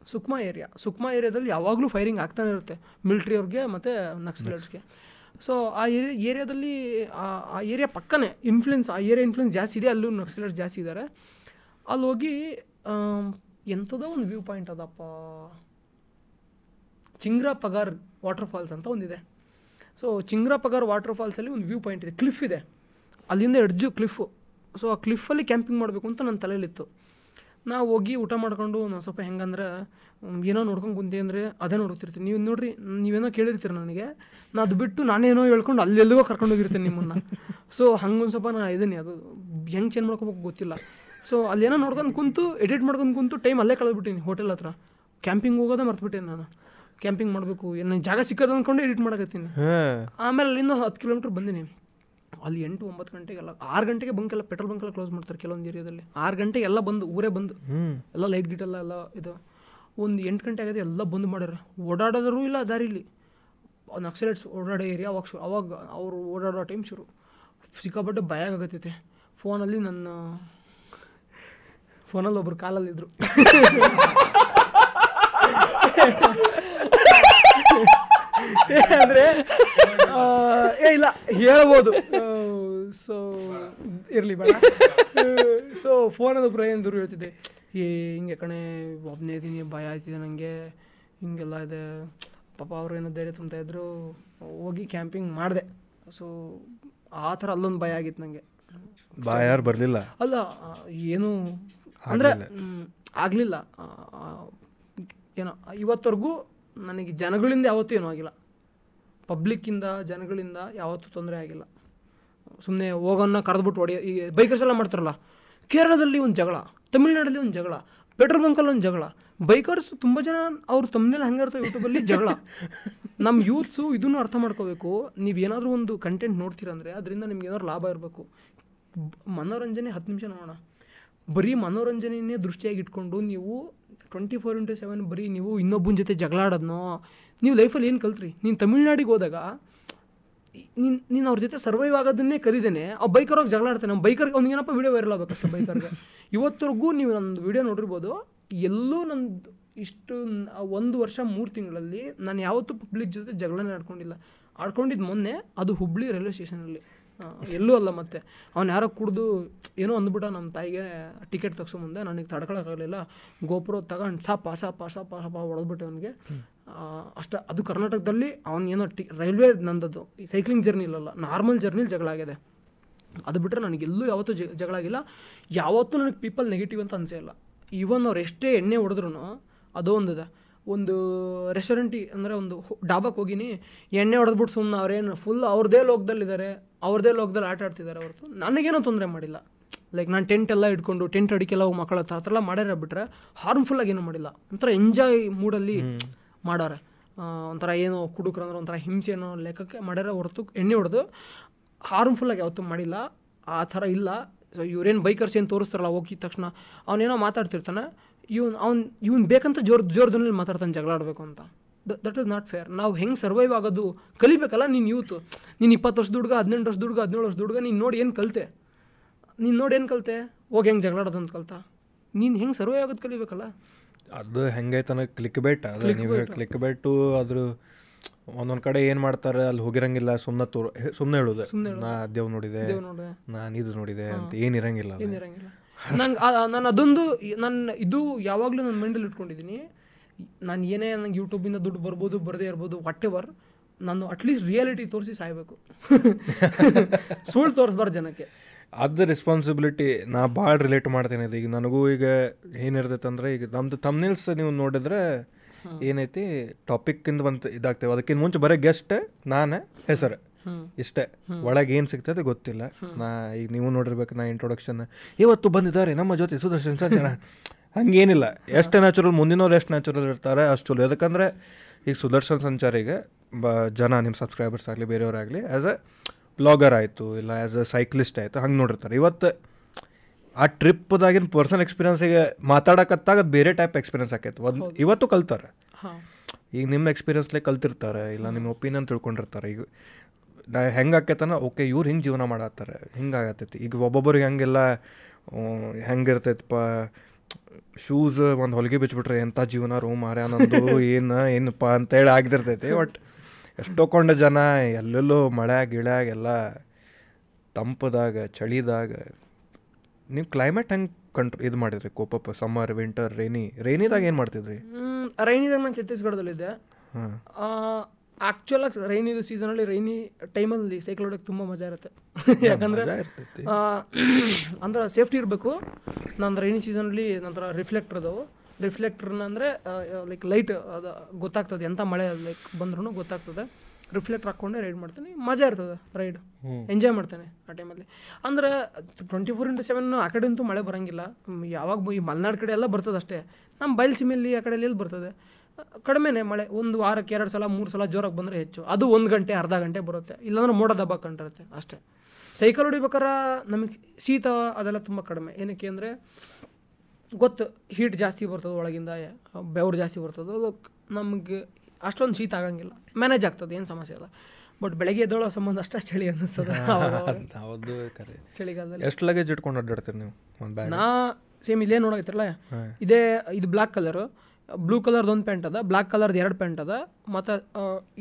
Speaker 3: ಸುಕ್ಮಾ ಏರಿಯಾ. ಸುಕ್ಮಾ ಏರಿಯಾದಲ್ಲಿ ಯಾವಾಗಲೂ ಫೈರಿಂಗ್ ಆಗ್ತಾನೆ ಇರುತ್ತೆ ಮಿಲ್ಟ್ರಿ ಅವ್ರಿಗೆ ಮತ್ತು ನಕ್ಸಲೈಟ್ಸ್ಗೆ. ಸೊ ಆ ಏರಿಯಾ ಏರಿಯಾದಲ್ಲಿ ಆ- ಏರಿಯಾ ಪಕ್ಕನೇ ಇನ್ಫ್ಲುಯೆನ್ಸ್ ಆ ಏರಿಯಾ ಇನ್ಫ್ಲುಯೆನ್ಸ್ ಜಾಸ್ತಿ ಇದೆ ಅಲ್ಲೂ ನಕ್ಸಲೈಟ್ಸ್ ಜಾಸ್ತಿ ಇದ್ದಾರೆ ಅಲ್ಲಿ ಹೋಗಿ ಎಂಥದೋ ಒಂದು ವ್ಯೂ ಪಾಯಿಂಟ್ ಅದಪ್ಪ. ಚಿಂಗ್ರಾ ಪಗಾರ್ ವಾಟರ್ ಫಾಲ್ಸ್ ಅಂತ ಒಂದಿದೆ. ಸೊ ಚಿಂಗ್ರಾ ಪಗಾರ್ ವಾಟರ್ ಫಾಲ್ಸಲ್ಲಿ ಒಂದು ವ್ಯೂ ಪಾಯಿಂಟ್ ಇದೆ. ಕ್ಲಿಫ್ ಇದೆ. ಅಲ್ಲಿಂದ ಎಡ್ಜು ಕ್ಲಿಫು ಸೊ ಆ ಕ್ಲಿಫಲ್ಲಿ ಕ್ಯಾಂಪಿಂಗ್ ಮಾಡಬೇಕು ಅಂತ ನನ್ನ ತಲೆಯಲ್ಲಿತ್ತು. ನಾವು ಹೋಗಿ ಊಟ ಮಾಡ್ಕೊಂಡು ನಾನು ಸ್ವಲ್ಪ ಹೆಂಗಂದ್ರೆ ಏನೋ ನೋಡ್ಕೊಂಡು ಕುಂತಿ ಅಂದರೆ ಅದೇ ನೋಡ್ತಿರ್ತೀನಿ. ನೀವು ನೋಡ್ರಿ, ನೀವೇನೋ ಕೇಳಿರ್ತೀರ ನನಗೆ. ನಾ ಅದು ಬಿಟ್ಟು ನಾನೇನೋ ಹೇಳ್ಕೊಂಡು ಅಲ್ಲೆಲ್ಲಿಗೋ ಕರ್ಕೊಂಡು ಹೋಗಿರ್ತೀನಿ ನಿಮ್ಮನ್ನು. ಸೊ ಹಂಗೊಂದು ಸ್ವಲ್ಪ ನಾನು ಇದೀನಿ ಅದು ಹೆಂಗೆ ಚೇಂಜ್ ಮಾಡ್ಕೊಬೇಕು ಗೊತ್ತಿಲ್ಲ. ಸೊ ಅಲ್ಲೇನೋ ನೋಡ್ಕೊಂಡು ಕುಂತು ಎಡಿಟ್ ಮಾಡ್ಕೊಂಡು ಕುಂತು ಟೈಮ್ ಅಲ್ಲೇ ಕಳೆದ್ಬಿಟ್ಟಿನಿ ಹೋಟೆಲ್ ಹತ್ರ. ಕ್ಯಾಂಪಿಂಗ್ ಹೋಗೋದೇ ಮರ್ತುಬಿಟ್ಟೆ ನಾನು. ಕ್ಯಾಂಪಿಂಗ್ ಮಾಡಬೇಕು. ಏನು ಜಾಗ ಸಿಕ್ಕದು ಅಂದ್ಕೊಂಡು ಎಡಿಟ್ ಮಾಡಕತ್ತೀನಿ. ಆಮೇಲೆ ಅಲ್ಲಿಂದ ಹತ್ತು ಕಿಲೋಮೀಟ್ರ್ ಬಂದಿನಿ. ಅಲ್ಲಿ ಎಂಟು ಒಂಬತ್ತು ಗಂಟೆಗೆಲ್ಲ ಆರು ಗಂಟೆಗೆ ಬಂಕೆಲ್ಲ ಪೆಟ್ರೋಲ್ ಬಂಕೆಲ್ಲ ಕ್ಲೋಸ್ ಮಾಡ್ತಾರೆ ಕೆಲವೊಂದು ಏರಿಯಾದಲ್ಲಿ. ಆರು ಗಂಟೆಗೆ ಎಲ್ಲ ಬಂದು ಊರೇ ಬಂದು ಎಲ್ಲ ಲೈಟ್ ಗಿಟ್ ಎಲ್ಲ ಎಲ್ಲ ಇದು. ಒಂದು ಎಂಟು ಗಂಟೆ ಆಗಿದೆ ಎಲ್ಲ ಬಂದ್ ಮಾಡ್ಯಾರ. ಓಡಾಡೋದರೂ ಇಲ್ಲ ದಾರಿಲಿ. ನಕ್ಸಲೈಟ್ಸ್ ಓಡಾಡೋ ಏರಿಯಾ ಅವಾಗ ಶು ಅವಾಗ ಅವರು ಓಡಾಡೋ ಟೈಮ್ ಶುರು. ಸಿಕ್ಕಾಪಟ್ಟೆ ಭಯ ಆಗತ್ತೈತೆ ಫೋನಲ್ಲಿ ನನ್ನ ಫೋನಲ್ಲಿ ಒಬ್ರು ಕಾಲಲ್ಲಿದ್ದರು ಅಂದರೆ ಏ ಇಲ್ಲ ಹೇಳ್ಬೋದು. ಸೊ ಇರಲಿ ಬೇಡ. ಸೊ ಫೋನದ ಪ್ರಯಾಣ ದೂರ ಹೇಳ್ತಿದ್ದೆ ಏ ಹಿಂಗೆ ಕಣೆ ಒಬ್ಬನೇ ಇದ್ದೀನಿ ಭಯ ಆಯ್ತಿದೆ ನನಗೆ ಹಿಂಗೆಲ್ಲ ಇದೆ. ಪಾಪ ಅವರು ಏನೋ ಧೈರ್ಯ ತುಂಬ್ತಾಯಿದ್ರು ಹೋಗಿ ಕ್ಯಾಂಪಿಂಗ್ ಮಾಡಿದೆ. ಸೊ ಆ ಥರ ಅಲ್ಲೊಂದು ಭಯ ಆಗಿತ್ತು ನನಗೆ
Speaker 1: ಭಯ ಯಾರು ಬರಲಿಲ್ಲ?
Speaker 3: ಅಲ್ಲ ಏನು ಅಂದರೆ ಆಗಲಿಲ್ಲ. ಏನೋ ಇವತ್ತವರೆಗೂ ನನಗೆ ಜನಗಳಿಂದ ಯಾವತ್ತೂ ಏನೂ ಆಗಿಲ್ಲ. ಪಬ್ಲಿಕ್ಕಿಂದ ಜನಗಳಿಂದ ಯಾವತ್ತೂ ತೊಂದರೆ ಆಗಿಲ್ಲ. ಸುಮ್ಮನೆ ಹೋಗೋನ್ನ ಕರೆದ್ಬಿಟ್ಟು ಹೊಡಿ. ಈ ಬೈಕರ್ಸ್ ಎಲ್ಲ ಮಾಡ್ತಾರಲ್ಲ, ಕೇರಳದಲ್ಲಿ ಒಂದು ಜಗಳ, ತಮಿಳ್ನಾಡಲ್ಲಿ ಒಂದು ಜಗಳ ಪೆಟ್ರೋಲ್ ಬಂಕಲ್ಲಿ ಒಂದು ಜಗಳ. ಬೈಕರ್ಸ್ ತುಂಬ ಜನ ಅವ್ರು ತಮ್ಮನೇಲಿ ಹಂಗೆ ಇರ್ತಾರೆ ಯೂಟ್ಯೂಬಲ್ಲಿ ಜಗಳ. ನಮ್ಮ ಯೂತ್ಸು ಇದನ್ನು ಅರ್ಥ ಮಾಡ್ಕೋಬೇಕು. ನೀವು ಏನಾದರೂ ಒಂದು ಕಂಟೆಂಟ್ ನೋಡ್ತೀರಂದರೆ ಅದರಿಂದ ನಿಮ್ಗೆ ಏನಾದ್ರು ಲಾಭ ಇರಬೇಕು. ಮನೋರಂಜನೆ ಹತ್ತು ನಿಮಿಷ ನೋಡೋಣ. ಬರೀ ಮನೋರಂಜನೆಯೇ ದೃಷ್ಟಿಯಾಗಿ ಇಟ್ಕೊಂಡು ನೀವು ಟ್ವೆಂಟಿ ಫೋರ್ ಇಂಟು ಸೆವೆನ್ ಬರೀ ನೀವು ಇನ್ನೊಬ್ಬನ ಜೊತೆ ಜಗಳ ಆಡೋದ್ನೋ ನೀವು ಲೈಫಲ್ಲಿ ಏನು ಕಲ್ತ್ರಿ? ನೀನು ತಮಿಳ್ನಾಡಿಗೆ ಹೋದಾಗ, ನೀನು ನೀನು ಅವ್ರ ಜೊತೆ ಸರ್ವೈವ್ ಆಗೋದನ್ನೇ ಕರೀದೇನೆ, ಆ ಬೈಕರ್ ಹೋಗಿ ಜಗಳ ಆಡ್ತಾನೆ. ನಮ್ಮ ಬೈಕರ್ಗೆ ಅವ್ನಿಗೇನಪ್ಪ ವೀಡಿಯೋ ವೈರಲ್ ಆಗಬೇಕಷ್ಟೆ ಬೈಕರ್ಗೆ ಇವತ್ತರೆಗೂ ನೀವು ನನ್ನ ವೀಡಿಯೋ ನೋಡಿರ್ಬೋದು, ಎಲ್ಲೂ ನಂದು ಇಷ್ಟು ಒಂದು ವರ್ಷ ಮೂರು ತಿಂಗಳಲ್ಲಿ ನಾನು ಯಾವತ್ತೂ ಪಬ್ಲಿಕ್ ಜೊತೆ ಜಗಳನೇ ಆಡ್ಕೊಂಡಿಲ್ಲ. ಆಡ್ಕೊಂಡಿದ್ದು ಮೊನ್ನೆ ಅದು ಹುಬ್ಳಿ ರೈಲ್ವೆ ಸ್ಟೇಷನಲ್ಲಿ ಎಲ್ಲೂ ಅಲ್ಲ ಮತ್ತೆ. ಅವ್ನು ಯಾರೋ ಕುಡ್ದು ಏನೋ ಅಂದ್ಬಿಟ್ಟ ನಮ್ಮ ತಾಯಿಗೆ ಟಿಕೆಟ್ ತಗ್ಸೋ ಮುಂದೆ, ನನಗೆ ತಡ್ಕೊಳಕ್ಕಾಗಲಿಲ್ಲ ಗೋಪುರ ತಗೊಂಡು ಸಾಪ ಸಾಪ ಸಾಪ ಸಾಪ ಹೊಡೆದ್ಬಿಟ್ಟೆ ಅವನಿಗೆ. ಅಷ್ಟ, ಅದು ಕರ್ನಾಟಕದಲ್ಲಿ ಅವನೇನೋ ಟಿ, ರೈಲ್ವೆ ನಂದದ್ದು, ಈ ಸೈಕ್ಲಿಂಗ್ ಜರ್ನಿ ಇಲ್ಲಲ್ಲ ನಾರ್ಮಲ್ ಜರ್ನಿಲಿ ಜಗಳ ಆಗಿದೆ. ಅದು ಬಿಟ್ಟರೆ ನನಗೆ ಎಲ್ಲೂ ಯಾವತ್ತೂ ಜ, ಜಗಳ ಆಗಿಲ್ಲ. ಯಾವತ್ತೂ ನನಗೆ ಪೀಪಲ್ ನೆಗೆಟಿವ್ ಅಂತ ಅನಿಸೇ ಇಲ್ಲ. ಈವನ್ ಅವ್ರು ಎಷ್ಟೇ ಎಣ್ಣೆ ಹೊಡೆದ್ರು ಅದೋ ಒಂದಿದೆ. ಒಂದು ರೆಸ್ಟೋರೆಂಟಿ ಅಂದರೆ ಒಂದು ಡಾಬಾಕ್ಕೆ ಹೋಗಿನಿ, ಎಣ್ಣೆ ಹೊಡೆದ್ಬಿಟ್ಟು ಸುಮ್ಮನೆ ಅವ್ರೇನು ಫುಲ್ ಅವ್ರದ್ದೇ ಲೋಕದಲ್ಲಿದ್ದಾರೆ ಅವ್ರದ್ದೇ ಲೋಕದಲ್ಲಿ ಆಟ ಆಡ್ತಿದ್ದಾರೆ ಹೊರತು ನನಗೇನೋ ತೊಂದರೆ ಮಾಡಿಲ್ಲ. ಲೈಕ್ ನಾನು ಟೆಂಟ್ ಎಲ್ಲ ಇಟ್ಕೊಂಡು ಟೆಂಟ್ ಅಡಿಕೆಲ್ಲ ಹೋಗಿ ಮಕ್ಕಳ ಥರ ಥರ ಎಲ್ಲ ಮಾಡ್ಯಾರ ಬಿಟ್ಟರೆ ಹಾರ್ಮ್ಫುಲ್ಲಾಗಿ ಏನೂ ಮಾಡಿಲ್ಲ. ಒಂಥರ ಎಂಜಾಯ್ ಮೂಡಲ್ಲಿ ಮಾಡಾರೆ. ಒಂಥರ ಏನು ಕುಡುಕ್ರು ಅಂದ್ರೆ ಒಂಥರ ಹಿಂಸೆ ಅನ್ನೋ ಲೆಕ್ಕಕ್ಕೆ ಮಾಡ್ಯಾರ ಹೊರತು ಎಣ್ಣೆ ಹೊಡೆದು ಹಾರ್ಮ್ಫುಲ್ಲಾಗಿ ಯಾವತ್ತೂ ಮಾಡಿಲ್ಲ. ಆ ಥರ ಇಲ್ಲ. ಸೊ ಇವ್ರೇನು ಬೈಕರ್ಸ್ ಏನು ತೋರಿಸ್ತಾರಲ್ಲ ಹೋಗಿದ ತಕ್ಷಣ ಅವನೇನೋ ಮಾತಾಡ್ತಿರ್ತಾನೆ. ಇವ್ನು, ಅವ್ನು, ಇವ್ನು ಬೇಕಂತ ಜೋರ್ ಜೋರ್ದನಲ್ಲಿ ಮಾತಾಡ್ತಾನೆ ಜಗಳ ಆಡಬೇಕು ಅಂತ. ದಟ್ ಇಸ್ ನಾಟ್ ಫೇರ್ ನಾವು ಹೆಂಗೆ ಸರ್ವೈವ್ ಆಗೋದು? ಕಲಿಬೇಕಲ್ಲ ನೀನು ಯೂತು ನೀನು ಇಪ್ಪತ್ತು ವರ್ಷ ಹುಡುಗ, ಹದಿನೆಂಟು ವರ್ಷ ಹುಡುಗ, ಹದಿನೇಳು ವರ್ಷ ಹುಡುಗ, ನೀನು ನೋಡಿ ಏನು ಕಲಿತೆ? ನೀನು ನೋಡಿ ಏನು ಕಲಿತೆ? ಹೋಗಿ ಹೆಂಗೆ ಜಗಳಾಡೋದು ಅಂತ ಕಲ್ತಾ? ನೀನು ಹೆಂಗೆ ಸರ್ವೈವ್ ಆಗೋದು ಕಲಿಬೇಕಲ್ಲ?
Speaker 1: ಅದು ಹೆಂಗೈತನ ಕ್ಲಿಕ್ ಬೆಟ್ ಅದು ನೀವು ಕ್ಲಿಕ್ ಬೆಟ್ಟು ಅದ್ರ ಒಂದೊಂದು ಕಡೆ ಏನು ಮಾಡ್ತಾರೆ ಅಲ್ಲಿ ಹೋಗಿರಂಗಿಲ್ಲ ಸುಮ್ಮನೆ ತೋರ್ ಸುಮ್ಮನೆ ಹೇಳೋದು. ನಾ ದೇವ್ ನೋಡಿದೆ ನಾನು ಇದು ನೋಡಿದೆ ಅಂತ ಏನಿರಂಗಿಲ್ಲ
Speaker 3: ನಂಗೆ ನಾನು ಅದೊಂದು ನನ್ನ ಇದು ಯಾವಾಗಲೂ ನನ್ನ ಮೈಂಡಲ್ಲಿ ಇಟ್ಕೊಂಡಿದ್ದೀನಿ ನಾನು ಏನೇ ನಂಗೆ ಯೂಟ್ಯೂಬಿಂದ ದುಡ್ಡು ಬರ್ಬೋದು ಬರದೇ ಇರ್ಬೋದು ವಾಟ್ ಎವರ್ ನಾನು ಅಟ್ಲೀಸ್ಟ್ ರಿಯಾಲಿಟಿ ತೋರಿಸಿ ಸಾಯ್ಬೇಕು. ಸುಳ್ಳು ತೋರಿಸ್ಬಾರ್ದು ಜನಕ್ಕೆ.
Speaker 1: ಅದು ರೆಸ್ಪಾನ್ಸಿಬಿಲಿಟಿ ನಾ ಭಾಳ ರಿಲೇಟ್ ಮಾಡ್ತೇನೆ ಇದು ಈಗ ನನಗೂ ಈಗ ಏನಿರ್ತೈತೆ ಅಂದ್ರೆ ಈಗ ನಮ್ದು ತಮ್ನಿಲ್ಸ್ ನೀವು ನೋಡಿದ್ರೆ ಏನೈತಿ ಟಾಪಿಕ್ಕಿಂದ ಬಂತು ಇದಾಗ್ತೇವೆ. ಅದಕ್ಕಿಂತ ಮುಂಚೆ ಬರೀ ಗೆಸ್ಟ್ ನಾನು ಹೆಸರು. ಇಷ್ಟೇ. ಒಳಗೆ ಏನು ಸಿಗ್ತದೆ ಗೊತ್ತಿಲ್ಲ. ನಾ ಈಗ ನೀವು ನೋಡಿರ್ಬೇಕು ನಾ ಇಂಟ್ರೊಡಕ್ಷನ್ ಇವತ್ತು ಬಂದಿದ್ದಾರೆ ನಮ್ಮ ಜೊತೆ ಸುದರ್ಶನ್ ಸಂಜನ ಹಂಗೇನಿಲ್ಲ. ಎಷ್ಟು ನ್ಯಾಚುರಲ್ ಮುಂದಿನವ್ರು ಎಷ್ಟು ನ್ಯಾಚುರಲ್ ಇರ್ತಾರೆ ಅಷ್ಟು ಚಲೋ. ಯಾಕಂದರೆ ಈಗ ಸುದರ್ಶನ್ ಸಂಚಾರಿಗೆ ಬ ಜನ ನಿಮ್ಮ ಸಬ್ಸ್ಕ್ರೈಬರ್ಸ್ ಆಗಲಿ ಬೇರೆಯವರಾಗಲಿ ಆ್ಯಸ್ ಅ ಬ್ಲಾಗರ್ ಆಯಿತು ಇಲ್ಲ ಆ್ಯಸ್ ಅ ಸೈಕ್ಲಿಸ್ಟ್ ಆಯಿತು ಹಂಗೆ ನೋಡಿರ್ತಾರೆ. ಇವತ್ತು ಆ ಟ್ರಿಪ್ದಾಗಿನ ಪರ್ಸನಲ್ ಎಕ್ಸ್ಪೀರಿಯನ್ಸಿಗೆ ಮಾತಾಡಕತ್ತಾಗ ಅದು ಬೇರೆ ಟೈಪ್ ಎಕ್ಸ್ಪೀರಿಯನ್ಸ್ ಆಕೈತೆ. ಒಂದು ಇವತ್ತು ಕಲ್ತಾರೆ. ಈಗ ನಿಮ್ಮ ಎಕ್ಸ್ಪೀರಿಯನ್ಸ್ಲೇ ಕಲ್ತಿರ್ತಾರೆ ಇಲ್ಲ ನಿಮ್ಮ ಒಪಿನಿಯನ್ ತಿಳ್ಕೊಂಡಿರ್ತಾರೆ. ಈಗ ನಾ ಹೆಂಗೆ ಆಕೈತನ ಓಕೆ ಇವ್ರು ಹಿಂಗೆ ಜೀವನ ಮಾಡತ್ತಾರೆ ಹಿಂಗೆ ಆಗತ್ತೈತಿ ಈಗ ಒಬ್ಬೊಬ್ಬರಿಗೆ ಹಂಗೆಲ್ಲ ಹೆಂಗಿರ್ತೈತಪ್ಪ ಶೂಸ್ ಒಂದು ಹೊಲಿಗೆ ಬಿಚ್ಬಿಟ್ರೆ ಎಂಥ ಜೀವನ ರೂಮ್ ಮಾರ್ಯ ನಂದು ಏನು ಏನಪ್ಪ ಅಂತೇಳಿ ಆಗಿರ್ತೈತಿ. ಬಟ್ ಎಷ್ಟೋ ಕೊಂಡ ಜನ ಎಲ್ಲೆಲ್ಲೋ ಮಳೆ ಗಿಳ್ಯಾಗೆಲ್ಲ ತಂಪದಾಗ ಚಳಿದಾಗ. ನೀವು ಕ್ಲೈಮೇಟ್ ಹೆಂಗೆ ಕಂಟ್ರೋ ಇದು ಮಾಡಿದ್ರಿ ಕೋಪಪ್ಪ ಸಮ್ಮರ್ ವಿಂಟರ್ ರೈನಿ ರೈನಿದಾಗ ಏನು ಮಾಡ್ತಿದ್ರಿ?
Speaker 3: ರೈನಿದಾಗ ನಾನು ಛತ್ತೀಸ್ಗಢದಲ್ಲಿದ್ದೆ. ಆ್ಯಕ್ಚುಲಾಗಿ ರೈನಿದು ಸೀಸನಲ್ಲಿ ರೈನಿ ಟೈಮಲ್ಲಿ ಸೈಕಲ್ ಹೊಡೋಕ್ಕೆ ತುಂಬ ಮಜಾ ಇರುತ್ತೆ. ಯಾಕಂದರೆ ಅಂದ್ರೆ ಸೇಫ್ಟಿ ಇರಬೇಕು. ನಾನು ರೈನಿ ಸೀಸನಲ್ಲಿ ನಂತರ ರಿಫ್ಲೆಕ್ಟರ್ ಅದಾವು. ರಿಫ್ಲೆಕ್ಟರ್ನ ಅಂದರೆ ಲೈಕ್ ಲೈಟ್ ಅದು ಗೊತ್ತಾಗ್ತದೆ. ಎಂಥ ಮಳೆ ಲೈಕ್ ಬಂದ್ರೂ ಗೊತ್ತಾಗ್ತದೆ. ರಿಫ್ಲೆಕ್ಟರ್ ಹಾಕ್ಕೊಂಡೆ ರೈಡ್ ಮಾಡ್ತೀನಿ. ಮಜಾ ಇರ್ತದೆ ರೈಡ್ ಎಂಜಾಯ್ ಮಾಡ್ತೇನೆ ಆ ಟೈಮಲ್ಲಿ ಅಂದ್ರೆ ಟ್ವೆಂಟಿ ಫೋರ್ ಇಂಟು ಸೆವೆನ್ ಆ ಕಡೆ ಅಂತೂ ಮಳೆ ಬರೋಂಗಿಲ್ಲ. ಯಾವಾಗ ಈ ಮಲೆನಾಡು ಕಡೆ ಎಲ್ಲ ಬರ್ತದೆ ಅಷ್ಟೇ. ನಮ್ಮ ಬಯಲ್ಸೀಮೆಯಲ್ಲಿ ಆ ಕಡೆಯಲ್ಲಿ ಎಲ್ಲಿ ಬರ್ತದೆ? ಕಡಿಮೆನೇ ಮಳೆ. ಒಂದು ವಾರಕ್ಕೆ ಎರಡು ಸಲ ಮೂರು ಸಲ ಜೋರಾಗಿ ಬಂದರೆ ಹೆಚ್ಚು. ಅದು ಒಂದು ಗಂಟೆ ಅರ್ಧ ಗಂಟೆ ಬರುತ್ತೆ. ಇಲ್ಲಾಂದ್ರೆ ಮೋಡ ದಬ್ಬ ಕಂಡಿರುತ್ತೆ ಅಷ್ಟೇ. ಸೈಕಲ್ ಹೊಡಿಬೇಕಾರೆ ನಮಗೆ ಶೀತ ಅದೆಲ್ಲ ತುಂಬ ಕಡಿಮೆ. ಏನಕ್ಕೆ ಅಂದರೆ ಗೊತ್ತು ಹೀಟ್ ಜಾಸ್ತಿ ಬರ್ತದೆ ಒಳಗಿಂದ ಬೆವರು ಜಾಸ್ತಿ ಬರ್ತದೆ ಅದು ನಮಗೆ ಅಷ್ಟೊಂದು ಶೀತ ಆಗಂಗಿಲ್ಲ. ಮ್ಯಾನೇಜ್ ಆಗ್ತದೆ ಏನು ಸಮಸ್ಯೆ ಇಲ್ಲ. ಬಟ್ ಬೆಳಗ್ಗೆ ಎದ್ದೋಳೋ ಸಂಬಂಧ ಅಷ್ಟೇ ಚಳಿ ಅನ್ನಿಸ್ತದೆ.
Speaker 1: ಹೌದು ಕರೆ
Speaker 3: ಚಳಿಗಾಲದಲ್ಲಿ.
Speaker 1: ಎಷ್ಟು ಲಗೇಜ್ ಇಟ್ಕೊಂಡು ಅಡ್ಡಾಡ್ತೀರಿ ನೀವು ಒಂದು ಬ್ಯಾಗ್
Speaker 3: ನಾ ಸೇಮ್ ಇಲ್ಲೇ ನೋಡಾಕತ್ತಿರಲ್ಲ? ಇದೇ ಇದು ಬ್ಲ್ಯಾಕ್ ಕಲರು ಬ್ಲೂ ಕಲರ್ದು ಒಂದು ಪ್ಯಾಂಟ್ ಅದ ಬ್ಲ್ಯಾಕ್ ಕಲರ್ದು ಎರಡು ಪ್ಯಾಂಟ್ ಅದ ಮತ್ತು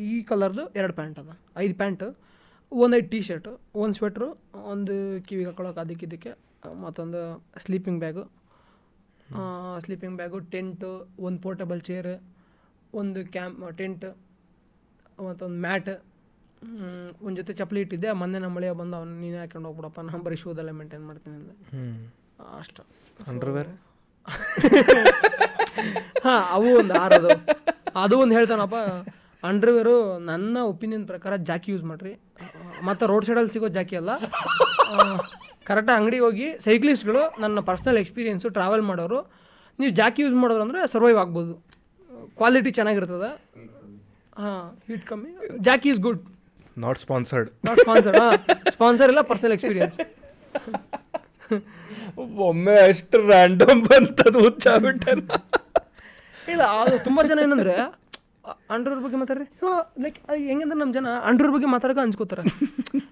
Speaker 3: ಈ ಕಲರ್ದು ಎರಡು ಪ್ಯಾಂಟ್ ಅದ. ಐದು ಪ್ಯಾಂಟ್ ಒಂದು ಐದು ಟೀ ಶರ್ಟು ಒಂದು ಸ್ವೆಟ್ರು ಒಂದು ಕಿವಿಗೆ ಹಾಕೊಳಕ್ಕೆ ಅದಕ್ಕೆ ಇದಕ್ಕೆ ಮತ್ತೊಂದು sleeping bag sleeping bag tent ಒಂದು ಪೋರ್ಟಬಲ್ ಚೇರ್ ಒಂದು ಕ್ಯಾಂಪ್ ಟೆಂಟ್ ಮತ್ತೊಂದು ಮ್ಯಾಟ್ ಒಂದು ಜೊತೆ ಚಪ್ಪಲಿ ಇಟ್ಟಿದ್ದೆ. ಮೊನ್ನೆ ನಮ್ಮ ಮಳೆಯ ಬಂದು ಅವ್ನು ನೀನು ಹಾಕೊಂಡು ಹೋಗ್ಬಿಡಪ್ಪ ನಾನು ಬರೀ ಶೂದೆಲ್ಲ ಮೇಂಟೈನ್ ಮಾಡ್ತೀನಿ ಅಂದೆ.
Speaker 1: ಹ್ಞೂ
Speaker 3: ಅಷ್ಟು.
Speaker 1: ಅಂಡರ್ವೇರ್
Speaker 3: ಹಾಂ ಅವು ಒಂದು ಆರದು. ಅದು ಒಂದು ಹೇಳ್ತಾನಪ್ಪ ಅಂಡರ್ವೇರು ನನ್ನ ಒಪಿನಿಯನ್ ಪ್ರಕಾರ ಜಾಕಿ ಯೂಸ್ ಮಾಡಿರಿ. ಮತ್ತು ರೋಡ್ ಸೈಡಲ್ಲಿ ಸಿಗೋ ಜಾಕಿ ಅಲ್ಲ. ಕರೆಕ್ಟಾಗಿ ಅಂಗಡಿಗೆ ಹೋಗಿ ಸೈಕ್ಲಿಸ್ಟ್ಗಳು ನನ್ನ ಪರ್ಸ್ನಲ್ ಎಕ್ಸ್ಪೀರಿಯೆನ್ಸು ಟ್ರಾವೆಲ್ ಮಾಡೋರು. ನೀವು ಜಾಕಿ ಯೂಸ್ ಮಾಡೋರು ಅಂದರೆ ಸರ್ವೈವ್ ಆಗ್ಬೋದು. ಕ್ವಾಲಿಟಿ ಚೆನ್ನಾಗಿರ್ತದೆ. ಹಾಂ ಹೀಟ್ ಕಮ್ಮಿ. Jockey is good.
Speaker 1: Not sponsored
Speaker 3: not sponsor ಹಾಂ. ಸ್ಪಾನ್ಸರ್ ಇಲ್ಲ ಪರ್ಸ್ನಲ್ ಎಕ್ಸ್ಪೀರಿಯನ್ಸ್.
Speaker 1: ಒಮ್ಮೆ ಅಷ್ಟು ರ್ಯಾಂಡಮ್ ಬಂತದು ಹುಚ್ಚಾಗ್ಬಿಟ್ಟೆ
Speaker 3: ಇಲ್ಲ ಅದು ತುಂಬ ಜನ ಏನಂದ್ರೆ ಅಂಡ್ರೂರ್ ಬಗ್ಗೆ ಮಾತಾಡ್ರಿ? ಲೈಕ್ ಹೆಂಗಂದ್ರೆ ನಮ್ಮ ಜನ ಅಂಡ್ರೂರ್ ಬಗ್ಗೆ ಮಾತಾಡಕ ಹಂಚ್ಕೋತಾರೆ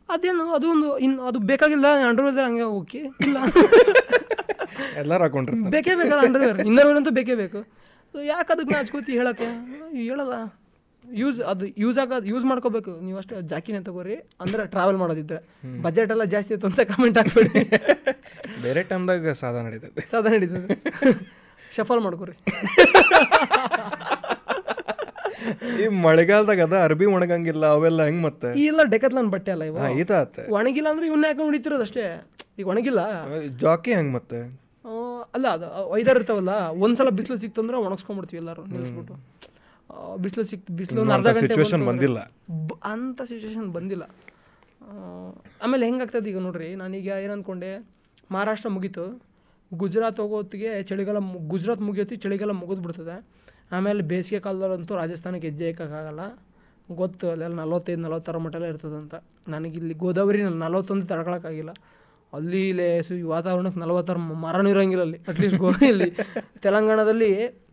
Speaker 3: ಅದೇನು ಅದು ಒಂದು ಇನ್ನು ಅದು ಬೇಕಾಗಿಲ್ಲ ಅಂಡ್ರೂರ್ ಇದ್ರೆ ಹಂಗೆ ಓಕೆ. ಇಲ್ಲ.
Speaker 1: ಎಲ್ಲರೂ ಹಾಕೊಂಡ್ರಿ
Speaker 3: ಬೇಕೇ ಬೇಕಲ್ಲ ಅಂಡರ್ವೇರ್ ಇನ್ನರ್ವೇರ್ ಅಂತೂ ಬೇಕೇ ಬೇಕು. ಯಾಕೆ ಅದಕ್ಕೆ ನಾ ಹಚ್ಕೋತಿ ಹೇಳೋಕ್ಕೆ? ಹೇಳಲ್ಲ. ಯೂಸ್ ಅದು ಯೂಸ್ ಆಗೋದು ಯೂಸ್ ಮಾಡ್ಕೋಬೇಕು. ನೀವು ಅಷ್ಟು ಜಾಕಿನೇ ತಗೋರಿ. ಅಂದ್ರೆ ಟ್ರಾವೆಲ್ ಮಾಡೋದಿದ್ರೆ. ಬಜೆಟ್ ಎಲ್ಲ ಜಾಸ್ತಿ ಇತ್ತು ಅಂತ ಕಮೆಂಟ್ ಹಾಕ್ಬೇಡಿ.
Speaker 1: ಬೇರೆ ಟೈಮ್ದಾಗ ಸಾಧನ ನಡೀತದೆ.
Speaker 3: ಸಾಧನ ನಡೀತದೆ. ಶಫಲ್ ಮಾಡ್ಕೊರಿ.
Speaker 1: ಈ ಮಳೆಗಾಲದಾಗ ಅದ ಅರ್ಬಿ ಒಣಗಂಗಿಲ್ಲ ಅವೆಲ್ಲ ಹೆಂಗ್ ಮತ್ತೆ?
Speaker 3: ಈ ಎಲ್ಲ ಡೆಕತ್ಲನ್ ಬಟ್ಟೆ ಅಲ್ಲ ಇವ? ಒಣಗಿಲ್ಲ ಅಂದ್ರೆ ಇವನ್ನ ಯಾಕೆ ಹೊಡಿತಿರೋದು ಅಷ್ಟೇ? ಈಗ ಒಣಗಿಲ್ಲ?
Speaker 1: ಜಾಕಿ ಹೆಂಗ್ ಮತ್ತೆ?
Speaker 3: ಅಲ್ಲ ಅದು ಐದಾರು ಇರ್ತಾವಲ್ಲ ಒಂದ್ಸಲ ಬಿಸಿಲು ಸಿಕ್ತು ಅಂದ್ರೆ ಒಣಗಿಸ್ಕೊಂಡ್ಬಿಡ್ತೀವಿ ಎಲ್ಲರೂ ನಿಲ್ಲಿಸ್ಬಿಟ್ಟು. ಬಿಸಿಲು ಸಿಕ್ತು ಬಿಸಿಲು ಒಂದು ಅರ್ಧ ಗಂಟೆ
Speaker 1: ಸಿಚುವೇಶನ್ ಬಂದಿಲ್ಲ.
Speaker 3: ಅಂಥ ಸಿಚುವೇಶನ್ ಬಂದಿಲ್ಲ. ಆಮೇಲೆ ಹೆಂಗಾಗ್ತದೆ ಈಗ ನೋಡ್ರಿ ನಾನೀಗ ಏನು ಅಂದ್ಕೊಂಡೆ ಮಹಾರಾಷ್ಟ್ರ ಮುಗೀತು. ಗುಜರಾತ್ ಹೋಗೋತ್ತಿಗೆ ಚಳಿಗಾಲ ಗುಜರಾತ್ ಮುಗಿಯೋತಿ ಚಳಿಗಾಲ ಮುಗಿದು ಬಿಡ್ತದೆ ಆಮೇಲೆ ಬೇಸಿಗೆ ಕಾಲದಲ್ಲಂತೂ ರಾಜಸ್ಥಾನಕ್ಕೆ ಹೆಜ್ಜೆ ಹಾಕೋಕ್ಕಾಗಲ್ಲ. ಗೊತ್ತು ಅಲ್ಲೆಲ್ಲ ನಲವತ್ತೈದು ನಲವತ್ತಾರ ಮಟ್ಟೆಲ್ಲ ಇರ್ತದಂತ. ನನಗಿಲ್ಲಿ ಗೋದಾವರಿ ನಾನು ನಲವತ್ತೊಂದು ತಡ್ಕೊಳಕ್ಕಾಗಿಲ್ಲ. ಅಲ್ಲಿ ಲೇಸು ಸು ಈ ವಾತಾವರಣಕ್ಕೆ ನಲವತ್ತರ ಮರನೂ ಇರೋಂಗಿಲ್ಲ ಅಲ್ಲಿ. ಅಟ್ಲೀಸ್ಟ್ ಗೋ ಇಲ್ಲಿ ತೆಲಂಗಾಣದಲ್ಲಿ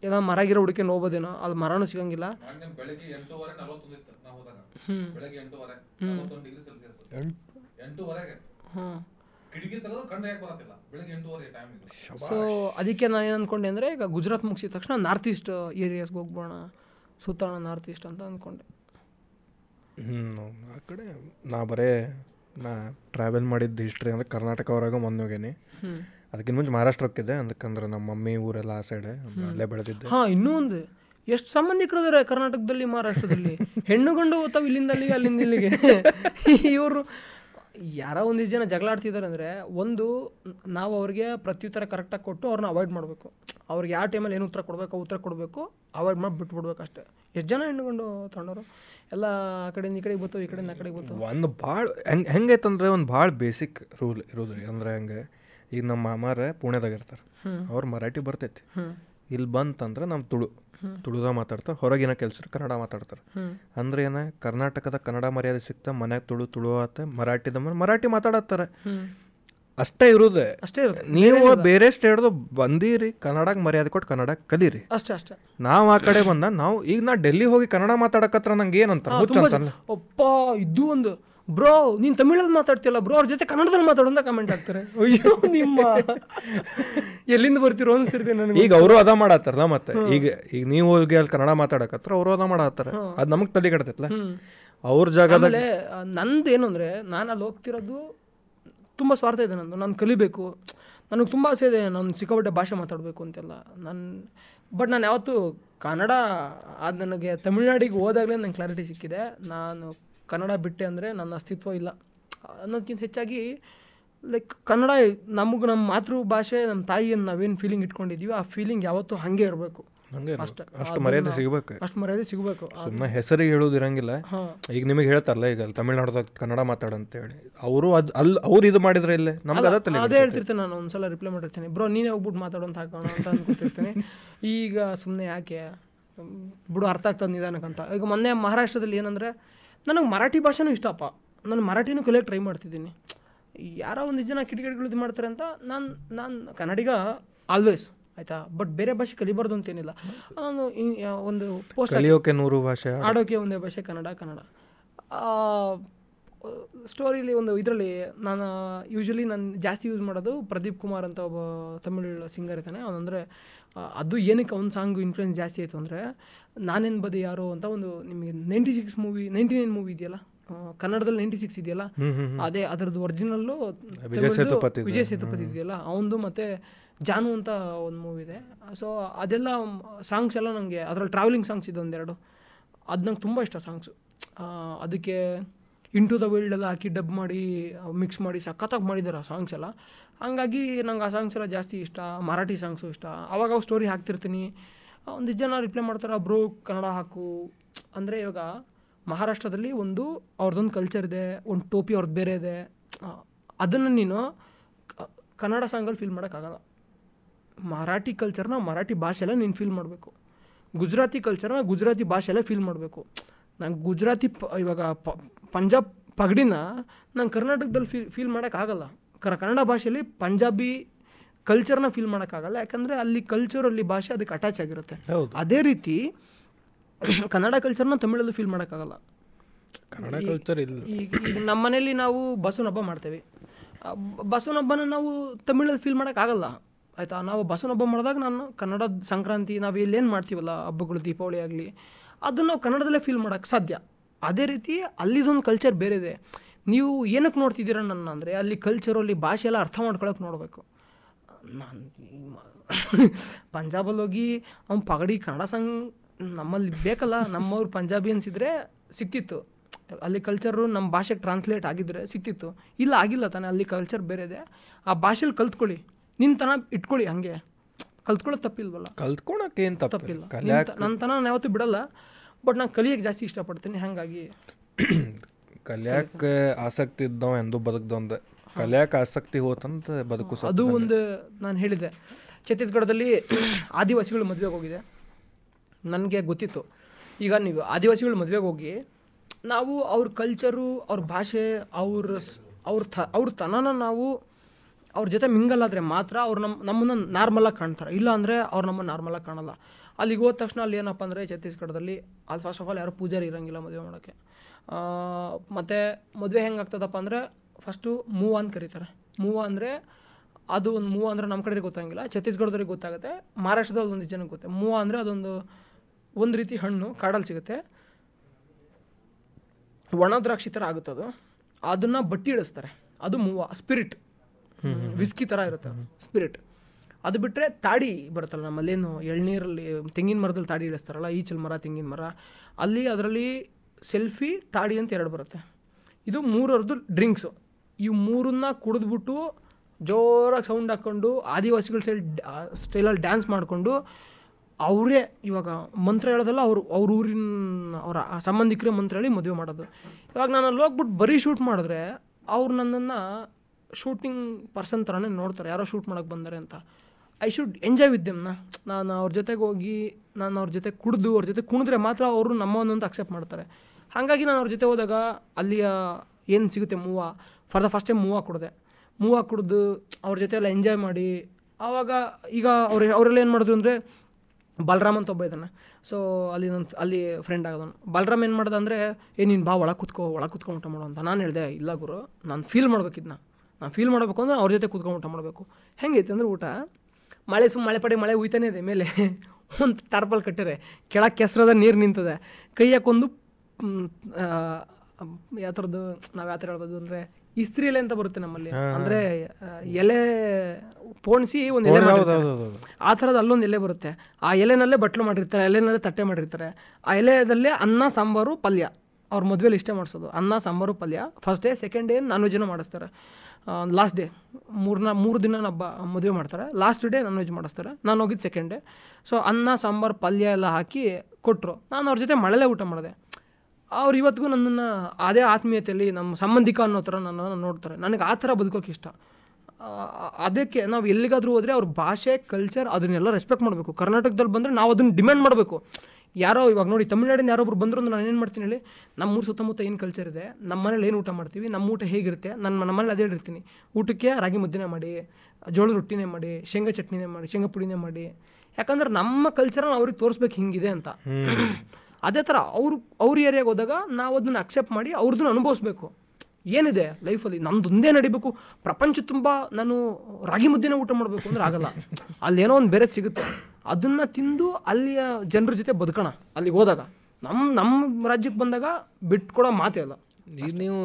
Speaker 3: ಏನೋ ಮರ ಗಿರ ಹುಡ್ಕೊಂಡು ಹೋಗೋದೇನೋ ಅಲ್ಲಿ ಮರನೂ ಸಿಗಂಗಿಲ್ಲ. ಹ್ಞೂ
Speaker 5: ಕಿಟಕಿ ತೆಗೆದು ಕಂಡು ಯಾಕೆ ಬರತ್ತಿಲ್ಲ. ಬೆಳಗ್ಗೆ ಎಂಟೂವರೆ ಟೈಮ್ ಇದು.
Speaker 3: ಸೊ ಅದಕ್ಕೆ ನಾನು ಏನು ಅಂದ್ಕೊಂಡೆ ಅಂದರೆ ಈಗ ಗುಜರಾತ್ ಮುಗಿಸಿದ ತಕ್ಷಣ ನಾರ್ತ್ ಈಸ್ಟ್ ಏರಿಯಾಸ್ಗೆ ಹೋಗ್ಬೋಣ ಸುತ್ತಾಣ ನಾರ್ತ್ ಈಸ್ಟ್ ಅಂತ ಅಂದ್ಕೊಂಡೆ
Speaker 1: ಹ್ಞೂ ಆ ಕಡೆ ನಾ ಬರೇ ನಾ ಟ್ರಾವೆಲ್ ಮಾಡಿದ್ದು ಹಿಸ್ಟ್ರಿ ಅಂದರೆ ಕರ್ನಾಟಕ ಹೊರಗೆ ಮೊನ್ನೆ ಹೋಗೇನಿ. ಅದಕ್ಕಿಂತ ಮುಂಚೆ ಮಹಾರಾಷ್ಟ್ರ ಹೋಗಿದ್ದೆ ಅದಕ್ಕಂದ್ರೆ ನಮ್ಮ ಮಮ್ಮಿ ಊರೆಲ್ಲ ಆ ಸೈಡೆ ಅಲ್ಲೇ ಬೆಳೆದಿದ್ದೆ.
Speaker 3: ಹಾಂ ಇನ್ನೂ ಒಂದು. ಎಷ್ಟು ಸಂಬಂಧಿಕರು ಇದಾರೆ ಕರ್ನಾಟಕದಲ್ಲಿ ಮಹಾರಾಷ್ಟ್ರದಲ್ಲಿ? ಹೆಣ್ಣು ಗಂಡು ಓದ್ತಾವೆ ಇಲ್ಲಿಂದ ಅಲ್ಲಿಗೆ ಅಲ್ಲಿಂದ ಇಲ್ಲಿಗೆ? ಇವರು ಯಾರೋ ಒಂದಿಷ್ಟು ಜನ ಜಗಳ ಆಡ್ತಿದ್ದಾರೆ ಅಂದರೆ ಒಂದು ನಾವು ಅವ್ರಿಗೆ ಪ್ರತ್ಯುತ್ತರ ಕರೆಕ್ಟಾಗಿ ಕೊಟ್ಟು ಅವ್ರನ್ನ ಅವಾಯ್ಡ್ ಮಾಡಬೇಕು. ಅವ್ರಿಗೆ ಯಾವ ಟೈಮಲ್ಲಿ ಏನು ಉತ್ತರ ಕೊಡಬೇಕು ಉತ್ತರ ಕೊಡಬೇಕು ಅವಾಯ್ಡ್ ಮಾಡಿ ಬಿಟ್ಬಿಡ್ಬೇಕು ಅಷ್ಟೇ. ಎಷ್ಟು ಜನ ಹೆಣ್ಣು ತೊಗೊಂಡವರು ಎಲ್ಲ ಆ ಕಡೆಯಿಂದ ಈ ಕಡೆಗೆ ಬರ್ತಾವೆ ಈ ಕಡೆಯಿಂದ ಆ ಕಡೆಗೆ ಬರ್ತಾವೆ
Speaker 1: ಒಂದು ಭಾಳ ಹೆಂಗೆ ಹೆಂಗೈತಂದ್ರೆ ಒಂದು ಭಾಳ ಬೇಸಿಕ್ ರೂಲ್ ಇರೋದು ರೀ ಅಂದ್ರೆ ಹೆಂಗೆ ಈಗ ನಮ್ಮ ಮಾಮಾರ ಪುಣೆದಾಗ ಇರ್ತಾರೆ. ಅವ್ರು ಮರಾಠಿ ಬರ್ತೈತಿ. ಇಲ್ಲಿ ಬಂತಂದ್ರೆ ನಮ್ಮ ತುಳು. ತುಳುದ ಮಾತಾಡ್ತಾರೆ ಹೊರಗಿನ ಕೆಲ್ಸ ಕನ್ನಡ ಮಾತಾಡ್ತಾರೆ. ಅಂದ್ರೆ ಏನ ಕರ್ನಾಟಕದ ಕನ್ನಡ ಮರ್ಯಾದೆ ಸಿಕ್ತ ಮನ್ಯಾಗ ತುಳು ತುಳು ಆತ ಮರಾಠಿದ ಮರಾಠಿ ಮಾತಾಡತ್ತಾರೆ. ಅಷ್ಟೇ ಇರುದೆ.
Speaker 3: ಅಷ್ಟೇ ಇರುತ್ತೆ
Speaker 1: ನೀವು ಬೇರೆ ಸ್ಟೇಟ್ದು ಬಂದೀರಿ ಕನ್ನಡಕ್ಕೆ ಮರ್ಯಾದೆ ಕೊಟ್ಟು ಕನ್ನಡ ಕಲೀರಿ.
Speaker 3: ಅಷ್ಟೇ ಅಷ್ಟೇ.
Speaker 1: ನಾವು ಆ ಕಡೆ ಬಂದ ನಾವು ಈಗ ನಾ ಡೆಲ್ಲಿ ಹೋಗಿ ಕನ್ನಡ ಮಾತಾಡಕತ್ರ ನಂಗೆ ಏನಂತ
Speaker 3: ಒಪ್ಪ ಇದು ಒಂದು ಬ್ರೋ ನೀನು ತಮಿಳಲ್ಲಿ ಮಾತಾಡ್ತಿಲ್ಲ ಬ್ರೋ ಅವ್ರ ಜೊತೆ ಕನ್ನಡದಲ್ಲಿ ಮಾತಾಡು ಅಂತ ಕಮೆಂಟ್ ಹಾಕ್ತಾರೆ. ಅಯ್ಯೋ ನಿಮ್ಮ. ಎಲ್ಲಿಂದ ಬರ್ತಿರೋ ಅನ್ಸಿರ್ತೀನಿ ನನಗೆ
Speaker 1: ಈಗ ಅವರು ಅದ ಮಾಡತ್ತಾರಲ್ಲ ಮತ್ತೆ? ಈಗ ಈಗ ನೀವು ಹೋಗಿ ಅಲ್ಲಿ ಕನ್ನಡ ಮಾತಾಡಕತ್ರ ಅವರು ಅದ ಮಾಡತ್ತಾರ. ಅದು ನಮಗೆ ತಲೆ ಅವ್ರ
Speaker 3: ಜಾಗದಲ್ಲಿ ನಂದು ಏನು ಅಂದರೆ ನಾನು ಅಲ್ಲಿ ಹೋಗ್ತಿರೋದು ತುಂಬ ಸ್ವಾರ್ಥ ಇದೆ ನಂದು. ನಾನು ಕಲಿಬೇಕು. ನನಗೆ ತುಂಬ ಆಸೆ ಇದೆ ನಾನು ಸಿಕ್ಕಾಪಟ್ಟೆ ಭಾಷೆ ಮಾತಾಡಬೇಕು ಅಂತೆಲ್ಲ. ನಾನು ಬಟ್ ನಾನು ಯಾವತ್ತೂ ಕನ್ನಡ ಅದು ನನಗೆ ತಮಿಳ್ನಾಡಿಗೆ ಹೋದಾಗಲೇ ನಂಗೆ ಕ್ಲಾರಿಟಿ ಸಿಕ್ಕಿದೆ. ನಾನು ಕನ್ನಡ ಬಿಟ್ಟೆ ಅಂದರೆ ನನ್ನ ಅಸ್ತಿತ್ವ ಇಲ್ಲ. ಅನ್ನೋದಕ್ಕಿಂತ ಹೆಚ್ಚಾಗಿ ಲೈಕ್ ಕನ್ನಡ ನಮಗೆ ನಮ್ಮ ಮಾತೃಭಾಷೆ ನಮ್ಮ ತಾಯಿಯನ್ನು ನಾವೇನು ಫೀಲಿಂಗ್ ಇಟ್ಕೊಂಡಿದ್ದೀವಿ ಆ ಫೀಲಿಂಗ್ ಯಾವತ್ತೂ ಹಾಗೆ ಇರಬೇಕು. ಅಷ್ಟೇ.
Speaker 1: ಅಷ್ಟು ಮರ್ಯಾದೆ ಸಿಗಬೇಕು.
Speaker 3: ಅಷ್ಟು ಮರ್ಯಾದೆ ಸಿಗಬೇಕು.
Speaker 1: ಸುಮ್ಮನೆ ಹೆಸರಿಗೆ ಹೇಳೋದು ಇರಂಗಿಲ್ಲ ಈಗ ನಿಮಗೆ ಹೇಳ್ತಾರಲ್ಲ ಈಗ ತಮಿಳ್ನಾಡ್ದಾಗ ಕನ್ನಡ ಮಾತಾಡಂತ ಹೇಳಿ ಅವರು ಅದು ಅಲ್ಲಿ ಅವ್ರು ಇದು ಮಾಡಿದ್ರೆ ಇಲ್ಲೇ ನಮ್ಗೆ ಅದೇ
Speaker 3: ಹೇಳ್ತಿರ್ತೀನಿ ನಾನು ಒಂದ್ಸಲ ರಿಪ್ಲೈ ಮಾಡಿರ್ತೀನಿ. ಬ್ರೋ ನೀನೇ ಹೋಗ್ಬಿಟ್ಟು ಮಾತಾಡೋಂತ ಹಾಕೋಣ ಅಂತ ಅನ್ಕೊತಿರ್ತೀನಿ. ಈಗ ಸುಮ್ಮನೆ ಯಾಕೆ? ಬಿಡು ಅರ್ಥ ಆಗ್ತದೆ ನಿಧಾನಕ್ಕಂತ. ಈಗ ಮೊನ್ನೆ ಮಹಾರಾಷ್ಟ್ರದಲ್ಲಿ ಏನಂದರೆ ನನಗೆ ಮರಾಠಿ ಭಾಷೆನೂ ಇಷ್ಟಪ್ಪ. ನಾನು ಮರಾಠಿನೂ ಕಲಿಯೋಕೆ ಟ್ರೈ ಮಾಡ್ತಿದ್ದೀನಿ. ಯಾರೋ ಒಂದು ಜನ ಕಿಟಕಿಗಳು ಇದು ಮಾಡ್ತಾರೆ ಅಂತ ನಾನು ನಾನು ಕನ್ನಡಿಗ ಆಲ್ವೇಸ್ ಆಯಿತಾ? ಬಟ್ ಬೇರೆ ಭಾಷೆ ಕಲಿಬಾರ್ದು ಅಂತೇನಿಲ್ಲ. ನಾನು ಒಂದು ಪೋಸ್ಟ್
Speaker 1: ಕಲಿಯೋಕೆ ನೂರು ಭಾಷೆ
Speaker 3: ಆಡೋಕೆ ಒಂದೇ ಭಾಷೆ ಕನ್ನಡ ಕನ್ನಡ. ಸ್ಟೋರಿಲಿ ಒಂದು ಇದರಲ್ಲಿ ನಾನು ಯೂಶ್ವಲಿ ನಾನು ಜಾಸ್ತಿ ಯೂಸ್ ಮಾಡೋದು ಪ್ರದೀಪ್ ಕುಮಾರ್ ಅಂತ ಒಬ್ಬ ತಮಿಳ್ ಸಿಂಗರ್ ಇದ್ದಾನೆ. ಅವನಂದರೆ ಅದು ಏನಕ್ಕೆ ಅವ್ನ ಸಾಂಗು ಇನ್ಫ್ಲುಯೆನ್ಸ್ ಜಾಸ್ತಿ ಆಯಿತು ಅಂದರೆ ನಾನೇನು ಬದಿ ಯಾರು ಅಂತ ಒಂದು ನಿಮಗೆ ninety six movie ninety nine movie ಇದೆಯಲ್ಲ ಕನ್ನಡದಲ್ಲಿ ನೈಂಟಿ ಸಿಕ್ಸ್ ಇದೆಯಲ್ಲ ಅದೇ ಅದರದ್ದು ಒರಿಜಿನಲ್ಲು
Speaker 1: ವಿಜಯ ಸೇತುಪತಿ
Speaker 3: ವಿಜಯ್ ಸೇತುಪತಿ ಇದೆಯಲ್ಲ ಅವನದು ಮತ್ತು ಜಾನು ಅಂತ ಒಂದು ಮೂವಿ ಇದೆ. ಸೊ ಅದೆಲ್ಲ ಸಾಂಗ್ಸ್ ಎಲ್ಲ ನನಗೆ ಅದರಲ್ಲಿ ಟ್ರಾವೆಲಿಂಗ್ ಸಾಂಗ್ಸ್ ಇದೆ ಒಂದೆರಡು. ಅದು ನಂಗೆ ತುಂಬ ಇಷ್ಟ ಸಾಂಗ್ಸು ಅದಕ್ಕೆ ಇಂಟು ದ ವರ್ಲ್ಡ್ ಎಲ್ಲ ಹಾಕಿ ಡಬ್ ಮಾಡಿ ಮಿಕ್ಸ್ ಮಾಡಿ ಸಖತ್ತಾಗಿ ಮಾಡಿದ್ದಾರೆ ಆ ಸಾಂಗ್ಸ್ ಎಲ್ಲ. ಹಂಗಾಗಿ ನಂಗೆ ಆ ಸಾಂಗ್ಸ್ ಎಲ್ಲ ಜಾಸ್ತಿ ಇಷ್ಟ, ಮರಾಠಿ ಸಾಂಗ್ಸು ಇಷ್ಟ. ಅವಾಗ ಅವು ಸ್ಟೋರಿ ಹಾಕ್ತಿರ್ತೀನಿ. ಒಂದು ಜನ ರಿಪ್ಲೈ ಮಾಡ್ತಾರೆ ಬ್ರೋ ಕನ್ನಡ ಹಾಕು. ಅಂದರೆ ಇವಾಗ ಮಹಾರಾಷ್ಟ್ರದಲ್ಲಿ ಒಂದು ಅವ್ರದ್ದೊಂದು ಕಲ್ಚರ್ ಇದೆ, ಒಂದು ಟೋಪಿ ಅವ್ರದ್ದು ಬೇರೆ ಇದೆ. ಅದನ್ನು ನೀನು ಕನ್ನಡ ಸಾಂಗಲ್ಲಿ ಫೀಲ್ ಮಾಡೋಕ್ಕಾಗಲ್ಲ. ಮರಾಠಿ ಕಲ್ಚರ್ನ ಮರಾಠಿ ಭಾಷೆಲ್ಲ ನೀನು ಫೀಲ್ ಮಾಡಬೇಕು. ಗುಜರಾತಿ ಕಲ್ಚರ್ನ ಗುಜರಾತಿ ಭಾಷೆಲ್ಲ ಫೀಲ್ ಮಾಡಬೇಕು. ನಂಗೆ ಗುಜರಾತಿ ಪ, ಇವಾಗ ಪಂಜಾಬ್ ಪಗಡಿನ ನಂಗೆ ಕರ್ನಾಟಕದಲ್ಲಿ ಫೀಲ್ ಫೀಲ್ ಮಾಡೋಕ್ಕಾಗಲ್ಲ. ಕನ್ನಡ ಭಾಷೆಯಲ್ಲಿ ಪಂಜಾಬಿ ಕಲ್ಚರ್ನ ಫೀಲ್ ಮಾಡೋಕ್ಕಾಗಲ್ಲ. ಯಾಕಂದರೆ ಅಲ್ಲಿ ಕಲ್ಚರಲ್ಲಿ ಭಾಷೆ ಅದಕ್ಕೆ ಅಟ್ಯಾಚ್ ಆಗಿರುತ್ತೆ. ಅದೇ ರೀತಿ ಕನ್ನಡ ಕಲ್ಚರ್ನ ತಮಿಳಲ್ಲಿ ಫೀಲ್ ಮಾಡೋಕ್ಕಾಗಲ್ಲ.
Speaker 1: ಕನ್ನಡ ಕಲ್ಚರ್ ಇಲ್ಲ.
Speaker 3: ಈಗ ನಮ್ಮ ಮನೇಲಿ ನಾವು ಬಸವನ ಹಬ್ಬ ಮಾಡ್ತೇವೆ. ಬಸವನ ಹಬ್ಬನ ನಾವು ತಮಿಳಲ್ಲಿ ಫೀಲ್ ಮಾಡೋಕ್ಕಾಗಲ್ಲ. ಆಯಿತಾ? ನಾವು ಬಸವನ ಹಬ್ಬ ಮಾಡಿದಾಗ ನಾನು ಕನ್ನಡ ಸಂಕ್ರಾಂತಿ ನಾವು ಇಲ್ಲೇನು ಮಾಡ್ತೀವಲ್ಲ? ಹಬ್ಬಗಳು ದೀಪಾವಳಿ ಆಗಲಿ ಅದನ್ನು ನಾವು ಕನ್ನಡದಲ್ಲೇ ಫೀಲ್ ಮಾಡೋಕ್ಕೆ ಸಾಧ್ಯ. ಅದೇ ರೀತಿ ಅಲ್ಲಿದೊಂದು ಕಲ್ಚರ್ ಬೇರೆ ಇದೆ. ನೀವು ಏನಕ್ಕೆ ನೋಡ್ತಿದ್ದೀರ ನನ್ನ ಅಂದರೆ ಅಲ್ಲಿ ಕಲ್ಚರು ಅಲ್ಲಿ ಭಾಷೆ ಎಲ್ಲ ಅರ್ಥ ಮಾಡ್ಕೊಳಕ್ಕೆ ನೋಡಬೇಕು. ನಾನು ಪಂಜಾಬಲ್ಲಿ ಹೋಗಿ ಅವ್ನು ಪಗಡಿ ಕನ್ನಡ ಸಾಂಗ್ ನಮ್ಮಲ್ಲಿ ಬೇಕಲ್ಲ ನಮ್ಮವ್ರು ಪಂಜಾಬಿ ಅನ್ಸಿದ್ರೆ ಸಿಕ್ತಿತ್ತು. ಅಲ್ಲಿ ಕಲ್ಚರು ನಮ್ಮ ಭಾಷೆಗೆ ಟ್ರಾನ್ಸ್ಲೇಟ್ ಆಗಿದ್ರೆ ಸಿಕ್ತಿತ್ತು. ಇಲ್ಲ ಆಗಿಲ್ಲ ತಾನೇ ಅಲ್ಲಿ ಕಲ್ಚರ್ ಬೇರೆ ಇದೆ. ಆ ಭಾಷೆಲಿ ಕಲ್ತ್ಕೊಳ್ಳಿ. ನಿನ್ನ ತನ ಇಟ್ಕೊಳ್ಳಿ ಹಂಗೆ. ಕಲ್ತ್ಕೊಳ್ಳೋದು ತಪ್ಪಿಲ್ವಲ್ಲ?
Speaker 1: ಕಲ್ತ್ಕೊಳಕ್ಕೆ ಏನು
Speaker 3: ತಪ್ಪಿಲ್ಲ. ನನ್ನ ತನ ನಾನು ಯಾವತ್ತೂ ಬಿಡಲ್ಲ ಬಟ್ ನಾನು ಕಲಿಯೋಕ್ಕೆ ಜಾಸ್ತಿ ಇಷ್ಟಪಡ್ತೀನಿ ಹಾಗಾಗಿ.
Speaker 1: ಕಲ್ಯಾಕ್ ಆಸಕ್ತಿ ಇದ್ದವ ಎಂದು ಬದುಕ್ದೊಂದು. ಕಲ್ಯಾಕ್ ಆಸಕ್ತಿ ಹೋತಂತ ಬದುಕು
Speaker 3: ಅದು ಒಂದು ನಾನು ಹೇಳಿದೆ. ಛತ್ತೀಸ್ಗಢದಲ್ಲಿ ಆದಿವಾಸಿಗಳು ಮದುವೆಗೆ ಹೋಗಿದೆ. ನನಗೆ ಗೊತ್ತಿತ್ತು. ಈಗ ನೀವು ಆದಿವಾಸಿಗಳು ಮದುವೆಗೆ ಹೋಗಿ, ನಾವು ಅವ್ರ ಕಲ್ಚರು ಅವ್ರ ಭಾಷೆ, ಅವ್ರ ಅವ್ರ ಥ, ಅವ್ರ ತನನ ನಾವು ಅವ್ರ ಜೊತೆ ಮಿಂಗಲ್ ಆದರೆ ಮಾತ್ರ ಅವ್ರು ನಮ್ಮ ನಮ್ಮನ್ನು ನಾರ್ಮಲಾಗಿ ಕಾಣ್ತಾರೆ. ಇಲ್ಲ ಅಂದರೆ ಅವ್ರು ನಮ್ಮನ್ನು ನಾರ್ಮಲಾಗಿ ಕಾಣಲ್ಲ. ಅಲ್ಲಿಗೆ ಹೋದ ತಕ್ಷಣ ಅಲ್ಲಿ ಏನಪ್ಪ ಅಂದರೆ ಛತ್ತೀಸ್ಗಢದಲ್ಲಿ ಅಲ್ಲಿ ಫಸ್ಟ್ ಆಫ್ ಆಲ್ ಯಾರು ಪೂಜಾರಿ ಇರೋಂಗಿಲ್ಲ ಮದುವೆ ಮಾಡೋಕ್ಕೆ. ಮತ್ತು ಮದುವೆ ಹೆಂಗೆ ಆಗ್ತದಪ್ಪ ಅಂದರೆ ಫಸ್ಟು ಮೂವ ಅಂತ ಕರೀತಾರೆ. ಮೂವ ಅಂದರೆ ಅದು ಒಂದು ಮೂವ್ ಅಂದರೆ ನಮ್ಮ ಕಡೆ ಗೊತ್ತಾಗಿಲ್ಲ ಛತ್ತೀಸ್ಗಢದವ್ರಿಗೆ ಗೊತ್ತಾಗುತ್ತೆ ಮಹಾರಾಷ್ಟ್ರದಲ್ಲಿ ಒಂದು ಜನಕ್ಕೆ ಗೊತ್ತೆ. ಮೂವ ಅಂದರೆ ಅದೊಂದು ಒಂದು ರೀತಿ ಹಣ್ಣು ಕಾಡಲ್ಲಿ ಸಿಗುತ್ತೆ. ಒಣ ದ್ರಾಕ್ಷಿ ಥರ ಆಗುತ್ತೆ ಅದು. ಅದನ್ನು ಬಟ್ಟಿ ಇಳಿಸ್ತಾರೆ ಅದು ಮೂವ ಸ್ಪಿರಿಟ್ ವಿಸ್ಕಿ ಥರ ಇರುತ್ತೆ ಸ್ಪಿರಿಟ್ ಅದು ಬಿಟ್ಟರೆ ತಾಡಿ ಬರುತ್ತಲ್ಲ ನಮ್ಮಲ್ಲೇನು ಎಳ್ನೀರಲ್ಲಿ ತೆಂಗಿನ ಮರದಲ್ಲಿ ತಾಡಿ ಇಳಿಸ್ತಾರಲ್ಲ ಈಚಲ್ ಮರ ತೆಂಗಿನ ಮರ ಅಲ್ಲಿ ಅದರಲ್ಲಿ ಸೆಲ್ಫಿ, ತಾಡಿ ಅಂತ ಎರಡು ಬರುತ್ತೆ. ಇದು ಮೂರರದ್ದು ಡ್ರಿಂಕ್ಸು. ಇವು ಮೂರನ್ನ ಕುಡಿದ್ಬಿಟ್ಟು ಜೋರಾಗಿ ಸೌಂಡ್ ಹಾಕ್ಕೊಂಡು ಆದಿವಾಸಿಗಳ ಸೈಡ್ ಸ್ಟೈಲಲ್ಲಿ ಡ್ಯಾನ್ಸ್ ಮಾಡಿಕೊಂಡು ಅವರೇ ಇವಾಗ ಮಂತ್ರ ಹೇಳೋದಲ್ಲ ಅವರು, ಅವ್ರ ಊರಿನ ಅವರ ಸಂಬಂಧಿಕರೇ ಮಂತ್ರ ಹೇಳಿ ಮದುವೆ ಮಾಡೋದು. ಇವಾಗ ನಾನು ಅಲ್ಲಿ ಹೋಗ್ಬಿಟ್ಟು ಬರೀ ಶೂಟ್ ಮಾಡಿದ್ರೆ ಅವ್ರು ನನ್ನನ್ನು ಶೂಟಿಂಗ್ ಪರ್ಸನ್ ಥರನೇ ನೋಡ್ತಾರೆ. ಯಾರೋ ಶೂಟ್ ಮಾಡೋಕ್ಕೆ ಬಂದರೆ ಅಂತ. ಐ ಶುಡ್ ಎಂಜಾಯ್ ವಿತ್ ದೆಮ್ನ. ನಾನು ಅವ್ರ ಜೊತೆಗೆ ಹೋಗಿ, ನಾನು ಅವ್ರ ಜೊತೆ ಕುಡಿದು, ಅವ್ರ ಜೊತೆ ಕುಣಿದ್ರೆ ಮಾತ್ರ ಅವರು ನಮ್ಮನ್ನು ಅಂತ ಅಕ್ಸೆಪ್ಟ್ ಮಾಡ್ತಾರೆ. ಹಾಗಾಗಿ ನಾನು ಅವ್ರ ಜೊತೆ ಹೋದಾಗ ಅಲ್ಲಿಯ ಏನು ಸಿಗುತ್ತೆ ಮೂವ ಫಾರ್ ದ ಫಸ್ಟ್ ಟೈಮ್ ಮೂವ ಕೊಡದೆ. ಮೂವ ಕುಡಿದು ಅವ್ರ ಜೊತೆ ಎಲ್ಲ ಎಂಜಾಯ್ ಮಾಡಿ, ಆವಾಗ ಈಗ ಅವ್ರ, ಅವರೆಲ್ಲ ಏನು ಮಾಡಿದ್ರು ಅಂದರೆ ಬಲರಾಮ್ ಅಂತ ಒಬ್ಬ ಇದ್ದಾನೆ. ಸೊ ಅಲ್ಲಿ ನನ್ನ ಅಲ್ಲಿ ಫ್ರೆಂಡ್ ಆಗೋದನು ಬಲರಾಮ್ ಏನು ಮಾಡ್ದೆ ಅಂದರೆ, ಏ, ನೀನು ಬಾ, ಒಳಗೆ ಕೂತ್ಕೋ, ಒಳಗೆ ಕೂತ್ಕೊಂಡು ಊಟ ಮಾಡೋ ಅಂತ. ನಾನು ಹೇಳಿದೆ, ಇಲ್ಲ ಗುರು, ನಾನು ಫೀಲ್ ಮಾಡ್ಬೇಕಿದ್ನ ನಾನು ಫೀಲ್ ಮಾಡಬೇಕು ಅಂದ್ರೆ ಅವ್ರ ಜೊತೆ ಕುತ್ಕೊಂಡು ಊಟ ಮಾಡಬೇಕು. ಹೆಂಗೈತೆ ಅಂದ್ರೆ ಊಟ? ಮಳೆ ಸುಮ್ಮ ಮಳೆ ಪಡೆ ಮಳೆ ಉಯ್ತಾನೆ ಇದೆ. ಮೇಲೆ ಒಂದು ಟಾರ್ಪಲ್ ಕಟ್ಟಿರೆ ಕೆಳಗೆ ಕೆಸರದ ನೀರು ನಿಂತದೆ. ಕೈ ಹಾಕೊಂದು ಯಾವ ಥರದ್ದು ನಾವು ಯಾವ ಥರ ಹೇಳ್ಬೋದು ಅಂದರೆ ಇಸ್ತ್ರಿ ಎಲೆ ಅಂತ ಬರುತ್ತೆ ನಮ್ಮಲ್ಲಿ. ಅಂದರೆ ಎಲೆ ಪೋಣಿಸಿ ಒಂದು ಎಲೆ. ಆ ಥರದ ಅಲ್ಲೊಂದು ಎಲೆ ಬರುತ್ತೆ. ಆ ಎಲೆನಲ್ಲೇ ಬಟ್ಲು ಮಾಡಿರ್ತಾರೆ ಎಲೆನಲ್ಲೇ ತಟ್ಟೆ ಮಾಡಿರ್ತಾರೆ. ಆ ಎಲೆದಲ್ಲೇ ಅನ್ನ ಸಾಂಬಾರು ಪಲ್ಯ ಅವ್ರ ಮದುವೆಲಿ ಇಷ್ಟೇ ಮಾಡಿಸೋದು. ಅನ್ನ ಸಾಂಬಾರು ಪಲ್ಯ. First day second day non ವೆಜ್ನ ಮಾಡಿಸ್ತಾರೆ. ಲಾಸ್ಟ್ ಡೇ ಮೂರ್ನ ಮೂರು ದಿನ ಹಬ್ಬ ಮದುವೆ ಮಾಡ್ತಾರೆ. ಲಾಸ್ಟ್ ಡೇ ನಾನ್ ವೆಜ್ ಮಾಡಿಸ್ತಾರೆ. ನಾನು ಹೋಗಿದ್ದು ಸೆಕೆಂಡ್ ಡೇ ಸೊ ಅನ್ನ ಸಾಂಬಾರು ಪಲ್ಯ ಎಲ್ಲ ಹಾಕಿ ಕೊಟ್ಟರು ನಾನು ಅವ್ರ ಜೊತೆ ಮಳೆಲೇ ಊಟ ಮಾಡಿದೆ. ಅವ್ರು ಇವತ್ತಿಗೂ ನನ್ನನ್ನು ಅದೇ ಆತ್ಮೀಯತೆಯಲ್ಲಿ ನಮ್ಮ ಸಂಬಂಧಿಕ ಅನ್ನೋ ಥರ ನನ್ನನ್ನು ನೋಡ್ತಾರೆ. ನನಗೆ ಆ ಥರ ಬದುಕೋಕೆ ಇಷ್ಟ. ಅದಕ್ಕೆ ನಾವು ಎಲ್ಲಿಗಾದರೂ ಹೋದರೆ ಅವ್ರ ಭಾಷೆ ಕಲ್ಚರ್ ಅದನ್ನೆಲ್ಲ ರೆಸ್ಪೆಕ್ಟ್ ಮಾಡಬೇಕು. ಕರ್ನಾಟಕದಲ್ಲಿ ಬಂದರೆ ನಾವು ಅದನ್ನು ಡಿಮ್ಯಾಂಡ್ ಮಾಡಬೇಕು. ಯಾರೋ ಇವಾಗ ನೋಡಿ ತಮಿಳ್ನಾಡಿನ ಯಾರೊಬ್ರು ಬಂದರು ಅಂದ್ರೆ ನಾನು ಏನು ಮಾಡ್ತೀನಿ ಹೇಳಿ ನಮ್ಮೂರು ಸುತ್ತಮುತ್ತ ಏನು ಕಲ್ಚರ್ ಇದೆ ನಮ್ಮ ಮನೇಲಿ ಏನು ಊಟ ಮಾಡ್ತೀವಿ ನಮ್ಮ ಊಟ ಹೇಗಿರುತ್ತೆ ನನ್ನ ನಮ್ಮಲ್ಲಿ ಅದೇ ಹೇಳಿರ್ತೀನಿ ಊಟಕ್ಕೆ ರಾಗಿ ಮುದ್ದೆನೇ ಮಾಡಿ, ಜೋಳದ ರೊಟ್ಟಿನೇ ಮಾಡಿ, ಶೇಂಗಾ ಚಟ್ನಿನೇ ಮಾಡಿ, ಶೇಂಗಾ ಪುಡಿನೇ ಮಾಡಿ. ಯಾಕಂದ್ರೆ ನಮ್ಮ ಕಲ್ಚರನ್ನು ಅವ್ರಿಗೆ ತೋರಿಸ್ಬೇಕು ಹಿಂಗಿದೆ ಅಂತ. ಅದೇ ಥರ ಅವ್ರು ಅವ್ರ ಏರಿಯಾಗೆ ಹೋದಾಗ ನಾವು ಅದನ್ನು ಅಕ್ಸೆಪ್ಟ್ ಮಾಡಿ ಅವ್ರದ್ದನ್ನು ಅನುಭವಿಸ್ಬೇಕು. ಏನಿದೆ ಲೈಫಲ್ಲಿ ನಮ್ದೊಂದೇ ನಡಿಬೇಕು. ಪ್ರಪಂಚ ತುಂಬ ನಾನು ರಾಗಿ ಮುದ್ದೆನ ಊಟ ಮಾಡಬೇಕು ಅಂದ್ರೆ ಆಗಲ್ಲ. ಅಲ್ಲೇನೋ ಒಂದು ಬೇರೆ ಸಿಗುತ್ತೆ. ಅದನ್ನು ತಿಂದು ಅಲ್ಲಿಯ ಜನರ ಜೊತೆ ಬದುಕೋಣ. ಅಲ್ಲಿಗೆ ಹೋದಾಗ. ನಮ್ಮ ನಮ್ಮ ರಾಜ್ಯಕ್ಕೆ ಬಂದಾಗ ಬಿಟ್ಕೊಡೋ ಮಾತೇ ಅಲ್ಲ.
Speaker 1: ಈಗ ನೀವು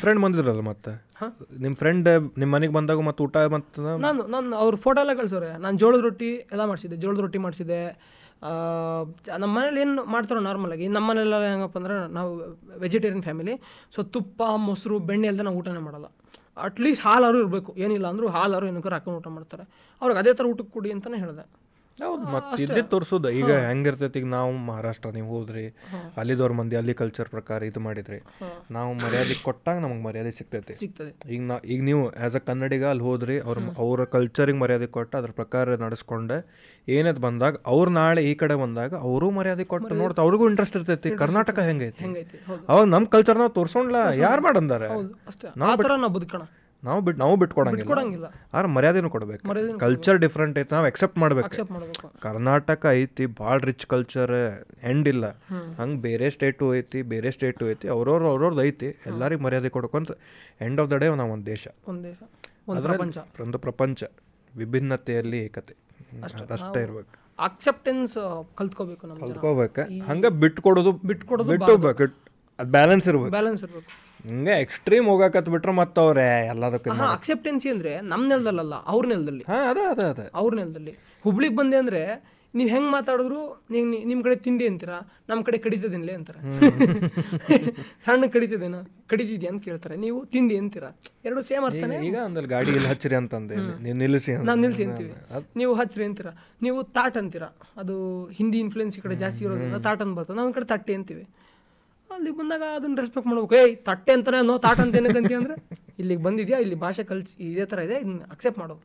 Speaker 1: ಫ್ರೆಂಡ್ ಬಂದಿದ್ರಲ್ಲ ಮತ್ತೆ? ನಿಮ್ಮ ಫ್ರೆಂಡ್ ನಿಮ್ಮ ಮನೆಗೆ ಬಂದಾಗ ಮತ್ತೆ ಊಟ ಮತ್ತೆ
Speaker 3: ನಾನು ನಾನು ಅವ್ರ ಫೋಟೋ ಎಲ್ಲ ಕಳ್ಸೋರೆ. ನಾನು ಜೋಳದ ರೊಟ್ಟಿ ಎಲ್ಲ ಮಾಡಿಸಿದ್ದೆ ಜೋಳದ ರೊಟ್ಟಿ ಮಾಡಿಸಿದ್ದೆ. ನಮ್ಮ ಮನೇಲಿ ಏನು ಮಾಡ್ತಾರೋ ನಾರ್ಮಲಾಗಿ ನಮ್ಮ ಮನೇಲೆಲ್ಲ ಹೆಂಗಪ್ಪ ಅಂದ್ರೆ ನಾವು ವೆಜಿಟೇರಿಯನ್ ಫ್ಯಾಮಿಲಿ ಸೊ ತುಪ್ಪ, ಮೊಸರು, ಬೆಣ್ಣೆ ಅಲ್ಲದೆ ನಾವು ಊಟನೇ ಮಾಡಲ್ಲ. ಅಟ್ಲೀಸ್ಟ್ ಹಾಲಾರು ಇರಬೇಕು. ಏನಿಲ್ಲ ಅಂದರೂ ಹಾಲಾರು ಏನಕ್ಕಾರು ಹಾಕೊಂಡು ಊಟ ಮಾಡ್ತಾರೆ. ಅವ್ರಿಗೆ ಅದೇ ಥರ ಊಟಕ್ಕೆ ಕೊಡಿ ಅಂತಲೇ ಹೇಳಿದೆ.
Speaker 1: ಹೌದು ಮತ್ತೆ ಇದ್ದೇ ತೋರ್ಸೋದು. ಈಗ ಹೆಂಗಿರ್ತೈತಿ ಈಗ ನಾವು ಮಹಾರಾಷ್ಟ್ರ ನೀವು ಹೋದ್ರಿ ಅಲ್ಲಿದವ್ರ ಮಂದಿ ಅಲ್ಲಿ ಕಲ್ಚರ್ ಪ್ರಕಾರ ಇದು ಮಾಡಿದ್ರಿ ನಾವು ಮರ್ಯಾದೆ ಕೊಟ್ಟಾಗ ನಮಗೆ ಮರ್ಯಾದೆ ಸಿಗ್ತೈತಿ. ಈಗ ನಾ ಈಗ ನೀವು ಆ್ಯಸ್ ಅ ಕನ್ನಡಿಗ ಅಲ್ಲಿ ಹೋದ್ರಿ ಅವ್ರ ಅವ್ರ ಕಲ್ಚರಿಗೆ ಮರ್ಯಾದೆ ಕೊಟ್ಟು ಅದ್ರ ಪ್ರಕಾರ ನಡೆಸ್ಕೊಂಡೆ ಏನದು ಬಂದಾಗ ಅವ್ರು ನಾಳೆ ಈ ಕಡೆ ಬಂದಾಗ ಅವರು ಮರ್ಯಾದೆ ಕೊಟ್ಟು ನೋಡ್ತಾ ಅವ್ರಿಗೂ ಇಂಟ್ರೆಸ್ಟ್ ಇರ್ತೈತಿ ಕರ್ನಾಟಕ ಹೆಂಗೈತಿ? ಅವಾಗ ನಮ್ಮ ಕಲ್ಚರ್ ನಾವು ತೋರ್ಸೋಣ ಯಾರು ಮಾಡಂದಾರೆ?
Speaker 3: ನಾವು ಬದುಕೋಣ.
Speaker 1: ನಾವು ಬಿಟ್ಟು ನಾವು ಬಿಟ್ಕೊಡಂಗಿಲ್ಲ.
Speaker 3: ಬಿಟ್ಕೊಡಂಗಿಲ್ಲ.
Speaker 1: ಆದ್ರೆ ಮರ್ಯಾದೆನೂ ಕೊಡ್ಬೇಕು. ಕಲ್ಚರ್ ಡಿಫ್ರೆಂಟ್ ಐತೆ ನಾವು ಎಕ್ಸೆಪ್ಟ್ ಮಾಡ್ಬೇಕು. ಕರ್ನಾಟಕ ಐತಿ ಭಾಳ ರಿಚ್ ಕಲ್ಚರ್ ಎಂಡ್ ಇಲ್ಲ. ಹಂಗೆ ಬೇರೆ ಸ್ಟೇಟು ಐತಿ ಬೇರೆ ಸ್ಟೇಟು ಐತಿ ಅವ್ರವ್ರ ಅವ್ರವ್ರದ್ದು ಐತಿ. ಎಲ್ಲರಿಗೂ ಮರ್ಯಾದೆ ಕೊಡ್ಕೊಂತ ಎಂಡ್ ಆಫ್ ದ ಡೇ ನಾವು ಒಂದು ದೇಶ.
Speaker 3: ಒಂದು ಪ್ರಪಂಚ.
Speaker 1: ವಿಭಿನ್ನತೆಯಲ್ಲಿ ಏಕತೆ. ಅಷ್ಟೇ. ಇರ್ಬೇಕು.
Speaker 3: ಅಕ್ಸೆಪ್ಟೆನ್ಸ್ ಕಲ್ತ್ಕೋಬೇಕು
Speaker 1: ಕಲ್ತ್ಕೋಬೇಕು. ಹಂಗೆ ಬಿಟ್ಕೊಡೋದು
Speaker 3: ಬಿಟ್ಕೊಡೋದು
Speaker 1: ಬಿಟ್ಟು ಅದು ಬ್ಯಾಲೆನ್ಸ್ ಇರ್ಬೇಕು.
Speaker 3: ಬ್ಯಾಲೆನ್ಸ್ ಇರಬೇಕು.
Speaker 1: ಹಿಂಗೆ ಎಕ್ಸ್ಟ್ರೀಮ್ ಹೋಗಕತ್ ಬಿಟ್ರೆ ಮತ್ತೆ ಅವ್ರೆ ಎಲ್ಲದಕ್ಕೆ
Speaker 3: ಹಾಂ ಅಕ್ಸೆಪ್ಟೆನ್ಸಿ ಅಂದರೆ ನಮ್ಮ ನೆಲದಲ್ಲಲ್ಲ ಅವ್ರ ನೆಲದಲ್ಲಿ.
Speaker 1: ಹಾಂ ಅದೇ ಅದೇ ಅದೇ.
Speaker 3: ಅವ್ರ ನೆಲದಲ್ಲಿ. ಹುಬ್ಳಿಗೆ ಬಂದೆ ಅಂದರೆ ನೀವು ಹೆಂಗೆ ಮಾತಾಡಿದ್ರು ನೀವು ನಿಮ್ಮ ಕಡೆ ತಿಂಡಿ ಅಂತೀರಾ ನಮ್ಮ ಕಡೆ ಕಡಿತದೇನಲೇ ಅಂತಾರೆ. ಸಣ್ಣ ಕಡಿತದೇನ ಕಡಿತಿದ್ಯಾ ಅಂತ ಕೇಳ್ತಾರೆ. ನೀವು ತಿಂಡಿ ಅಂತೀರಾ? ಎರಡು ಸೇಮ್ ಅರ್ಥನೇ?
Speaker 1: ಈಗ ಅಂದಲ್ಲಿ ಗಾಡಿ ಇಲ್ಲಿ ಹಚ್ಚಿರಿ ಅಂತಂದೆ. ನೀವು ನಿಲ್ಲಿಸಿ ನಾನು
Speaker 3: ನಾವು ನಿಲ್ಸಿ ಅಂತೀವಿ. ನೀವು ಹಚ್ಚಿರಿ ಅಂತೀರಾ? ನೀವು ತಾಟ್ ಅಂತೀರಾ? ಅದು ಹಿಂದಿ ಇನ್ಫ್ಲುಯೆನ್ಸ್ ಈ ಕಡೆ ಜಾಸ್ತಿ ಇರೋದ್ರಿಂದ ತಾಟ್ ಅಂತ ಬರ್ತದೆ. ನಮ್ಮ ಕಡೆ ತಟ್ಟೆ ಅಂತೀವಿ. ಅಲ್ಲಿ ಬಂದಾಗ ಅದನ್ನ ರೆಸ್ಪೆಕ್ಟ್ ಮಾಡ್ಬೇಕು. ಏಯ್ ತಟ್ಟೆ ಅಂತಾನೆ ನೋ ತಾಟ ಅಂತ ಏನಕ್ಕಂತ ಅಂದ್ರೆ ಇಲ್ಲಿಗೆ ಬಂದಿದ್ಯಾ ಇಲ್ಲಿ ಭಾಷೆ ಕಲ್ಸಿ ಇದೇ ಥರ ಇದೆ ಇದನ್ನ ಅಕ್ಸೆಪ್ಟ್ ಮಾಡೋದು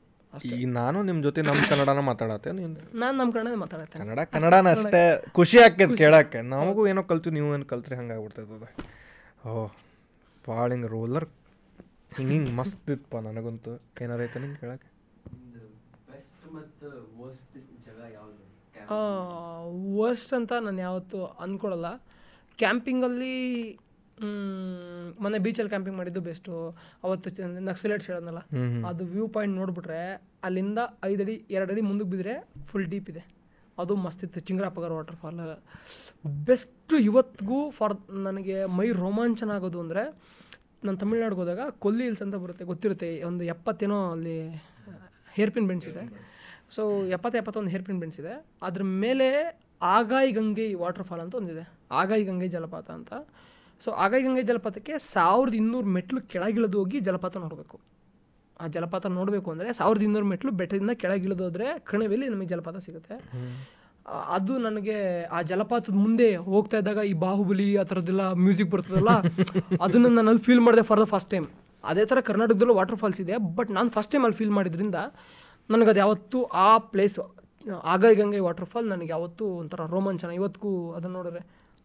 Speaker 1: ಈ ನಾನು ನಿಮ್ಮ ಜೊತೆ ನಮ್ಮ ಕನ್ನಡನ ಮಾತಾಡತ್ತೆ ನೀನು
Speaker 3: ನಮ್ಮ ಕನ್ನಡ ಮಾತಾಡತ್ತೆ.
Speaker 1: ಕನ್ನಡ ಕನ್ನಡನ ಅಷ್ಟೇ ಖುಷಿ ಆಕೈತೆ ಕೇಳಕ್ಕೆ. ನಮಗೂ ಏನೋ ಕಲ್ತು ನೀವು ಏನು ಕಲ್ತ್ರಿ ಹಂಗೆ ಆಗ್ಬಿಡ್ತೈತದ ಓ ಭಾಳ ಹಿಂಗೆ ರೋಲರ್ ಹಿಂಗೆ ಹಿಂಗೆ ಮಸ್ತ್ ಇತ್ತಪ್ಪ ನನಗಂತೂ. ಏನಾರ ಐತೆ ನಿಂಗೆ ಕೇಳಕ್ಕೆ?
Speaker 4: ಬೆಸ್ಟ್ ಮತ್ತು ವರ್ಸ್ಟ್ ಜಾಗ ಯಾವುದು?
Speaker 3: ವರ್ಸ್ಟ್ ಅಂತ ನಾನು ಯಾವತ್ತೂ ಅಂದ್ಕೊಳಲ್ಲ ಕ್ಯಾಂಪಿಂಗಲ್ಲಿ ಮೊನ್ನೆ ಬೀಚಲ್ಲಿ ಕ್ಯಾಂಪಿಂಗ್ ಮಾಡಿದ್ದು ಬೆಸ್ಟು ಅವತ್ತು ನಕ್ಸಲೇಟ್ಸ್ ಹೇಳೋದಲ್ಲ ಅದು ವ್ಯೂ ಪಾಯಿಂಟ್ ನೋಡಿಬಿಟ್ರೆ ಅಲ್ಲಿಂದ ಐದಡಿ ಎರಡು ಅಡಿ ಮುಂದಕ್ಕೆ ಬಿದ್ದರೆ ಫುಲ್ ಡೀಪ್ ಇದೆ. ಅದು ಮಸ್ತಿತ್ತು ಚಿಂಗ್ರಾಪಗರ್ ವಾಟರ್ಫಾಲ್ ಬೆಸ್ಟು ಇವತ್ತಿಗೂ ಫಾರ್ ನನಗೆ ಮೈ ರೋಮಾಂಚನ ಆಗೋದು ಅಂದರೆ ನಾನು ತಮಿಳ್ನಾಡಿಗೆ ಹೋದಾಗ ಕೊಲ್ಲಿ ಹಿಲ್ಸ್ ಅಂತ ಬರುತ್ತೆ ಗೊತ್ತಿರುತ್ತೆ ಒಂದು ಎಪ್ಪತ್ತೇನೋ ಅಲ್ಲಿ ಹೇರ್ ಪಿನ್ ಬೆಂಡ್ಸ್ ಇದೆ ಸೊ ಎಪ್ಪತ್ತು ಎಪ್ಪತ್ತೊಂದು ಹೇರ್ ಪಿನ್ ಬೆಂಡ್ಸ್ ಇದೆ. ಅದ್ರ ಮೇಲೆ ಆಗಾಯಿ ಗಂಗೆ ವಾಟರ್ಫಾಲ್ ಅಂತ ಒಂದಿದೆ. ಆಗಾಯಿ ಗಂಗೆ ಜಲಪಾತ ಅಂತ. ಸೊ ಆಗಾಯಿ ಗಂಗೆ ಜಲಪಾತಕ್ಕೆ ಸಾವಿರದ ಇನ್ನೂರು ಮೆಟ್ಲು ಕೆಳಗಿಳಿದು ಹೋಗಿ ಜಲಪಾತ ನೋಡಬೇಕು. ಆ ಜಲಪಾತ ನೋಡಬೇಕು ಅಂದರೆ ಸಾವಿರದ ಇನ್ನೂರು ಮೆಟ್ಲು ಬೆಟ್ಟದಿಂದ ಕೆಳಗಿಳಿದು ಹೋದರೆ ಕಣಿವೆಯಲ್ಲಿ ನಮಗೆ ಜಲಪಾತ ಸಿಗುತ್ತೆ. ಅದು ನನಗೆ ಆ ಜಲಪಾತದ ಮುಂದೆ ಹೋಗ್ತಾ ಇದ್ದಾಗ ಈ ಬಾಹುಬಲಿ ಆ ಥರದ್ದೆಲ್ಲ ಮ್ಯೂಸಿಕ್ ಬರ್ತದಲ್ಲ, ಅದನ್ನು ನಾನು ಅಲ್ಲಿ ಫೀಲ್ ಮಾಡಿದೆ ಫಾರ್ ದ ಫಸ್ಟ್ ಟೈಮ್ ಅದೇ ಥರ ಕರ್ನಾಟಕದಲ್ಲೂ ವಾಟರ್ ಫಾಲ್ಸ್ ಇದೆ ಬಟ್ ನಾನು ಫಸ್ಟ್ ಟೈಮ್ ಅಲ್ಲಿ ಫೀಲ್ ಮಾಡಿದ್ರಿಂದ ನನಗದು ಯಾವತ್ತೂ ಆ place Agaya Gange water fall ನನಗೆ ಯಾವತ್ತೂ ಒಂಥರ ರೋಮಾಂಚನ. ಇವತ್ತಿಗೂ ಅದನ್ನು ನೋಡಿದ್ರೆ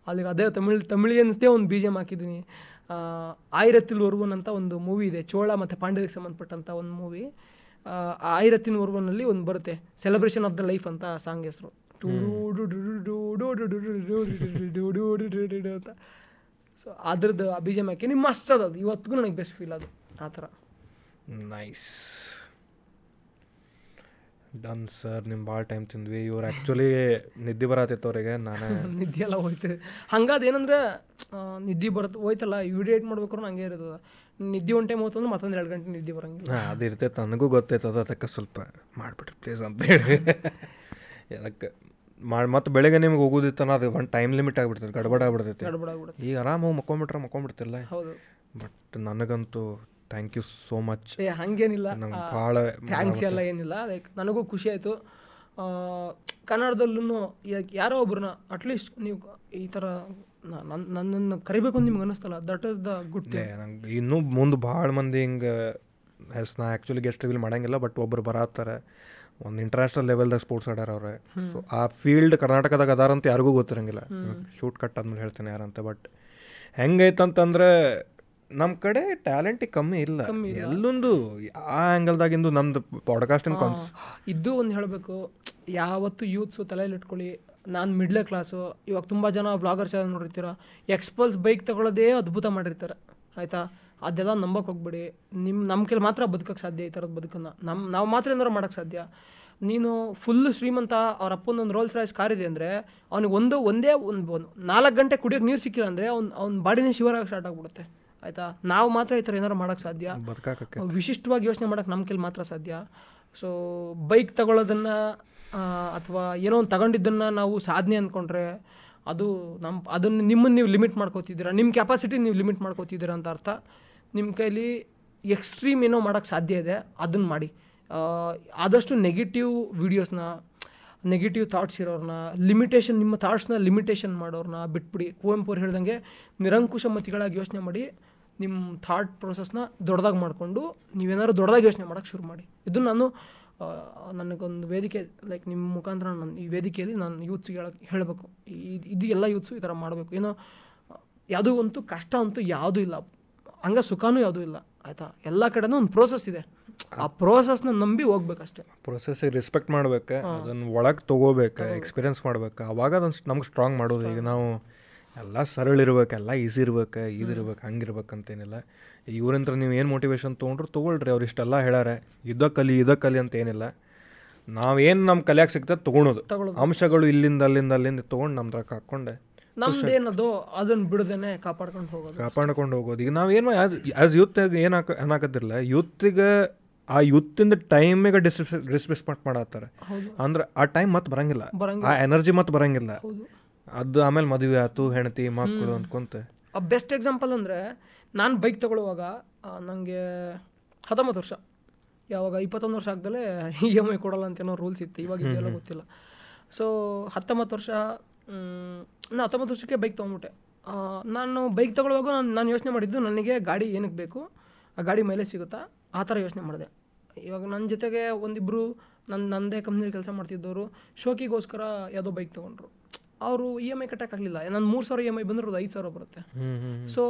Speaker 3: ಅಲ್ಲಿಗೆ ಅದೇ ತಮಿಳ್ ತಮಿಳಿಯನ್ಸ್ದೇ ಒಂದು ಬಿ ಜಿ ಎಂ ಹಾಕಿದ್ದೀನಿ. ಆಯಿರತ್ತಿಲ್ ಒರ್ವನ್ ಅಂತ ಒಂದು ಮೂವಿ ಇದೆ. ಚೋಳ ಮತ್ತು ಪಾಂಡ್ಯರಿಗೆ ಸಂಬಂಧಪಟ್ಟಂಥ ಒಂದು ಮೂವಿ ಆಯಿರತ್ತಿನ ಒರ್ವನಲ್ಲಿ ಒಂದು ಬರುತ್ತೆ. ಸೆಲೆಬ್ರೇಷನ್ ಆಫ್ ದ ಲೈಫ್ ಅಂತ ಸಾಂಗ್ ಹೆಸರು. ಅಂತ ಸೊ ಅದ್ರದ್ದು ಆ ಬಿ ಜಿ ಎಂ ಹಾಕಿ ಮಸ್ತ್ ಅದು ಇವತ್ತಿಗೂ ನನಗೆ ಬೆಸ್ಟ್ ಫೀಲ್ ಅದು ಆ ಥರ
Speaker 1: ನೈಸ್ ಡನ್ ಸರ್ ನಿಮ್ಮ ಭಾಳ ಟೈಮ್ ತಿಂದ್ವಿ. ಇವ್ರು ಆ್ಯಕ್ಚುಲಿ ನಿದ್ದೆ ಬರತ್ತಿತ್ತು ಅವರಿಗೆ. ನಾನೇ
Speaker 3: ನಿದ್ದೆ ಎಲ್ಲ ಹೋಯ್ತು. ಹಂಗಾದ ಏನಂದ್ರೆ ನಿದ್ದೆ ಬರುತ್ತೆ ಹೋಯ್ತಲ್ಲ ವಿಡಿಯೋ ಮಾಡ್ಬೇಕಾದ್ರೆ ಹಂಗೆ ಇರ್ತದೆ. ನಿದ್ದೆ ಒಂದು ಟೈಮ್ ಹೋತಂದ್ರೆ ಮತ್ತೊಂದು ಎರಡು ಗಂಟೆ ನಿದ್ದೆ ಬರಂಗಿಲ್ಲ.
Speaker 1: ಹಾಂ ಅದು ಇರ್ತೈತೆ. ನನಗೂ ಗೊತ್ತೈತೆ. ಅದಕ್ಕೆ ಸ್ವಲ್ಪ ಮಾಡಿಬಿಟ್ರಿ ಪ್ಲೀಸ್ ಅಂತ ಹೇಳಿ. ಅದಕ್ಕೆ ಮಾಡಿ ಮತ್ತು ಬೆಳಗ್ಗೆ ನಿಮ್ಗೆ ಹೋಗೋದಿತ್ತನ ಅದು ಒಂದು ಟೈಮ್ ಲಿಮಿಟ್ ಆಗಿಬಿಡ್ತೈತೆ ಗಡ್ಬಡ ಆಗ್ಬಿಡ್ತೈತೆ.
Speaker 3: ಗಡ್ಬಡ ಆಗ್ಬಿಡುತ್ತೆ.
Speaker 1: ಈಗ ಆರಾಮಾಗಿ ಮಕ್ಕೊಂಬಿಟ್ರೆ ಮಕ್ಕೊಂಬಿಡ್ತಿಲ್ಲ.
Speaker 3: ಹೌದು.
Speaker 1: ಬಟ್ ನನಗಂತೂ ಥ್ಯಾಂಕ್ ಯು ಸೋ ಮಚ್
Speaker 3: ಏ ಹಂಗೇನಿಲ್ಲ.
Speaker 1: ನಂಗೆ ಭಾಳ
Speaker 3: ಥ್ಯಾಂಕ್ಸ್ ಎಲ್ಲ ಏನಿಲ್ಲ. ಲೈಕ್ ನನಗೂ ಖುಷಿ ಆಯಿತು. ಕನ್ನಡದಲ್ಲೂ ಯಾರೋ ಒಬ್ರನ್ನ ಅಟ್ಲೀಸ್ಟ್ ನೀವು ಈ ಥರ ನನ್ನ ನನ್ನನ್ನು ಕರಿಬೇಕು ಅಂತ ನಿಮ್ಗೆ ಅನ್ನಿಸ್ತಲ್ಲ? That is the good day
Speaker 1: ನಂಗೆ ಇನ್ನೂ ಮುಂದೆ ಭಾಳ ಮಂದಿ ಹಿಂಗೆ ಎಸ್ ನಾ ಆ್ಯಕ್ಚುಲಿ ಗೆಸ್ಟ್ ರಿವೀಲ್ ಮಾಡೋಂಗಿಲ್ಲ ಬಟ್ ಒಬ್ಬರು ಬರತ್ತಾರೆ ಒಂದು ಇಂಟರ್ನ್ಯಾಷನಲ್ ಲೆವೆಲ್ದಾಗ ಸ್ಪೋರ್ಟ್ಸ್ ಆಡ್ಯಾರ ಅವ್ರೆ. ಸೊ ಆ ಫೀಲ್ಡ್ ಕರ್ನಾಟಕದಾಗ ಅದಾರಂತ ಯಾರಿಗೂ ಗೊತ್ತಿರಂಗಿಲ್ಲ. ಶೂಟ್ ಕಟ್ ಆದ್ಮೇಲೆ ಹೇಳ್ತೇನೆ ಯಾರಂತ ಬಟ್ ಹೆಂಗೈತಂತಂದ್ರೆ ನಮ್ಮ ಕಡೆ ಟ್ಯಾಲೆಂಟ್ ಕಮ್ಮಿ ಇಲ್ಲ. ಎಲ್ಲೊಂದು ಆ ಆ್ಯಂಗಲ್ದಾಗಿಂದು ನಮ್ದು ಪಾಡ್ಕಾಸ್ಟ್ ಇದು
Speaker 3: ಇದ್ದು ಒಂದು ಹೇಳಬೇಕು. ಯಾವತ್ತು ಯೂತ್ಸು ತಲೆಯಲ್ಲಿ ಇಟ್ಕೊಳ್ಳಿ. ನಾನು ಮಿಡ್ಲ್ ಕ್ಲಾಸು ಇವಾಗ ತುಂಬ ಜನ ವ್ಲಾಗರ್ಸ್ ಯಾರು ನೋಡಿರ್ತೀರ? ಎಕ್ಸ್ಪಲ್ಸ್ ಬೈಕ್ ತಗೊಳ್ಳೋದೇ ಅದ್ಭುತ ಮಾಡಿರ್ತಾರೆ. ಆಯಿತಾ? ಅದೆಲ್ಲ ನಂಬಕ್ಕೆ ಹೋಗ್ಬೇಡಿ. ನಿಮ್ಮ ನಮ್ಮ ಕೈಲಿ ಮಾತ್ರ ಬದುಕಕ್ಕೆ ಸಾಧ್ಯ ಈ ಥರದ ಬದುಕನ್ನು. ನಮ್ಮ ನಾವು ಮಾತ್ರ ಏನಾರು ಮಾಡೋಕ್ಕೆ ಸಾಧ್ಯ. ನೀನು ಫುಲ್ ಶ್ರೀಮಂತ ಅವ್ರ ಅಪ್ಪನೊಂದು ರೋಲ್ಸ್ ರಾಯ್ಸ್ ಕಾರ್ ಇದೆ ಅಂದರೆ ಅವ್ನಿಗೆ ಒಂದು ಒಂದೇ ಒಂದು ನಾಲ್ಕು ಗಂಟೆ ಕುಡಿಯೋಕೆ ನೀರು ಸಿಕ್ಕಿಲ್ಲ ಅಂದರೆ ಅವ್ನು ಅವ್ನ ಬಾಡಿನೇ ಶಿವರಾಗಿ ಸ್ಟಾರ್ಟ್ ಆಗ್ಬಿಡುತ್ತೆ. ಆಯಿತಾ? ನಾವು ಮಾತ್ರ ಈ ಥರ ಏನಾರು ಮಾಡೋಕ್ಕೆ ಸಾಧ್ಯ? ವಿಶಿಷ್ಟವಾಗಿ ಯೋಚನೆ ಮಾಡೋಕೆ ನಮ್ಮ ಕೈಲಿ ಮಾತ್ರ ಸಾಧ್ಯ. ಸೊ ಬೈಕ್ ತಗೊಳ್ಳೋದನ್ನು ಅಥವಾ ಏನೋ ಒಂದು ತಗೊಂಡಿದ್ದನ್ನು ನಾವು ಸಾಧನೆ ಅಂದ್ಕೊಂಡ್ರೆ ಅದು ನಮ್ಮ ಅದನ್ನು ನಿಮ್ಮನ್ನು ನೀವು ಲಿಮಿಟ್ ಮಾಡ್ಕೋತಿದ್ದೀರಾ? ನಿಮ್ಮ ಕೆಪಾಸಿಟಿ ನೀವು ಲಿಮಿಟ್ ಮಾಡ್ಕೋತಿದ್ದೀರಾ ಅಂತ ಅರ್ಥ. ನಿಮ್ಮ ಕೈಲಿ ಎಕ್ಸ್ಟ್ರೀಮ್ ಏನೋ ಮಾಡೋಕ್ಕೆ ಸಾಧ್ಯ ಇದೆ ಅದನ್ನು ಮಾಡಿ. ಆದಷ್ಟು ನೆಗೆಟಿವ್ ವೀಡಿಯೋಸ್ನ ನೆಗೆಟಿವ್ ಥಾಟ್ಸ್ ಇರೋರನ್ನ ಲಿಮಿಟೇಷನ್ ನಿಮ್ಮ ಥಾಟ್ಸ್ನ ಲಿಮಿಟೇಷನ್ ಮಾಡೋರನ್ನ ಬಿಟ್ಬಿಡಿ. ಕುವೆಂಪು ಅವ್ರು ಹೇಳ್ದಂಗೆ ನಿರಂಕುಶ ಮತಿಗಳಾಗಿ ಯೋಚನೆ ಮಾಡಿ. ನಿಮ್ಮ ಥಾಟ್ ಪ್ರೊಸೆಸ್ನ ದೊಡ್ಡದಾಗಿ ಮಾಡಿಕೊಂಡು ನೀವೇನಾದ್ರು ದೊಡ್ಡದಾಗಿ ಯೋಚನೆ ಮಾಡೋಕ್ಕೆ ಶುರು ಮಾಡಿ. ಇದು ನಾನು ನನಗೊಂದು ವೇದಿಕೆ ಲೈಕ್ ನಿಮ್ಮ ಮುಖಾಂತರ ನಾನು ಈ ವೇದಿಕೆಯಲ್ಲಿ ನಾನು ಯೂತ್ಸ್ಗೆ ಹೇಳಕ್ಕೆ ಹೇಳಬೇಕು. ಇದು ಎಲ್ಲ ಯೂತ್ಸು ಈ ಥರ ಮಾಡಬೇಕು. ಏನೋ ಯಾವುದೂ ಅಂತೂ ಕಷ್ಟ ಅಂತೂ ಯಾವುದೂ ಇಲ್ಲ. ಹಂಗೆ ಸುಖನೂ ಯಾವುದೂ ಇಲ್ಲ. ಆಯಿತಾ? ಎಲ್ಲ ಕಡೆನೂ ಒಂದು ಪ್ರೋಸೆಸ್ ಇದೆ. ಆ ಪ್ರೋಸೆಸ್ನ ನಂಬಿ ಹೋಗ್ಬೇಕಷ್ಟೇ.
Speaker 1: ಪ್ರೊಸೆಸ್ಸಿಗೆ ರೆಸ್ಪೆಕ್ಟ್ ಮಾಡ್ಬೇಕು ಅದನ್ನು ಒಳಗೆ ತೊಗೋಬೇಕು ಎಕ್ಸ್ಪೀರಿಯನ್ಸ್ ಮಾಡ್ಬೇಕು. ಅವಾಗ ಅದನ್ನು ನಮ್ಗೆ ಸ್ಟ್ರಾಂಗ್ ಮಾಡೋದು. ಈಗ ನಾವು ಎಲ್ಲ ಸರಳ ಇರ್ಬೇಕು ಎಲ್ಲ ಈಸಿ ಇರ್ಬೇಕು ಇದಿರ್ಬೇಕು ಹಂಗಿರ್ಬೇಕು ಅಂತೇನಿಲ್ಲ. ಇವ್ರಿಂತ್ರ ನೀವು ಏನು ಮೋಟಿವೇಶನ್ ತೊಗೊಂಡ್ರು ತೊಗೊಳ್ರಿ ಅವ್ರು ಇಷ್ಟೆಲ್ಲ ಹೇಳಾರೆ ಇದ ಕಲಿ ಇದ ಕಲಿ ಅಂತ ಏನಿಲ್ಲ. ನಾವೇನು ನಮ್ಮ ಕಲಿಯಾಕೆ ಸಿಗ್ತದೆ ತೊಗೊಳೋದು. ಅಂಶಗಳು ಇಲ್ಲಿಂದ ಅಲ್ಲಿಂದ ಅಲ್ಲಿಂದ ತೊಗೊಂಡು ನಮ್ದ್ರಾಗ ಹಾಕ್ಕೊಂಡೆ
Speaker 3: ನಮ್ದೇನದು ಅದನ್ನ ಬಿಡದೇನೆ ಕಾಪಾಡ್ಕೊಂಡು ಹೋಗೋದು
Speaker 1: ಕಾಪಾಡ್ಕೊಂಡು ಹೋಗೋದು. ಈಗ ನಾವೇನು ಆ್ಯಸ್ ಯೂತ್ ಏನಾಕ ಹಾಕ ಏನಾಕತ್ತಿರಲ್ಲ ಯೂತ್ಗೆ ಆ ಯೂತಿಂದ ಟೈಮಿಗೆ ಡಿಸ್ರಿಸ್ ಡಿಸ್ರೆಸ್ಪೆಕ್ಟ್ ಮಾಡತ್ತಾರೆ. ಅಂದ್ರೆ ಆ ಟೈಮ್ ಮತ್ತೆ ಬರಂಗಿಲ್ಲ. ಆ ಎನರ್ಜಿ ಮತ್ತೆ ಬರಂಗಿಲ್ಲ. ಅದು ಆಮೇಲೆ ಮದುವೆ ಆಯ್ತು ಹೆಂಡತಿ ಮಕ್ಕಳು ಅನ್ಕೊಂತ.
Speaker 3: ಆ ಬೆಸ್ಟ್ ಎಕ್ಸಾಂಪಲ್ ಅಂದರೆ ನಾನು ಬೈಕ್ ತಗೊಳ್ಳುವಾಗ ನನಗೆ ಹತ್ತೊಂಬತ್ತು ವರ್ಷ. ಯಾವಾಗ ಇಪ್ಪತ್ತೊಂದು ವರ್ಷ ಆಗ್ದಲೇ ಇ ಎಂ ಐ ಕೊಡಲ್ಲ ಅಂತ ಏನೋ ರೂಲ್ಸ್ ಇತ್ತು ಇವಾಗ ಇದೆಲ್ಲ ಗೊತ್ತಿಲ್ಲ. ಸೊ ಹತ್ತೊಂಬತ್ತು ವರ್ಷ ನಾನು ಹತ್ತೊಂಬತ್ತು ವರ್ಷಕ್ಕೆ ಬೈಕ್ ತೊಗೊಂಬಿಟ್ಟೆ ನಾನು ಬೈಕ್ ತೊಗೊಳ್ಳುವಾಗ ನಾನು ನಾನು ಯೋಚನೆ ಮಾಡಿದ್ದು ನನಗೆ ಗಾಡಿ ಏನಕ್ಕೆ ಬೇಕು ಆ ಗಾಡಿ ಮೈಲೇಜ್ ಸಿಗುತ್ತಾ ಆ ಥರ ಯೋಚನೆ ಮಾಡಿದೆ. ಇವಾಗ ನನ್ನ ಜೊತೆಗೆ ಒಂದಿಬ್ಬರು ನನ್ನ ನಂದೇ ಕಂಪ್ನಿಲಿ ಕೆಲಸ ಮಾಡ್ತಿದ್ದವರು ಶೋಕಿಗೋಸ್ಕರ ಯಾವುದೋ ಬೈಕ್ ತೊಗೊಂಡ್ರು. ಅವರು ಇ ಎಂ ಐ ಕಟ್ಟೋಕ್ಕಾಗಲಿಲ್ಲ ನಾನು ಮೂರು ಸಾವಿರ ಇ ಎಂ ಐ ಬಂದ್ರೆ ಅದು ಐದು ಸಾವಿರ ಬರುತ್ತೆ. ಸೊ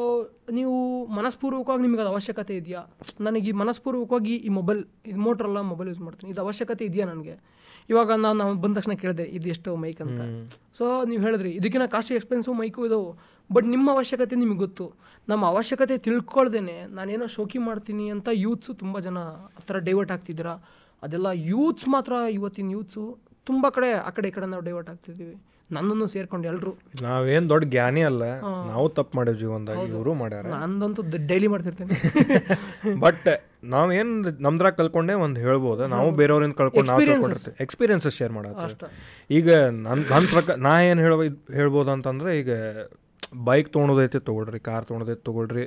Speaker 3: ನೀವು ಮನಸ್ಪೂರ್ವಕವಾಗಿ ನಿಮಗೆ ಅದು ಅವಶ್ಯಕತೆ ಇದೆಯಾ? ನನಗೆ ಈ ಮನಸ್ಪೂರ್ವಕವಾಗಿ ಈ ಮೊಬೈಲ್ ಇದು ಮೋಟ್ರಲ್ಲ ಮೊಬೈಲ್ ಯೂಸ್ ಮಾಡ್ತೀನಿ. ಇದು ಅವಶ್ಯಕತೆ ಇದೆಯಾ ನನಗೆ? ಇವಾಗ ನಾನು ನಾವು ಬಂದ ತಕ್ಷಣ ಕೇಳಿದೆ ಇದು ಎಷ್ಟು ಮೈಕ್ ಅಂತ. ಸೊ ನೀವು ಹೇಳಿದ್ರಿ ಇದಕ್ಕಿಂತ ಕಾಸ್ಟ್ಲಿ ಎಕ್ಸ್ಪೆನ್ಸಿವ್ ಮೈಕು ಇದಾವೆ. ಬಟ್ ನಿಮ್ಮ ಅವಶ್ಯಕತೆ ನಿಮಗೆ ಗೊತ್ತು. ನಮ್ಮ ಅವಶ್ಯಕತೆ ತಿಳ್ಕೊಳ್ದೇನೆ ನಾನೇನೋ ಶೋಕಿ ಮಾಡ್ತೀನಿ ಅಂತ ಯೂತ್ಸು ತುಂಬ ಜನ ಆ ಥರ ಡೈವರ್ಟ್ ಆಗ್ತಿದ್ದೀರಾ? ಅದೆಲ್ಲ ಯೂತ್ಸ್ ಮಾತ್ರ ಇವತ್ತಿನ ಯೂತ್ಸು ತುಂಬ ಕಡೆ ಆ ಕಡೆ ಈ ಕಡೆ ನಾವು ಡೈವರ್ಟ್ ಆಗ್ತಿದ್ದೀವಿ. ನನ್ನನ್ನು ಸೇರ್ಕೊಂಡು ಎಲ್ಲರೂ
Speaker 1: ನಾವೇನ್ ದೊಡ್ಡ ಜ್ಞಾನಿ ಅಲ್ಲ ನಾವು ತಪ್ಪು ಮಾಡೇವ್ ಜೀವನದಾಗ ಇವರು ಮಾಡ್ಯಾರ.
Speaker 3: ನಂದಂತೂ ಡೈಲಿ ಮಾಡ್ತಿರ್ತೇನೆ.
Speaker 1: ಬಟ್ ನಾವೇನು ನಮ್ದ್ರಾಗ ಕಲ್ಕೊಂಡೆ ಒಂದು ಹೇಳ್ಬೋದು. ನಾವು ಬೇರೆಯವ್ರಿಂದ ಕಳ್ಕೊಂಡು ನಾವು ತಿಳ್ಕೊಂಡಿರ್ತೀವಿ. ಎಕ್ಸ್ಪೀರಿಯನ್ಸಸ್ ಶೇರ್ ಮಾಡೋದು ಈಗ ನನ್ನ ನನ್ನ ಪ್ರಕಾರ ನಾ ಏನು ಹೇಳ ಹೇಳ್ಬೋದು ಅಂತಂದ್ರೆ ಈಗ ಬೈಕ್ ತೊಗೊಂಡೋದೈತೆ ತೊಗೊಳ್ರಿ ಕಾರ್ ತೊಗೊಂಡೋದೈತೆ ತೊಗೊಳ್ರಿ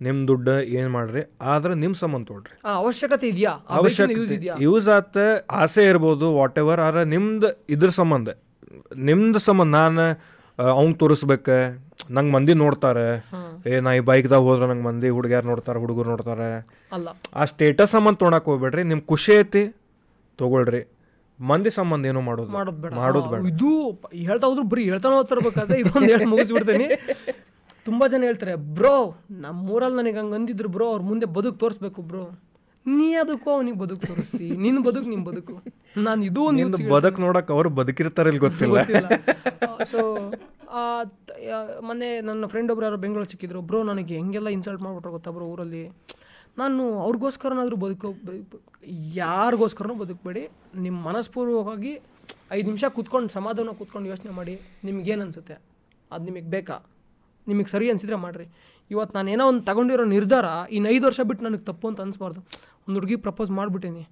Speaker 1: ನಿಮ್ಮ ದುಡ್ಡು ಏನು ಮಾಡ್ರಿ ಆದ್ರೆ ನಿಮ್ಮ ಸಂಬಂಧ ತೊಗೊಳ್ರಿ
Speaker 3: ಅವಶ್ಯಕತೆ ಇದೆಯಾ? ಯೂಸ್
Speaker 1: ಅವಶ್ಯಕತೆ ಯೂಸ್ ಆತ ಆಸೆ ಇರ್ಬೋದು ವಾಟ್ ಎವರ್ ಆದ್ರೆ ನಿಮ್ದು ಇದ್ರ ಸಂಬಂಧ. ನಿಮ್ದು ಸಂಬಂಧ ನಾನು ಅವ್ನು ತೋರಿಸ್ಬೇಕು. ನಂಗೆ ಮಂದಿ ನೋಡ್ತಾರೆ. ಏ ನಾ ಈ ಬೈಕ್ದಾಗ ಹೋದ್ರೆ ನಂಗೆ ಮಂದಿ ಹುಡುಗ್ಯಾರು ನೋಡ್ತಾರೆ ಹುಡುಗರು ನೋಡ್ತಾರೆ. ಆ ಸ್ಟೇಟಸ್ ಸಂಬಂಧ ತೊಗೊಳಕ್ ಹೋಗ್ಬೇಡ್ರಿ. ನಿಮ್ಮ ಖುಷಿ ಐತಿ ತಗೊಳ್ರಿ. ಮಂದಿ ಸಂಬಂಧ ಏನು ಮಾಡೋದು
Speaker 3: ಮಾಡೋದು ಬೇಡ.
Speaker 1: ಮಾಡೋದು ಬೇಡ.
Speaker 3: ಇದು ಹೇಳ್ತಾ ಹೋದ್ರು ಬರೀ ಹೇಳ್ತಾನೆ ಹೋಗ್ತಿರ್ಬೇಕಾದ್ರೆ ಇದೊಂದು ಹೇಳಿ ಮುಗಿಸ್ಬಿಡ್ತೀನಿ. ತುಂಬಾ ಜನ ಹೇಳ್ತಾರೆ ಬ್ರೋ ನಮ್ಮೂರಲ್ಲಿ ನನಗೆ ಹಂಗೆ ಅಂದಿದ್ರು ಬ್ರೋ ಅವ್ರ ಮುಂದೆ ಬದುಕು ತೋರಿಸ್ಬೇಕು ಬ್ರೋ. ನೀ ಅದಕ್ಕೂ ಅವನಿಗೆ ಬದುಕು ತೋರಿಸ್ತಿ. ನಿನ್ನ ಬದುಕು ನಿಮ್ಮ ಬದುಕು. ನಾನು ಇದು ಒಂದು
Speaker 1: ಬದುಕು ಬದುಕ್ ನೋಡಕ್ ಅವ್ರು ಬದುಕಿರ್ತಾರ ಇಲ್ಲಿ ಗೊತ್ತಿಲ್ಲ.
Speaker 3: ಸೊ ಮೊನ್ನೆ ನನ್ನ ಫ್ರೆಂಡ್ ಒಬ್ರು ಯಾರೋ ಬೆಂಗಳೂರು ಸಿಕ್ಕಿದ್ರು. ಬ್ರೋ ನನಗೆ ಹೆಂಗೆಲ್ಲ ಇನ್ಸಲ್ಟ್ ಮಾಡ್ಬಿಟ್ರೆ ಗೊತ್ತಾ ಬ್ರೋ ಊರಲ್ಲಿ? ನಾನು ಅವ್ರಿಗೋಸ್ಕರನಾದರೂ ಬದುಕೋ ಯಾರಿಗೋಸ್ಕರನೂ ಬದುಕಬೇಡಿ. ನಿಮ್ಮ ಮನಸ್ಪೂರ್ವಕವಾಗಿ ಐದು ನಿಮಿಷ ಕೂತ್ಕೊಂಡು ಸಮಾಧಾನ ಕೂತ್ಕೊಂಡು ಯೋಚನೆ ಮಾಡಿ. ನಿಮ್ಗೇನು ಅನಿಸುತ್ತೆ? ಅದು ನಿಮಗೆ ಬೇಕಾ? ನಿಮಗೆ ಸರಿ ಅನಿಸಿದ್ರೆ ಮಾಡಿರಿ. ಇವತ್ತು ನಾನು ಏನೋ ಒಂದು ತಗೊಂಡಿರೋ ನಿರ್ಧಾರ ಇನ್ನು ಐದು ವರ್ಷ ಬಿಟ್ಟು ನನಗೆ ತಪ್ಪು ಅಂತ ಅನಿಸ್ಬಾರ್ದು. ಒಂದು ಹುಡುಗಿ ಪ್ರಪೋಸ್ ಮಾಡಿಬಿಟ್ಟೀನಿ.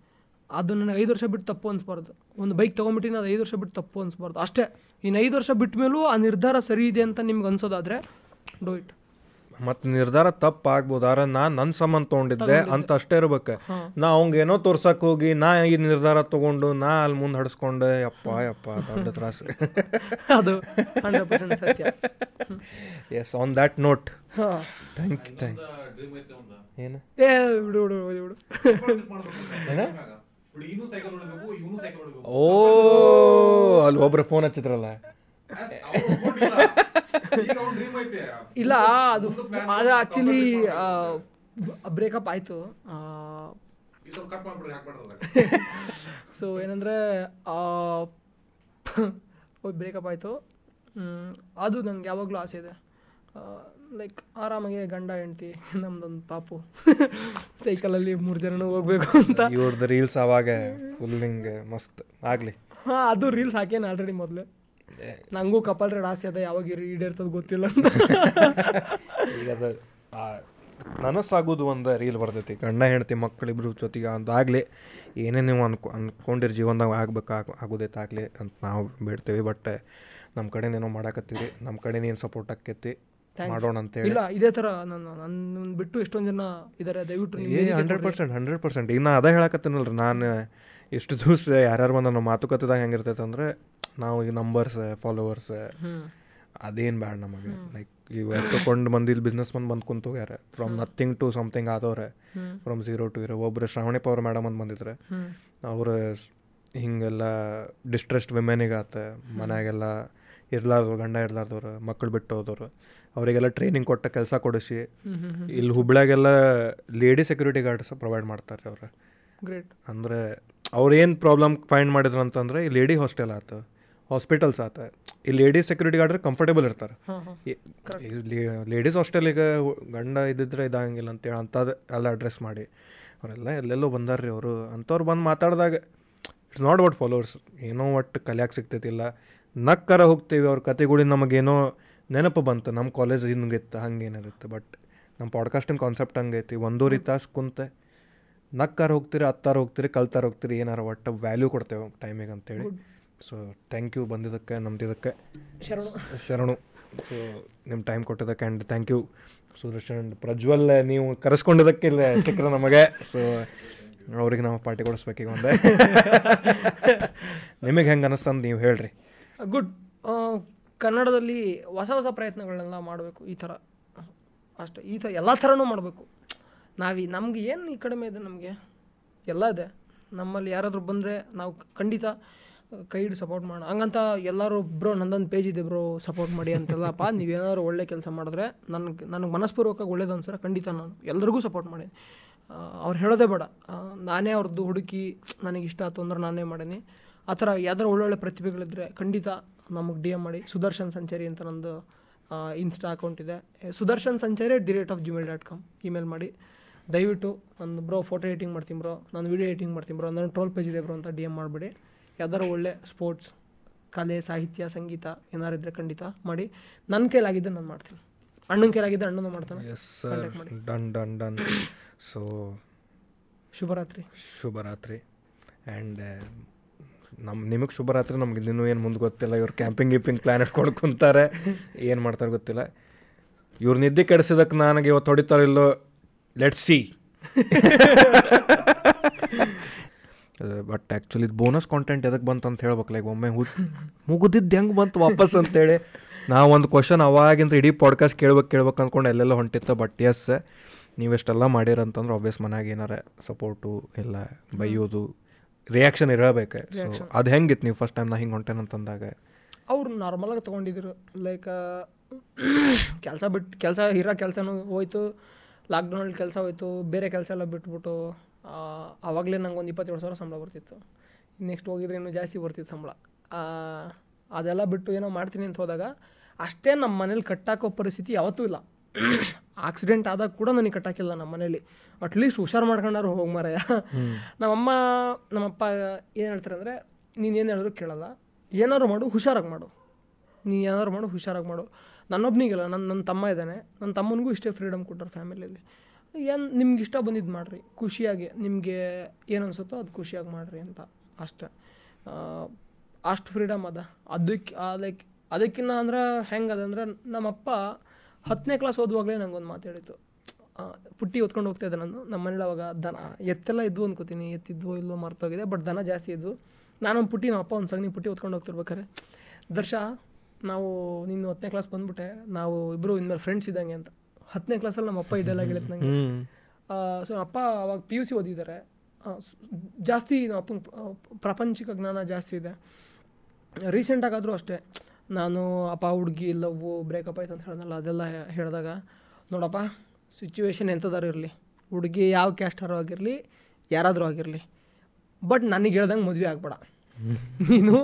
Speaker 3: ಅದು ನನಗೆ ಐದು ವರ್ಷ ಬಿಟ್ಟು ತಪ್ಪು ಅನಿಸ್ಬಾರ್ದು. ಒಂದು ಬೈಕ್ ತೊಗೊಂಬಿಟ್ಟಿನಿ ಅದು ಐದು ವರ್ಷ ಬಿಟ್ಟು ತಪ್ಪು ಅನಿಸ್ಬಾರ್ದು. ಅಷ್ಟೇ. ಇನ್ನು ಐದು ವರ್ಷ ಬಿಟ್ಟ ಮೇಲೂ ಆ ನಿರ್ಧಾರ ಸರಿ ಇದೆ ಅಂತ ನಿಮ್ಗೆ ಅನ್ಸೋದಾದರೆ ಡೋ ಇಟ್
Speaker 1: ಮತ್ತು ನಿರ್ಧಾರ ತಪ್ಪು ಆಗ್ಬೋದು ನಾನು ನನ್ನ ಸಂಬಂಧ ತೊಗೊಂಡಿದ್ದೆ ಅಂತ ಅಷ್ಟೇ ಇರ್ಬೇಕು. ನಾ ಅವಂಗೇನೋ ಏನೋ ತೋರ್ಸಕ್ ಹೋಗಿ ನಾ ಈ ನಿರ್ಧಾರ ತಗೊಂಡು ನಾ ಅಲ್ಲಿ ಮುಂದೆ ಹಡಿಸ್ಕೊಂಡೆ ಯಪ್ಪ ಯಪ್ಪ ದೊಡ್ಡ ತ್ರಾಸು.
Speaker 3: ಅದು
Speaker 1: yes on that note thank you thank
Speaker 5: ಒಂದು
Speaker 1: ಏನು?
Speaker 3: ಏ ಬಿಡು ಬಿಡು ಬಿಡು
Speaker 1: ಓ ಅಲ್ಲಿ ಒಬ್ರು ಫೋನ್ ಹಚ್ಚಿದ್ರಲ್ಲ.
Speaker 3: ಇಲ್ಲ. ಅದು ಅದು ಆ್ಯಕ್ಚುಲಿ ಬ್ರೇಕಪ್ ಆಯಿತು. ಸೊ ಏನಂದರೆ ಬ್ರೇಕಪ್ ಆಯಿತು. ಅದು ನಂಗೆ ಯಾವಾಗಲೂ ಆಸೆ ಇದೆ. ಲೈಕ್ ಆರಾಮಾಗಿ ಗಂಡ ಹೆಂಡತಿ ನಮ್ದೊಂದು ಪಾಪು. ಸೈಕಲಲ್ಲಿ ಮೂರು ಜನನು ಹೋಗ್ಬೇಕು ಅಂತ.
Speaker 1: ಇವ್ರದ್ದು ರೀಲ್ಸ್ ಅವಾಗ ಫುಲ್ ಹಿಂಗೆ ಮಸ್ತ್. ಆಗ್ಲಿ.
Speaker 3: ಹಾಂ ಅದು ರೀಲ್ಸ್ ಹಾಕೇನು ಆಲ್ರೆಡಿ ಮೊದಲು. ನನಗೂ ಕಪಲ್ ರೇಡ್ ಆಸೆ ಅದ ಯಾವಾಗ ಈಡೇರ್ತದ ಗೊತ್ತಿಲ್ಲ ಅಂತ.
Speaker 1: ಈಗ ಅದು ನನಸಾಗೋದು ಒಂದು ರೀಲ್ ಬರ್ತೈತಿ. ಗಂಡ ಹೆಂಡತಿ ಮಕ್ಕಳಿಬ್ರು ಜೊತೆಗೆ ಅದಾಗಲಿ ಏನೇ ನೀವು ಅನ್ಕೊ ಅಂದ್ಕೊಂಡಿರಿ ಜೀವನದಾಗ ಆಗ್ಬೇಕು ಆಗ ಆಗೋದೈತಾಗಲಿ ಅಂತ ನಾವು ಬಿಡ್ತೇವೆ. ಬಟ್ ನಮ್ಮ ಕಡೆನೇನೋ ಮಾಡಾಕತ್ತೀವಿ ನಮ್ಮ ಕಡೆ ನೀನು ಸಪೋರ್ಟ್ ಆಕ್ಕೈತಿ ಮಾಡೋಣ ಅಂತೇಳಿ
Speaker 3: ಇಲ್ಲ ಇದೇ ತರ ನನ್ನ ನನ್ನ ಬಿಟ್ಟು ಎಷ್ಟೊಂದು ಜನ ಇದ್ದಾರೆ ದಯವಿಟ್ಟು
Speaker 1: ಹಂಡ್ರೆಡ್. Percent hundred percent. ಈಗ ನಾ ಅದೇ ಹೇಳಕತ್ತೀನಲ್ರಿ ನಾನು ಇಷ್ಟು ದಿವಸ ಯಾರ್ಯಾರು ಬಂದ ನಮ್ಮ ಮಾತುಕತೆದಾಗ ಹೆಂಗಿರ್ತೈತೆ ಅಂದರೆ ನಾವು ಈಗ ನಂಬರ್ಸ್ ಫಾಲೋವರ್ಸ್ ಅದೇನ್ ಬ್ಯಾಡ ನಮಗೆ. ಲೈಕ್ ಇವು ಎಷ್ಟೊಂದು ಮಂದಿ ಇಲ್ಲಿ ಬಿಸ್ನೆಸ್ ಮಂದ್ ಬಂದು ಕುಂತೋಗ್ಯಾರ ಫ್ರಮ್ ನಥಿಂಗ್ ಟು ಸಮಥಿಂಗ್ ಆದವ್ರೆ. ಫ್ರಮ್ ಝೀರೋ ಟು ಇರೋ ಒಬ್ರು ಶ್ರಾವಣಿ ಪವರ್ ಮೇಡಮ್ ಅಂತ ಬಂದಿದ್ರೆ. ಅವ್ರ ಹಿಂಗೆಲ್ಲ ಡಿಸ್ಟ್ರೆಸ್ಡ್ ವಿಮೆನಿಗೆ ಆತ. ಮನ್ಯಾಗೆಲ್ಲ ಇರ್ಲಾರ್ದವ್ರು ಗಂಡ ಇರ್ಲಾರ್ದವ್ರು ಮಕ್ಕಳು ಬಿಟ್ಟು ಹೋದವ್ರು. ಅವರಿಗೆಲ್ಲ ಟ್ರೈನಿಂಗ್ ಕೊಟ್ಟ ಕೆಲಸ ಕೊಡಿಸಿ. ಇಲ್ಲಿ ಹುಬ್ಳ್ಯಾಗೆಲ್ಲ ಲೇಡಿ ಸೆಕ್ಯೂರಿಟಿ ಗಾರ್ಡ್ಸ್ ಪ್ರೊವೈಡ್ ಮಾಡ್ತಾರೆ ಅವ್ರು.
Speaker 3: ಗ್ರೇಟ್
Speaker 1: ಅಂದರೆ ಅವ್ರು ಏನು ಪ್ರಾಬ್ಲಮ್ ಫೈಂಡ್ ಮಾಡಿದ್ರು ಅಂತಂದ್ರೆ ಈ ಲೇಡಿ ಹಾಸ್ಟೆಲ್ ಆತ ಹಾಸ್ಪಿಟಲ್ಸ್ ಆತ. ಈ ಲೇಡಿ ಸೆಕ್ಯೂರಿಟಿ ಗಾರ್ಡ್ರೆ ಕಂಫರ್ಟೇಬಲ್ ಇರ್ತಾರೆ. ಲೇಡೀಸ್ ಹಾಸ್ಟೆಲಿಗೆ ಗಂಡ ಇದ್ದಿದ್ರೆ ಇದಾಗಂಗಿಲ್ಲ ಅಂತೇಳಿ ಅಂಥದ್ದು ಎಲ್ಲ ಅಡ್ರೆಸ್ ಮಾಡಿ. ಅವರೆಲ್ಲ ಎಲ್ಲೆಲ್ಲೋ ಬಂದಾರ್ರಿ ಅವರು. ಅಂಥವ್ರು ಬಂದು ಮಾತಾಡಿದಾಗ ಇಟ್ಸ್ ನಾಟ್ ವಾಟ್ ಫಾಲೋವರ್ಸ್ ಏನೋ ಒಟ್ಟು ಕಲಿಯಾಕೆ ಸಿಗ್ತೈತಿಲ್ಲ. ನಕ್ಕರ ಹೋಗ್ತೀವಿ ಅವ್ರ ಕತೆಗಳಿಂದ ನಮಗೇನೋ ನೆನಪು ಬಂತು. ನಮ್ಮ ಕಾಲೇಜ್ ಹಿಂಗಿತ್ತು ಹಂಗೇನಿರುತ್ತೆ ಬಟ್ ನಮ್ಮ ಪಾಡ್ಕಾಸ್ಟಿನ ಕಾನ್ಸೆಪ್ಟ್ ಹಂಗೈತಿ. ಒಂದೂವರೆ ತಾಸು ಕುಂತೆ. ನಕ್ಕಾರ ಹೋಗ್ತೀರಿ ಹತ್ತಾರು ಹೋಗ್ತೀರಿ ಕಲ್ತಾರ ಹೋಗ್ತೀರಿ ಏನಾರ ಒಟ್ಟು ವ್ಯಾಲ್ಯೂ ಕೊಡ್ತೇವೆ ಟೈಮಿಗೆ ಅಂತೇಳಿ. ಸೊ ಥ್ಯಾಂಕ್ ಯು ಬಂದಿದ್ದಕ್ಕೆ ನಮ್ದಿದ್ದಕ್ಕೆ.
Speaker 3: ಶರಣು.
Speaker 1: ಶರಣು. ಸೊ ನಿಮ್ಮ ಟೈಮ್ ಕೊಟ್ಟಿದ್ದಕ್ಕೆ and thank you Sudarshan and Prajwal ನೀವು ಕರೆಸ್ಕೊಂಡಿದ್ದಕ್ಕೆ ಇಲ್ಲ ಸಿಕ್ಕರೆ ನಮಗೆ. ಸೊ ಅವ್ರಿಗೆ ನಾವು ಪಾರ್ಟಿ ಕೊಡಿಸ್ಬೇಕೀಗ ಒಂದೇ. ನಿಮಗೆ ಹೆಂಗೆ ಅನ್ನಿಸ್ತಂದು ನೀವು ಹೇಳ್ರಿ.
Speaker 3: ಗುಡ್ ಕನ್ನಡದಲ್ಲಿ ಹೊಸ ಹೊಸ ಪ್ರಯತ್ನಗಳನ್ನೆಲ್ಲ ಮಾಡಬೇಕು, ಈ ಥರ. ಅಷ್ಟೇ, ಈ ಥರ ಎಲ್ಲ ಥರನೂ ಮಾಡಬೇಕು. ನಾವೀ ನಮ್ಗೆ ಏನು ಈ ಕಡಿಮೆ ಇದೆ ನಮಗೆ? ಎಲ್ಲ ಇದೆ. ನಮ್ಮಲ್ಲಿ ಯಾರಾದರೂ ಬಂದರೆ ನಾವು ಖಂಡಿತ ಕೈ ಸಪೋರ್ಟ್ ಮಾಡೋಣ. ಹಂಗಂತ ಎಲ್ಲರೂ, ಬ್ರೋ, ನಂದೊಂದು ಪೇಜ್ ಇದೆ ಬ್ರೋ ಸಪೋರ್ಟ್ ಮಾಡಿ ಅಂತೆಲ್ಲಪ್ಪ. ನೀವೇನಾದ್ರು ಒಳ್ಳೆ ಕೆಲಸ ಮಾಡಿದ್ರೆ ನನಗೆ ನನಗೆ ಮನಸ್ಪೂರ್ವಕವಾಗಿ ಒಳ್ಳೇದು ಅನ್ಸರ ಖಂಡಿತ ನಾನು ಎಲ್ಲರಿಗೂ ಸಪೋರ್ಟ್ ಮಾಡಿ. ಅವ್ರು ಹೇಳೋದೇ ಬೇಡ. ನಾನೇ ಅವ್ರದ್ದು ಹುಡುಕಿ, ನನಗೆ ಇಷ್ಟ ಆಯ್ತು ಅಂದ್ರೆ ನಾನೇ ಮಾಡೀನಿ. ಆ ಥರ ಯಾವ್ದಾರು ಒಳ್ಳೊಳ್ಳೆ ಪ್ರತಿಭೆಗಳಿದ್ದರೆ ಖಂಡಿತ ನಮಗೆ ಡಿ ಎಂ ಮಾಡಿ ಸುದರ್ಶನ್ ಸಂಚಾರಿ ಅಂತ ನಂದು ಇನ್ಸ್ಟಾ ಅಕೌಂಟ್ ಇದೆ. Sudarshan Sanchari at the rate of Gmail dot com email ಮಾಡಿ. ದಯವಿಟ್ಟು ನನ್ನ ಬ್ರೋ ಫೋಟೋ ಎಡಿಟಿಂಗ್ ಮಾಡ್ತೀನಿ ಬ್ರೋ ನಾನು ವೀಡಿಯೋ ಎಡಿಟಿಂಗ್ ಮಾಡ್ತೀನಿ ಬ್ರೋ ನನ್ನ ಟ್ರೋಲ್ ಪೇಜ್ ಇದೆ ಬ್ರೋ ಅಂತ ಡಿ ಎಂ ಮಾಡಿಬಿಡಿ. ಯಾವ್ದಾರು ಒಳ್ಳೆ ಸ್ಪೋರ್ಟ್ಸ್ ಕಲೆ ಸಾಹಿತ್ಯ ಸಂಗೀತ ಏನಾರು ಇದ್ದರೆ ಖಂಡಿತ ಮಾಡಿ. ನನ್ನ ಕೈಲಾಗಿದ್ದು ನಾನು ಮಾಡ್ತೀನಿ. ಅಣ್ಣನ ಕೈಲಾಗಿದ್ದು ಅಣ್ಣನ ಮಾಡ್ತಾನೆ.
Speaker 1: ಡನ್ ಡನ್ ಡನ್ ಸೊ
Speaker 3: ಶುಭರಾತ್ರಿ.
Speaker 1: ಶುಭರಾತ್ರಿ. ಆ್ಯಂಡ್ ನಮ್ಮ ನಿಮಗೆ ಶುಭರಾತ್ರಿ ನಮ್ಗೆ ಇನ್ನೂ ಏನು ಮುಂದೆ ಗೊತ್ತಿಲ್ಲ. ಇವ್ರು ಕ್ಯಾಂಪಿಂಗ್ ಗಿಪಿಂಗ್ ಪ್ಲ್ಯಾನ್ ಇಟ್ಕೊಂಡು ಕುಂತಾರೆ. ಏನು ಮಾಡ್ತಾರೆ ಗೊತ್ತಿಲ್ಲ. ಇವ್ರು ನಿದ್ದೆ ಕೆಡಿಸಿದಕ್ಕೆ ನನಗೆ ಇವತ್ತು ಹೊಡಿತಾರೋ ಇಲ್ಲೋ let see but actually bonus content ಎದಕ್ಕೆ ಬಂತು ಅಂತ ಹೇಳ್ಬೇಕು ಲೈಕ್ ಒಮ್ಮೆ ಹು ಮುಗಿದಿದ್ದು ಹೆಂಗೆ ಬಂತು ವಾಪಸ್ ಅಂತೇಳಿ. ನಾವು ಒಂದು ಕ್ವಶನ್ ಅವಾಗಿಂದ ಇಡೀ ಪಾಡ್ಕಾಸ್ಟ್ ಕೇಳ್ಬೇಕು ಕೇಳ್ಬೇಕು ಅಂದ್ಕೊಂಡು ಎಲ್ಲೆಲ್ಲ ಹೊಂಟಿತ್ತು ಬಟ್ ಎಸ್ ನೀವೆಷ್ಟೆಲ್ಲ ಮಾಡಿರಂತಂದ್ರೆ ಆಬ್ವಿಯಸ್ ಮನೆಯಾಗ ಏನಾರ ಸಪೋರ್ಟು ಇಲ್ಲ ಬೈಯೋದು ರಿಯಾಕ್ಷನ್ ಇರಬೇಕು. ಸೊ ಅದು ಹೆಂಗಿತ್ತು ನೀವು ಫಸ್ಟ್ ಟೈಮ್ ನಾ ಹಿಂಗೆ ಹೊಂಟೇನಂತಂದಾಗ
Speaker 3: ಅವ್ರು ನಾರ್ಮಲಾಗಿ ತೊಗೊಂಡಿದ್ರು. ಲೈಕ್ ಕೆಲಸ ಬಿಟ್ಟು ಕೆಲಸ ಇರೋ ಕೆಲಸನೂ ಹೋಯ್ತು. ಲಾಕ್ಡೌನಲ್ಲಿ ಕೆಲಸ ಹೋಯ್ತು. ಬೇರೆ ಕೆಲಸ ಎಲ್ಲ ಬಿಟ್ಬಿಟ್ಟು ಆವಾಗಲೇ ನಂಗೆ ಒಂದು ಇಪ್ಪತ್ತೇಳು ಸಾವಿರ ಸಂಬಳ ಬರ್ತಿತ್ತು. ನೆಕ್ಸ್ಟ್ ಹೋಗಿದ್ರೆ ಇನ್ನೂ ಜಾಸ್ತಿ ಬರ್ತಿತ್ತು ಸಂಬಳ. ಅದೆಲ್ಲ ಬಿಟ್ಟು ಏನೋ ಮಾಡ್ತೀನಿ ಅಂತ ಹೋದಾಗ ಅಷ್ಟೇ ನಮ್ಮ ಮನೇಲಿ ಕಟ್ಟಾಕೋ ಪರಿಸ್ಥಿತಿ ಯಾವತ್ತೂ ಇಲ್ಲ. ಆಕ್ಸಿಡೆಂಟ್ ಆದಾಗ ಕೂಡ ನನಗೆ ಕಟ್ಟಾಕಿಲ್ಲ ನಮ್ಮ ಮನೇಲಿ. ಅಟ್ಲೀಸ್ಟ್ ಹುಷಾರು ಮಾಡ್ಕೊಂಡಾರು ಹೋಗಿ ಮಾರಾಯ. ನಮ್ಮಮ್ಮ, ನಮ್ಮಪ್ಪ ಏನು ಹೇಳ್ತಾರೆ ಅಂದರೆ, ನೀನು ಏನು ಹೇಳಿದ್ರು ಕೇಳಲ್ಲ. ಏನಾದ್ರು ಮಾಡು, ಹುಷಾರಾಗಿ ಮಾಡು. ನೀ ಏನಾದ್ರು ಮಾಡು, ಹುಷಾರಾಗಿ ಮಾಡು. ನನ್ನೊಬ್ನಿಗೆಲ್ಲ ನನ್ನ ನನ್ನ ತಮ್ಮ ಇದ್ದಾನೆ. ನನ್ನ ತಮ್ಮನಿಗೂ ಇಷ್ಟೇ ಫ್ರೀಡಮ್ ಕೊಟ್ಟರು ಫ್ಯಾಮಿಲಿಯಲ್ಲಿ ಏನು, ನಿಮ್ಗೆ ಇಷ್ಟ ಬಂದಿದ್ದು ಮಾಡಿರಿ. ಖುಷಿಯಾಗಿ, ನಿಮಗೆ ಏನು ಅನಿಸುತ್ತೋ ಅದು ಖುಷಿಯಾಗಿ ಮಾಡಿರಿ ಅಂತ. ಅಷ್ಟೆ. ಅಷ್ಟು ಫ್ರೀಡಮ್ ಅದ. ಅದಕ್ಕೆ ಲೈಕ್ ಅದಕ್ಕಿನ್ನ ಅಂದ್ರೆ ಹೆಂಗೆ ಅದಂದ್ರೆ, ನಮ್ಮಪ್ಪ ಹತ್ತನೇ ಕ್ಲಾಸ್ ಓದುವಾಗಲೇ ನಂಗೊಂದು ಮಾತು ಹೇಳಿತ್ತು ಪುಟ್ಟಿ ಹೊತ್ಕೊಂಡು ಹೋಗ್ತಾ ಇದ್ದೆ ನಾನು. ನಮ್ಮ ಮನೇಲಿ ಅವಾಗ ದನ ಎತ್ತೆಲ್ಲ ಇದ್ವು ಅಂದ್ಕೋತೀನಿ ಎತ್ತಿದ್ವು ಇಲ್ಲೋ ಮರ್ತೋಗಿದೆ ಬಟ್ ದನ ಜಾಸ್ತಿ ಇದ್ವು. ನಾನೊಂದು ಪುಟ್ಟಿ ನಮ್ಮ ಅಪ್ಪ ಒಂದು ಸಗಣಿ ಪುಟ್ಟಿ ಹೊತ್ಕೊಂಡು ಹೋಗ್ತಿರ್ಬೇಕಾರೆ. ದರ್ಶ ನಾವು ನಿನ್ನ ಹತ್ತನೇ ಕ್ಲಾಸ್ ಬಂದ್ಬಿಟ್ಟೆ. ನಾವು ಇಬ್ಬರು ಇನ್ಮೇಲೆ ಫ್ರೆಂಡ್ಸ್ ಇದ್ದಂಗೆ ಅಂತ. ಹತ್ತನೇ ಕ್ಲಾಸಲ್ಲಿ ನಮ್ಮ ಅಪ್ಪ ಇದೆಲ್ಲ ಹೇಳಿತ್ತು ನನಗೆ ಸೊ ಅಪ್ಪ ಅವಾಗ ಪಿ ಯು ಸಿ ಓದಿದ್ದಾರೆ. ಜಾಸ್ತಿ ನಮ್ಮ ಅಪ್ಪನ ಪ್ರಾಪಂಚಿಕ ಜ್ಞಾನ ಜಾಸ್ತಿ ಇದೆ. ರೀಸೆಂಟಾಗಾದರೂ ಅಷ್ಟೇ. ನಾನು ಅಪ್ಪ ಹುಡುಗಿ ಲವ್ ಬ್ರೇಕಪ್ ಆಯ್ತು ಅಂತ ಹೇಳ್ದಲ್ಲ ಅದೆಲ್ಲ ಹೇಳಿದಾಗ ನೋಡಪ್ಪ ಸಿಚುವೇಶನ್ ಎಂಥದಾರು ಇರಲಿ. ಹುಡುಗಿ ಯಾವ ಕ್ಯಾಸ್ಟರು ಆಗಿರಲಿ ಯಾರಾದರೂ ಆಗಿರಲಿ. ಬಟ್ ನನಗೆ ಹೇಳ್ದಂಗೆ ಮದುವೆ ಆಗ್ಬೇಡ. ನೀನು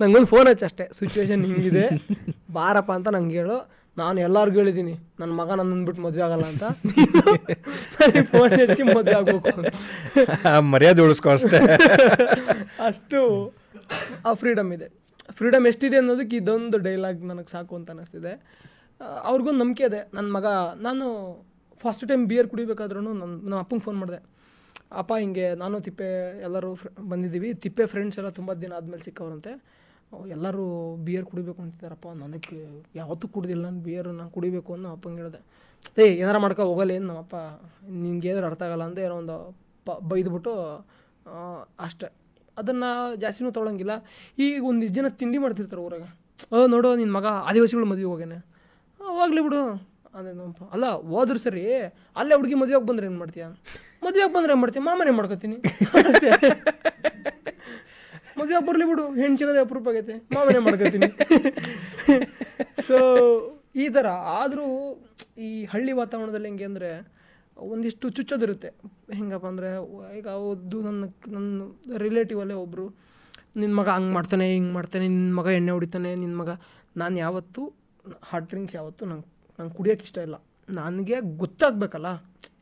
Speaker 3: ನಂಗೊಂದು ಫೋನ್ ಹಚ್ಚ ಅಷ್ಟೇ. ಸಿಚುವೇಶನ್ ಹಿಂಗಿದೆ. ಬಾರಪ್ಪ ಅಂತ ನಂಗೆ ಹೇಳು. ನಾನು ಎಲ್ಲರಿಗೂ ಹೇಳಿದ್ದೀನಿ ನನ್ನ ಮಗ ನನ್ನ ಬಿಟ್ಟು ಮದುವೆ ಆಗಲ್ಲ ಅಂತ. ಫೋನ್ ಹಚ್ಚಿ ಮದುವೆ ಆಗಬೇಕು
Speaker 1: ಮರ್ಯಾದೆ ಉಳಿಸ್ಕೊ ಅಷ್ಟೇ.
Speaker 3: ಅಷ್ಟು ಆ ಫ್ರೀಡಮ್ ಇದೆ. ಫ್ರೀಡಮ್ ಎಷ್ಟಿದೆ ಅನ್ನೋದಕ್ಕೆ ಇದೊಂದು ಡೈಲಾಗ್ ನನಗೆ ಸಾಕು ಅಂತ ಅನ್ನಿಸ್ತಿದೆ ಅವ್ರಿಗೊಂದು ನಂಬಿಕೆ ಇದೆ. ನನ್ನ ಮಗ, ನಾನು ಫಸ್ಟ್ ಟೈಮ್ ಬಿಯರ್ ಕುಡಿಬೇಕಾದ್ರೂ ನನ್ನ ನಮ್ಮ ಅಪ್ಪಂಗೆ ಫೋನ್ ಮಾಡಿದೆ. ಅಪ್ಪ, ಹಿಂಗೆ ನಾನು ತಿಪ್ಪೆ ಎಲ್ಲರೂ ಬಂದಿದ್ದೀವಿ. ತಿಪ್ಪೆ ಫ್ರೆಂಡ್ಸ್ ಎಲ್ಲ ತುಂಬ ದಿನ ಆದಮೇಲೆ ಸಿಕ್ಕವ್ರಂತೆ. ಎಲ್ಲರೂ ಬಿಯರ್ ಕುಡಿಬೇಕು ಅಂತಿದ್ದಾರಪ್ಪ. ನನಗೆ ಯಾವತ್ತೂ ಕುಡಿದಿಲ್ಲ. ನಾನು ಬಿಯರ್ ನಾನು ಕುಡಿಬೇಕು ಅನ್ನೋ ಅಪ್ಪಂಗೆ ಹೇಳಿದೆ. ಏ, ಏನಾರ ಮಾಡ್ಕೊ, ಹೋಗಲ್ಲ. ಏನು ನಮ್ಮಪ್ಪ ನಿಂಗೆ ಏನಾರು ಅರ್ಥ ಆಗಲ್ಲ ಅಂತ ಏನೋ ಒಂದು ಪ, ಬೈದ್ಬಿಟ್ಟು ಅಷ್ಟೇ. ಅದನ್ನು ಜಾಸ್ತಿನೂ ತೊಗೊಳಂಗಿಲ್ಲ. ಈಗ ಒಂದಿಷ್ಟು ಜನ ತಿಂಡಿ ಮಾಡ್ತಿರ್ತಾರೆ ಊರಾಗ. ಓ, ನೋಡು ನಿನ್ನ ಮಗ ಆದಿವಾಸಿಗಳು ಮದುವೆ ಹೋಗ್ಯಾನೆ. ಹೋಗ್ಲಿ ಬಿಡು. ಅದೇ ಅಲ್ಲ, ಹೋದ್ರು ಸರಿ. ಅಲ್ಲೇ ಹುಡುಗಿ ಮದುವೆಗೆ ಬಂದ್ರೆ ಏನು ಮಾಡ್ತೀಯ? ಮದುವೆಗೆ ಬಂದ್ರೆ ಏನು ಮಾಡ್ತೀಯ? ಮಾಮನೇ ಮಾಡ್ಕೊತೀನಿ. ಮದುವೆ ಬರಲಿ ಬಿಡು. ಹೆಣ್ಣು ಸಿಗೋದೇ ಅಪರೂಪ ಆಗೈತೆ. ಮಾಮನೇ ಮಾಡ್ಕೋತೀನಿ. ಸೊ ಈ ಥರ ಆದರೂ ಈ ಹಳ್ಳಿ ವಾತಾವರಣದಲ್ಲಿ ಹೆಂಗೆ ಅಂದರೆ ಒಂದಿಷ್ಟು ಚುಚ್ಚೋದಿರುತ್ತೆ. ಹೆಂಗಪ್ಪ ಅಂದರೆ ಈಗ ಅವ್ರದ್ದು ನನ್ನ ನನ್ನ ರಿಲೇಟಿವ್ ಅಲ್ಲೇ ಒಬ್ಬರು ನಿನ್ನ ಮಗ ಹಂಗೆ ಮಾಡ್ತಾನೆ ಹಿಂಗೆ ಮಾಡ್ತಾನೆ ನಿನ್ನ ಮಗ ಎಣ್ಣೆ ಹೊಡಿತಾನೆ ನಿನ್ನ ಮಗ ನಾನು ಯಾವತ್ತೂ ಹಾಟ್ ಡ್ರಿಂಕ್ಸ್ ಯಾವತ್ತೂ ನಂಗೆ ನಂಗೆ ಕುಡಿಯೋಕೆ ಇಷ್ಟ ಇಲ್ಲ. ನನಗೆ ಗೊತ್ತಾಗಬೇಕಲ್ಲ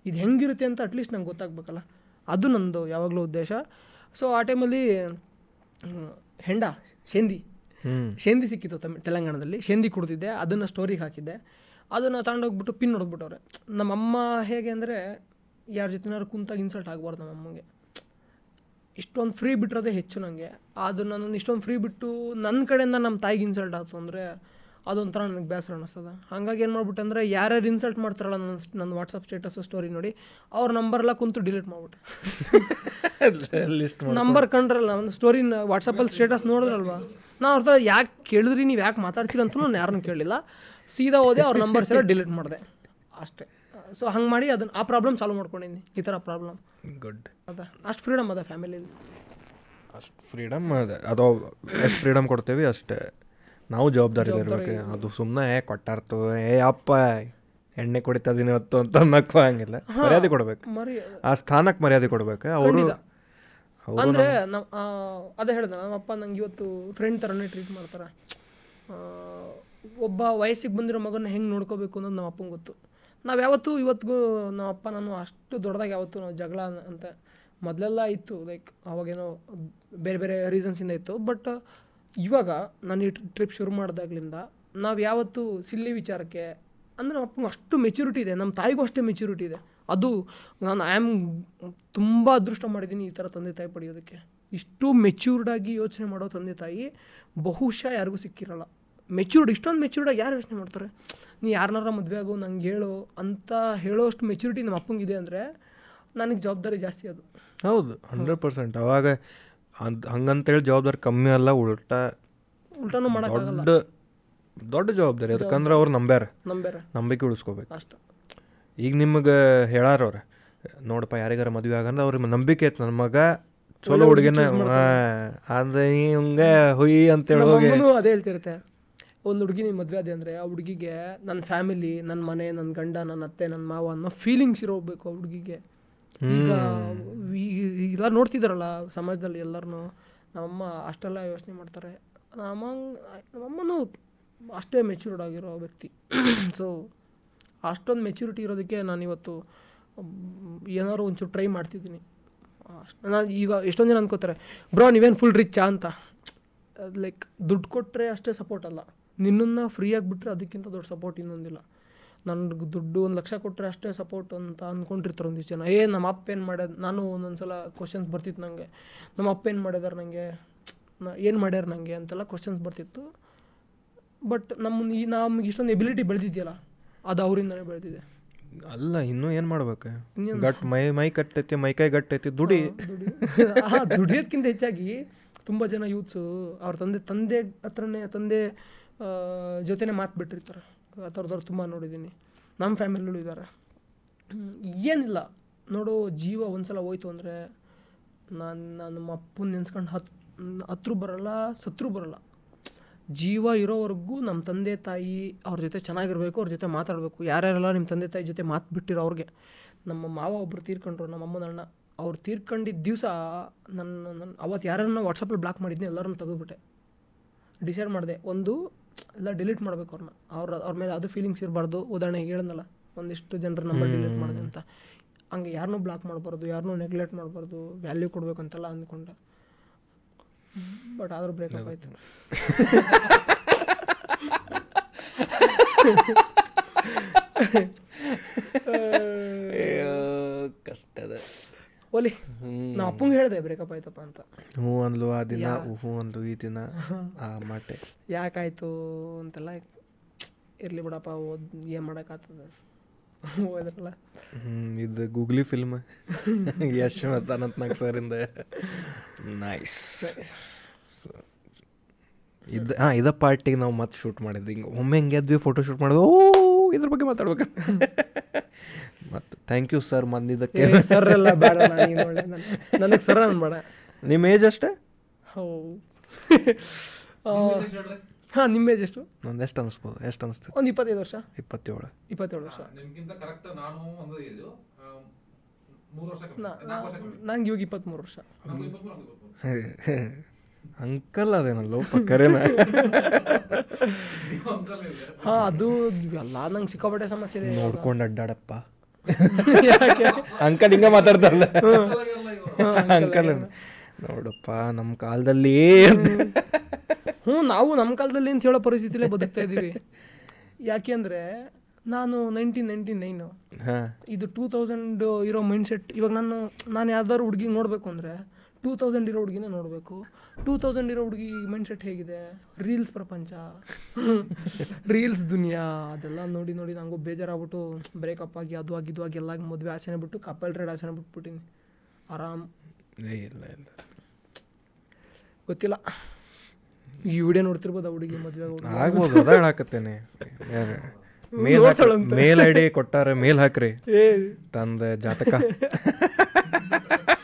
Speaker 3: ಇದು ಹೆಂಗಿರುತ್ತೆ ಅಂತ ಅಟ್ಲೀಸ್ಟ್ ನಂಗೆ ಗೊತ್ತಾಗಬೇಕಲ್ಲ. ಅದು ನಂದು ಯಾವಾಗಲೂ ಉದ್ದೇಶ. ಸೊ ಆ ಟೈಮಲ್ಲಿ ಹೆಂಡ ಶೇಂದಿ. ಶೇಂದಿ ಸಿಕ್ಕಿತ್ತು ತಮಿ ತೆಲಂಗಾಣದಲ್ಲಿ. ಶೇಂದಿ ಕುಡ್ದಿದ್ದೆ ಅದನ್ನು ಸ್ಟೋರಿಗೆ ಹಾಕಿದ್ದೆ. ಅದನ್ನು ತಗೊಂಡೋಗ್ಬಿಟ್ಟು ಪಿನ್ ಹೊಡೆದ್ಬಿಟ್ಟವ್ರೆ. ನಮ್ಮಮ್ಮ ಹೇಗೆ ಅಂದರೆ ಯಾರ ಜೊತೆನಾರು ಕುಂತಾಗ ಇನ್ಸಲ್ಟ್ ಆಗಬಾರ್ದು ನಮ್ಮಮ್ಮಗೆ. ಇಷ್ಟೊಂದು ಫ್ರೀ ಬಿಟ್ಟಿರೋದೇ ಹೆಚ್ಚು ನನಗೆ ಅದು ನಾನು ಇಷ್ಟೊಂದು ಫ್ರೀ ಬಿಟ್ಟು ನನ್ನ ಕಡೆಯಿಂದ ನಮ್ಮ ತಾಯಿಗೆ ಇನ್ಸಲ್ಟ್ ಆಯ್ತು ಅಂದರೆ ಅದೊಂಥರ ನನಗೆ ಬೇಸರ ಅನ್ನಿಸ್ತದೆ ಹಾಗಾಗಿ ಏನು ಮಾಡ್ಬಿಟ್ಟೆ ಅಂದರೆ ಯಾರ್ಯಾರು ಇನ್ಸಲ್ಟ್ ಮಾಡ್ತಾರಲ್ಲ ನನ್ನ ನನ್ನ ವಾಟ್ಸಪ್ ಸ್ಟೇಟಸ್ ಸ್ಟೋರಿ ನೋಡಿ ಅವ್ರ ನಂಬರೆಲ್ಲ ಕುಂತು ಡಿಲೀಟ್ ಮಾಡ್ಬಿಟ್ಟು.
Speaker 1: ಲಿಸ್ಟ್
Speaker 3: ನಂಬರ್ ಕಂಡ್ರಲ್ಲ ಒಂದು ಸ್ಟೋರಿನ ವಾಟ್ಸಪ್ಪಲ್ಲಿ ಸ್ಟೇಟಸ್ ನೋಡಿದ್ರಲ್ವಾ? ನಾನು ಅವ್ರ ಯಾಕೆ ಕೇಳಿದ್ರಿ ನೀವು ಯಾಕೆ ಮಾತಾಡ್ತೀರಿ ಅಂತಲೂ ನಾನು ಯಾರನ್ನೂ ಕೇಳಿಲ್ಲ. ಸೀದಾ ಹೋದೆ ಅವ್ರ ನಂಬರ್ಸ್ ಎಲ್ಲ ಡಿಲೀಟ್ ಮಾಡಿದೆ. ಅಷ್ಟೇ. ಸೊ ಹಂಗೆ ಮಾಡಿ ಅದನ್ನು ಆ ಪ್ರಾಬ್ಲಮ್ ಸಾಲ್ವ್ ಮಾಡ್ಕೊಂಡಿದ್ದೀನಿ ಈ ಥರ ಪ್ರಾಬ್ಲಮ್
Speaker 1: ಗುಡ್
Speaker 3: ಅದ. ಅಷ್ಟು ಫ್ರೀಡಮ್ ಅದ ಫ್ಯಾಮಿಲಿ
Speaker 1: ಅಷ್ಟು ಫ್ರೀಡಮ್ ಅದ. ಅದು ಎಷ್ಟು ಫ್ರೀಡಮ್ ಕೊಡ್ತೇವೆ ಅಷ್ಟೇ. ನಾವು ಜವಾಬ್ದಾರಿ ಇರ್ಬೇಕು ಅದು ಸುಮ್ಮನೆ ಕೊಟ್ಟಾರ್ತು ಏ ಅಪ್ಪ ಎಣ್ಣೆ ಕುಡಿತದಿನ ಇವತ್ತು ಅಂತ ಅನ್ನಕ್ಕೂ ಹಂಗಿಲ್ಲ ಮರ್ಯಾದೆ ಕೊಡ್ಬೇಕು. ಆ ಸ್ಥಾನಕ್ಕೆ ಮರ್ಯಾದೆ ಕೊಡ್ಬೇಕು. ಅವರು
Speaker 3: ಅಂದರೆ ನಮ್ಮ ಅದೇ ಹೇಳಿದೆ ನಮ್ಮಪ್ಪ ನಂಗೆ ಇವತ್ತು ಫ್ರೆಂಡ್ ಥರನೇ ಟ್ರೀಟ್ ಮಾಡ್ತಾರೆ. ಒಬ್ಬ ವಯಸ್ಸಿಗೆ ಬಂದಿರೋ ಮಗನ ಹೆಂಗೆ ನೋಡ್ಕೋಬೇಕು ಅನ್ನೋದು ನಮ್ಮ ಅಪ್ಪಂಗೆ ಗೊತ್ತು. ನಾವು ಯಾವತ್ತೂ ಇವತ್ತಿಗೂ ನಮ್ಮ ಅಪ್ಪ ನಾನು ಅಷ್ಟು ದೊಡ್ಡದಾಗಿ ಯಾವತ್ತೂ ನಾವು ಜಗಳ ಅಂತ ಮೊದಲೆಲ್ಲ ಇತ್ತು ಲೈಕ್ ಅವಾಗೇನೋ ಬೇರೆ ಬೇರೆ ರೀಸನ್ಸಿಂದ ಇತ್ತು. ಬಟ್ ಇವಾಗ ನಾನು ಈ ಟ್ರಿಪ್ ಶುರು ಮಾಡಿದಾಗ್ಲಿಂದ ನಾವು ಯಾವತ್ತೂ ಸಿಲ್ಲಿ ವಿಚಾರಕ್ಕೆ ಅಂದರೆ ನಮ್ಮ ಅಪ್ಪಂಗೆ ಅಷ್ಟು ಮೆಚುರಿಟಿ ಇದೆ ನಮ್ಮ ತಾಯಿಗೂ ಅಷ್ಟೇ ಮೆಚುರಿಟಿ ಇದೆ. ಅದು ನಾನು ಐ ಆಮ್ ತುಂಬ ಅದೃಷ್ಟ ಮಾಡಿದ್ದೀನಿ ಈ ಥರ ತಂದೆ ತಾಯಿ ಪಡೆಯೋದಕ್ಕೆ. ಇಷ್ಟು ಮೆಚ್ಯೂರ್ಡಾಗಿ ಯೋಚನೆ ಮಾಡೋ ತಂದೆ ತಾಯಿ ಬಹುಶಃ ಯಾರಿಗೂ ಸಿಕ್ಕಿರಲ್ಲ. ಮೆಚ್ಯೂರ್ಡ್ ಇಷ್ಟೊಂದು ಮೆಚ್ಯೂರ್ಡಾಗಿ ಯಾರು ಯೋಚನೆ ಮಾಡ್ತಾರೆ? ನೀ ಯಾರನ್ನಾರ ಮದುವೆ ಆಗೋ ನಂಗೆ ಹೇಳು ಅಂತ ಹೇಳೋಷ್ಟು ಮೆಚ್ಯೂರಿಟಿ ನಮ್ಮ ಅಪ್ಪಂಗಿದೆ ಅಂದರೆ ನನಗೆ ಜವಾಬ್ದಾರಿ ಜಾಸ್ತಿ ಅದು.
Speaker 1: ಹೌದು ಹಂಡ್ರೆಡ್ ಪರ್ಸೆಂಟ್ ಅವಾಗ ಹಂಗಂತ ಹಂಗಂತೇಳಿ ಜವಾಬ್ದಾರಿ ಕಮ್ಮಿ ಅಲ್ಲ ಉಲ್ಟ
Speaker 3: ಉಲ್ಟಾನು ಮಾಡ
Speaker 1: ದೊಡ್ಡ ದೊಡ್ಡ ಜವಾಬ್ದಾರಿ. ಅದಕ್ಕಂದ್ರೆ ಅವ್ರು ನಂಬ್ಯಾರ.
Speaker 3: ನಂಬ್ಯಾರ.
Speaker 1: ನಂಬಿಕೆ ಉಳಿಸ್ಕೋಬೇಕು.
Speaker 3: ಅಷ್ಟು.
Speaker 1: ಈಗ ನಿಮಗೆ ಹೇಳಾರ ಅವ್ರ ನೋಡಪ್ಪ ಯಾರಿಗಾರ ಮದುವೆ ಆಗಂದ್ರೆ ಅವ್ರಿಗೆ ನಂಬಿಕೆ ಐತೆ ನನ್ನ ಮಗ ಚಲೋ ಹುಡುಗಿನ ಅಂದ್ರೆ ಹಿಂಗೆ ಹುಯಿ ಅಂತೇಳಿ ಹೋಗಿ
Speaker 3: ಅದೇ ಹೇಳ್ತಿರುತ್ತೆ. ಒಂದು ಹುಡುಗಿ ನೀನು ಮದುವೆ ಅದೇ ಅಂದರೆ ಆ ಹುಡುಗಿಗೆ ನನ್ನ ಫ್ಯಾಮಿಲಿ ನನ್ನ ಮನೆ ನನ್ನ ಗಂಡ ನನ್ನ ಅತ್ತೆ ನನ್ನ ಮಾವ ಅನ್ನೋ ಫೀಲಿಂಗ್ಸ್ ಇರೋಬೇಕು ಆ ಹುಡುಗಿಗೆ. ಈಗ ಎಲ್ಲ ನೋಡ್ತಿದ್ದಾರಲ್ಲ ಸಮಾಜದಲ್ಲಿ ಎಲ್ಲರೂ ನಮ್ಮಮ್ಮ ಅಷ್ಟೆಲ್ಲ ಯೋಚನೆ ಮಾಡ್ತಾರೆ. ನಮ್ಮ ನಮ್ಮಮ್ಮನೂ ಅಷ್ಟೇ ಮೆಚ್ಯೂರ್ಡ್ ಆಗಿರೋ ವ್ಯಕ್ತಿ. ಸೊ ಅಷ್ಟೊಂದು ಮೆಚ್ಯೂರಿಟಿ ಇರೋದಕ್ಕೆ ನಾನಿವತ್ತು ಇವತ್ತು ಏನಾದ್ರು ಒಂಚೂರು ಟ್ರೈ ಮಾಡ್ತಿದ್ದೀನಿ. ಅಷ್ಟು, ನಾನು ಈಗ ಎಷ್ಟೊಂದು ಜನ ಅನ್ಕೋತಾರೆ, ಬ್ರೋ ನೀವೇನು ಫುಲ್ ರಿಚ್ಚಾ ಅಂತ. ಲೈಕ್ ದುಡ್ಡು ಕೊಟ್ಟರೆ ಅಷ್ಟೇ ಸಪೋರ್ಟ್ ಅಲ್ಲ. ನಿನ್ನನ್ನು ಫ್ರೀಯಾಗಿ ಆಗಿಬಿಟ್ರೆ ಅದಕ್ಕಿಂತ ದೊಡ್ಡ ಸಪೋರ್ಟ್ ಇನ್ನೊಂದಿಲ್ಲ. ನನಗೆ ದುಡ್ಡು ಒಂದು ಲಕ್ಷ ಕೊಟ್ಟರೆ ಅಷ್ಟೇ ಸಪೋರ್ಟ್ ಅಂತ ಅಂದ್ಕೊಂಡಿರ್ತಾರೆ ಒಂದಿಷ್ಟು ಜನ. ಏ ನಮ್ಮ ಅಪ್ಪ ಏನು ಮಾಡ್ಯಾರ? ನಾನು ಒಂದೊಂದು ಸಲ ಕ್ವಶನ್ಸ್ ಬರ್ತಿತ್ತು ನನಗೆ ನಮ್ಮ ಅಪ್ಪ ಏನು ಮಾಡಿದಾರೆ ನನಗೆ ಏನು ಮಾಡ್ಯಾರ ನನಗೆ ಅಂತೆಲ್ಲ ಕ್ವಶನ್ಸ್ ಬರ್ತಿತ್ತು. ಬಟ್ ನಮ್ಮ ಈ ನಮ್ಗೆ ಇಷ್ಟೊಂದು ಎಬಿಲಿಟಿ ಬೆಳೆದಿದೆಯಲ್ಲ ಅದು ಅವರಿಂದನೇ ಬೆಳೆದಿದೆ.
Speaker 1: ಅಲ್ಲ ಇನ್ನೂ ಏನು ಮಾಡ್ಬೇಕು? ಗಟ್ ಮೈ ಮೈ ಕಟ್ಟೈತಿ ಮೈಕೈ ಗಟ್ಟೈತಿ ದುಡಿ.
Speaker 3: ದುಡಿಯೋದಕ್ಕಿಂತ ಹೆಚ್ಚಾಗಿ ತುಂಬ ಜನ ಯೂತ್ಸು ಅವ್ರ ತಂದೆ ತಂದೆ ಹತ್ರನೇ ತಂದೆ ಜೊತೆನೇ ಮಾತು ಬಿಟ್ಟಿರ್ತಾರೆ. ಆ ಥರದವ್ರು ತುಂಬ ನೋಡಿದ್ದೀನಿ. ನಮ್ಮ ಫ್ಯಾಮಿಲಿಲೂ ಇದ್ದಾರೆ. ಏನಿಲ್ಲ. ನೋಡು, ಜೀವ ಒಂದ್ಸಲ ಹೋಯ್ತು ಅಂದರೆ ನಾನು ನಾನು ನಮ್ಮ ಅಪ್ಪನ ನೆನ್ಸ್ಕೊಂಡು ಹತ್, ಹತ್ರ ಬರಲ್ಲ, ಸತ್ರು ಬರಲ್ಲ. ಜೀವ ಇರೋವರೆಗೂ ನಮ್ಮ ತಂದೆ, ತಾಯಿ ಅವ್ರ ಜೊತೆ ಚೆನ್ನಾಗಿರಬೇಕು, ಅವ್ರ ಜೊತೆ ಮಾತಾಡಬೇಕು. ಯಾರ್ಯಾರೆಲ್ಲ ನಿಮ್ಮ ತಂದೆ, ತಾಯಿ ಜೊತೆ ಮಾತು ಬಿಟ್ಟಿರೋ ಅವ್ರಿಗೆ. ನಮ್ಮ ಮಾವ ಒಬ್ಬರು ತೀರ್ಕೊಂಡ್ರು, ನಮ್ಮ ಅಮ್ಮನ ಅಣ್ಣ. ಅವ್ರು ತೀರ್ಕೊಂಡಿದ್ದ ದಿವಸ ನನ್ನ ನನ್ನ, ಅವತ್ತು ಯಾರನ್ನ ವಾಟ್ಸಪ್ಪಲ್ಲಿ ಬ್ಲಾಕ್ ಮಾಡಿದ್ನಿ ಎಲ್ಲರನ್ನು ತೆಗೆದುಬಿಟ್ಟೆ. ಡಿಸೈಡ್ ಮಾಡಿದೆ. ಒಂದು ಎಲ್ಲ ಡಿಲೀಟ್ ಮಾಡಬೇಕು ಅವ್ರನ್ನ. ಅವ್ರ ಅವ್ರ ಮೇಲೆ ಅದು ಫೀಲಿಂಗ್ಸ್ ಇರಬಾರ್ದು. ಉದಾಹರಣೆಗೆ ಹೇಳಿದ್ನಲ್ಲ ಒಂದಿಷ್ಟು ಜನರ ನಂಬರ್ ಡಿಲೀಟ್ ಮಾಡಿದೆ ಅಂತ. ಹಂಗೆ ಯಾರನ್ನೂ ಬ್ಲಾಕ್ ಮಾಡಬಾರ್ದು ಯಾರನ್ನೂ ನೆಗ್ಲೆಕ್ಟ್ ಮಾಡಬಾರ್ದು ವ್ಯಾಲ್ಯೂ ಕೊಡಬೇಕು ಅಂತೆಲ್ಲ ಅಂದ್ಕೊಂಡೆ. ಬಟ್ ಆದರೂ ಬ್ರೇಕಪ್ ಆಯಿತು. ಕಷ್ಟದ. ಅಪ್ಪಂಗೆ ಹೇಳಿದೆ ಬ್ರೇಕಪ್ ಆಯ್ತಪ್ಪ ಅಂತ.
Speaker 1: ಹ್ಞೂ ಅಂದ್ಲು ಆ ದಿನ ಹ್ಞೂ ಅಂದ್ಲು ಈ ದಿನ ಆ ಮಾಟೆ.
Speaker 3: ಯಾಕಾಯ್ತು ಅಂತೆಲ್ಲ ಇರಲಿ ಬಿಡಪ್ಪ ಓದ್ ಏನು ಮಾಡೋಕ್ಕಾಗ್ತದೆ? ಹೋದ್ರಲ್ಲ.
Speaker 1: ಹ್ಞೂ ಇದು ಗೂಗ್ಲಿ ಫಿಲ್ಮ್ ಯಶ್ ಮತ್ತು ಅನಂತ್ನಾಗ್ ಸರಿಂದ ನೈಸ್ ಇದು ಹಾಂ ಇದ ಪಾರ್ಟಿಗೆ ನಾವು ಮತ್ತೆ ಶೂಟ್ ಮಾಡಿದ್ವಿ. ಹಿಂಗೆ ಒಮ್ಮೆ ಹೆಂಗೆ ಫೋಟೋ ಶೂಟ್ ಮಾಡಿದ್ವಿ. ಓ ಇದ್ರ ಬಗ್ಗೆ ಮಾತಾಡ್ಬೇಕು. ಮತ್ತು ಥ್ಯಾಂಕ್ ಯು ಸರ್ ಬಂದಿದ್ದಕ್ಕೆ
Speaker 3: ಸರ್ ಎಲ್ಲ ಬೇಡ ನನಗೆ ಸರ್ ಅನ್ಬೇಡ
Speaker 1: ನಿಮ್ಮ ಏಜ್ ಅಷ್ಟೇ
Speaker 3: ಹೌ. ಹಾಂ ನಿಮ್ಮ ಏಜ್ ಎಷ್ಟು?
Speaker 1: ನಂದು ಎಷ್ಟು ಅನಿಸ್ಬೋದು ಎಷ್ಟು ಅನಿಸ್ತದೆ
Speaker 3: ಒಂದು ಇಪ್ಪತ್ತೈದು ವರ್ಷ.
Speaker 1: ಇಪ್ಪತ್ತೇಳು.
Speaker 3: ಇಪ್ಪತ್ತೇಳು ವರ್ಷ. ನಂಗೆ ಇವಾಗ ಇಪ್ಪತ್ತ್ಮೂರು ವರ್ಷ.
Speaker 1: ಅಂಕಲ್ ಅದೇನಲ್ಲ ಕರೆನ
Speaker 3: ಹಾಂ ಅದು ಎಲ್ಲ ನಂಗೆ ಸಿಕ್ಕಾಪಟ್ಟೆ ಸಮಸ್ಯೆ ಇದೆ
Speaker 1: ನೋಡ್ಕೊಂಡು ಅಡ್ಡಾಡಪ್ಪ. ಅಂಕಲ್ ಹಿಂಗ ಮಾತಾಡ್ತಾರಲ್ಲ
Speaker 5: ಅಂಕಲ್
Speaker 1: ನೋಡಪ್ಪ ನಮ್ಮ ಕಾಲದಲ್ಲಿ
Speaker 3: ಹ್ಞೂ ನಾವು ನಮ್ಮ ಕಾಲದಲ್ಲಿ ಅಂತ ಹೇಳೋ ಪರಿಸ್ಥಿತಿಲೇ ಬದುಕ್ತಾ ಇದ್ದೀವಿ ಯಾಕೆ ಅಂದರೆ ನಾನು ನೈನ್ಟೀನ್ ನೈಂಟಿ ನೈನು ಇದು ಟೂ ತೌಸಂಡ್ ಇರೋ ಮೈಂಡ್ಸೆಟ್ ಇವಾಗ ನಾನು ನಾನು ಯಾವ್ದಾದ್ರು ಹುಡುಗಿ ನೋಡಬೇಕು ಅಂದರೆ ಟೂ ತೌಸಂಡ್ ಇರೋ ಹುಡುಗಿನ ನೋಡಬೇಕು. ಟೂ ತೌಸಂಡ್ ಇರೋ ಹುಡುಗಿ ಮೈಂಡ್ಸೆಟ್ ಹೇಗಿದೆ? ರೀಲ್ಸ್ ಪ್ರಪಂಚ. ರೀಲ್ಸ್ ದುನಿಯಾ. ಅದೆಲ್ಲ ನೋಡಿ ನೋಡಿ ನನಗೂ ಬೇಜಾರಾಗ್ಬಿಟ್ಟು ಬ್ರೇಕಪ್ ಆಗಿ ಅದು ಆಗಿ ಇದು ಆಗಿ ಎಲ್ಲ ಮದುವೆ ಆಸೆನೇ ಬಿಟ್ಟು ಕಪಲ್ ರೈಡ್ ಆಸೆನೇ ಬಿಟ್ಬಿಟ್ಟಿನಿ. ಆರಾಮ್.
Speaker 1: ಇಲ್ಲ ಇಲ್ಲ.
Speaker 3: ಗೊತ್ತಿಲ್ಲ. ಈ ವಿಡಿಯೋ ನೋಡ್ತಿರ್ಬೋದು ಹುಡುಗಿ ಮದುವೆ
Speaker 1: ಆಗ್ಬೋದು ಅದ ಹೇಳಾಕತ್ತೇನೆ. ಮೇಲ್ ಮೇಲ್ ಐ ಡಿ ಕೊಟ್ಟಾರೆ ಮೇಲ್ ಹಾಕ್ರಿ. ತಂದ ಜಾತಕ.